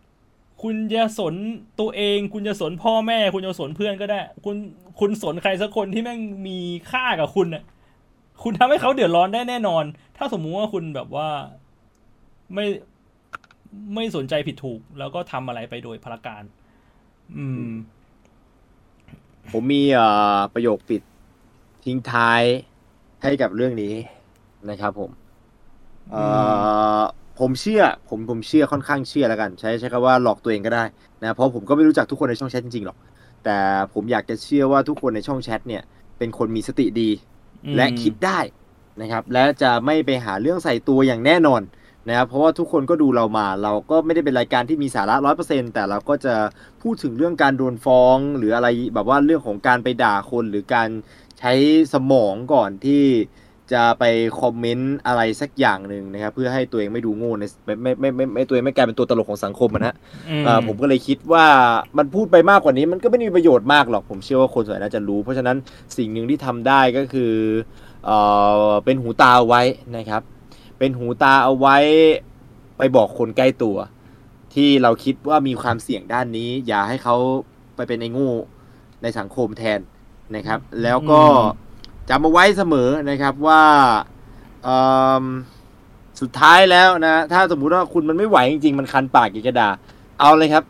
A: ๆ คุณจะสนตัวเอง คุณจะสนพ่อแม่ คุณจะสนเพื่อนก็ได้ คุณคุณสนใครสักคนที่แม่งมีค่ากับคุณน่ะคุณทำให้เขาเดือดร้อนได้แน่นอน ถ้าสมมุติว่าคุณแบบว่า ไม่ ไม่สนใจผิดถูก แล้วก็ทำอะไรไปโดยพละการ อืม
B: ผมมีเอ่อประโยคปิดทิ้งท้ายให้กับเรื่องนี้นะครับผม เอ่อผมเชื่อ ผมผมเชื่อค่อนข้างเชื่อแล้วกัน ใช้ใช้คำว่าหลอกตัวเองก็ได้นะเพราะผมก็ไม่รู้จักทุกคนในช่องแชทจริงๆหรอก แต่ผมอยากจะเชื่อว่าทุกคนในช่องแชทเนี่ย เป็นคนมีสติดี
A: อืม
B: และคิดได้นะครับ และจะไม่ไปหาเรื่องใส่ตัวอย่างแน่นอน นะครับเพราะว่าทุกคนก็ดูเรามา เราก็ไม่ได้เป็นรายการที่มีสาระร้อยเปอร์เซ็นแต่เราก็จะพูดถึงเรื่องการโดนฟ้องหรืออะไรแบบว่าเรื่องของการไปด่าคนหรือการใช้สมองก่อนที่จะไปคอมเมนต์อะไรสักอย่างหนึ่งนะครับเพื่อให้ตัวเองไม่ดูโง่ในไม่ไม่ไม่ไม่ไม่ตัวเองไม่กลายเป็นตัวตลกของสังคมอะนะ
A: อืม
B: อ่าผมก็เลยคิดว่ามันพูดไปมากกว่านี้ มันก็ไม่ได้มีประโยชน์มากหรอกผมเชื่อว่าคนส่วนใหญ่น่าจะรู้ เพราะฉะนั้นสิ่งหนึ่งที่ทำได้ก็คือเอ่อเป็นหูตาเอาไว้นะครับ เป็นหูตาเอาไว้ไปบอกคนใกล้ตัว ที่เราคิดว่ามีความเสี่ยงด้านนี้ อย่าให้เขาไปเป็นไอ้โงูในสังคมแทนนะครับ แล้วก็จำเอาไว้เสมอนะครับว่าเอิ่มสุดท้ายแล้วนะ ถ้าสมมุติว่าคุณมันไม่ไหวจริงๆ มันคันปากอยากจะด่าเอาเลยครับ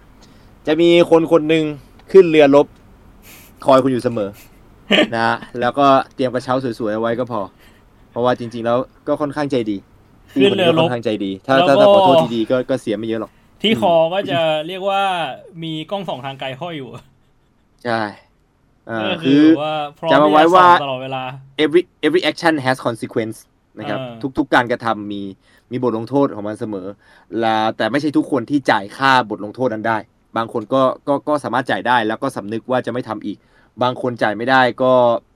B: จะมีคนคนหนึ่งขึ้นเรือรบคอยคุณอยู่เสมอ นะ แล้วก็เตรียมกระเช้าสวยๆเอาไว้ก็พอ เพราะว่าจริง ๆ แล้วก็ค่อนข้างใจดี
A: ขึ้นเรือรบ
B: ค่อนข้างใจดี ถ้า
A: แล้ว
B: ถ้า
A: ก็
B: ถ้าขอโทษทีดีก็ก็เสียไม่เยอะหรอก
A: ที่คอก็จะเรียกว่ามีกล้องส่องทางไกลห้อยอยู่
B: ใช่อ่า
A: ก็
B: คือ
A: ว่าพร้อม
B: จำเอาไว้
A: ที่จะ
B: ว่า
A: ส่องตลอดเวลา
B: every every action has consequence นะครับ
A: อ่า
B: ทุกๆการกระทำมีมีบทลงโทษของมันเสมอและแต่ไม่ใช่ทุกคนที่จ่ายค่าบทลงโทษนั้นได้ บางคนก็ก็ก็สามารถจ่ายได้แล้วก็สำนึกว่าจะไม่ทำอีก บางคนจ่ายไม่ได้ก็บะ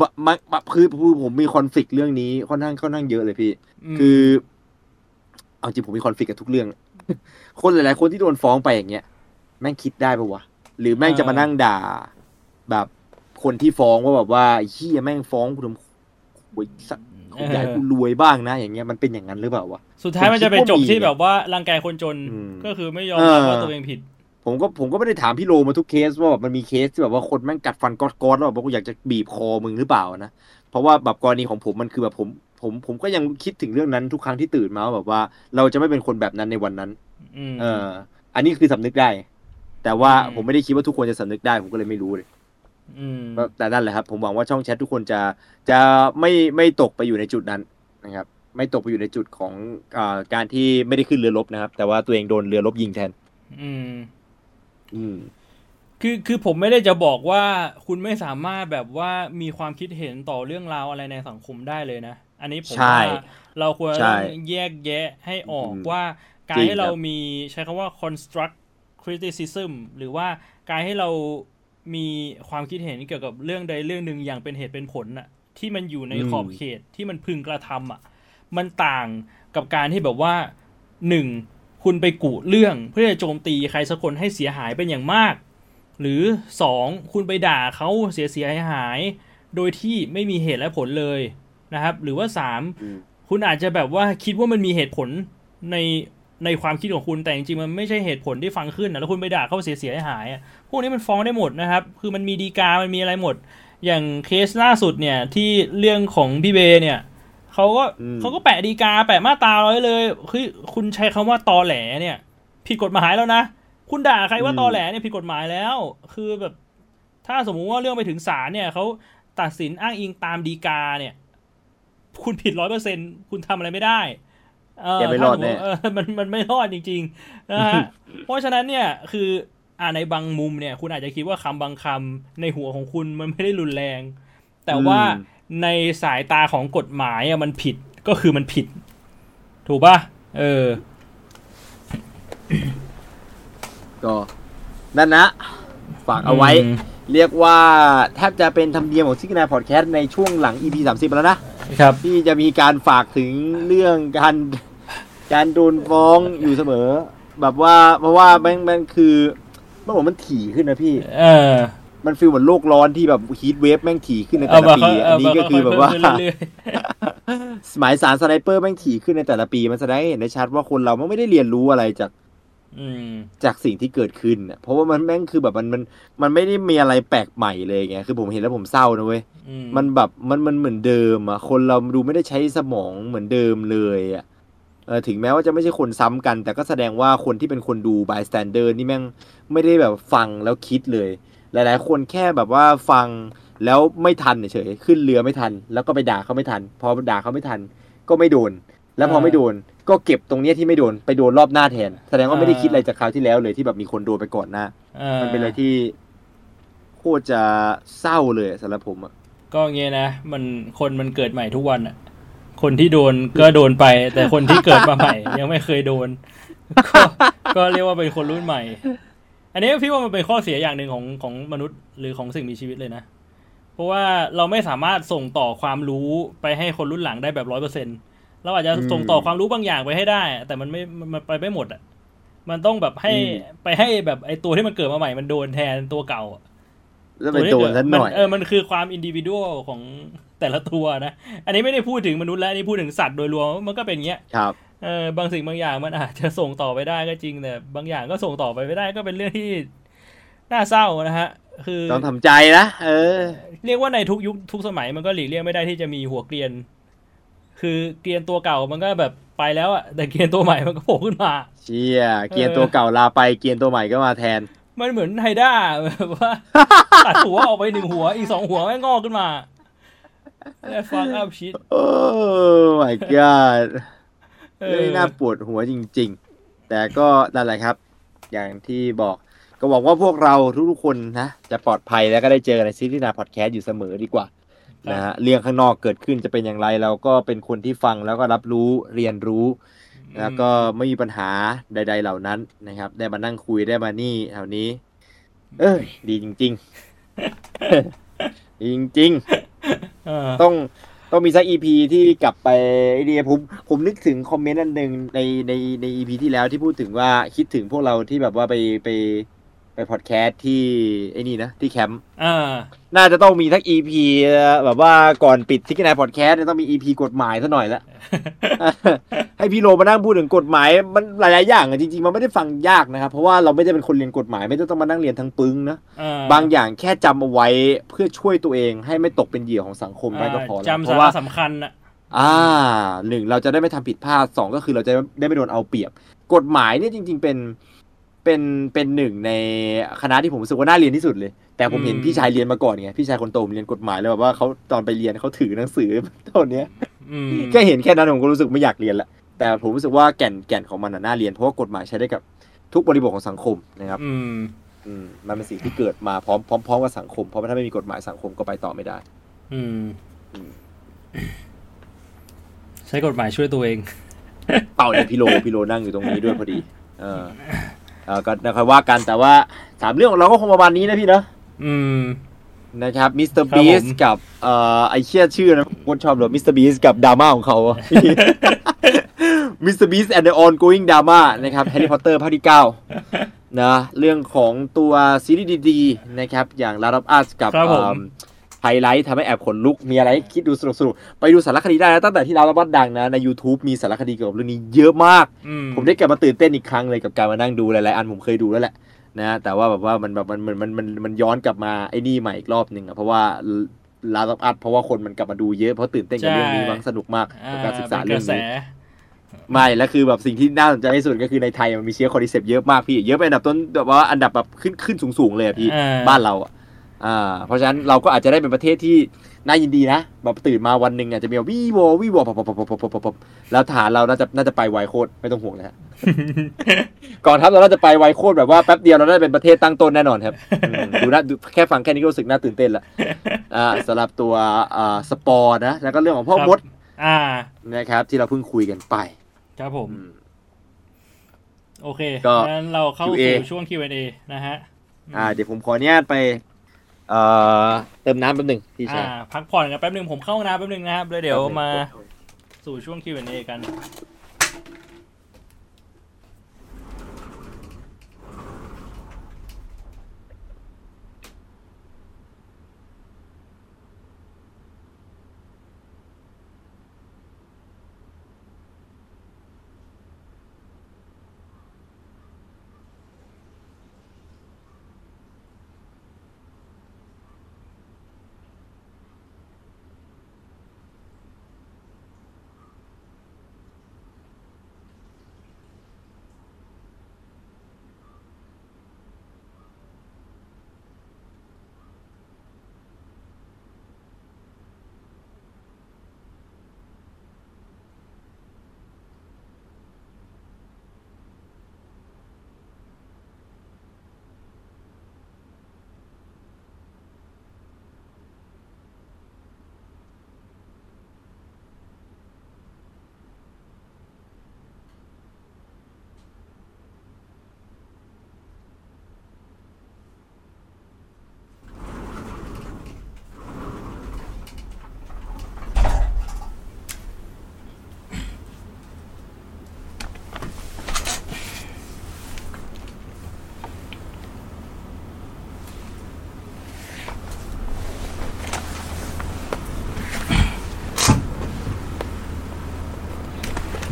B: มะมะคือคือผมมีคอนฟ lict เรื่องนี้ค่อนข้างค่อนข้างเยอะเลยพี่
A: ม
B: คือ เอาจริงผมมีคอนฟ lict กับทุกเรื่อง คนหลายๆคนที่โดนฟ้องไปอย่างเงี้ยแม่งคิดได้ปะวะหรือแม่งจะมานั่งด่า แบบคนที่ฟ้องว่าแบบว่าไอ้เฮียแม่งฟ้องกูทำโอ้ยสักอยากให้กูรวยบ้างนะ อย่างเงี้ยมันเป็นอย่างนั้นหรือเปล่าวะ
A: สุดท้ายมันจะไปจบที่แบบว่ารังแกคนจน
B: อืม
A: ก็คือไม่ยอมรับ
B: เออ
A: ว่าตัวเองผิด
B: ผมก็ผมก็ไม่ได้ถามพี่โลมาทุกเคสว่าแบบมันมีเคสที่แบบว่าคนแม่งกัดฟันก๊อดก๊อดแล้วแบบว่ากูอยากจะบีบคอมึงหรือเปล่านะเพราะว่าแบบกรณีของผมมันคือแบบผมผมผมก็ยังคิดถึงเรื่องนั้นทุกครั้งที่ตื่นมาว่าแบบว่า เราจะไม่เป็นคนแบบนั้นในวันนั้น
A: อืม
B: เออ อันนี้คือสำนึกได้ แต่ว่า
A: อืม
B: ผมไม่ได้คิดว่าทุกคนจะสำนึกได้ ผมก็เลยไม่รู้เลย
A: อืม
B: แต่นั่นแหละครับ ผมหวังว่าช่องแชททุกคนจะจะไม่ไม่ตกไปอยู่ในจุดนั้นนะครับ ไม่ตกไปอยู่ในจุดของอาการที่ไม่ได้ขึ้นเรือรบนะครับ แต่ว่าตัวเองโดนเรือรบยิงแทน
A: อืม
B: อืม
A: คือคือผมไม่ได้จะบอกว่าคุณไม่สามารถแบบว่ามีความคิดเห็นต่อเรื่องราวอะไรในสังคมได้เลยนะ อันนี้ผม
B: ใช่
A: ว่าเราควร
B: ใช่
A: ต้องแยกแยะให้ออก
B: อืม
A: ว่าการ
B: จริง
A: ให้เรา
B: ครับ
A: มีใช้คำว่า construct criticism หรือว่าการให้เรามีความคิดเห็นเกี่ยวกับเรื่องใดเรื่องหนึ่งอย่างเป็นเหตุเป็นผลน่ะ ที่มันอยู่ในขอบเขตที่มันพึงกระทำอะ มันต่างกับการที่แบบว่าหนึ่ง คุณไปกุเรื่องเพื่อจะโจมตีใครสักคนให้เสียหายเป็นอย่างมาก หรือสองคุณไปด่าเขาเสียเสียหายหายๆโดยที่ไม่มีเหตุและผลเลยนะครับ หรือว่าสาม
B: อืม
A: คุณอาจจะแบบว่าคิดว่ามันมีเหตุผลในในความคิดของคุณแต่จริงๆมันไม่ใช่เหตุผลที่ฟังขึ้นนะแล้วคุณไปด่าเขาเสียเสียหายๆอะพวกนี้มันฟ้องได้หมดนะครับ คือมันมีดีกา มันมีอะไรหมด อย่างเคสล่าสุดเนี่ยที่เรื่องของพี่เบย์เนี่ย เขาก็
B: อืม
A: เขาก็แปะดีกา แปะมาตราไว้เลยคือคุณใช้คำว่าตอแหลเนี่ย ผิดกฎหมายแล้วนะ คุณด่าใครว่าตอแหลเนี่ยผิดกฎหมายแล้ว คือแบบ ถ้าสมมุติว่าเรื่องไปถึงศาลเนี่ยเขาตัดสินอ้างอิงตามดีกาเนี่ย คุณผิดร้อยเปอร์เซ็นคุณทำอะไรไม่ได้เออ
B: แกไม่รอด
A: ถ้าสมมุติ
B: แน่
A: เออมันมันไม่รอดจริงๆนะฮะเพราะฉะนั้นเนี่ยคืออ่าในบางมุมเนี่ย คุณอาจจะคิดว่าคำบางคำในหัวของคุณมันไม่ได้รุนแรง แต่ว่า
B: อืม
A: ในสายตาของกฎหมายอะมันผิดก็คือมันผิด ถูกป่ะเออ
B: ก็นั่นนะ ฝากเอาไว้
A: อืม
B: เรียกว่าแทบจะเป็นธรรมเนียมของซิกนาพอดแคสต์ในช่วงหลัง EP 30 แล้วนะ
A: ครับ
B: ที่จะมีการฝากถึงเรื่องการ การโดนฟ้องอยู่เสมอ แบบว่าเพราะว่าแม่งแม่งคือเมื่อผมมันถี่ขึ้นนะพี่
A: เออ
B: มันฟีลเหมือนโลกร้อนที่แบบฮีทเวฟแม่งถี่ขึ้นใน
A: เอา
B: แต่ละ
A: มา
B: ปี
A: เขา
B: อันนี้ก็คือแบบว่า
A: เามาค่ยๆเพิ่มขึ้นเรื่อย
B: หมายสารสไนเปอร์แม่งถี่ขึ้นในแต่ละปี มันแสดงให้เห็นได้ชัดว่าคนเรามันไม่ได้เรียนรู้อะไรจาก
A: อืม
B: จากสิ่งที่เกิดขึ้นน่ะเพราะว่ามันแม่งคือแบบมันมันมันไม่ได้มีอะไรแปลกใหม่เลยไงคือผมเห็นแล้วผมเศร้านะเว้ย
A: อืม
B: มันแบบมันมันเหมือนเดิมอะคนเราดูไม่ได้ใช้สมองเหมือนเดิมเลยอะเออถึงแม้ว่าจะไม่ใช่คนซ้ำกัน แต่ก็แสดงว่าคนที่เป็นคนดู bystander นี่แม่งไม่ได้แบบฟังแล้วคิดเลย หลาย ๆ คนแค่แบบว่าฟังแล้วไม่ทันเฉยๆขึ้นเรือไม่ทัน แล้วก็ไปด่าเขาไม่ทัน พอด่าเขาไม่ทัน ก็ไม่โดน แล้วพอไม่โดน ก็เก็บตรงเนี้ยที่ไม่โดนไปโดนรอบหน้าแทน แสดงว่าไม่ได้คิดอะไรจากคราวที่แล้วเลยที่แบบมีคนโดนไปก่อนหน้า
A: อ่า
B: มันเป็นอะไรที่โคตรจะเศร้าเลยสำหรับผมอะ
A: ก็เงี้ยนะมันคนมันเกิดใหม่ทุกวันอะคนที่โดนก็โดนไป แต่คนที่เกิดมาใหม่ ยังไม่เคยโดน ก็ก็เรียกว่าเป็นคนรุ่นใหม่ อันนี้พี่ว่ามันเป็นข้อเสียอย่างหนึ่งของของมนุษย์หรือของสิ่งมีชีวิตเลยนะ เพราะว่าเราไม่สามารถส่งต่อความรู้ไปให้คนรุ่นหลังได้แบบร้อยเปอร์เซ็นเราอาจจะส่งต่อความรู้บางอย่างไปให้ได้ แต่มันไม่มันมันไปไม่หมดอะมันต้องแบบให้ไปให้แบบไอตัวที่มันเกิดมาใหม่มันโดนแทนตัวเก่าอะ
B: แล้วไปโดนซะหน่อย
A: มัเออมันคือความอินดิวิ a l ของแต่ละตัวนะ อันนี้ไม่ได้พูดถึงมนุษย์แล้วอันนี้พูดถึงสัตว์โดยรวมมันก็เป็นอย่างเงี้ย
B: ครับ
A: เออบางสิ่งบางอย่างมันอาจจะส่งต่อไปได้ก็จริงแต่บางอย่างก็ส่งต่อไปไม่ได้ก็เป็นเรื่องที่น่าเศร้านะฮะ คือ
B: ต้องทำใจนะเออ
A: เรียกว่าในทุกยุคทุกสมัยมันก็หลีกเลี่ยงไม่ได้ที่จะมีหัวเกรียน คือเกรียนตัวเก่ามันก็แบบไปแล้วอะแต่เกรียนตัวใหม่มันก็โผล่ขึ้นมา
B: เชี่ยเกรียนตัวเก่าลาไปเกรียนตัวใหม่ก็มาแทน
A: มันเหมือน Hydra แบบว่าตัดหัวออกไปหนึ่งหัวอีกสองหัวแม่งงอกขึ้นมาแล้ว fucked up
B: shit oh my god
A: เออ
B: เรื่องนี้น่าปวดหัวจริง ๆ แต่ก็นั่นแหละครับ อย่างที่บอกก็บอกว่าพวกเราทุกๆคนนะจะปลอดภัยแล้วก็ได้เจอในซิตี้นาพอดแคสต์อยู่เสมอดีกว่านะฮะเรื่องข้างนอกเกิดขึ้นจะเป็นอย่างไร เราก็เป็นคนที่ฟังแล้วก็รับรู้เรียนรู้แล้วก็ไม่มีปัญหาใด ๆ เหล่านั้นนะครับ ได้มานั่งคุยได้มานี่แถวนี้ เอ้ยดีจริง ๆ ดีจริง
A: เออ
B: ๆต้อง ต้องมีสัก EP ที่กลับไปไอเดียผมผมนึกถึงคอมเมนต์อันหนึ่งในในใน EP ที่แล้วที่พูดถึงว่าคิดถึงพวกเราที่แบบว่าไปไป ไปพอดแคสต์ที่ไอ้นี่นะ ที่แคมป์
A: อ่า
B: น่าจะต้องมีสัก EP แบบว่าก่อนปิดที่กันายพอดแคสต์เนี่ยต้องมี EP กฎหมายซะหน่อยละให้พี่โรมานั่งพูดถึงกฎหมาย มันหลาย ๆ อย่างอะจริง ๆ มันไม่ได้ฟังยากนะครับ เพราะว่าเราไม่ได้เป็นคนเรียนกฎหมาย ไม่ได้ต้องมานั่งเรียนทั้งปึ้งนะ
A: อ่
B: บางอย่างแค่จำเอาไว้เพื่อช่วยตัวเอง ให้ไม่ตกเป็นเหยื่อของสังคมได้ก็พอแล้ว
A: จำ
B: เพ
A: สา
B: ราะว่า
A: สำคัญอะ
B: อ่าหนึ่งเราจะได้ไม่ทำผิดพลาดสองก็คือเราจะได้ไม่โดนเอาเปรียบ กฎหมายเนี่ยจริง ๆ เป็น เป็นเป็นหนึ่งในคณะที่ผมรู้สึกว่าน่าเรียนที่สุดเลย แต่ผมเห็นพี่ชายเรียนมาก่อนไงพี่ชายคนโตผมเรียนกฎหมายแล้วแบบว่าเขาตอนไปเรียนเขาถือหนังสือตอนเนี้ย
A: อืม
B: แค่เห็นแค่นั้นผมก็รู้สึกไม่อยากเรียนละแต่ผมรู้สึกว่าแก่นแก่นของมันน่ะน่าเรียนเพราะว่ากฎหมายใช้ได้กับทุกบริบทของสังคมนะครับ
A: อืม
B: อืมมันเป็นสิ่งที่เกิดมาพร้อมพร้อมพร้อมกับสังคม เพราะว่าถ้าไม่มีกฎหมายสังคมก็ไปต่อไม่ได้
A: อืม
B: อืม
A: ใช้กฎหมายช่วยตัวเอง
B: เป่าเนี่ยพี่โลพี่โลนั่งอยู่ตรงนี้ด้วยพอดี เออ เออก็นะครับว่ากันแต่ว่าสามเรื่องของเราก็คงประมาณนี้นะพี่เนาะ
A: อืม
B: นะครับมิสเตอร์
A: ครับ
B: บี
A: ผม
B: สกับเอ่อไอเชี่ยชื่อนะผมโคตรชอบเลยมิสเตอร์บีสกับดราม่าของเขามิสเตอร์บีส and the ongoing drama นะครับแฮร์รี่พอตเตอร์ภาคที่เก้านะเรื่องของตัวซีรีส์ดีๆนะครับอย่าง Last of Us กับ
A: ครับผม
B: ไฮไลท์ทำให้แอบขนลุก มีอะไรให้คิดดูสนุกๆไปดูสารคดีได้นะตั้งแต่ที่เรารับดังนะ ใน YouTube มีสารคดีเกี่ยวกับเรื่องนี้เยอะมาก
A: อืม
B: ผมได้กลับมาตื่นเต้นอีกครั้งเลยกับการมานั่งดูหลายๆอันผมเคยดูแล้วแหละนะแต่ว่าแบบว่ามันแบบมันมันมันมันมันย้อนกลับมาไอ้นี่ใหม่อีกรอบหนึ่งอะเพราะว่า Last of Us เพราะว่าคนมันกลับมาดูเยอะเพราะตื่นเต้นกับเรื่องนี้มั้งสนุกมาก
A: อ่า
B: กับการศึกษา
A: ป็น
B: เรื่อง
A: กระแส
B: นี้ไม่แล้วคือแบบสิ่งที่น่าสนใจที่สุดก็คือในไทยมันมีเชื้อ Cordyceps เยอะมากพี่เยอะเป็นอันดับต้นแบบว่าอันดับแบบขึ้นขึ้นสูงๆเลยอะพี่
A: อ่า
B: บ้านเราอะ อ่าเพราะฉะนั้นเราก็อาจจะได้เป็นประเทศที่น่ายินดีนะแบบตื่นมาวันหนึ่งอาจจะมีวีโววีโวปปปปปปปแล้วฐานเราน่าจะน่าจะไปไวโคตรไม่ต้องห่วงนะฮะกองทัพเราน่าจะไปไวโคตรแบบว่าแป๊บเดียวเราได้เป็นประเทศตั้งต้นแน่นอนครับดูนะดูแค่ฟังแค่นี้ก็รู้สึกน่าตื่นเต้นละอ่าสำหรับตัวอ่าสปอร์นะแล้วก็เรื่องของพ่อมด
A: อ่า
B: นะครับ ที่เราเพิ่งคุยกันไป
A: ครับผม โอเค
B: ก็
A: งั้นเราเข้าสู่ช่วง Q&A นะฮะ
B: อ่าเดี๋ยวผมขออนุญาตไป เอ่อเติมน้ำแป๊บหนึ่งพี่
A: อ่า
B: ชาย
A: พักผ่อนกันแป๊บหนึ่งผมเข้าห้องน้ำแป๊บหนึ่งนะครับแล้วเดี๋ยวมาสู่ช่วง Q&A กัน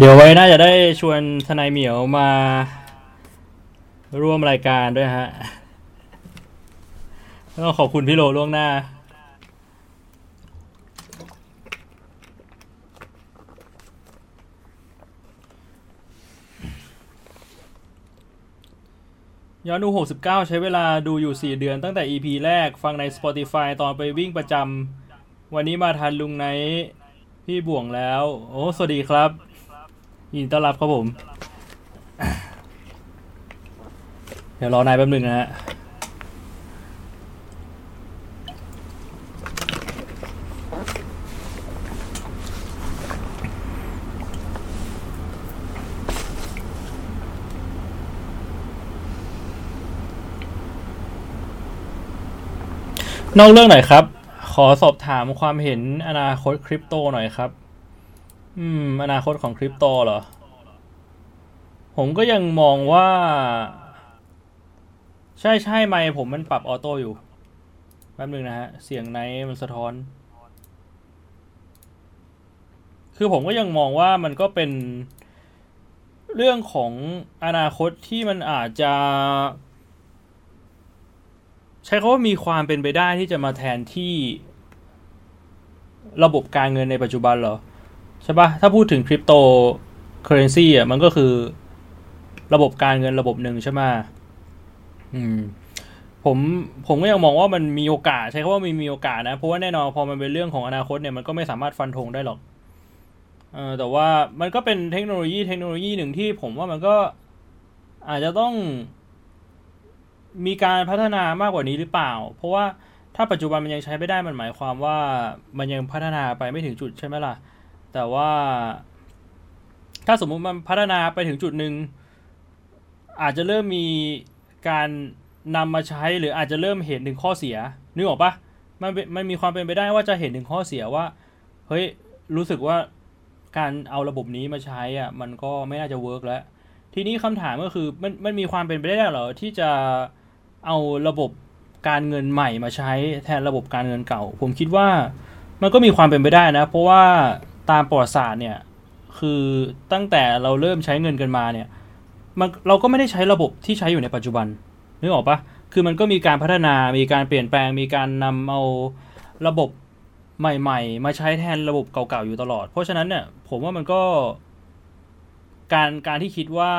A: ดี๋ยวไว้น่าจะได้ชวนทนายเหมียวมา ร่วมรายการด้วยฮะต้องขอบคุณพี่โลล่วงหน้า ย้อนดู 69 ใช้เวลาดูอยู่ 4 เดือนตั้งแต่ EP แรกฟังใน Spotify ตอนไปวิ่งประจำวันนี้มาทันลุงไนพี่บ่วงแล้ว โอ้ สวัสดีครับ ยินดีต้อนรับครับผม เดี๋ยวรอนายแป๊บหนึงนะฮะนอกเรื่องหน่อยครับ ขอสอบถามความเห็นอนาคตคริปโตหน่อยครับ อืม อนาคตของคริปโตเหรอ ผมก็ยังมองว่า ใช่ใช่ไม่ผมมันปรับออโต้อยู่ แป๊บนึงนะฮะ เสียงไนมันสะท้อน คือผมก็ยังมองว่ามันก็เป็นเรื่องของอนาคตที่มันอาจจะใช้คำว่ามีความเป็นไปได้ที่จะมาแทนที่ระบบการเงินในปัจจุบันเหรอ ใช่ปะถ้าพูดถึงคริปโตเคอเรนซีอะมันก็คือระบบการเงินระบบหนึ่งใช่ไหมอืม ผมผมก็ยังมองว่ามันมีโอกาส ใช้คำว่ามีมีโอกาสนะ เพราะว่าแน่นอนพอมันเป็นเรื่องของอนาคตเนี่ยมันก็ไม่สามารถฟันธงได้หรอกเออแต่ว่ามันก็เป็นเทคโนโลยีเทคโนโลยีหนึ่งที่ผมว่ามันก็อาจจะต้องมีการพัฒนามากกว่านี้หรือเปล่า เพราะว่าถ้าปัจจุบันมันยังใช้ไม่ได้มันหมายความว่ามันยังพัฒนาไปไม่ถึงจุดใช่ไหมล่ะ แต่ว่า ถ้าสมมุติมันพัฒนาไปถึงจุดหนึ่งอาจจะเริ่มมีการนำมาใช้หรืออาจจะเริ่มเห็นถึงข้อเสียนึกออกปะมันมันมีความเป็นไปได้ว่าจะเห็นถึงข้อเสียว่า เฮ้ยรู้สึกว่าการเอาระบบนี้มาใช้อะมันก็ไม่น่าจะเวิร์กแล้ว ทีนี้คำถามก็คือมันมันมีความเป็นไปได้หรอที่จะเอาระบบการเงินใหม่มาใช้แทนระบบการเงินเก่า ผมคิดว่ามันก็มีความเป็นไปได้นะ เพราะว่า ตามประวัติศาสตร์เนี่ย คือตั้งแต่เราเริ่มใช้เงินกันมาเนี่ยมันเราก็ไม่ได้ใช้ระบบที่ใช้อยู่ในปัจจุบันนึกออกปะคือมันก็มีการพัฒนา มีการเปลี่ยนแปลง มีการนำเอาระบบใหม่ ๆ มาใช้แทนระบบเก่าๆอยู่ตลอด เพราะฉะนั้นเนี่ยผมว่ามันก็การการที่คิดว่า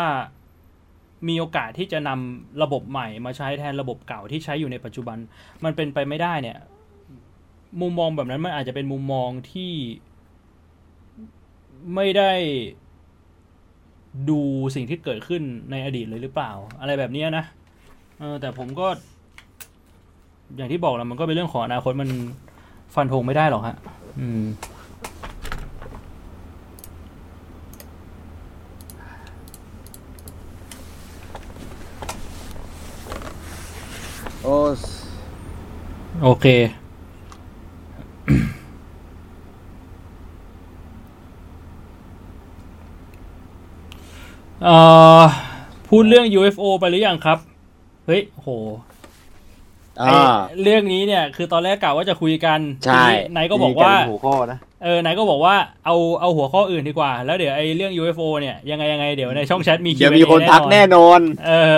A: มีโอกาสที่จะนำระบบใหม่ มาใช้แทนระบบเก่าที่ใช้อยู่ในปัจจุบัน มันเป็นไปไม่ได้เนี่ย มุมมองแบบนั้นมันอาจจะเป็นมุมมองที่ ไม่ได้ดูสิ่งที่เกิดขึ้นในอดีตเลยหรือเปล่า อะไรแบบนี้นะเออแต่ผมก็ อย่างที่บอกแล้วมันก็เป็นเรื่องของอนาคตมันฟันธงไม่ได้หรอกฮะ อืม
B: โอ้
A: โอเค เอ่อพูดเรื่อง UFO ไปหรือยังครับ เฮ้ยโห
B: อ่า
A: ไอ้เรื่องนี้เนี่ย คือตอนแรกกะว่าจะคุยกัน
B: ใช่
A: ทีนี้นายก็บอกว่า
B: มีรเป็นหัวข้อนะ
A: เออนายก็บอกว่าเอาเอาหัวข้ออื่นดีกว่า แล้วเดี๋ยวไอ้เรื่อง UFO เนี่ยยังไงยังไงเดี๋ยวในช่องแชทมี
B: เดี๋ยว
A: Q&A
B: มีคนทักแน่นอน
A: เออ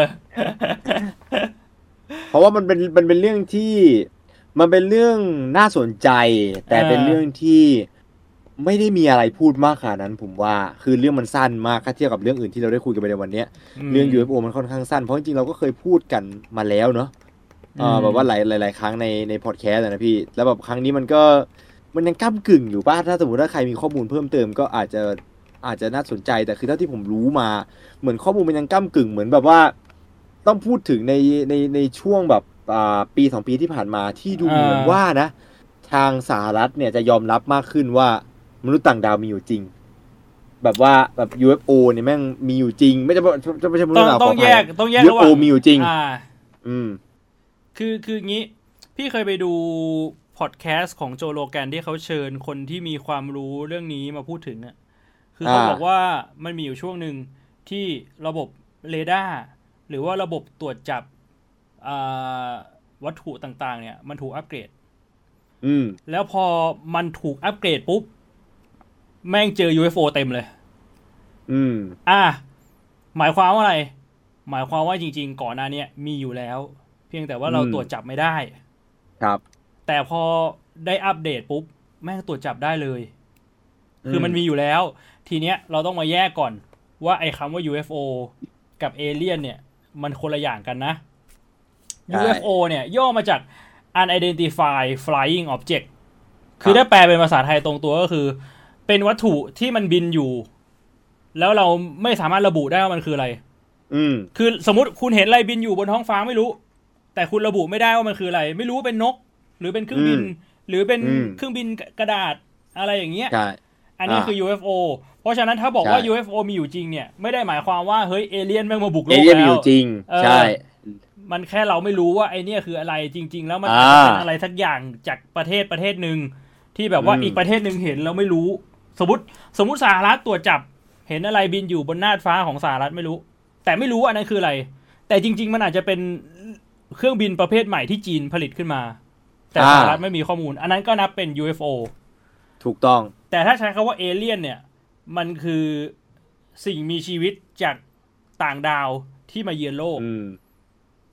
B: เพราะว่ามันเป็นมันเป็นเรื่องที่ มันเป็นเรื่องน่าสนใจ แต่
A: เออ
B: เป็นเรื่องที่ ไม่ได้มีอะไรพูดมากขนาดนั้น ผมว่าคือเรื่องมันสั้นมากถ้าเทียบกับเรื่องอื่นที่เราได้คุยกันไปในวันเนี้ยเรื่อง UFO มันค่อนข้างสั้นเพราะจริงๆเราก็เคยพูดกันมาแล้วเนาะเออแบบว่าหลายหลายหลายครั้งในในพอดแคสต์อะนะพี่ แล้วแบบครั้งนี้มันก็มันยังก้ากึ่งอยู่ป้าถ้าสมมติถ้าใครมีข้อมูลเพิ่มเติมก็อาจจะอาจจะน่าสนใจแต่คือเท่าที่ผมรู้มา เหมือนข้อมูลมันยังก้ากึ่งเหมือนแบบว่า ต้องพูดถึงในในในช่วงแบบอ่าปีสองปีที่ผ่านมาที่ดู
A: อ่า
B: เหมือนว่านะ ทางสหรัฐเนี่ยจะยอมรับมากขึ้นว่า มนุษย์ต่างดาวมีอยู่จริง แบบว่าแบบ UFO เนี่ยแม่งมีอยู่จริง ไม่ใช่ไม่ไม่ใช่มนุษ
A: ต้อง
B: ย์ต่างดาว
A: ต้อง
B: ขภั
A: แยกต้องแยกระห
B: UFO
A: ว่าง
B: มีอยู่จริง
A: อ่า
B: อืม
A: คือคืองี้ พี่เคยไปดูพอดแคสต์ของโจโลแกนที่เขาเชิญคนที่มีความรู้เรื่องนี้มาพูดถึงอะคือเขา
B: อ่า
A: บอกว่ามันมีอยู่ช่วงหนึ่งที่ระบบเรดาร์หรือว่าระบบตรวจจับอ่าวัตถุต่าง ๆ เนี่ย มันถูกอัปเกรด
B: อืม
A: แล้วพอมันถูกอัปเกรดปุ๊บ แม่งเจอ UFO เต็มเลย
B: อืม
A: อะ หมายความว่าอะไร หมายความว่าจริง ๆ ก่อนหน้าเนี้ยมีอยู่แล้ว เพียงแต่ว่าเรา
B: อืม
A: ตรวจจับไม่ได้
B: ครับ
A: แต่พอได้อัปเดตปุ๊บ แม่งตรวจจับได้เลย คือมันมีอยู่แล้ว ทีเนี้ยเราต้องมาแยกก่อน ว่าไอ้คำว่า UFO กับเอเลี่ยนเนี่ย มันคนละอย่างกันนะ
B: ใช่
A: UFO เนี่ย ย่อมาจาก unidentified flying object คือถ้าแปลเป็นภาษาไทยตรงตัวก็คือ เป็นวัตถุที่มันบินอยู่ แล้วเราไม่สามารถระบุได้ว่ามันคืออะไร
B: อืม
A: คือสมมติคุณเห็นอะไรบินอยู่บนท้องฟ้าไม่รู้ แต่คุณระบุไม่ได้ว่ามันคืออะไร ไม่รู้ว่าเป็นนก หรือเป็นเครื่องบิน
B: อืม
A: หรือเป็น
B: อืม
A: เครื่องบินกระดาษอะไรอย่างเงี้ย
B: ใช่
A: อันนี้
B: อ่า
A: คือ UFO เพราะฉะนั้นถ้าบอกว่า
B: ใช่
A: UFO มีอยู่จริงเนี่ย ไม่ได้หมายความว่าเฮ้ยเอเลี่ยนแม่งมาบุกโล
B: เอกเลี่ยนมี
A: แล้
B: อ
A: ว
B: ยู่จริง
A: เออ
B: ใช่
A: มันแค่เราไม่รู้ว่าไอเนี่ยคืออะไรจริง ๆ แล้วมัน
B: อ่า
A: อาจจะเป็นอะไรสักอย่างจากประเทศประเทศหนึ่งที่แบบว่า
B: อืม
A: อีกประเทศหนึ่งเห็นแล้วไม่รู้ สมมติสมมติสหรัฐตรวจจับ เห็นอะไรบินอยู่บนน่านฟ้าของสหรัฐไม่รู้ แต่ไม่รู้ว่าอันนั้นคืออะไร แต่จริง ๆ มันอาจจะเป็นเครื่องบินประเภทใหม่ที่จีนผลิตขึ้นมา แต่สหรัฐไม่มีข้อมูล อันนั้นก็นับเป็น UFO
B: ถูกต้อง
A: แต่ถ้าใช้คำว่าเอเลี่ยนเนี่ย มันคือสิ่งมีชีวิตจากต่างดาวที่มาเยือนโลก
B: อืม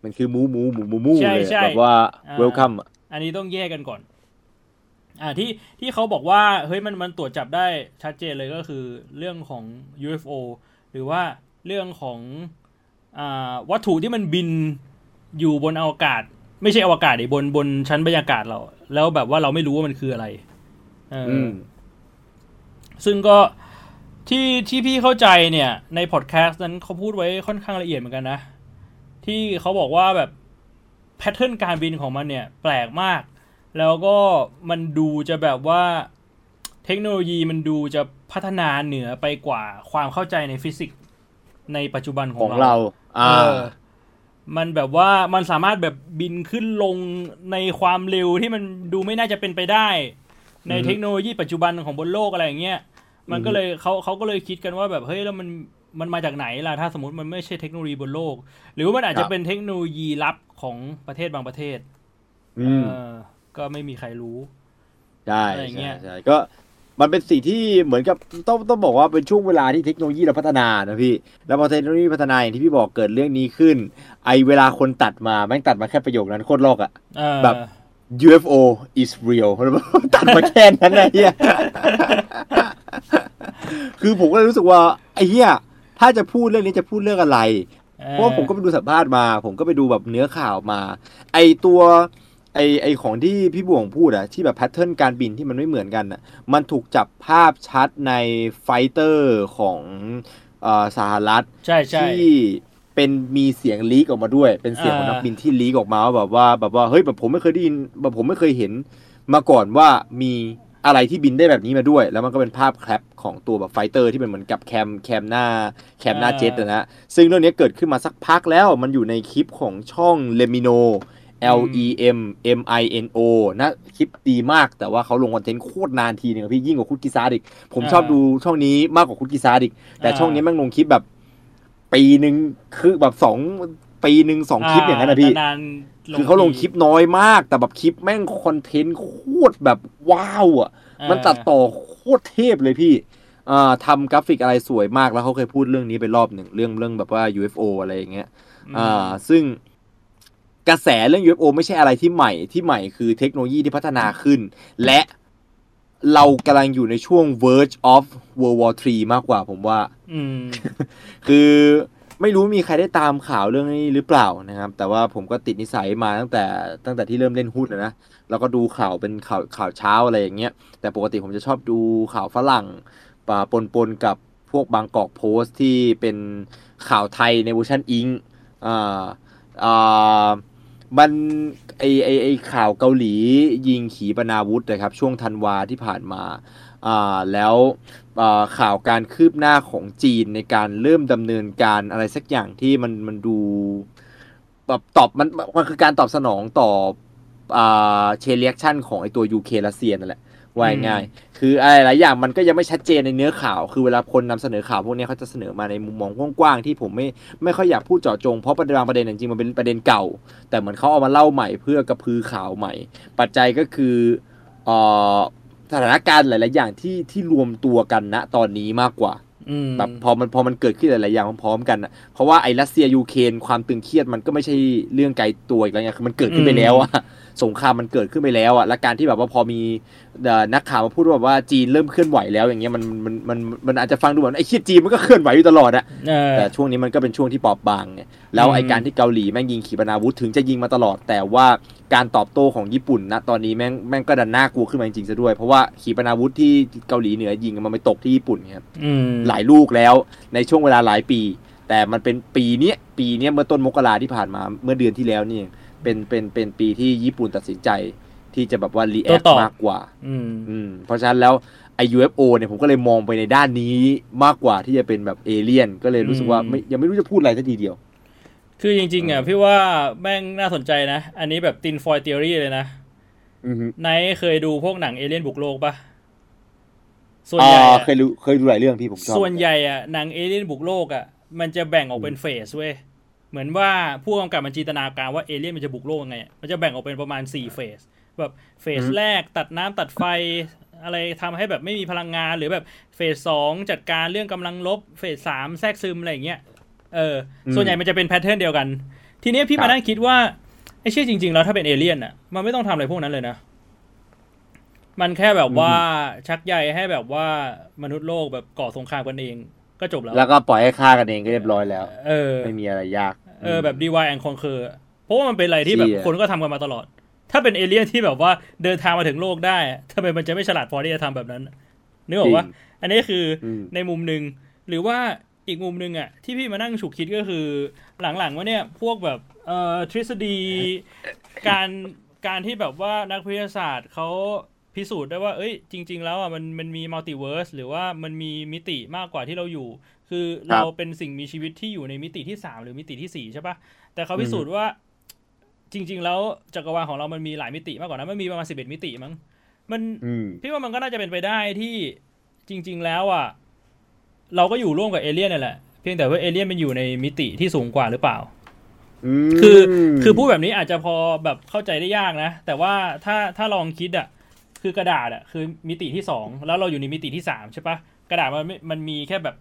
B: มันคือหมูหมูหมูหมูหมู
A: ใช่
B: เลย
A: ใช่
B: แบบว่า
A: อ่า
B: เวลคัมอะ
A: อันนี้ต้องแยกกันก่อน อ่าที่ที่เขาบอกว่าเฮ้ยมันมันตรวจจับได้ชัดเจนเลยก็คือเรื่องของ UFO หรือว่าเรื่องของอ่าวัตถุที่มันบินอยู่บนอวกาศ ไม่ใช่อวกาศดิบนบนชั้นบรรยากาศเรา แล้วแบบว่าเราไม่รู้ว่ามันคืออะไรเอออ
B: อืม
A: ซึ่งก็ที่ที่พี่เข้าใจเนี่ย ในพอดแคสต์นั้นเขาพูดไว้ค่อนข้างละเอียดเหมือนกันนะ ที่เขาบอกว่าแบบแพทเทิร์นการบินของมันเนี่ย แปลกมาก แล้วก็มันดูจะแบบว่าเทคโนโลยีมันดูจะพัฒนาเหนือไปกว่าความเข้าใจในฟิสิกส์ในปัจจุบันข
B: ข
A: อ
B: องง
A: เรา
B: เราอ่า
A: เออมันแบบว่ามันสามารถแบบบินขึ้นลงในความเร็วที่มันดูไม่น่าจะเป็นไปได้ ใน
B: อือฮึ
A: เทคโนโลยีปัจจุบันของบนโลกอะไรอย่างเงี้ยมันก็
B: อือฮึ
A: เลยเขาเขาก็เลยคิดกันว่าแบบเฮ้ยแล้วมันมันมาจากไหนล่ะถ้าสมมติมันไม่ใช่เทคโนโลยีบนโลก หรือว่ามันอาจจะเป็นเทคโนโลยีลับของประเทศบางประเทศ
B: อืม
A: เออ ก็ไม่มีใครรู้
B: ใช่
A: อะไรอย่างเงี้
B: ใช่
A: ย
B: ใช่ก็มันเป็นสิ่งที่เหมือนกับต้องต้องบอกว่าเป็นช่วงเวลาที่เทคโนโลยีเราพัฒนานะพี่ แล้วพอเทคโนโลยีพัฒนาอย่างที่พี่บอกเกิดเรื่องนี้ขึ้น ไอเวลาคนตัดมาแม่งตัดมาแค่ประโยคนั้นโคตรลอกอะ
A: เออ
B: แบบ UFO is real ตัดมาแค่นั้นนะเฮียคือผมก็เลยรู้สึกว่าไอ้เฮียถ้าจะพูดเรื่องนี้จะพูดเรื่องอะไร เพราะว่าผมก็ไปดูสัมภาษณ์มา ผมก็ไปดูแบบเนื้อข่าวมา ไอตัว ไอไอของที่พี่บวงพูดอะที่แบบ pattern การบินที่มันไม่เหมือนกันอะมันถูกจับภาพชัดใน fighter ของเออสหรัฐ
A: ใช่ใช่
B: ที่เป็นมีเสียง leak ออกมาด้วย เป็นเสียงของ
A: อ่านั
B: นักบินที่ leak ออกมาว่าแบบว่าแบบว่าเฮ้ยแบบผมไม่เคยได้ยินแบบผมไม่เคยเห็น มาก่อนว่ามีอะไรที่บินได้แบบนี้มาด้วย แล้วมันก็เป็นภาพ cap ของตัวแบบ fighter ที่เป็นเหมือนกับ cam cam หน้า cam หน้าเจ็ตนะฮะซึ่งเรื่องนี้เกิดขึ้นมาสักพักแล้วมันอยู่ในคลิปของช่อง LEMMiNO L E M M I N O นะคลิปดีมากแต่ว่าเขาลง content โคตรนานทีหนึงอะพี่ยิ่งกว่า Kurzgesagt ผมชอบดูช่องนี้มากกว่า Kurzgesagt แต่ช่องนี้แม่งลงคลิปแบบ ปีหนึ่งคือแบบสองปีหนึ่งสองคลิปอย่างนั้นนะพี่
A: นานๆ
B: คือเขาลงคลิปน้อยมาก แต่แบบคลิปแม่ง content โคตรแบบว้าวอะ มันตัดต่อโคตรเทพเลยพี่อ่าทำกราฟิกอะไรสวยมากแล้วเขาเคยพูดเรื่องนี้ไปรอบหนึ่งเรื่องเรื่องแบบว่า UFO อะไรอย่างเงี้ยอ่าซึ่ง กระแสเรื่อง UFO ไม่ใช่อะไรที่ใหม่ที่ใหม่คือเทคโนโลยีที่พัฒนาขึ้น และเรากำลังอยู่ในช่วง verge of World War 3 มากกว่าผมว่า
A: อืม
B: คือไม่รู้มีใครได้ตามข่าวเรื่องนี้หรือเปล่านะครับ แต่ว่าผมก็ติดนิสัยมาตั้งแต่ตั้งแต่ที่เริ่มเล่นหุ้นนะนะแล้วก็ดูข่าวเป็นข่าวข่าวเช้าอะไรอย่างเงี้ยแต่ปกติผมจะชอบดูข่าวฝรั่งปะปนปนกับพวกบางกอกโพสต์ที่เป็นข่าวไทยในเวอร์ชันอิงอ่าอ่า มันไอไอไอข่าวเกาหลียิงขีปนาวุธนะครับ ช่วงธันวาที่ผ่านมาอ่าแล้วอ่าข่าวการคืบหน้าของจีนในการเริ่มดำเนินการอะไรสักอย่างที่มันมันดูแบบตอบมันมันคือการตอบสนองต่ออ่าเชเลียกชั่นของไอตัวยูเครัสเซียนั่นแหละ ว่าง่ายๆคืออะไรหลายอย่างมันก็ยังไม่ชัดเจนในเนื้อข่าว คือเวลาคนนำเสนอข่าวพวกนี้เขาจะเสนอมาในมุมมองกว้างๆที่ผมไม่ไม่ค่อยอยากพูดเจาะจงเพราะประเด็นบางประเด็นจริงๆมันเป็นประเด็นเก่า แต่เหมือนเขาเอามาเล่าใหม่เพื่อกระพือข่าวใหม่ ปัจจัยก็คือเอ่อสถานการณ์หลาย ๆ อย่างที่ที่รวมตัวกันณตอนนี้มากกว่า
A: อืม
B: แบบพอมันพอมันเกิดขึ้นหลาย ๆ อย่างพร้อมๆกันอะเพราะว่าไอ้รัสเซียยูเครนความตึงเครียดมันก็ไม่ใช่เรื่องไกลตัวอีกแล้วไงคือมันเกิดขึ้นไปแล้วอะสงครามมันเกิดขึ้นไปแล้วอะและการที่แบบว่าพอมีเอ่อนักข่าวมาพูดว่าแบบว่าจีนเริ่มเคลื่อนไหวแล้วอย่างเงี้ยมันมันมันมันอาจจะฟังดูเหมือนไอ้เคียจีนมันก็เคลื่อนไหวอยู่ตลอดอะ
A: เออ
B: แต่ช่วงนี้มันก็เป็นช่วงที่ปอบบางไงแล้วไอ้
A: อืม
B: การที่เกาหลีแม่งยิงขีปนาวุธถึงจะยิงมาตลอด แต่ว่า การตอบโต้ของญี่ปุ่นนะตอนนี้แม่งแม่งก็ดันน่ากลัวขึ้นมาจริงๆซะด้วย เพราะว่าขีปนาวุธที่เกาหลีเหนือยิงมันไปตกที่ญี่ปุ่นครับ
A: อืม
B: หลายลูกแล้วในช่วงเวลาหลายปี แต่มันเป็นปีเนี้ยปีเนี้ยเมื่อต้นมกราที่ผ่านมาเมื่อเดือนที่แล้วนี่เองเป็นเป็นเป็นปีที่ญี่ปุ่นตัดสินใจที่จะแบบว่า react
A: โต้ตอบ
B: มากกว่า
A: อืม
B: อืม เพราะฉะนั้นแล้วไอ UFO เนี่ยผมก็เลยมองไปในด้านนี้มากกว่าที่จะเป็นแบบเอเลี่ยน ก็เลยรู้สึกว่าไม่ยังไม่รู้จะพูดอะไรสักทีเดียว
A: คือจริง ๆอะพี่ว่าแม่งน่าสนใจนะ อันนี้แบบตินฟอย t ท o รี่เลยนะ
B: อือฮึ
A: ไนท์เคยดูพวกหนังเอเลี่ยนบุกโลกปะส่วน
B: อ่า
A: ใหญ่อะ
B: เคยรู้เคยดูหลายเรื่องพี่ผมชอบ
A: ส่วนใหญ่อะหนังเอเลี่ยนบุกโลกอะมันจะแบ่งออกเป็น phase เว้ยเหมือนว่าผู้กำกับมันจินตนาการว่าเอเลี่ยนมันจะบุกโลกยังไงอะมันจะแบ่งออกเป็นประมาณ4 phase แบบ phase แรกตัดน้ำตัดไฟอะไรทำให้แบบไม่มีพลังงานหรือแบบ phase สองจัดการเรื่องกำลังรบ phase สามแทรกซึมอะไรอย่างเงี้ย เออ ส่วนใหญ่มันจะเป็น pattern เดียวกัน ทีนี้พี่มานั่งคิดว่าไอ้เชื่อจริง ๆ แล้วถ้าเป็นเอเลี่ยนอะมันไม่ต้องทำอะไรพวกนั้นเลยนะ มันแค่แบบว่าชักใยให้แบบว่ามนุษย์โลกแบบก่อสงครามกันเอง ก็จบแล้ว
B: แล้วก็ปล่อยให้ฆ่ากันเองก็เรียบร้อยแล้ว
A: เออ
B: ไม่มีอะไรยาก
A: เออแบบ DY and Conquer อะเพราะว่ามันเป็นอะไรที่แบบ
B: เชี่ย
A: คนก็ทำกันมาตลอด ถ้าเป็นเอเลี่ยนที่แบบว่าเดินทางมาถึงโลกได้อะทำไมมันจะไม่ฉลาดพอที่จะทำแบบนั้นนึกออกว่า อันนี้คืออ
B: ม
A: ในมุมหนึ่งหรือว่า อีกมุมหนึ่งอะที่พี่มานั่งฉุกคิดก็คือ หลังๆว่าเนี่ยพวกแบบเอ่อทฤษฎีการการที่แบบว่านักวิทยาศาสตร์เขาพิสูจน์ได้ว่า เอ้ย จริง ๆ แล้วอะมันมันมี multiverse หรือว่ามันมีมิติมากกว่าที่เราอยู่ คือเราเป็นสิ่งมีชีวิตที่อยู่ในมิติที่สามหรือมิติที่สี่ใช่ปะแต่เขาพิสูจน์ว่าจริง ๆ แล้วจักรวาลของเรามันมีหลายมิติมากกว่านั้นมันมีประมาณสิบเอ็ดมิติมั้งมัน
B: อืม
A: พี่ว่ามันก็น่าจะเป็นไปได้ที่จริง ๆ แล้วอะ เราก็อยู่ร่วมกับเอเลี่ยนนี่แหละเพียงแต่ว่าเอเลี่ยนมันอยู่ในมิติที่สูงกว่าหรือเปล่า
B: ม
A: คือคือพูดแบบนี้อาจจะพอแบบเข้าใจได้ยากนะ แต่ว่าถ้าถ้าลองคิดอะคือกระดาษอะคือมิติที่สองแล้วเราอยู่ในมิติที่สามใช่ปะกระดาษมันไม่มันมีแค่แบบ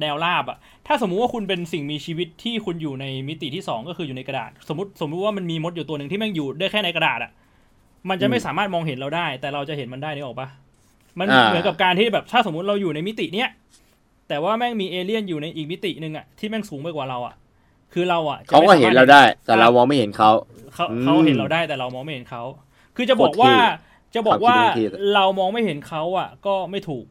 A: แนวราบอะ ถ้าสมมุติว่าคุณเป็นสิ่งมีชีวิตที่คุณอยู่ในมิติที่สองก็คืออยู่ในกระดาษ สมมติสมมุติว่ามันมีมดอยู่ตัวหนึ่งที่แม่งอยู่ได้แค่ในกระดาษอะมันจะไม่สามารถมองเห็นเราได้ แต่เราจะเห็นมันได้นึกออกปะมันเหมือนกับการที่แบบถ้าสมมุติเราอยู่ในมิติเนี้ย แต่ว่าแม่งมีเอเลี่ยนอยู่ในอีกมิติหนึ่งอะที่แม่งสูงไปกว่าเราอะ คือเราอะจะ
B: เขา
A: ไม่
B: ก็
A: สม
B: เห็น
A: ถ
B: เราได้ แต่เรามองไม่เห็นเขา
A: เขา
B: อืม
A: เขาเห็นเราได้แต่เรามองไม่เห็นเขาคือจะบอกว่า
B: โคตรเท่
A: จะบอกว่า
B: ความคิดโคตรเท่
A: เรามองไม่เห็นเขาอะ ก็ไม่ถูก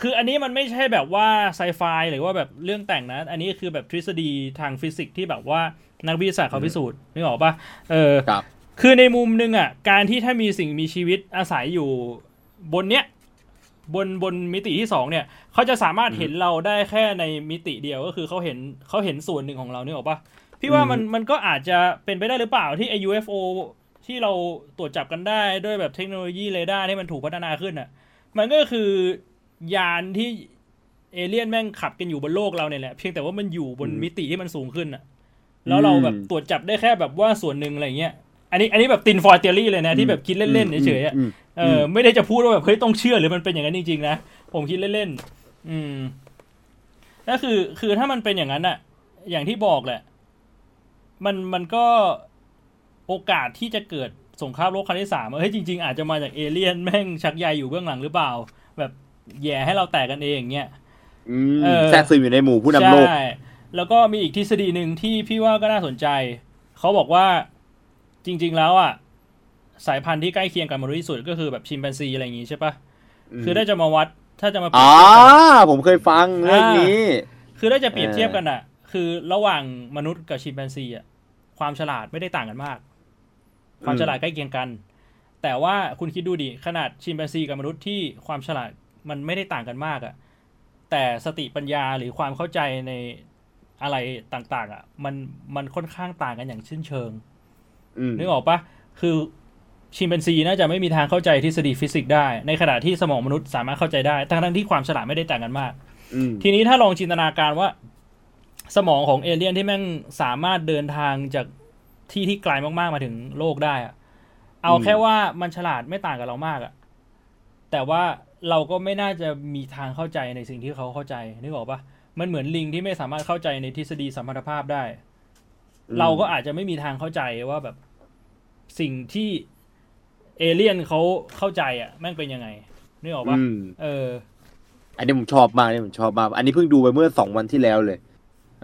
A: คืออันนี้มันไม่ใช่แบบว่าไซไฟหรือว่าแบบเรื่องแต่งนะ อันนี้คือแบบทฤษฎีทางฟิสิกส์ที่แบบว่านักวิทยาศาสตร์เขาพิสูจน์นึกออกปะเออ
B: ครับ
A: คือในมุมหนึงอะ การที่ถ้ามีสิ่งมีชีวิตอาศัยอยู่บนเนี้ย บนบนมิติที่สองเนี่ยเขาจะสามารถเห็นเราได้แค่ในมิติเดียวก็คือเขาเห็นเขาเห็นส่วนหนึ่งของเราเนี่ยหรอกปะพี่ว่ามันมันก็อาจจะเป็นไปได้หรือเปล่าที่ไอ UFO ที่เราตรวจจับกันได้ด้วยแบบเทคโนโลยีเรดาร์ที่มันถูกพัฒนาขึ้นอะ มันก็คือยานที่เอเลี่ยนแม่งขับกันอยู่บนโลกเราเนี่ยแหละ เพียงแต่ว่ามันอยู่บน
B: อืม
A: มิติที่มันสูงขึ้นอะ แล้วเราแบบ
B: อืม
A: ตรวจจับได้แค่แบบว่าส่วนหนึ่งอะไรเงี้ย อันนี้อันนี้แบบ tinfoil theory เลยนะที่แบบคิดเล่นๆเฉยๆอะ
B: อืม
A: เออไม่ได้จะพูดว่าแบบเฮ้ยต้องเชื่อหรือมันเป็นอย่างนั้นจริงๆนะผมคิดเล่นๆอืมก็คือ คือถ้ามันเป็นอย่างนั้นอะอย่างที่บอกแหละ มันมันก็โอกาสที่จะเกิดสงครามโลกครั้งที่สามอะเฮ้ยจริงๆ อาจจะมาจากเอเลี่ยนแม่งชักใยอยู่เบื้องหลังหรือเปล่า แบบแย่ให้เราแตกกันเองอย่างเงี้ย
B: อืม
A: เออ
B: แทรกซึมอยู่ในหมู่ผู้นำโลก
A: ใช่แล้วก็มีอีกทฤษฎีหนึ่งที่พี่ว่าก็น่าสนใจ เขาบอกว่าจริง ๆ แล้วอะ สายพันธุ์ที่ใกล้เคียงกันมนุษย์ที่สุดก็คือแบบชิมแปนซีอะไรอย่างงี้ใช่ปะ
B: อืม
A: คือถ้าจะมาวัดถ้าจะมาเปรี
B: อ๋
A: ย
B: อบ
A: เทียบกันอะ
B: ผมเคยฟังเรื่องนี้
A: คือถ้าจะเปรียบ
B: เออ
A: เทียบกันอะ คือระหว่างมนุษย์กับชิมแปนซีอะความฉลาดไม่ได้ต่างกันมาก ความฉลาดใกล้เคียงกัน แต่ว่าคุณคิดดูดิขนาดชิมแปนซีกับมนุษย์ที่ความฉลาดมันไม่ได้ต่างกันมากอะแต่สติปัญญาหรือความเข้าใจในอะไรต่าง ๆ อะ มันมันค่อนข้างต่างกันอย่างสิ้นเชิง
B: อืม
A: นึกออกปะคือ ชิมแปนซีน่าจะไม่มีทางเข้าใจทฤษฎีฟิสิกส์ได้ ในขณะที่สมองมนุษย์สามารถเข้าใจได้ ทั้งๆที่ความฉลาดไม่ได้ต่างกันมาก
B: อืม
A: ทีนี้ถ้าลองจินตนาการว่า สมองของเอเลี่ยนที่แม่งสามารถเดินทางจากที่ที่ไกลมากๆมาถึงโลกได้อะเอา
B: อืม
A: แค่ว่ามันฉลาดไม่ต่างกับเรามากอะแต่ว่าเราก็ไม่น่าจะมีทางเข้าใจในสิ่งที่เขาเข้าใจนึกออกปะมันเหมือนลิงที่ไม่สามารถเข้าใจในทฤษฎีสัมพัทธภาพได้
B: อืม
A: เราก็อาจจะไม่มีทางเข้าใจว่าแบบสิ่งที่ เอเลี่ยนเขาเข้าใจอะแม่งเป็นยังไงนึกออกปะ
B: อืม
A: เออ
B: อันนี้ผมชอบมากอันนี่ผมชอบมาก อันนี้เพิ่งดูไปเมื่อสองวันที่แล้วเลย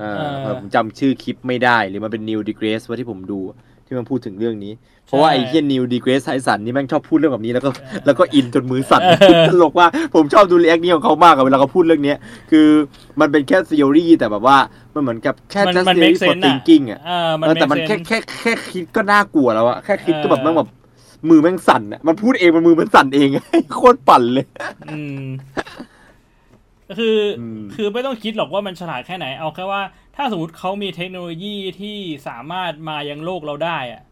B: อ่า
A: เออ
B: ผมจำชื่อคลิปไม่ได้หรือมันเป็น New Degrace ว่าที่ผมดูที่มันพูดถึงเรื่องนี้ เพราะว่าไอ้เฮีย New Degrace ไทสันนี่แม่งชอบพูดเรื่องแบบนี้แล้วก็แล้วก็อินจนมือสั่น
A: เออ
B: ตลกว่าผมชอบดูรีแอคนี้ของเขามากอะเวลาเขาพูดเรื่องเนี้ยคือมันเป็นแค่ theory แต่แบบว่ามันเหมือนกับแค่
A: มัน
B: just
A: มัน
B: theory
A: make
B: for
A: sense อะ
B: thinking อะ
A: อ่ามัน
B: เออแต่
A: make
B: มันแค่
A: sense
B: แค่แค่คิดก็น่ากลัวแล้วอะแค่คิดก็แบบ
A: เออ
B: แม่งแบบ มือแม่งสั่นอะมันพูดเองมันมือมันสั่นเองโคตรปั่นเลย
A: อืมคืออ
B: ม
A: คือไม่ต้องคิดหรอกว่ามันฉลาดแค่ไหนเอาแค่ว่า ถ้าสมมติเขามีเทคโนโลยีที่สามารถมายังโลกเราได้อะ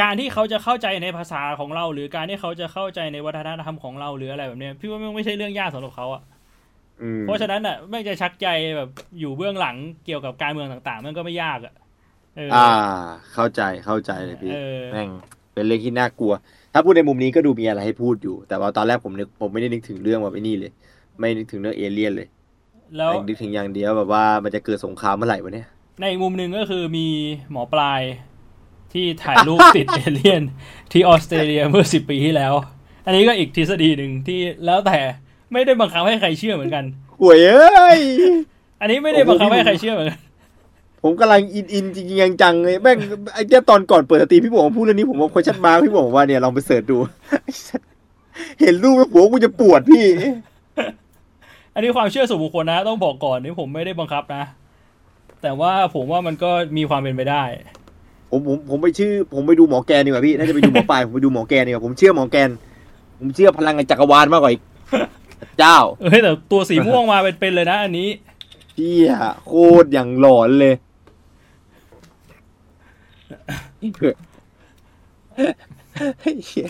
A: การที่เขาจะเข้าใจในภาษาของเรา หรือการที่เขาจะเข้าใจในวัฒนธรรมของเราหรืออะไรแบบเนี้ยพี่ว่ามันไม่ใช่เรื่องยากสำหรับเขาอะ
B: อืม
A: เพราะฉะนั้นอะแม่งจะชักใจแบบอยู่เบื้องหลังเกี่ยวกับการเมืองต่าง ๆ มันก็ไม่ยากอะเอออ
B: อ่า เข้าใจเข้าใจเลยพี่
A: เออ
B: แม่ง เป็นเรื่องที่น่ากลัว ถ้าพูดในมุมนี้ก็ดูมีอะไรให้พูดอยู่ แต่ว่าตอนแรกผมนึกผมไม่ได้นึกถึงเรื่องแบบไอ้นี่เลย ไม่นึกถึงเรื่องเอเลี่ยนเลย
A: แล้ว
B: แต่นึกถึงอย่างเดียวแบบว่ามันจะเกิดสงครามเมื่อไหร่วะเนี่ย
A: ในอีกมุมหนึ่งก็คือมีหมอปลายที่ถ่ายรูปติดเอเลี่ยน ที่ออสเตรเลียเมื่อสิบปีที่แล้ว อันนี้ก็อีกทฤษฎีหนึ่งที่แล้วแต่ไม่ได้บังคับให้ใครเชื่อเหมือนกัน
B: หวยเอ้ย
A: อันนี้ไม่ได้บังคับให้ใครเชื่อเหมือนกัน
B: ผมกำลังอินอินจริงๆจังๆเลยแม่งไอ้แค่ตอนก่อนเปิด stream พี่บอกว่าพูดเรื่องนี้ผมว่าคนชัดมาพี่บอกว่าเนี่ยลองไป search ดูไอ้สัสเห็นรูปแล้วหัวกูจะปวดพี่
A: อันนี้ความเชื่อส่วนบุคคลนะ ต้องบอกก่อนนี่ผมไม่ได้บังคับนะ แต่ว่าผมว่ามันก็มีความเป็นไปได้
B: ผมผมผมไปชื่อ ผมไปดูหมอแกนดีกว่าพี่น่าจะไปดูหมอปลายผมไปดูหมอแกนดีกว่าผมเชื่อหมอแกน ผมเชื่อพลังงานจักรวาลมากกว่าอีกเจ้า
A: เอ้ยแต่ตัวสีม่วงมาเป็นๆเลยนะ อันนี้
B: พี่อะโคตรอย่างหลอนเลย เหี้ย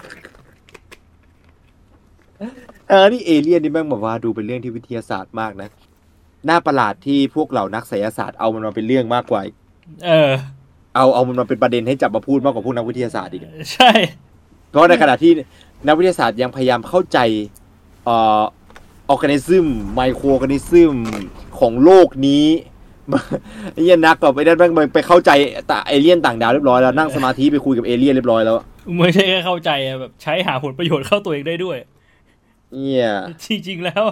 B: เออนี่เอเลี่ยนนี่แม่งแบบว่าดูเป็นเรื่องที่วิทยาศาสตร์มากนะน่าประหลาดที่พวกเหล่านักไสยศาสตร์เอามันมาเป็นเรื่องมากกว่าอีก
A: เออ
B: เอาเอามันมาเป็นประเด็นให้จับมาพูดมากกว่าพวกนักวิทยาศาสตร์อีก
A: ใช่
B: เพราะในขณะที่นักวิทยาศาสตร์ยังพยายามเข้าใจเอ่อ organism microorganism ของโลกนี้ ไอ้เหี้ยนักกับไอ้นั่นแม่งไปเข้าใจแต่เอเลี่ยนต่างดาวเรียบร้อยแล้วนั่งสมาธิไปคุยกับเอเลี่ยนเรียบร้อยแล้ว
A: ไม่ใช่แค่เข้าใจอะแบบใช้หาผลประโยชน์เข้าตัวเองได้ด้วย
B: เนี่ย
A: จริงๆแล้ว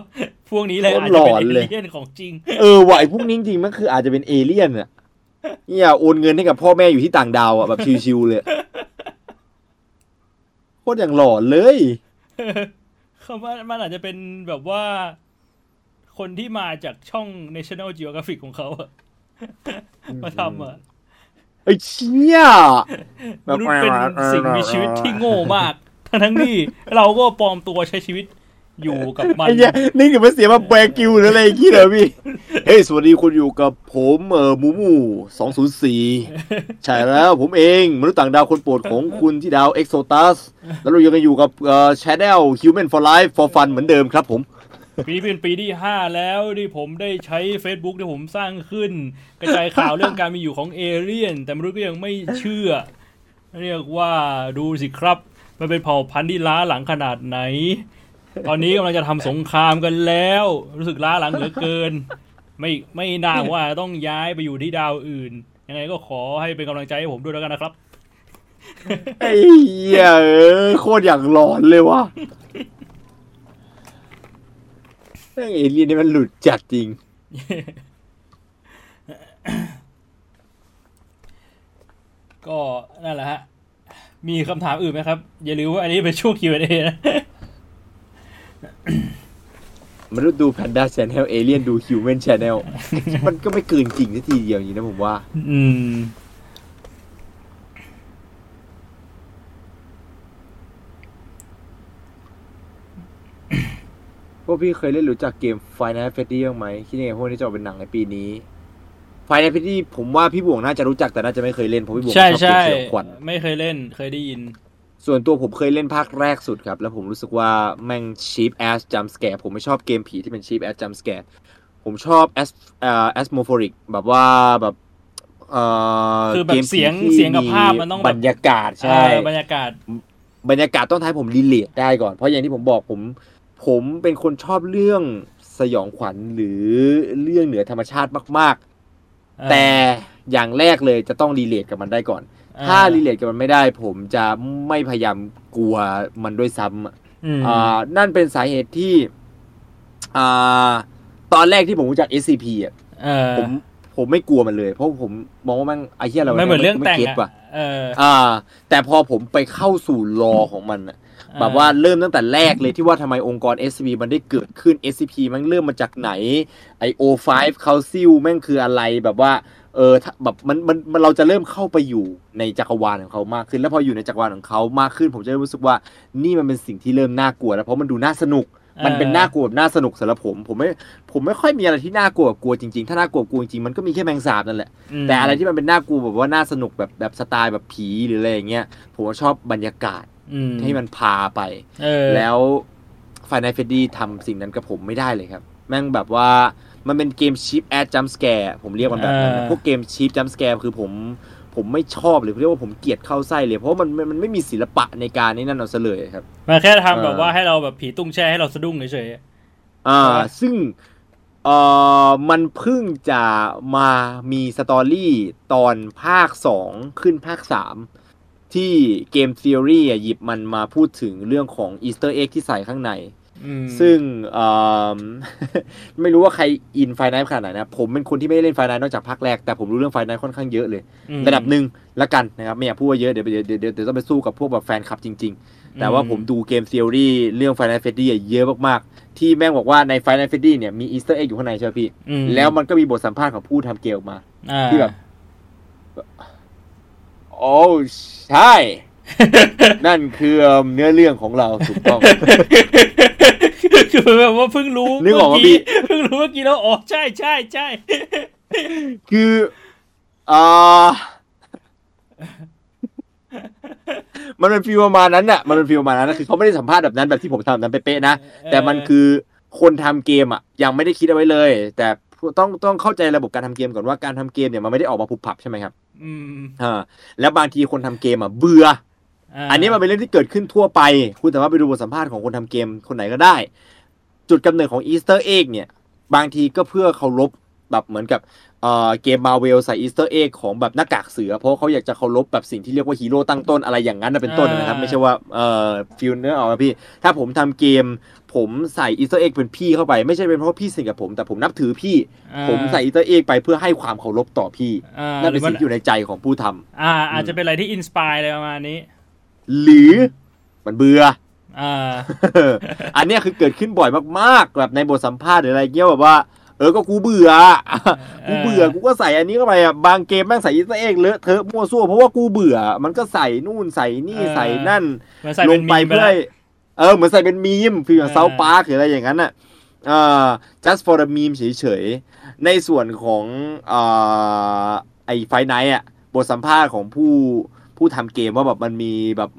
A: พวกนี้เลย
B: โคตร
A: อาจจะเป็น
B: หลอน
A: เอ
B: เลย
A: เลี่ยนของจริง
B: เออว่ะไอ้พวกนี้จริงๆมันคืออาจจะเป็นเอเลี่ยนอะเนี่ยโอนเงินให้กับพ่อแม่อยู่ที่ต่างดาวอะแบบชิวๆเลยโคตรอย่างหลอนเลย
A: เขาว่ามันอาจจะเป็นแบบว่า คนที่มาจากช่อง National Geographic ของเขาอะมาทำอะ
B: ไอ้เชี่ย
A: มนุษย์เป็นสิ่งมีชีวิตที่โง่มาก ทั้งทั้งๆที่เราก็ปลอมตัวใช้ชีวิตอยู่กับมัน
B: ไอ้เนี่ยนี่ถึงมาเสียมาแบรกิวหรืออะไรอย่างงี้เหรอพี่ เฮ้ย สวัสดีคุณอยู่กับผมเอ่อหมูหมูสองศูนย์สี่ใช่แล้วผมเองมนุษย์ต่างดาวคนโปรดของคุณที่ดาวเอ็กโซตัส แล้วเรายังอยู่กับเอ่อชแนล Human for Life for Fun เหมือนเดิมครับผม
A: ปีนี้เป็นปีที่ห้าแล้วที่ผมได้ใช้ Facebook ที่ผมสร้างขึ้น กระจายข่าวเรื่องการมีอยู่ของเอเลี่ยน แต่มนุษย์ก็ยังไม่เชื่อ เรียกว่าดูสิครับ มันเป็นเผ่าพันธุ์ที่ล้าหลังขนาดไหน ตอนนี้กำลังจะทำสงครามกันแล้ว รู้สึกล้าหลังเหลือเกิน ไม่ไม่น่าว่าต้องย้ายไปอยู่ที่ดาวอื่น ยังไงก็ขอให้เป็นกำลังใจให้ผมด้วยแล้วกันนะครับ
B: ไอ้เหี้ยโคตรอย่างหลอนเลยว่ะ แม่งเอเลี่ยนนี่มันหลุดจัดจริง
A: ก็นั่นแหละฮะ มีคำถามอื่นไหมครับ อย่าลืมว่าอันนี้เป็นช่วง Q&A นะ
B: มนุษย์ดู panda channel เอเลี่ยนดู human channel มันก็ไม่เกินจริงสักทีเดียวอย่างนี้นะผมว่า
A: อืม
B: พวกพี่เคยเล่นรู้จักเกม Final Fantasy บ้างไหมคิดยังไงพวกนี้จะออกเป็นหนังในปีนี้ Final Fantasy ผมว่าพี่บวงน่าจะรู้จักแต่น่าจะไม่เคยเล่นเพราะพี่บวง
A: ใช่
B: ชอบเกม
A: ใช่
B: สยองขวัญ
A: ไม่เคยเล่นเคยได้ยิน
B: ส่วนตัวผมเคยเล่นภาคแรกสุดครับ แล้วผมรู้สึกว่าแม่ง cheap ass jump scare ผมไม่ชอบเกมผีที่เป็น cheap ass jump scare ผมชอบ as เอ่อ atmospheric แบบว่าแบบเอ่อ
A: คือแบบ
B: กมผี
A: เสียง
B: ที่
A: เสียงกับภาพมันต้องแบบ
B: บรรยากาศใช่
A: เออบรรยากาศ
B: บรรยากาศต้องทำให้ผม relate ได้ก่อน เพราะอย่างที่ผมบอกผม ผมเป็นคนชอบเรื่องสยองขวัญหรือเรื่องเหนือธรรมชาติมาก ๆ แต่อย่างแรกเลยจะต้อง relate กับมันได้ก่อน ถ้า relate กับมันไม่ได้ ผมจะไม่พยายามกลัวมันด้วยซ้ำอะ
A: อืม
B: อ่านั่นเป็นสาเหตุที่อ่าตอนแรกที่ผมรู้จัก SCP อะ
A: เออ
B: ผมผมไม่กลัวมันเลย เพราะผมมองว่ามันไอ้เหี้ยอะไรวะ
A: ไม่เหมือนเรื่องแต่ง
B: ไม่เก็ต
A: อะ
B: ว่ะ
A: เออ
B: อ่า แต่พอผมไปเข้าสู่รอของมันอะ แบบว่าเริ่มตั้งแต่แรกเลยที่ว่าทำไมองค์กร SCP มันได้เกิดขึ้น SCP มันเริ่มมาจากไหนไอ O5 Council แม่งคืออะไรแบบว่าเออถ้าแบบมันมันมันเราจะเริ่มเข้าไปอยู่ในจักรวาลของเขามากขึ้น แล้วพออยู่ในจักรวาลของเขามากขึ้น ผมจะเริ่มรู้สึกว่านี่มันเป็นสิ่งที่เริ่มน่ากลัวแล้วเพราะมันดูน่าสนุกมันเป็นน่ากลัวแบบน่าสนุกสำหรับผม ผมไม่ผมไม่ค่อยมีอะไรที่น่ากลัวกลัวจริงๆ ถ้าน่ากลัวกลัวจริงๆมันก็มีแค่แมงสาบนั่นแหละ
A: ม
B: แต่อะไรที่มันเป็นน่ากลัวแบบว่าน่าสนุกแบบแบบสไตล์แบบผีหรืออะไรอย่างเงี้ยผมว่าชอบบรรยากาศ
A: อืม
B: ให้มันพาไป
A: เออ
B: แล้วฟ i น a l เฟดดี้ทำสิ่งนั้นกับผมไม่ได้เลยครับ แม่งแบบว่ามันเป็นเกม cheap ass jump scare ผมเรียกมันแบบนั้นนะพวกเกม cheap jump scare คือผมผมไม่ชอบหรือเรียกว่าผมเกลียดเข้าไส้เลยเพราะว่ามันมันมันไม่มีศิลปะในการนี่นั่นเอาซะเลยครับ
A: มันแค่ทำ
B: เออ
A: แบบว่าให้เราแบบผีตุ้งแช่ให้เราสะดุ้งเฉย
B: อ่า
A: ใช่ปะ
B: ซึ่งเอ่อมันเพิ่งจะมามี story ตอนภาคสองขึ้นภาคสาม ที่ Game Theory อะหยิบมันมาพูดถึงเรื่องของ Easter egg ที่ใส่ข้างใน
A: ๆอืม
B: ซึ่งเอิ่มไม่รู้ว่าใครอิน Five Nights ขนาดไหนนะผมเป็นคนที่ไม่ได้เล่น Five Nights นอกจากภาคแรก แต่ผมรู้เรื่อง Five Nights ค่อนข้างเยอะเลย
A: อืม
B: ระดับหนึ่งละกันนะครับไม่อยากพูดว่าเยอะเดี๋ยวเดี๋ยวเดี๋ยวเดี๋ยวเดี๋ยวต้องไปสู้กับพวกแบบแฟนคลับจริง ๆ แต่ว่าผมดูเกม t ี o รี่เรื่อง Final Fantasy อะเยอะมากๆ ที่แม่งบอกว่าใน Final Fantasy เนี่ยมี Easter egg อยู่ข้างในใช่ไหมพี่
A: อืม
B: แล้วมันก็มีบทสัมภาษณ์ของผู้ทำเกมออกมา
A: อ่า
B: ที่แบบ โอ้ใช่ นั่นคือเนื้อเรื่องของเราถูกต้อง
A: คือแบบว่าเพิ่งรู้
B: นึกออกว่า
A: เมื่
B: พี่
A: เพิ่งรู้เมื่อกี้แล้วอ๋อใช่ใช่ใช่
B: คืออ่ามันเป็นฟีลประมาณนั้นน่ะ มันเป็นฟีลประมาณนั้นนะคือเขาไม่ได้สัมภาษณ์แบบนั้นแบบที่ผมทำแบบนั้นเป๊ะๆนะ แต่มันคือคนทำเกมอะ ยังไม่ได้คิดเอาไว้เลย แต่ต้องต้องเข้าใจระบบการทำเกมก่อนว่าการทำเกมเนี่ยมันไม่ได้ออกมาผุบผับใช่ไหมครับ
A: อืม
B: อ่าแล้วบางทีคนทำเกมอะเบื่ออันนี้มันเป็นเรื่องที่เกิดขึ้นทั่วไป คุณสามารถไปดูบทสัมภาษณ์ของคนทำเกมคนไหนก็ได้ จุดกำเนิดของ Easter egg เนี่ย บางทีก็เพื่อเคารพแบบเหมือนกับเอ่อเกมมาเวลใส่ Easter egg ของแบบหน้ากากเสือ เพราะเขาอยากจะเคารพแบบสิ่งที่เรียกว่าฮีโร่ตั้งต้นอะไรอย่างนั้นนะเป็นต้นนะครับ ไม่ใช่ว่าเอ่อ feel เนื้อออกมาพี่ ถ้าผมทำเกม ผมใส่ Easter egg เป็นพี่เข้าไป ไม่ใช่เป็นเพราะว่าพี่สนิทกับผม แต่ผมนับถือพี่
A: อ่า
B: ผมใส่ Easter egg ไปเพื่อให้ความเคารพต่อพี่
A: อ่า
B: นั่น
A: ห
B: เป็
A: รื
B: น
A: อมั
B: สิ่
A: น
B: งที่อยู่ในใจของผู้ทำ
A: อ่า อาจจะเป็นอะไรที่อินสปายอะไรประมาณนี้
B: หรือมันเบื่อ
A: อ่า
B: อันเนี้ยคือเกิดขึ้นบ่อยมากๆแบบในบทสัมภาษณ์หรืออะไรเงี้ยแบบว่าเออ ก็กูเบื่อ กูเบื่อ กูก็ใส่อันนี้เข้าไปอะ บางเกมแม่งใส่อีสเตอร์เอ็กเลอะเทอะมั่วซั่ว เพราะว่ากูเบื่อ มันก็ใส่นู่นใส่นี่
A: เออ
B: ใส่นั่น
A: มันใส่
B: ล
A: เป็น
B: ง
A: มี
B: ไป
A: มไป
B: เพื่อ
A: แล้ว
B: ให้ เออเหมือนใส่เป็นมีมฟีลอย่าง
A: เออ
B: เซาพาร์คหรืออะไรอย่างนั้นอะเอ่า just for the meme เฉยๆ ในส่วนของอ่าไอ Five Nights อะบทสัมภาษณ์ของผู้ผู้ทำเกมว่าแบบมันมีแบบ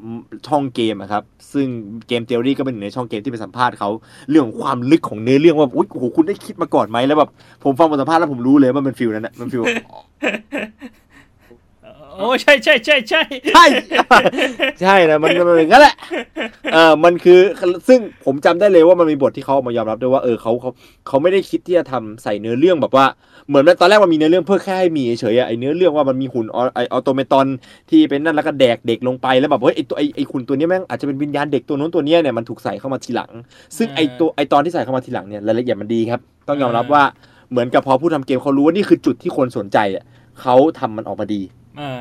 B: ช่องเกมอะครับ ซึ่ง Game Theory ก็เป็นหนึ่งในช่องเกมที่ไปสัมภาษณ์เขาเรื่องของความลึกของเนื้อเรื่องว่าอุ้ยโอ้โหคุณได้คิดมาก่อนไหมแล้วแบบผมฟังบทสัมภาษณ์แล้วผมรู้เลยว่ามัน feel นั้นนะมัน feel
A: โอ้ใช่ใช่ใช่ใช่
B: ใช่ใช่นะมันมันอย่างนั้นแหละเออมันคือซึ่งผมจำได้เลยว่ามันมีบทที่เขาออกมายอมรับด้วยว่าเออเขาเขาเขาไม่ได้คิดที่จะทำใส่เนื้อเรื่องแบบว่าเหมือนตอนแรกมันมีเนื้อเรื่องเพื่อแค่ให้มีเฉยๆอะไอเนื้อเรื่องว่ามันมีหุ่นออไอออโตเมตอนที่เป็นนั่นแล้วก็แดกเด็กลงไปแล้วแบบเฮ้ยไอตัวไอไอหุ่นตัวเนี้ยแม่งอาจจะเป็นวิญญาณเด็กตัวนู้นตัวเนี้ยเนี่ยมันถูกใส่เข้ามาทีหลัง ซึ่งไอตัวไอตอนที่ใส่เข้ามาทีหลังเนี่ยรายละเอียดมันดีครับ ต้องยอมรับว่าเหมือนกับพอผู้ทำเกมเขารู้ว่านี่คือจุดที่คนสนใจอะเขาทำมันออกมาดี
A: อ่า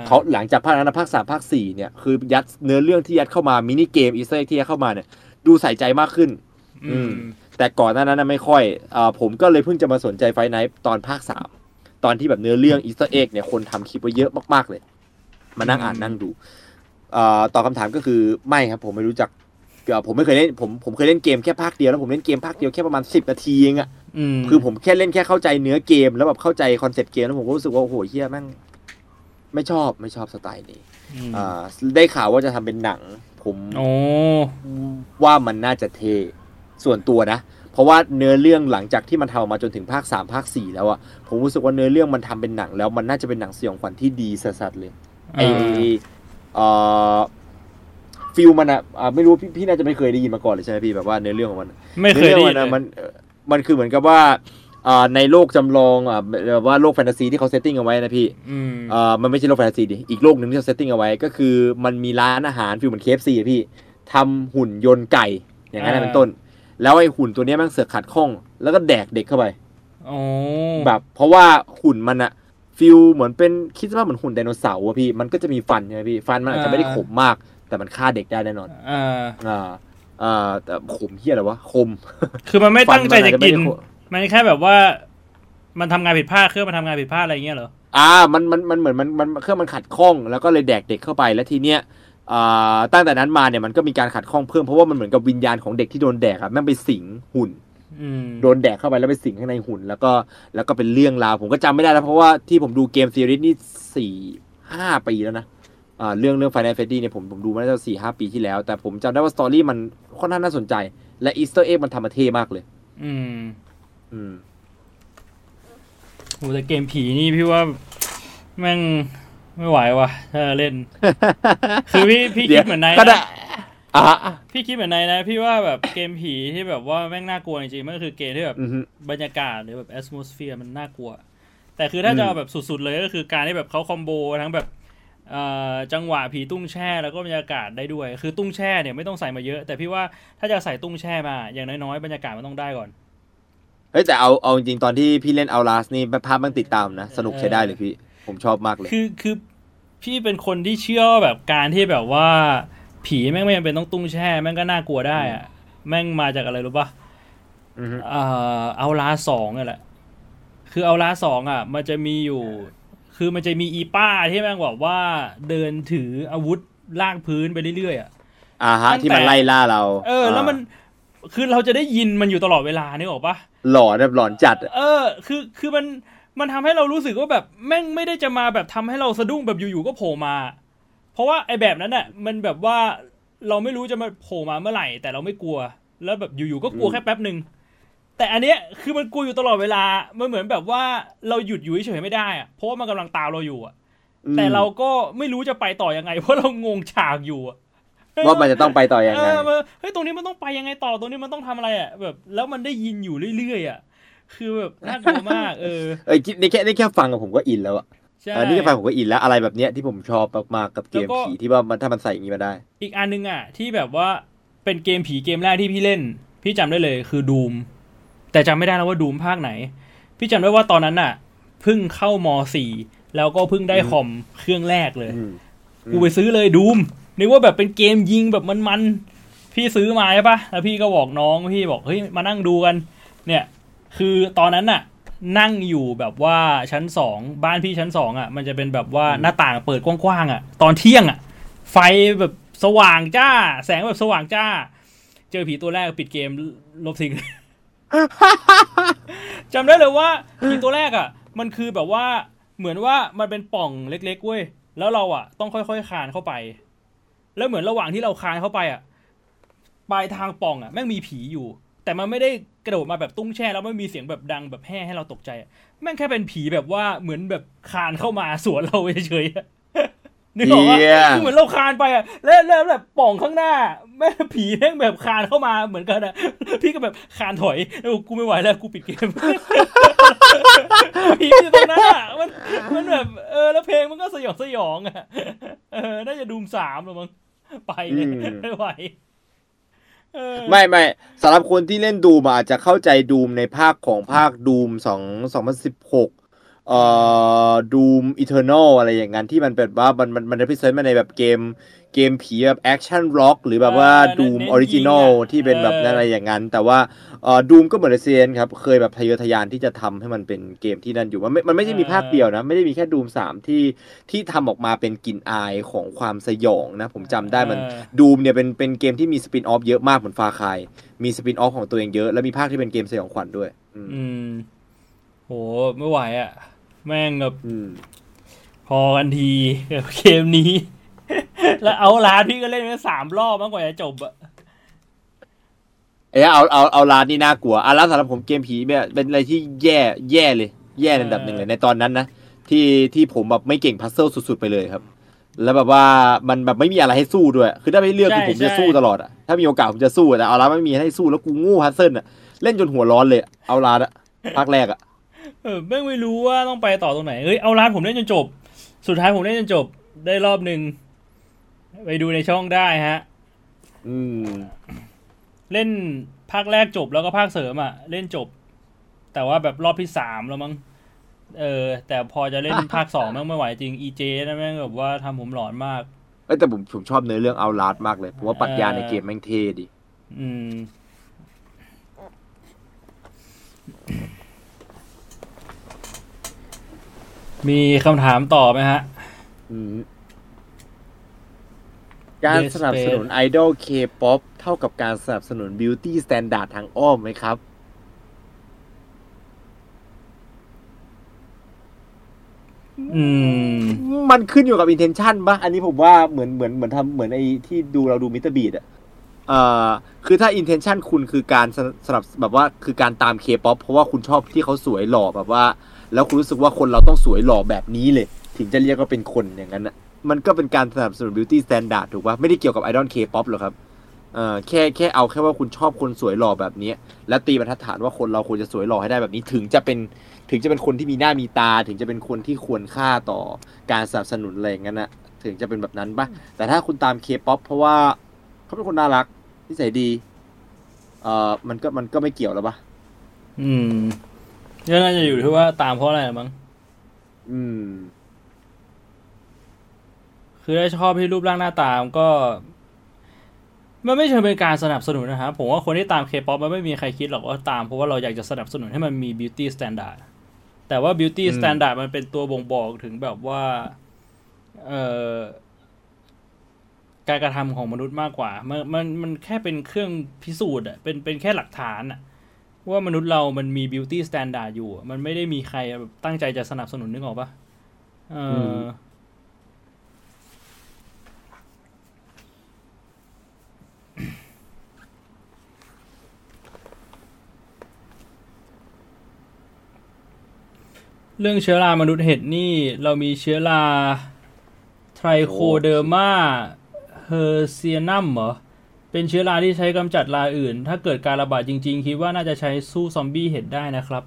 B: เขาหลังจากภาคนั้นนะภาคสามภาคสี่เนี่ยคือยัดเนื้อเรื่องที่ยัดเข้ามา mini game Easter ที่ยัดเข้ามาเนี่ย ดูใส่ใจมากขึ้น
A: อืม
B: แต่ก่อนหน้านั้นนะไม่ค่อยอ่าผมก็เลยเพิ่งจะมาสนใจ Five Nights ตอนภาคสามตอนที่แบบเนื้อเรื่อง Easter egg เนี่ยคนทำคลิปไว้เยอะมากๆเลย มานั่งอ่านนั่งดูอ่าตอบคำถามก็คือไม่ครับ ผมไม่รู้จักเอ่อผมไม่เคยเล่นผมผมเคยเล่นเกมแค่ภาคเดียวแล้วผมเล่นเกมภาคเดียวแค่ประมาณสิบนาทีเองอะ
A: อืม
B: คือผมแค่เล่นแค่เข้าใจเนื้อเกมแล้วแบบเข้าใจ concept เกมแล้วผมก็รู้สึกว่าโอ้โหเฮียแม่ง ไม่ชอบไม่ชอบสไตล์นี้
A: ม
B: อ่าได้ข่าวว่าจะทำเป็นหนัง ผม
A: โอ้
B: ว่ามันน่าจะเทส่วนตัวนะ เพราะว่าเนื้อเรื่องหลังจากที่มันทำออกมาจนถึงภาคสามภาคสี่แล้วอะผมรู้สึกว่าเนื้อเรื่องมันทำเป็นหนัง แล้วมันน่าจะเป็นหนังสยองขวัญที่ดีสัสๆเลยไอเอ่อฟิลมันอะอ่าไม่รู้พี่พี่น่าจะไม่เคยได้ยินมาก่อนเลยใช่ไหมพี่แบบว่าเนื้อเรื่องของมัน
A: ไม่เคยได้ยิน
B: เนื้อ
A: เล
B: เรื่อง
A: ย
B: มันอะมันเอ่อมันคือเหมือนกับว่าอ่า ในโลกจำลองอ่าแบบว่าโลกแฟนตาซีที่เขา setting เอาไว้นะพี่
A: อืม
B: อ่ามันไม่ใช่โลกแฟนตาซีดิอีกโลกหนึ่งที่เขา setting เอาไว้ก็คือมันมีร้านอาหาร feel เหมือน KFC พี่ทำหุ่นยนต์ไก่อย่างนั้นนะเป็นต้น แล้วไอ้หุ่นตัวเนี้ยมันเสือกขัดข้อง แล้วก็แดกเด็กเข้าไป
A: โอ้
B: แบบเพราะว่าหุ่นมันอะ feel เหมือนเป็นคิดว่าเหมือนหุ่นไดโนเสาร์อะพี่มันก็จะมีฟันใช่ไหมพี่ฟันมันอาจจะไม่ได้คมมาก แต่มันฆ่าเด็กได้แน่นอน
A: อ่า
B: อ่าอ่าแต่ขมเฮียอะไรวะคม
A: คือมันไม่ตั้งใจจะกิน
B: ฟั มัอาจไม่ได้คม
A: มันแค่แบบว่า มันทำงานผิดพลาดเครื่องมันทำงานผิดพลาดอะไรอย่างเงี้ยเหรอ
B: อ่ามันมันมันเหมือนมันมันเครื่องมันขัดข้อง แล้วก็เลยแดกเด็กเข้าไปแล้วทีเนี้ยอ่าตั้งแต่นั้นมาเนี่ยมันก็มีการขัดข้องเพิ่มเพราะว่ามันเหมือนกับวิญญาณของเด็กที่โดนแดกอะแม่งไปสิงหุ่น
A: อืม
B: โดนแดกเข้าไปแล้วไปสิงข้างในหุ่น แล้วก็แล้วก็เป็นเรื่องราวผมก็จำไม่ได้แล้วเพราะว่าที่ผมดูเกมซีรีส์นี่สี่ห้าปีแล้วนะอ่าเรื่องเรื่อง Final Fantasy เนี่ยผมผมดูมาได้สี่ห้าปีที่แล้ว แต่ผมจำได้ว่า story มันค่อนข้างน่าสนใจ และ Easter egg มันทำมาเท่มากเลย
A: อืม
B: อืม
A: โหแต่เกมผีนี่พี่ว่าแม่งไม่ไหวว่ะ ถ้าเล่น คือพี่พี่
B: เดี๋
A: คิดเหมือนนาย
B: ก็ได้
A: นะ
B: อะ
A: พี่คิดเหมือนนายนะ พี่ว่าแบบเกมผีที่แบบว่าแม่งน่ากลัวจริงๆมันก็คือเกมที่แบบ
B: อือฮึ
A: บรรยากาศหรือแบบ atmosphere มันน่ากลัว แต่คือถ้า
B: อืม
A: จะเอาแบบสุดๆเลยก็คือการที่แบบเขาคอมโบทั้งแบบเอ่อจังหวะผีตุ้งแช่แล้วก็บรรยากาศได้ด้วย คือตุ้งแช่เนี่ยไม่ต้องใส่มาเยอะ แต่พี่ว่าถ้าจะใส่ตุ้งแช่มาอย่างน้อยๆบรรยากาศมันต้องได้ก่อน
B: เฮ้ยแต่เอาเอาจริงๆตอนที่พี่เล่นเอาลาสนี่ภาพมันติดตามนะ สนุกใช้ได้เลยพี่ ผมชอบมากเลย
A: คือคือพี่เป็นคนที่เชื่อว่าแบบการที่แบบว่า ผีแม่งไม่จำเป็นต้องตุ้งแช่แม่งก็น่ากลัวได้อะแม่งมาจากอะไรรู้ปะ
B: อือฮึ
A: เอ่อเอาลาสองนี่แหละ คือเอาลาสองอะ มันจะมีอยู่ คือมันจะมีอีป้าที่แม่งบอกว่าเดินถืออาวุธลากพื้นไปเรื่อยๆอะ
B: อ่าฮะ
A: ตั้งแต่
B: ที่มันไล่ล่าเรา
A: เออ แล้วมัน คือเราจะได้ยินมันอยู่ตลอดเวลานึกออกปะ
B: หลอนแบบหลอนจัดอะ
A: เออ คือคือมันมันทำให้เรารู้สึกว่าแบบแม่งไม่ได้จะมาแบบทำให้เราสะดุ้งแบบอยู่ๆก็โผล่มา เพราะว่าไอ้แบบนั้นน่ะมันแบบว่าเราไม่รู้จะมาโผล่มาเมื่อไหร่ แต่เราไม่กลัว แล้วแบบอยู่ๆก็กลัวแค่แป๊บหนึ่งแต่อันเนี้ยคือมันกลัวอยู่ตลอดเวลา มันเหมือนแบบว่าเราหยุดอยู่เฉยๆไม่ได้อะเพราะว่ามันกำลังตามเราอยู่อะ
B: อืม
A: แต่เราก็ไม่รู้จะไปต่อยังไง เพราะเรางงฉากอยู่อะ
B: ว่ามันจะต้องไปต่อยัง
A: เอ
B: ไง
A: อมันเฮ้ยตรงนี้มันต้องไปยังไงต่อตรงนี้มันต้องทำอะไรอะแบบ แล้วมันได้ยินอยู่เรื่อยๆอะคือแบบน่ากลัวมาก เออ
B: เอ้ยนี่แค่นี่แค่ฟังกับผมก็อินแล้วอะ
A: ใช่
B: เออนี่แค่ฟังผมก็อินแล้วอะไรแบบเนี้ยที่ผมชอบมากๆกับเกม
A: แล้วก็
B: ผีที่ว่ามันถ้ามันใส่อย่างนี้มาได้
A: อีกอันนึงอะ ที่แบบว่าเป็นเกมผีเกมแรกที่พี่เล่น พี่จำได้เลยคือดูมแต่จำไม่ได้แล้วว่าดูมภาคไหน พี่จำได้ว่าตอนนั้นอะเพิ่งเข้ามสี่แล้วก็เพิ่งได้
B: อืม
A: คอมเครื่องแรกเลย
B: อืม
A: กูไปซื้อเลยดูม นึกว่าแบบเป็นเกมยิงแบบมันๆพี่ซื้อมาใช่ปะแล้วพี่ก็บอกน้องพี่บอกเฮ้ยมานั่งดูกัน เนี่ย คือตอนนั้นน่ะ นั่งอยู่แบบว่าชั้นสองบ้านพี่ชั้นสองอะ มันจะเป็นแบบว่าหน้าต่างเปิดกว้างๆอะ ตอนเที่ยงอะ ไฟแบบสว่างจ้า แสงแบบสว่างจ้า เจอผีตัวแรกปิดเกมลบทิ้งจำได้เลยว่าผีตัวแรกอะ มันคือแบบว่าเหมือนว่ามันเป็นป่องเล็กๆเว้ยแล้วเราอะ ต้องค่อยๆคลานเข้าไป แล้วเหมือนระหว่างที่เราคลานเข้าไปอะปลายทางป่องอะแม่งมีผีอยู่ แต่มันไม่ได้กระโดดมาแบบตุ้งแช่แล้วไม่มีเสียงแบบดังแบบแห่ให้เราตกใจอะแม่งแค่เป็นผีแบบว่าเหมือนแบบคลานเข้ามาสวนเราเฉยๆอะนึกออกว่า
B: เหี้ย
A: คือเหมือนเราคลานไปอะแล้วแล้วแบบป่องข้างหน้า แม่งผีแม่งแบบคลานเข้ามาเหมือนกันอะพี่ก็แบบคลานถอยแล้วกูไม่ไหวแล้วกูปิดเกมผีอยู่ตรงนั้นอะมันมันแบบเออแล้วเพลงมันก็สยองสยองอะเออน่าจะดูมสามหรือมั้ง ไปเลย
B: อืม
A: ไม่ไหวเออ
B: ไม่ไม่สำหรับคนที่เล่นดูมอาจจะเข้าใจดูมในภาคของภาคดูมสองสองพันสิบหก เอ่อดูมอีเทอร์นลอะไรอย่างนั้นที่มันเป็นว่ามันมันมันพิเศษมาในแบบเกมเกมผีแบบแอคชั่นร็อกหรือแบบว่า
A: อ่า
B: ดูม
A: เน้น
B: ออริจินอล
A: ยิงอะ
B: ที่เป็นแบบ
A: เออ
B: นั้นอะไรอย่างนั้น แต่ว่าเอ่อดูมก็เหมือนเซนครับ เคยแบบทะเยอทะยานที่จะทำให้มันเป็นเกมที่นั่นอยู่ มันไม่มันไม่ใช่มีภาคเดียวนะ ไม่ได้มีแค่ดูมสามที่ที่ทำออกมาเป็นกลิ่นอายของความสยองนะ ผมจำได้มัน
A: เออ
B: ดูมเนี่ยเป็นเป็นเกมที่มีสปินออฟเยอะมากเหมือนฟาคายมีสปินออฟของตัวเองเยอะ แล้วมีภาคที่เป็นเกมสยองขวัญด้วย อืม
A: อืมโหไม่ไหวอะ แม่งแบบ
B: อืม
A: พอกันทีกับเกมนี้ แล้วเอาลาดพี่ก็เล่นไปสามรอบมากกว่าจะจบอะ
B: เอ้ยเอาเอาเอาลานนี่น่ากลัวอาลานสำหรับผมเกมผีเนี่ยเป็นอะไรที่แย่แย่เลย แย่ในอันดับหนึ่งเลยในตอนนั้นนะที่ที่ผมแบบไม่เก่งพัซเซิลสุดๆไปเลยครับ แล้วแบบว่ามันแบบไม่มีอะไรให้สู้ด้วย คือถ้าไม่เลือก
A: ใช่
B: คือผมจะ
A: ใช่
B: สู้ตลอดอะถ้ามีโอกาสผมจะสู้แต่เอาละไม่มีให้สู้แล้วกูโงูฮัสเซิลอะเล่นจนหัวร้อนเลย เอาละอะภาคแรกอะ
A: เออไม่ไม่รู้ว่าต้องไปต่อตรงไหนเฮ้ยเอาร้านผมเล่นจนจบ สุดท้ายผมเล่นจนจบ ได้รอบหนึ่งไปดูในช่องได้ฮะ
B: อืม
A: เล่นภาคแรกจบแล้วก็ภาคเสริมอะ เล่นจบ แต่ว่าแบบรอบที่สามแล้วมั้งเออ แต่พอจะเล่นภาคสองแม่งไม่ไหวจริง EJ นะแม่งแบบว่าทำผมหลอนมาก
B: เอ้ยแต่ผมผมชอบเนื้อเรื่องเอาลาดมากเลยผมว่าปรัชญาในเกมแม่งเท่ดี
A: อืม มีคำถามต่อไหมฮะ
B: อืมการสนับสนุนไอดอลเคป๊อปเท่ากับการสนับสนุน beauty standard ทางอ้อมไหมครับ
A: อืม
B: มันขึ้นอยู่กับ intention ปะอันนี้ผมว่าเหมือนเหมือนเหมือนทำเหมือนไอ้ที่ดูเราดู MrBeast อะเอ่อคือถ้า intention คุณคือการสนสนับแบบว่าคือการตามเคป๊อปเพราะว่าคุณชอบที่เขาสวยหล่อแบบว่า แล้วคุณรู้สึกว่าคนเราต้องสวยหล่อแบบนี้เลย ถึงจะเรียกว่าเป็นคนอย่างนั้นอะมันก็เป็นการสนับสนุน beauty standard ถูกปะไม่ได้เกี่ยวกับไอดอลเคป๊อปหรอกครับเอ่อแค่แค่เอาแค่ว่าคุณชอบคนสวยหล่อแบบนี้และตีบรรทัดฐานว่าคนเราควรจะสวยหล่อให้ได้แบบนี้ ถึงจะเป็นถึงจะเป็นคนที่มีหน้ามีตา ถึงจะเป็นคนที่ควรค่าต่อการสนับสนุนอะไรอย่างนั้นนะถึงจะเป็นแบบนั้นปะแต่ถ้าคุณตามเคป๊อปเพราะว่าเขาเป็นคนน่ารักนิสัยดี เอ่อมันก็มันก็ไม่เกี่ยวแล้วปะ
A: อืม ก็น่าจะอยู่ที่ว่าตามเพราะอะไรมั้ง
B: อืม
A: คือถ้าชอบที่รูปร่างหน้าตามันก็ มันไม่เชิงเป็นการสนับสนุนนะครับผมว่าคนที่ตามเคป๊อปมันไม่มีใครคิดหรอกว่าตามเพราะว่าเราอยากจะสนับสนุนให้มันมี beauty standard แต่ว่า beauty standard มันเป็นตัวบ่งบอกถึงแบบว่า เอ่อการกระทำของมนุษย์มากกว่า มันมันมันแค่เป็นเครื่องพิสูจน์อะเป็นเป็นแค่หลักฐานอะ ว่ามนุษย์เรามันมี beauty standard อยู่อะมันไม่ได้มีใครแบบตั้งใจจะสนับสนุนนึกออกปะเอออเรื่องเชื้อรามนุษย์เห็ดนี่ เรามีเชื้อรา Trichoderma harzianum เหรอ เป็นเชื้อราที่ใช้กำจัดราอื่น ถ้าเกิดการระบาดจริง ๆ คิดว่าน่าจะใช้สู้ซอมบี้เห็ดได้นะครับ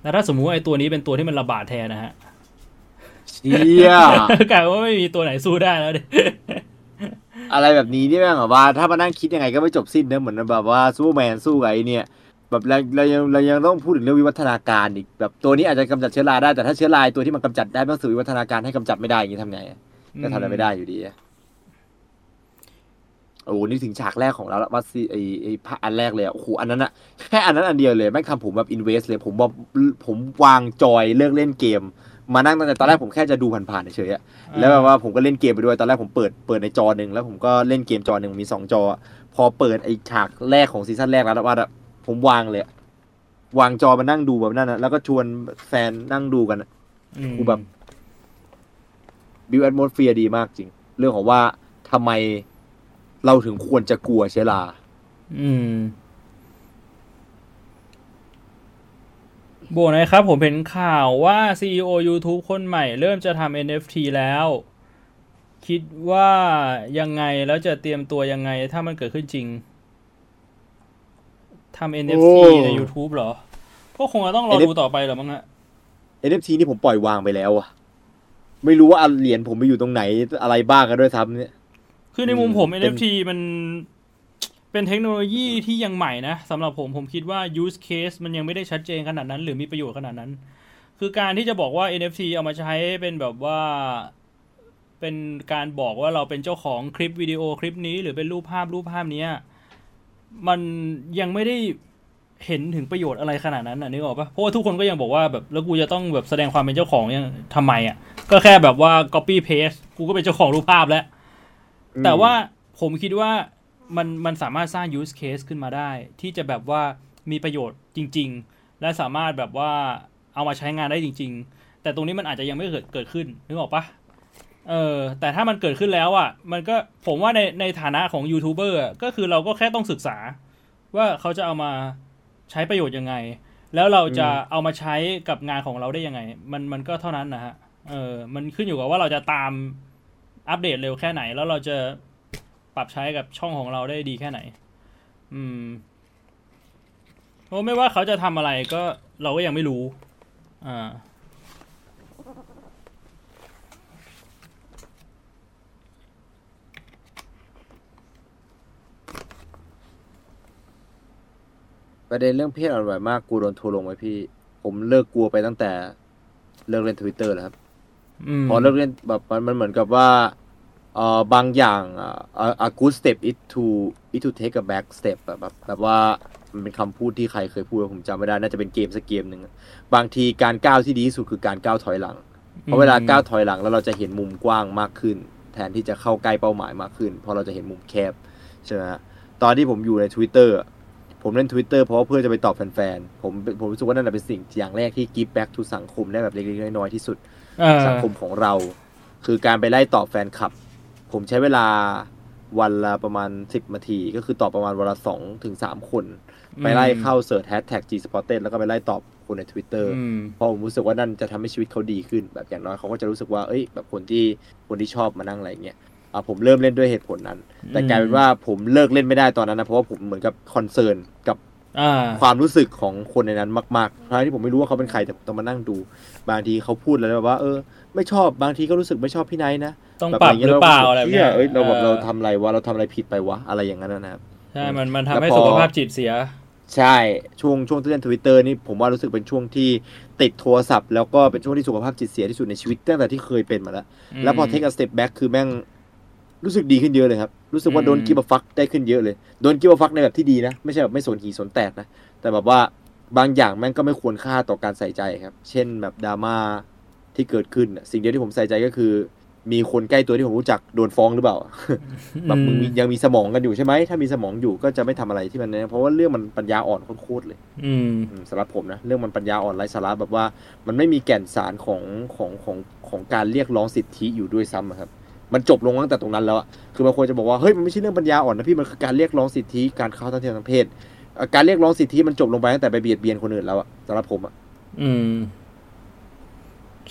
A: แต่ถ้าสมมุติว่าไอ้ตัวนี้เป็นตัวที่มันระบาดแทนนะฮะ
B: เชี่ย
A: กลายว่าไม่มีตัวไหนสู้ได้แล้วดิ
B: อะไรแบบนี้นี่แม่งแบบว่า ถ้ามานั่งคิดยังไงก็ไม่จบสิ้นนะเหมือนแบบว่าซูเปอร์แมนสู้กับไอ้เนี่ยแบบเราเรายังเรายังต้องพูดถึงเรื่องวิวัฒนาการอีกแบบตัวนี้อาจจะกำจัดเชื้อราได้แต่ถ้าเชื้อราตัวที่มันกำจัดได้มันสู่วิวัฒนาการให้กำจัดไม่ได้อย่างนี้ทำไงอะก็ทำอะไรไม่ได้อยู่ดีอะ โอ้โหนี่ถึงฉากแรกของเราละวัดซีไอไอพระอันแรกเลยอะโอ้โหอันนั้นอะแค่อันนั้นอันเดียวเลยแม่งทำผมแบบอินเวสเลย ผมบอกผมวางจอยเลิกเล่นเกม มานั่งตั้งแต่ตอนแรกผมแค่จะดูผ่านๆเฉยๆอะแล้วแบบว่าผมก็เล่นเกมไปด้วยตอนแรกผมเปิดเปิดในจอหนึ่งแล้วผมก็เล่นเกมจอหนึ่งมีสองจอ พอเปิดไอ้ฉากแรกของซีซั่นแรกแล้วว่าอะผมวางเลยอะวางจอมานั่งดูแบบนั้นนะแล้วก็ชวนแฟนนั่งดูกันอะ
A: อืม
B: กูแบบ build atmosphere ดีมากจริง เรื่องของว่าทำไม เราถึงควรจะกลัวเชื้อรา
A: อืมโบนะครับ ผมเห็นข่าวว่า CEO YouTube คนใหม่เริ่มจะทำ NFT แล้ว คิดว่ายังไงแล้วจะเตรียมตัวยังไง ถ้ามันเกิดขึ้นจริงทำ NFT ใน YouTube เหรอ ก็คงจะต้องรอดูต่อไปเหรอมั้งฮะ
B: เอ็นเอฟทีนี่ผมปล่อยวางไปแล้วอะไม่รู้ว่าอันเหรียญผมไปอยู่ตรงไหนอะไรบ้างกันด้วยซ้ำเนี่ย
A: คือในมุมผม
B: เป็น
A: NFT มันเป็นเทคโนโลยีที่ยังใหม่นะสำหรับผมผมคิดว่า use case มันยังไม่ได้ชัดเจนขนาดนั้น หรือมีประโยชน์ขนาดนั้น คือการที่จะบอกว่า NFT เอามาใช้เป็นแบบว่าเป็นการบอกว่าเราเป็นเจ้าของคลิปวิดีโอคลิปนี้ หรือเป็นรูปภาพรูปภาพเนี้ยมันยังไม่ได้เห็นถึงประโยชน์อะไรขนาดนั้นน่ะนึกออกปะเพราะว่าทุกคนก็ยังบอกว่าแบบแล้วกูจะต้องแบบแสดงความเป็นเจ้าของยังทำไมอะก็แค่แบบว่า copy paste กูก็เป็นเจ้าของรูปภาพแล้ว แต่ว่าผมคิดว่ามันมันสามารถสร้าง use case ขึ้นมาได้ ที่จะแบบว่ามีประโยชน์จริง ๆ และสามารถแบบว่าเอามาใช้งานได้จริง ๆ แต่ตรงนี้มันอาจจะยังไม่เกิดเกิดขึ้นนึกออกปะเออแต่ถ้ามันเกิดขึ้นแล้วอะ มันก็ผมว่าในในฐานะของยูทูบเบอร์ก็คือเราก็แค่ต้องศึกษา ว่าเขาจะเอามาใช้ประโยชน์ยังไง แล้วเราจะเอามาใช้กับงานของเราได้ยังไง มันมันก็เท่านั้นนะฮะเออมันขึ้นอยู่กับว่าเราจะตาม อัปเดตเร็วแค่ไหน แล้วเราจะปรับใช้กับช่องของเราได้ดีแค่ไหน อืมเพราะไม่ว่าเขาจะทำอะไรก็เราก็ยังไม่รู้ อ่า
B: ประเด็นเรื่องเพศอ่อนไหวมาก กูโดนทัวร์ลงไว้พี่ ผมเลิกกลัวไปตั้งแต่ เลิกเล่นทวิตเตอร์แล้วครับ พอเลิกเล่นแบบมันมันเหมือนกับว่าเอ่อบางอย่างอะ a good step is to is to take a back step แบบแบบแบบว่ามันเป็นคำพูดที่ใครเคยพูดผมจำไม่ได้น่าจะเป็นเกมสักเกมหนึ่งบางทีการก้าวที่ดีที่สุดคือการก้าวถอยหลัง เพราะเวลาก้าวถอยหลังแล้วเราจะเห็นมุมกว้างมากขึ้น แทนที่จะเข้าใกล้เป้าหมายมากขึ้น เพราะเราจะเห็นมุมแคบใช่ไหมฮะตอนที่ผมอยู่ใน Twitter ผมเล่น Twitter เพราะว่าเพื่อจะไปตอบแฟนๆ ผมผมรู้สึกว่านั่นเป็นสิ่งอย่างแรกที่ give back to สังคมได้แบบเล็กๆน้อยๆที่สุด สังคมของเรา คือการไปไล่ตอบแฟนคลับ ผมใช้เวลาวันละประมาณ10นาที ก็คือตอบประมาณวันละสองถึงสามคน ไปไล่เข้าเสิร์ชแฮชแท็ก G Spotted แล้วก็ไปไล่ตอบคนใน Twitter
A: อืม
B: เพราะผมรู้สึกว่านั่นจะทำให้ชีวิตเขาดีขึ้น แบบอย่างน้อยเขาก็จะรู้สึกว่าเอ้ย แบบคนที่คนที่ชอบมานั่งอะไรเงี้ยอะผมเริ่มเล่นด้วยเหตุผลนั้น แต่กลายเป็นว่าผมเลิกเล่นไม่ได้ตอนนั้นนะเพราะว่าผมเหมือนกับ concern กับ
A: อ่า
B: ความรู้สึกของคนในนั้นมากๆทั้งที่ผมไม่รู้ว่าเขาเป็นใครแต่ต้องมานั่งดู บางทีเขาพูดแล้วแบบว่า เออ ไม่ชอบบางทีก็รู้สึกไม่ชอบพี่ไนท์นะ
A: ต้อง
B: แบบ
A: แบ
B: ย่งงี้
A: หรือเปล่าอะไร
B: แบบ
A: แบบเนี้
B: เนี้
A: ย
B: ยเอ้ยเราแบบ
A: เออ
B: เราทำอะไรวะเราทำอะไรผิดไปวะอะไรอย่างนั้นนะครับ
A: ใช่มันมันทำให้
B: แล้วพอ
A: สุขภาพจิตเสีย
B: ใช่ช่วงช่วงที่เล่นทวิตเตอร์นี่ผมว่ารู้สึกเป็นช่วงที่ติดโทรศัพท์ แล้วก็เป็นช่วงที่สุขภาพจิตเสียที่สุดในชีวิตตั้งแต่ที่เคยเป็นมาแล้วแล้วพอ take a step back คือแม่งรู้สึกดีขึ้นเยอะเลยครับ รู้สึกว่า
A: อืม
B: โดนกิบฟักได้ขึ้นเยอะเลย โดนกิบฟักในแบบที่ดีนะ ไม่ใช่แบบไม่สนหีสนแตกนะ แต่แบบว่าบางอย่างแม่งก็ไม่ควรค่าต่อการใส่ใจครับ เช่นแบบดราม่าที่เกิดขึ้นน่ะสิ่งเดียวที่ผมใส่ใจก็คือ มีคนใกล้ตัวที่ผมรู้จักโดนฟ้องหรือเปล่า แบบมึงมียังมีสมองกันอยู่ใช่ไหม ถ้ามีสมองอยู่ก็จะไม่ทำอะไรที่มันเนี่ยเพราะว่าเรื่องมันปัญญาอ่อนโคตรๆเลย
A: อืม
B: อืมสำหรับผมนะ เรื่องมันปัญญาอ่อนไร้สาระแบบว่า มันไม่มีแก่นสารของของของของการเรียกร้องสิทธิอยู่ด้วยซ้ำอะครับ มันจบลงตั้งแต่ตรงนั้นแล้วอะคือบางคนจะบอกว่าเฮ้ยมันไม่ใช่เรื่องปัญญาอ่อนนะพี่มันคือการเรียกร้องสิทธิการเข้าทางเทียมทางเพศการเรียกร้องสิทธิมันจบลงไปตั้งแต่ไปเบียดเบียนคนอื่นแล้วอะสำหรับผมอะ
A: อืม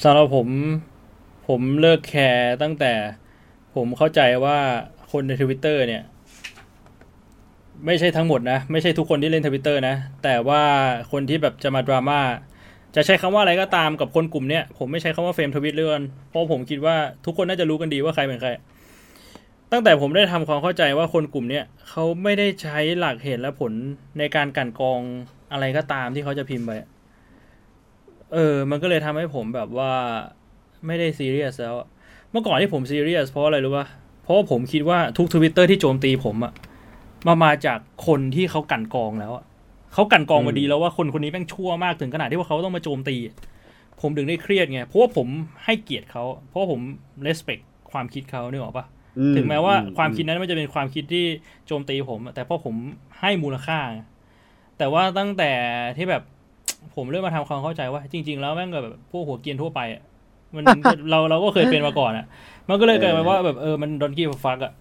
A: สำหรับผม ผมเลิกแคร์ตั้งแต่ ผมเข้าใจว่าคนในทวิตเตอร์เนี่ย ไม่ใช่ทั้งหมดนะ ไม่ใช่ทุกคนที่เล่นทวิตเตอร์นะ แต่ว่าคนที่แบบจะมาดราม่า จะใช้คำว่าอะไรก็ตามกับคนกลุ่มเนี้ยผมไม่ใช้คำว่า femtwit เลยเพราะผมคิดว่าทุกคนน่าจะรู้กันดีว่าใครเป็นใคร ตั้งแต่ผมได้ทำความเข้าใจว่าคนกลุ่มเนี้ยเขาไม่ได้ใช้หลักเหตุและผลในการกลั่นกรองอะไรก็ตามที่เขาจะพิมพ์ไปเออ มันก็เลยทำให้ผมแบบว่าไม่ได้ซีเรียสแล้ว เมื่อก่อนที่ผมซีเรียสเพราะอะไรรู้ป่ะ เพราะผมคิดว่าทุกทวิตเตอร์ที่โจมตีผมอะมามาจากคนที่เขากันกองแล้วอะ เขากลันกรองมาดีแล้วว่าคนคนนี้แม่งชั่วมากถึงขนาดที่ว่าเขาต้องมาโจมตี ผมถึงได้เครียดไงเพราะว่าผมให้เกียรติเขาเพราะว่าผม respect ความคิดเขาเนี่ยหรอกปะ
B: อื
A: ถึงแม้ว่า
B: อื
A: ความคิดนั้นมันจะเป็นความคิดที่โจมตีผมอะแต่เพราะผมให้มูลค่าไงแต่ว่าตั้งแต่ที่แบบผมเริ่มมาทำความเข้าใจว่า จริง ๆ แล้วแม่งก็แบบพวกหัวเกรียนทั่วไปอะมันเราเราก็เคยเป็นมาก่อนอะมันก็เลยกลายเป็นว่าแบบเออมัน don't give a fuck อะ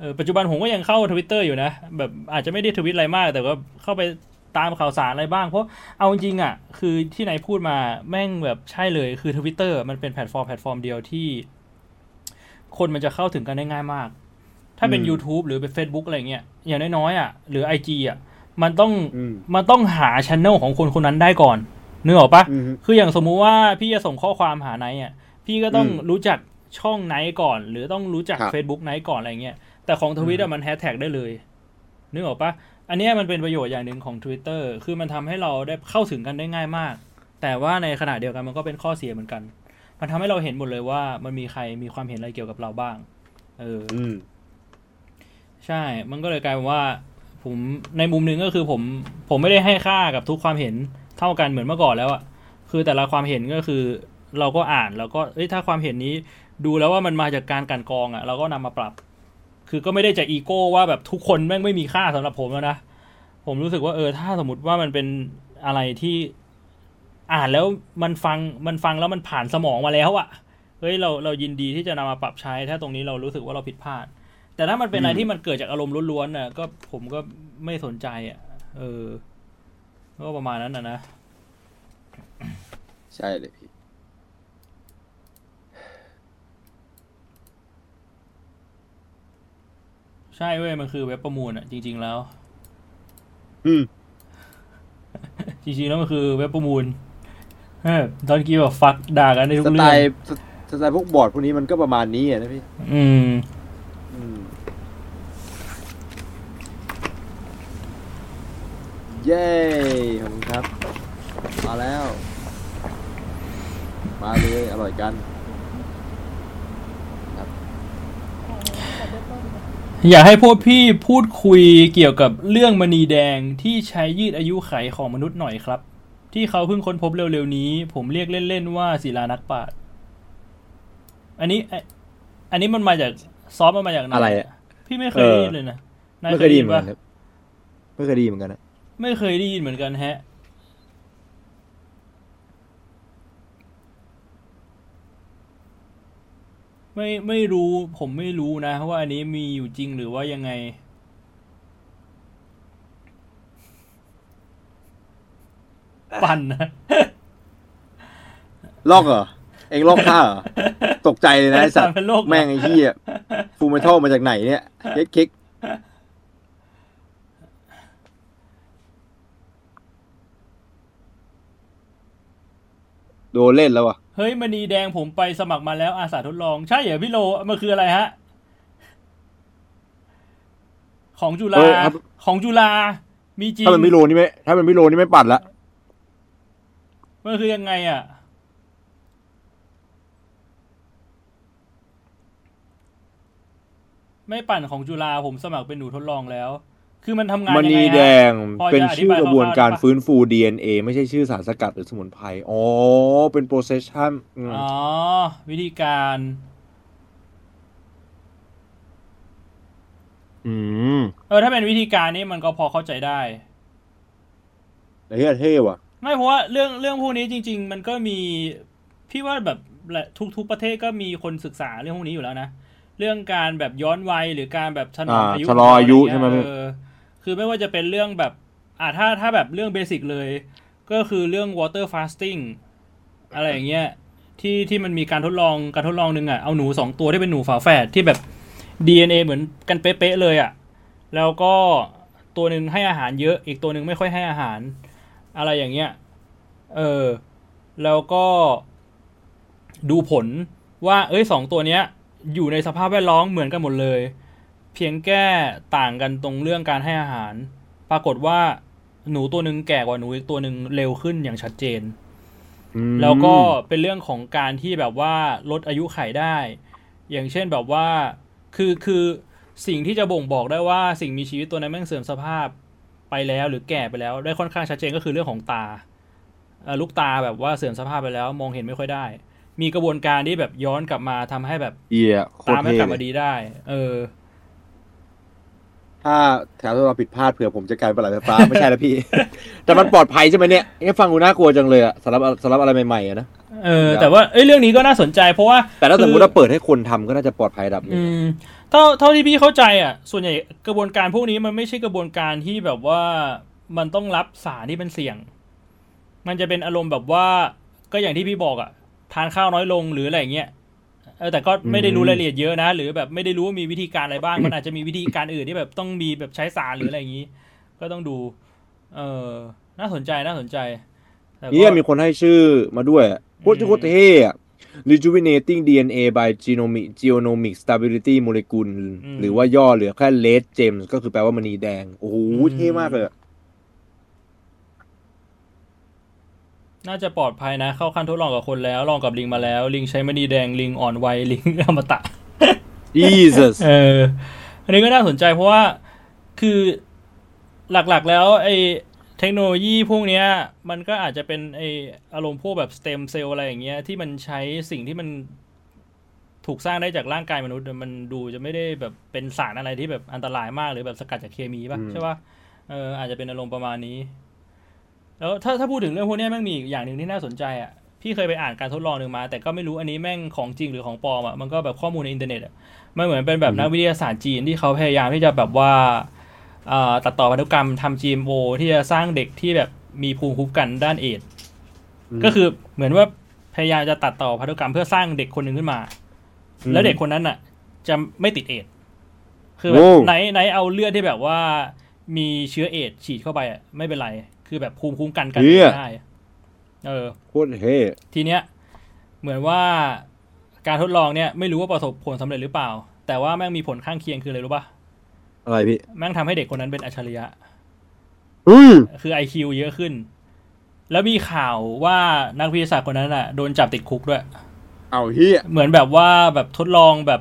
A: เออปัจจุบันผมก็ยังเข้าทวิตเตอร์อยู่นะ แบบอาจจะไม่ได้ทวิตอะไรมาก แต่ก็เข้าไป ตามข่าวสารอะไรบ้างเพราะเอาจริงๆอะคือพี่ไนท์พูดมาแม่งแบบใช่เลยคือทวิตเตอร์มันเป็นแพลตฟอร์มแพลตฟอร์มเดียวที่ คนมันจะเข้าถึงกันได้ง่ายมาก ถ้าเป็น
B: อืม
A: YouTube หรือเป็น Facebook อะไรเงี้ยอย่างน้อยๆอะหรือ IG อะมันต้อง
B: อืม
A: มันต้องหาช n น l ของคนคนนั้นได้ก่อนนึกออกปะ
B: อืม
A: คืออย่างสมมุติว่าพี่จะส่งข้อความหาไนท์อะ พี่ก็ต้อง
B: อืม
A: รู้จักช่องไนท์ก่อน หรือต้องรู้จัก
B: ครับ
A: Facebook ไนท์ก่อนอะไรเงี้ยแต่ของทวิต
B: อื
A: อะ
B: ม
A: มันแฮชแท็กได้เลยนึกออกปะ อันเนี้ยมันเป็นประโยชน์อย่างหนึ่งของ Twitter คือมันทำให้เราได้เข้าถึงกันได้ง่ายมาก แต่ว่าในขณะเดียวกันมันก็เป็นข้อเสียเหมือนกัน มันทำให้เราเห็นหมดเลยว่ามันมีใครมีความเห็นอะไรเกี่ยวกับเราบ้าง เออ
B: อืม
A: ใช่ มันก็เลยกลายเป็นว่า ผมในมุมหนึ่งก็คือผม ผมไม่ได้ให้ค่ากับทุกความเห็นเท่ากันเหมือนเมื่อก่อนแล้วอะคือแต่ละความเห็นก็คือ เราก็อ่านแล้วก็เอ้ยถ้าความเห็นนี้ ดูแล้วว่ามันมาจากการกลันกรองอะเราก็นำมาปรับ คือก็ไม่ได้จะอีโก้ว่าแบบทุกคนแม่งไม่มีค่าสำหรับผมแล้วนะผมรู้สึกว่าเออถ้าสมมติว่ามันเป็นอะไรที่อ่านแล้วมันฟังมันฟังแล้วมันผ่านสมองมาแล้วอะเฮ้ยเราเรายินดีที่จะนำมาปรับใช้ ถ้าตรงนี้เรารู้สึกว่าเราผิดพลาด แต่ถ้ามันเป็นอะไร
B: อืม
A: ที่มันเกิดจากอารมณ์ล้วนๆน่ะ ก็ผมก็ไม่สนใจอะ เออ ก็ประมาณนั้นนะนะ
B: ใช่เลยพี่
A: ใช่เว้ย มันคือเว็บประมูลอะจริง ๆแล้ว
B: อืม
A: จริงๆแล้วมันคือเว็บประมูลเออตอนกี้แบบฟักด่ากันในทุ
B: ส
A: ก
B: ไต
A: เรื่อง
B: ล์สสไตล์พวกบอร์ดพวกนี้มันก็ประมาณนี้อะนะพี่
A: อืม
B: อืมเย้ขอบคุณครับ มาแล้ว มาเลย อร่อยกัน
A: อยากให้พวกพี่พูดคุยเกี่ยวกับเรื่องมณีแดงที่ใช้ยืดอายุไขของมนุษย์หน่อยครับ ที่เขาเพิ่งค้นพบเร็วๆนี้ ผมเรียกเล่นๆว่าศิลานักปราชญ์อันนี้ อันอันนี้มันมาจากซอฟต์มันมาจากหน
B: อะไรอะ
A: พี่ไม่เคยได้ยินเลยนะนาย
B: ไม่เคยได้ยินเหมือน
A: ปะ
B: กันครับไม่เคยได้ยินเหมือนกันนะ
A: ไม่เคยได้ยินเหมือนกันแฮะ ไม่ไม่รู้ผมไม่รู้นะว่าอันนี้มีอยู่จริงหรือว่ายังไง ปั่นนะ
B: ลอกเหรอ เองลอกท่าเหรอ ตกใจเลยนะไอสัตว์
A: เป็นโรคเหรอ
B: แม่งไอ้ที่อะฟูเมทัลมาจากไหนเนี่ยเคิก โดนเล่นแล้วอะ
A: เฮ้ยมณีแดงผมไปสมัครมาแล้วอาสาทดลอง ใช่เหรอพี่โล มันคืออะไรฮะ ของจุฬา
B: เออครับ
A: ของจุฬามีจริง
B: ถ้ามันไม่โลนี่ไม่ถ้ามันไม่โลนี่ไม่ปัดละ
A: มันคือยังไงอะ ไม่ปั่นของจุฬาผมสมัครเป็นหนูทดลองแล้ว คือมันทำงาน
B: มัน
A: ยังไง
B: นี
A: ฮะ
B: แดง
A: พอจะ
B: เป็นชื่อกระบวนการ
A: อธิบายคร่าวๆได้ปะ
B: ฟื้นฟู DNA ไม่ใช่ชื่อสารสกัดหรือสมุนไพรอ๋อ เป็น procession อืม
A: อ๋อ วิธีการ
B: อืม
A: เออ ถ้าเป็นวิธีการนี้มันก็พอเข้าใจได้
B: เฮ้ยเท่ว่ะ
A: ไม่เพราะว่าเรื่องเรื่องพวกนี้จริง ๆ มันก็มีพี่ว่าแบบทุกทุกประเทศก็มีคนศึกษาเรื่องพวกนี้อยู่แล้วนะ เรื่องการแบบย้อนวัยหรือการแบบชะลอ
B: อ่า
A: อายุ
B: ชะลออายุ
A: ขงเรา
B: ใช่ไหม
A: เออ คือไม่ว่าจะเป็นเรื่องแบบอ่าถ้าถ้าแบบเรื่องเบสิกเลย ก็คือเรื่อง water fasting อะไรอย่างเงี้ยที่ที่มันมีการทดลองการทดลองหนึ่งอะเอาหนูสองตัวที่เป็นหนูฝาแฝดที่แบบ DNA เหมือนกันเป๊ะๆเลยอะแล้วก็ตัวหนึ่งให้อาหารเยอะอีกตัวหนึ่งไม่ค่อยให้อาหารอะไรอย่างเงี้ยเออแล้วก็ดูผลว่า เอ้ยสองตัวเนี้ย อยู่ในสภาพแวดล้อมเหมือนกันหมดเลย เพียงแค่ต่างกันตรงเรื่องการให้อาหาร ปรากฏว่าหนูตัวหนึ่งแก่กว่าหนูอีกตัวหนึ่งเร็วขึ้นอย่างชัดเจน
B: อืม
A: แล้วก็เป็นเรื่องของการที่แบบว่าลดอายุไขได้ อย่างเช่นแบบว่า คือคือสิ่งที่จะบ่งบอกได้ว่าสิ่งมีชีวิตตัวนั้นแม่งเสื่อมสภาพไปแล้วหรือแก่ไปแล้ว ได้ค่อนข้างชัดเจนก็คือเรื่องของตาเอ่อลูกตาแบบว่าเสื่อมสภาพไปแล้วมองเห็นไม่ค่อยได้ มีกระบวนการที่แบบย้อนกลับมาทำให้แบบ
B: เอียโคต
A: ตารไม่
B: เท่
A: กลับมา
B: เลย
A: ดีได้ เออ
B: ถ้าแถวเราผิดพลาดเผื่อผมจะกลายเป็นปลาไหลไฟฟ้าไม่ใช่แล้วพี่ แต่มันปลอดภัยใช่ไหมเนี่ยเอ๊ะฟังดูน่ากลัวจังเลยอะสำหรับสำหรับอะไรใหม่ๆอะนะ
A: เออแต่ว่าเอ้ยเรื่องนี้ก็น่าสนใจเพราะว่า
B: แต่ถ้าสมม
A: คื
B: ติ
A: อ
B: ว่าเปิดให้คนทำก็น่าจะปลอดภัยระดับหนึง
A: อืมเท่าเท่าที่พี่เข้าใจอะ ส่วนใหญ่กระบวนการพวกนี้มันไม่ใช่กระบวนการที่แบบว่ามันต้องรับสารที่เป็นเสี่ยง มันจะเป็นอารมณ์แบบว่าก็อย่างที่พี่บอกอะทานข้าวน้อยลงหรืออะไรอย่างเงี้ยเออแต่ก็ไม่ได้รู้รายละเอียดเยอะนะ หรือแบบไม่ได้รู้ว่ามีวิธีการอะไรบ้าง มันอาจจะมีวิธีการอื่นที่แบบต้องมีแบบใช้สารหรืออะไรอย่างงี้ ก็ต้องดู เออน่าสนใจน่าสนใจแต่ก็
B: นี่มีคนให้ชื่อมาด้วยโคตรโคตรเท่อะ rejuvenating DNA by genomic genomic stability molecule หรือว่าย่อเหลือแค่ red gems ก็คือแปลว่ามณีแดง โอ้โหเท่มากเลยอะ
A: น่าจะปลอดภัยนะ เข้าขั้นทดลองกับคนแล้ว ลองกับลิงมาแล้ว ลิงใช้มณีแดงลิงอ่อนวัยลิงอมตะ
B: Jesus
A: เออ อันนี้ก็น่าสนใจเพราะว่าคือหลักๆ แล้วไอ้เทคโนโลยีพวกเนี้ย มันก็อาจจะเป็นไอ้อารมณ์พวกแบบสเต็มเซลล์อะไรอย่างเงี้ยที่มันใช้สิ่งที่มันถูกสร้างได้จากร่างกายมนุษย์มันดูจะไม่ได้แบบเป็นสารอะไรที่แบบอันตรายมากหรือแบบสกัดจากเคมีป่ะ
B: อืม
A: ใช่ป่ะเอออาจจะเป็นอารมณ์ประมาณนี้ แล้วถ้าถ้าพูดถึงเรื่องพวกเนี้ยแม่งมีอีกอย่างหนึ่งที่น่าสนใจอะพี่เคยไปอ่านการทดลองหนึ่งมา แต่ก็ไม่รู้อันนี้แม่งของจริงหรือของปลอมอะมันก็แบบข้อมูลในอินเทอร์เน็ตอะมันเหมือนเป็นแบบนักวิทยาศาสตร์จีนที่เขาพยายามที่จะแบบว่าเอ่อตัดต่อพันธุกรรมทำ GMO ที่จะสร้างเด็กที่แบบมีภูมิคุ้มกันด้านเอดส์ก็คือเหมือนว่าพยายามจะตัดต่อพันธุกรรมเพื่อสร้างเด็กคนหนึ่งขึ้นมา แล้วเด็กคนนั้นน่ะ จะไม่ติดเอดส์คือแบบ
B: โอ้
A: ไหนไหนเอาเลือดที่แบบว่ามีเชื้อเอดส์ฉีดเข้าไปอะไม่เป็นไร คือแบบภูมิคุ้มกันกัน
B: เหี้ย
A: ได้เออ
B: โคตรเท่
A: ทีเนี้ย เหมือนว่าการทดลองเนี่ยไม่รู้ว่าประสบผลสำเร็จหรือเปล่า แต่ว่าแม่งมีผลข้างเคียงคืออะไรรู้ปะ
B: อะไรพี่
A: แม่งทำให้เด็กคนนั้นเป็นอัจฉริยะ
B: อือ
A: คือ IQ เยอะขึ้น แล้วมีข่าวว่านักวิทยาศาสตร์คนนั้นอะโดนจับติดคุกด้วย
B: เอาเฮีย
A: เหมือนแบบว่าแบบทดลองแบบ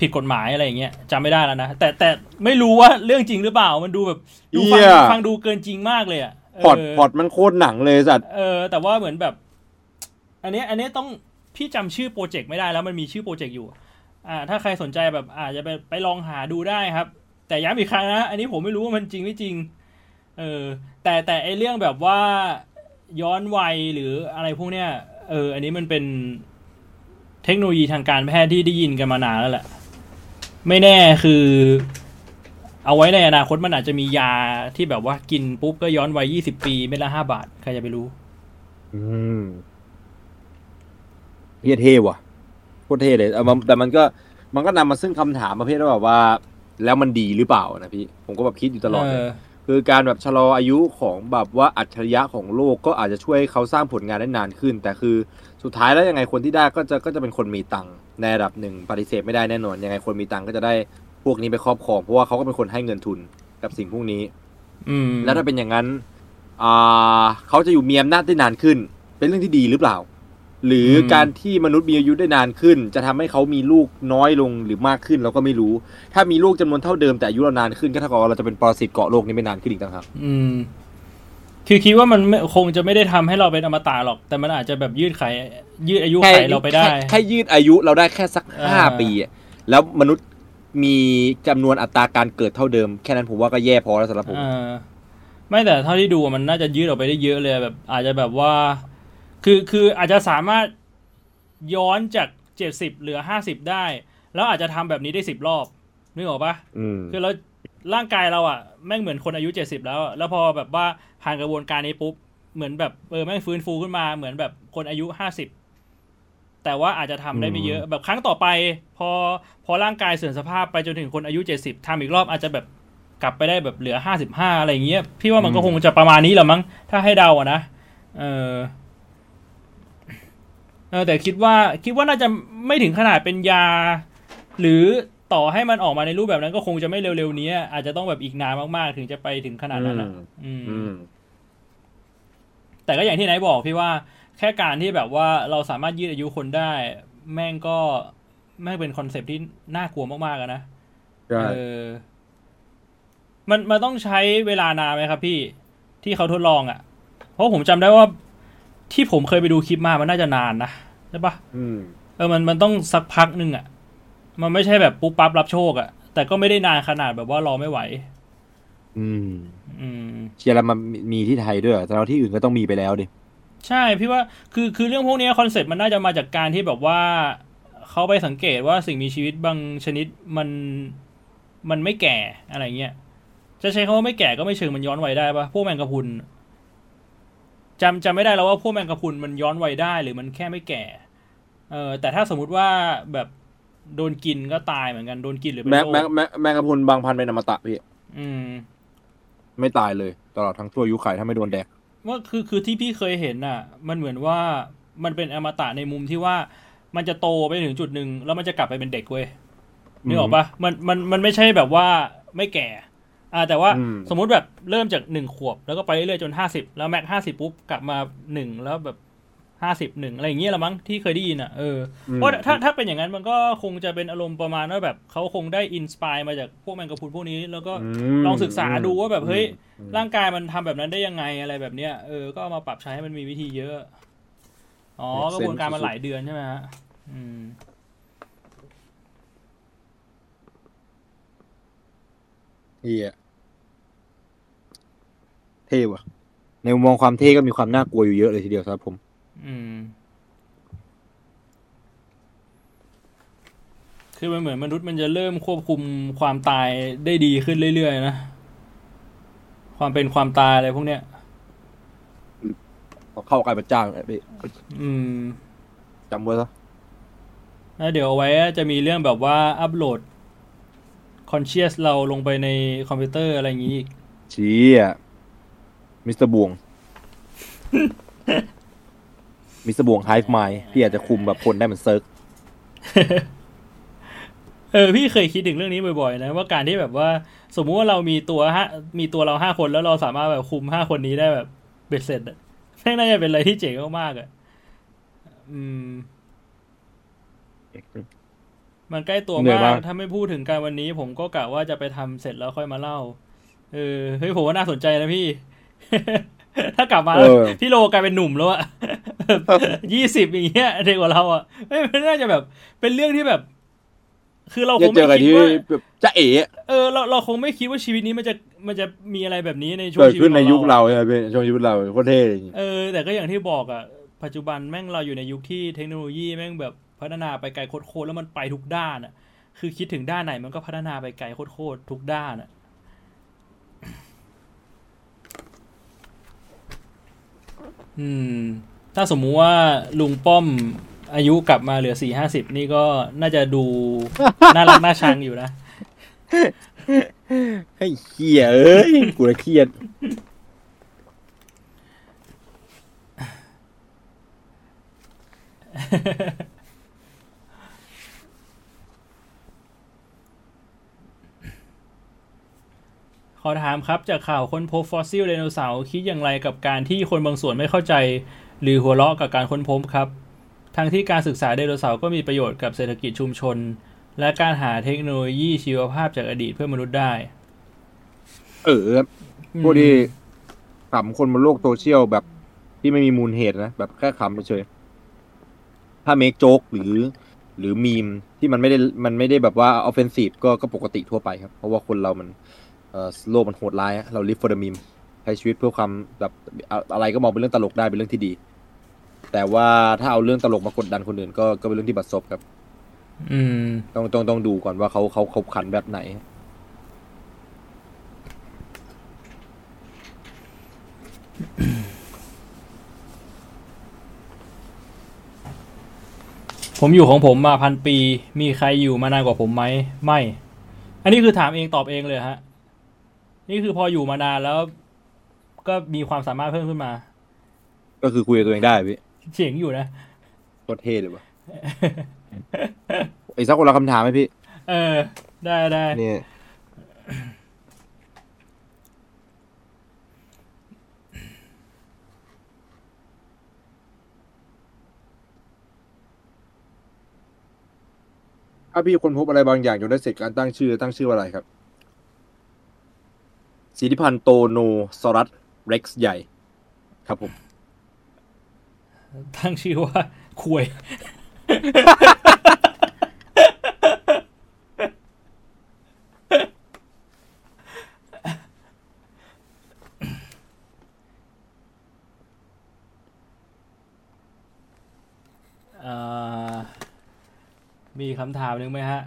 A: ผิดกฎหมายอะไรอย่างเงี้ยจำไม่ได้แล้วนะแต่แต่ไม่รู้ว่าเรื่องจริงหรือเปล่า มันดูแบบดูฟังฟังดูเกินจริงมากเลยอะเพ
B: ล็อตพล็อตมันโคตรหนังเลยสัตว์
A: เออ แต่ว่าเหมือนแบบ อันเนี้ยอันเนี้ยต้องพี่จำชื่อโปรเจกต์ไม่ได้แล้วมันมีชื่อโปรเจกต์อยู่ อ่า ถ้าใครสนใจแบบ อาจจะไปไปลองหาดูได้ครับ แต่ย้ำอีกครั้งนะอันนี้ผมไม่รู้ว่ามันจริงไม่จริง เออ แต่แต่ไอเรื่องแบบว่าย้อนวัยหรืออะไรพวกเนี้ย เออ อันนี้มันเป็นเทคโนโลยีทางการแพทย์ที่ได้ยินกันมานานแล้วแหละ ไม่แน่คือ เอาไว้ในอนาคตมันอาจจะมียาที่แบบว่ากินปุ๊บก็ย้อนวัยยี่สิบปีเม็ดละห้าบาท ใครจะไปรู้
B: อืมเฮียเท่ว่ะโคตรเท่เลยเอามาแต่มันก็มันก็นำมาซึ่งคำถามประเภทว่าแบบว่า แล้วมันดีหรือเปล่านะพี่ ผมก็แบบคิดอยู่ตลอดเลย
A: เออ
B: คือการแบบชะลออายุของแบบว่าอัจฉริยะของโลกก็อาจจะช่วยให้เขาสร้างผลงานได้นานขึ้น แต่คือสุดท้ายแล้วยังไงคนที่ได้ก็จะก็จะเป็นคนมีตังค์ในระดับหนึ่งปฏิเสธไม่ได้แน่นอน ยังไงคนมีตังค์ก็จะได้พ วกนี้ไปครอบครองเพราะว่าเขาก็เป็นคนให้เงินทุนกับสิ่งพวกนี้
A: อืม
B: แล้วถ้าเป็นอย่างนั้นอ่าเขาจะอยู่มีอำนาจได้นานขึ้น เป็นเรื่องที่ดีหรือเปล่า หรืออ
A: ม
B: การที่มนุษย์มีอายุได้นานขึ้น จะทำให้เขามีลูกน้อยลงหรือมากขึ้นเราก็ไม่รู้ ถ้ามีลูกจำนวนเท่าเดิมแต่อายุเรานานขึ้นก็เท่ากับว่าเราจะเป็นปรสิตเกาะโลกนี้ไม่นานขึ้นอีกต่างหาก
A: อืม คือคิดว่ามันไม่คงจะไม่ได้ทำให้เราเป็นอมตะหรอก แต่มันอาจจะแบบยืดไขยืดอายุไขเราไปได้
B: แค่แค่ยืดอายุเราได้แค่สัก
A: อ่า
B: ห้าปีอะแล้วมนุษย์ มีจำนวนอัตราการเกิดเท่าเดิม แค่นั้นผมว่าก็แย่พอแล้วสำหรับผม
A: เออไม่แต่เท่าที่ดูมันน่าจะยืดออกไปได้เยอะเลยแบบ อาจจะแบบว่า คือคืออาจจะสามารถย้อนจากเจ็ดสิบเหลือห้าสิบได้ แล้วอาจจะทำแบบนี้ได้สิบรอบนึกออกปะ
B: อืม
A: คือเราร่างกายเราอะแม่งเหมือนคนอายุเจ็ดสิบแล้วอะแล้วพอแบบว่าผ่านกระบวนการนี้ปุ๊บเหมือนแบบเออแม่งฟื้นฟูขึ้นมาเหมือนแบบคนอายุห้าสิบ แต่ว่าอาจจะทำได้ไม่เยอะแบบครั้งต่อไป พอพอร่างกายเสื่อมสภาพไปจนถึงคนอายุเจ็ดสิบทำอีกรอบอาจจะแบบกลับไปได้แบบเหลือห้าสิบห้าอะไรอย่างเงี้ยพี่ว่ามันก็คงจะประมาณนี้แหละมั้งถ้าให้เดาอะนะเออเออแต่คิดว่าคิดว่าน่าจะไม่ถึงขนาดเป็นยา หรือต่อให้มันออกมาในรูปแบบนั้นก็คงจะไม่เร็วๆนี้อาจจะต้องแบบอีกนานมากๆ ถึงจะไปถึงขนาดนั้นอะอืม
B: อืม
A: แต่ก็อย่างที่ไหนายบอกพี่ว่า แค่การที่แบบว่าเราสามารถยืดอายุคนได้ แม่งก็แม่งเป็นคอนเซปต์ที่น่ากลัวมากๆอะนะ
B: ใช่
A: เออมันมันต้องใช้เวลานานไหมครับ พี่ที่เขาทดลองอะ่ะ เพราะผมจำได้ว่าที่ผมเคยไปดูคลิปมามันน่าจะนานนะใช่ปะ
B: อืม
A: เออมันมันต้องสักพักหนึ่งอะ่ะ มันไม่ใช่แบบปุ๊บปั๊บรับโชคอะ่ะ แต่ก็ไม่ได้นานขนาดแบบว่ารอไม่ไหว
B: อืม
A: อืม
B: เชี่ยแล้วมันมีที่ไทยด้วยเหรอแต่เราที่อื่นก็ต้องมีไปแล้วดิ
A: ใช่พี่ว่าคือคือเรื่องพวกนี้คอนเซ็ปต์มันน่าจะมาจากการที่แบบว่าเขาไปสังเกตว่าสิ่งมีชีวิตบางชนิดมันมันไม่แก่อะไรเงี้ยจะใช้คำว่าไม่แก่ก็ไม่เชิงมันย้อนวัยได้ปะพวกแมงกะพรุนจำจำไม่ได้แล้วว่าพวกแมงกะพรุนมันย้อนวัยได้หรือมันแค่ไม่แก่ เออแต่ถ้าสมมุติว่าแบบโดนกินก็ตายเหมือนกันโดนกินหรือเป็น
B: แมง
A: โร
B: แมง
A: ค
B: แมงแมงกะพรุนบางพันธุ์เป็นอมตะพี่
A: อืม
B: ไม่ตายเลย ตลอดทั้งชั่วอายุไขถ้าไม่โดนแดก
A: ว่าคือคือที่พี่เคยเห็นน่ะ มันเหมือนว่ามันเป็นอมตะในมุมที่ว่ามันจะโตไปถึงจุดหนึ่งแล้วมันจะกลับไปเป็นเด็กเว้ยนึกออกปะมันมันมันไม่ใช่แบบว่าไม่แก่อ่าแต่ว่า
B: อืม
A: สมมุติแบบเริ่มจากหนึ่งขวบ แล้วก็ไปเรื่อยๆจนห้าสิบแล้วแม็กห้าสิบปุ๊บกลับมาหนึ่งแล้วแบบ ห้าสิบหนึ่งอะไรอย่างเงี้ยละมั้งที่เคยได้ยินอะเอออ
B: ม
A: เพราะถ้าถ้าเป็นอย่างนั้นมันก็คงจะเป็นอารมณ์ประมาณว่าแบบเขาคงได้อินสปายมาจากพวกแมงกะพรุนพวกนี้ แล้วก็
B: ม
A: ลองศึกษาดูว่าแบบเฮ้ย
B: อืม
A: ร่างกายมันทำแบบนั้นได้ยังไงอะไรแบบเนี้ยเออก็เอามาปรับใช้ให้มันมีวิธีเยอะอ๋อ
B: Make
A: กระบวนการมัน
B: sense
A: หลายเดือนใช่ไหมฮะอืม
B: เฮียเท่ว่ะในมุมมองความเท่ก็มีความน่ากลัวอยู่เยอะเลยทีเดียวสำหรับผม
A: อืม คือมันเหมือนมนุษย์มันจะเริ่มควบคุมความตายได้ดีขึ้นเรื่อยๆนะ ความเป็นความตายอะไรพวกเนี้ย
B: เข้าใกล้พระเจ้าเนี่ยพี่
A: อืม
B: จำไว้ซะ
A: แล้วเดี๋ยวเอาไว้จะมีเรื่องแบบว่าอัปโหลด conscious เราลงไปในคอมพิวเตอร์อะไรอย่างนี้อีก
B: ชี้อะมิสเตอร์บวง มิสเตอร์บวงไฮฟ์ไมล์ที่อาจจะคุมแบบคนได้เหมือนเซิร์ก
A: เออพี่เคยคิดถึงเรื่องนี้บ่อยๆนะว่าการที่แบบว่า สมมุติว่าเรามีตัวห้ามีตัวเราห้าคนแล้วเราสามารถแบบคุมห้าคนนี้ได้แบบเบ็ดเสร็จอะแม่งน่าจะเป็นอะไรที่เจ๋งมากๆอะอืม มันใกล้ตัว
B: เหนื่อย
A: มาก
B: มาก
A: ถ้าไม่พูดถึงการวันนี้ผมก็กะว่าจะไปทำเสร็จแล้วค่อยมาเล่า เออเฮ้ยผมว่าน่าสนใจนะพี่ ถ้ากลับมา
B: เอ
A: แล้ว
B: อ
A: พี่โลกลายเป็นหนุ่มแล้วอะยี่สิบอย่างเงี้ยเด็กกว่าเราอะเฮ้ยมันน่าจะแบบ เป็นเรื่องที่แบบ คือเราค
B: จะ
A: ง
B: เจ
A: ไม่
B: อกัน
A: คิด
B: ที่
A: ว่า
B: แบบจะเอ๋
A: เออเราเราคงไม่คิดว่าชีวิตนี้มันจะมันจะมีอะไรแบบนี้ในช่วง
B: เกิด
A: ชีวิต
B: ขึ้นใน
A: ของ
B: ยุค
A: เรา
B: เราใช่ไหมพี่ช่วงยุคเราโคตรเท่เลย
A: เออแต่ก็อย่างที่บอกอะปัจจุบันแม่งเราอยู่ในยุคที่เทคโนโลยีแม่งแบบพัฒนาไปไกลโคตรๆแล้วมันไปทุกด้านอะคือคิดถึงด้านไหนมันก็พัฒนาไปไกลโคตรๆทุกด้านอะ อืม ถ้าสมมุติว่าลุงป้อมอายุกลับมาเหลือสี่ห้าสิบนี่ก็น่าจะดู น่ารักน่าชังอยู่นะ
B: ให้เครียดเอ้ยกูละเครียด
A: ข อถามครับจากข่าวค้นพบฟอสซิลไดโนเสาร์คิดอย่างไรกับการที่คนบางส่วนไม่เข้าใจ หรือหัวเราะกับการค้นพบครับ ทั้งที่การศึกษาไดโนเสาร์ก็มีประโยชน์กับเศรษฐกิจชุมชน และการหาเทคโนโลยีชีวภาพจากอดีตเพื่อมนุษย์ได้
B: เออพวกที่ขำคนบนโลกโซเชียลแบบที่ไม่มีมูลเหตุนะแบบแค่ขำเฉยๆถ้า make joke หรือ หรือมีมที่มันไม่ได้มันไม่ได้แบบว่า offensive ก็ก็ปกติทั่วไปครับ เพราะว่าคนเรามันเอ่อ โลกมันโหดร้ายอะเรา live for the meme ใช้ชีวิตเพื่อความแบบอะอะไรก็มองเป็นเรื่องตลกได้เป็นเรื่องที่ดี แต่ว่าถ้าเอาเรื่องตลกมากดดันคนอื่นก็ก็เป็นเรื่องที่บัดซบครับ
A: อืม
B: ต้องต้องต้องดูก่อนว่าเขาเขาเขาขันแบบไหน
A: ผมอยู่ของผมมาพันปี มีใครอยู่มานานกว่าผมไหม ไม่ อันนี้คือถามเองตอบเองเลยฮะ นี่คือพออยู่มานานแล้ว ก็มีความสามารถเพิ่มขึ้นมา
B: ก็คือคุยกับตัวเองได้พี่
A: เฉียงอยู่นะ
B: โคตรเท่เลยวะอีกสักคนละคำถามไหมพี่
A: เออ ได้ได้
B: นี่ถ้าพี่คนพบอะไรบางอย่างจนได้เสร็จการตั้งชื่อตั้งชื่อว่าอะไรครับ สิทธิพันธ์โตโนซอรัสเร็กซ์ใหญ่ ครับผม
A: ตั้งชื่อว่าคุยเอ่อมีคำถามหนึ่งไหมฮะ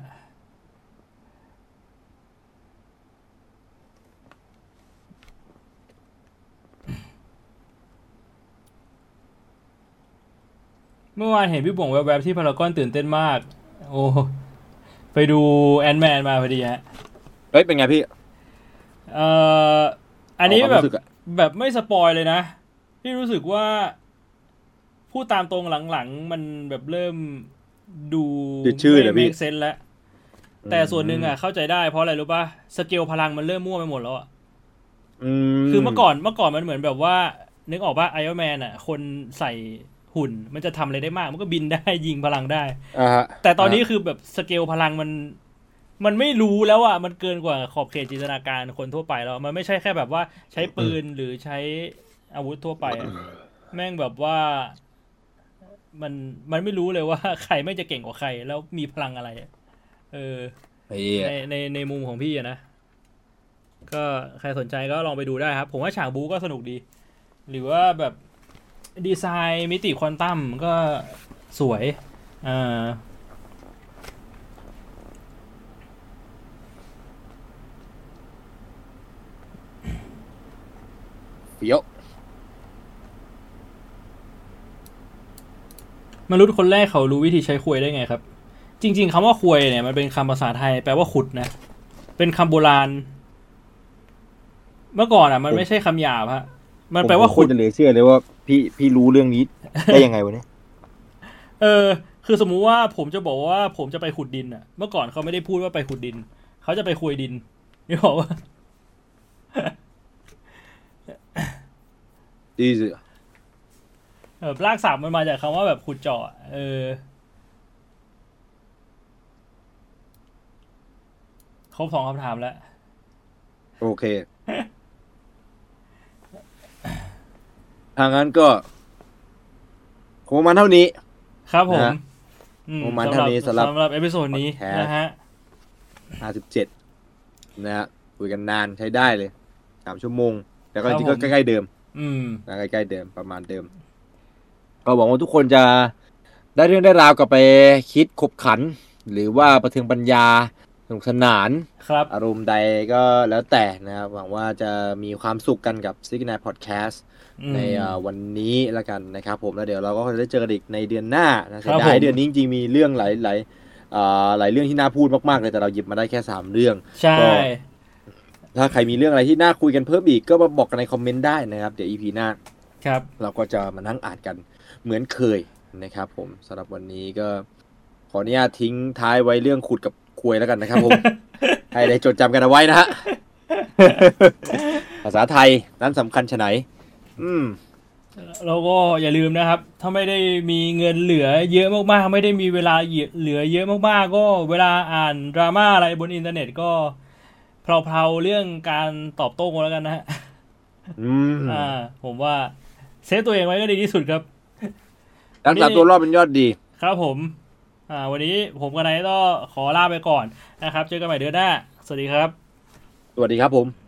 A: เมื่อวานเห็นพี่บ่งแวบๆที่พารากอนตื่นเต้นมาก โอ้ไปดูแอนแมนมาพอดีฮะ
B: เฮ้ยเป็นไงพี่
A: เอ่ออันนี้
B: เอาความ
A: แบบ
B: รู้สึกอะ
A: แบบไม่สปอยเลยนะ ที่รู้สึกว่า พูดตามตรงหลังๆ มันแบบเริ่มดู
B: จืดชืด
A: ไม่
B: อะพี่
A: make sense แล้ว แต่ส่วนหนึ่งอะเข้าใจได้เพราะอะไรรู้ป่ะสเกลพลังมันเริ่มมั่วไปหมดแล้วอะ
B: อืม
A: คือเมื่อก่อนเมื่อก่อนมันเหมือนแบบว่า นึกออกป่ะ Iron Man อะ คนใส่ หุ่น มันจะทำอะไรได้มาก มันก็บินได้ยิงพลังได้
B: อ่าฮะ
A: แต่ตอนนี้คือแบบสเกลพลังมัน มันไม่รู้แล้วอะมันเกินกว่าขอบเขตจินตนาการคนทั่วไปแล้ว มันไม่ใช่แค่แบบว่าใช้ปืนหรือใช้อาวุธทั่วไปอะแม่งแบบว่า มันมันไม่รู้เลยว่า ใครไม่งจะเก่งกว่าใคร แล้วมีพลังอะไรอะเออ
B: ไอ้
A: ในในในมุมของพี่อะนะก็ใครสนใจก็ลองไปดูได้ครับ ผมว่าฉากบูก็สนุกดี หรือว่าแบบ ดีไซน์มิติควอนตัมก็สวยอ่า
B: เฟี้ยว
A: มนุษย์คนแรกเขารู้วิธีใช้ควยได้ไงครับ จริง ๆคำว่าควยเนี่ยมันเป็นคำภาษาไทยแปลว่าขุดนะไปเป็นคำโบราณ เมื่อก่อนอะ มัน
B: ผม
A: ไม่ใช่คำหยาบฮะ มันแปลว่า
B: ผ
A: ขุด
B: จะเหลยเชื่อเลยว่า พี่พี่รู้เรื่องนี้ได้ยังไงวะเนี่ย
A: เออ คือสมมุติว่าผมจะบอกว่าผมจะไปขุดดินอะ เมื่อก่อนเขาไม่ได้พูดว่าไปขุดดิน เขาจะไปคุยดินนี่บอกว่า
B: ดีสิ
A: เออรากศัพท์มันมาจากคำว่าแบบขุดเจาะอะเออครบสองคำถามแล้ว
B: โอเค ทางนั้นก็คงประมาณเท่านี้
A: ครับผม
B: นะ
A: อืม
B: ประมาณเท่านี้สำหรับ
A: สำหรับเอพิโซดนี้
B: podcast
A: นะฮะ
B: ห้าสิบเจ็ดนะฮะคุยกันนานใช้ได้เลยสามชั่วโมง แต่ก็
A: ค
B: จ
A: รับ
B: ริงๆก็
A: ผม
B: ใกล้ๆเดิม
A: อืม
B: นะใกล้ๆเดิมประมาณเดิม ก็หวังว่าทุกคนจะได้เรื่องได้ราวกลับไปคิดขบขัน หรือว่าประเทืองปัญญาสนุกสนาน
A: ครับ
B: อารมณ์ใดก็แล้วแต่นะครับหวังว่าจะมีความสุขกันกับซิกน p พอดแคสต์
A: อืม
B: ในเอ่อวันนี้ละกันนะครับ ผมแล้วเดี๋ยวเราก็จะได้เจอกันอีกในเดือนหน้านะเสีย
A: ครับ
B: ดาย
A: ผม
B: เดือนนี้จริงๆมีเรื่องหลายหลายเอ่อหลายเรื่องที่น่าพูดมากๆเลยแต่เราหยิบมาได้แค่สามเรื่อง
A: ใช่
B: ก็ถ้าใครมีเรื่องอะไรที่น่าคุยกันเพิ่มอีกก็มาบอกกันในคอมเมนต์ได้นะครับเดี๋ยวอีพีหน้า
A: ครับ
B: เราก็จะมานั่งอ่านกันเหมือนเคยนะครับ ผมสำหรับวันนี้ก็ขออนุญาตทิ้งท้ายไว้เรื่องขุดกับควยแล้วกันนะครับผมให้ได้จดจำกันเอาไว้นะฮะภาษาไทยนั้นสำคัญชะไหน อืม
A: แล้วก็อย่าลืมนะครับ ถ้าไม่ได้มีเงินเหลือเยอะมากๆ ไม่ได้มีเวลาเหลือเยอะมากๆ ก็เวลาอ่านดราม่าอะไรบนอินเทอร์เน็ตก็เพลาๆเรื่องการตอบโต้กันแล้วกันนะฮะ
B: อืม
A: อ่า ผมว่า save ตัวเองไว้ก็ดีที่สุดครับ
B: รักษาตัวรอดเป็นยอดดี
A: ครับผม อ่า วันนี้ผมกับนายต้องขอลาไปก่อนนะครับ เจอกันใหม่เดือนหน้า สวัสดีครับ
B: สวัสดีครับผม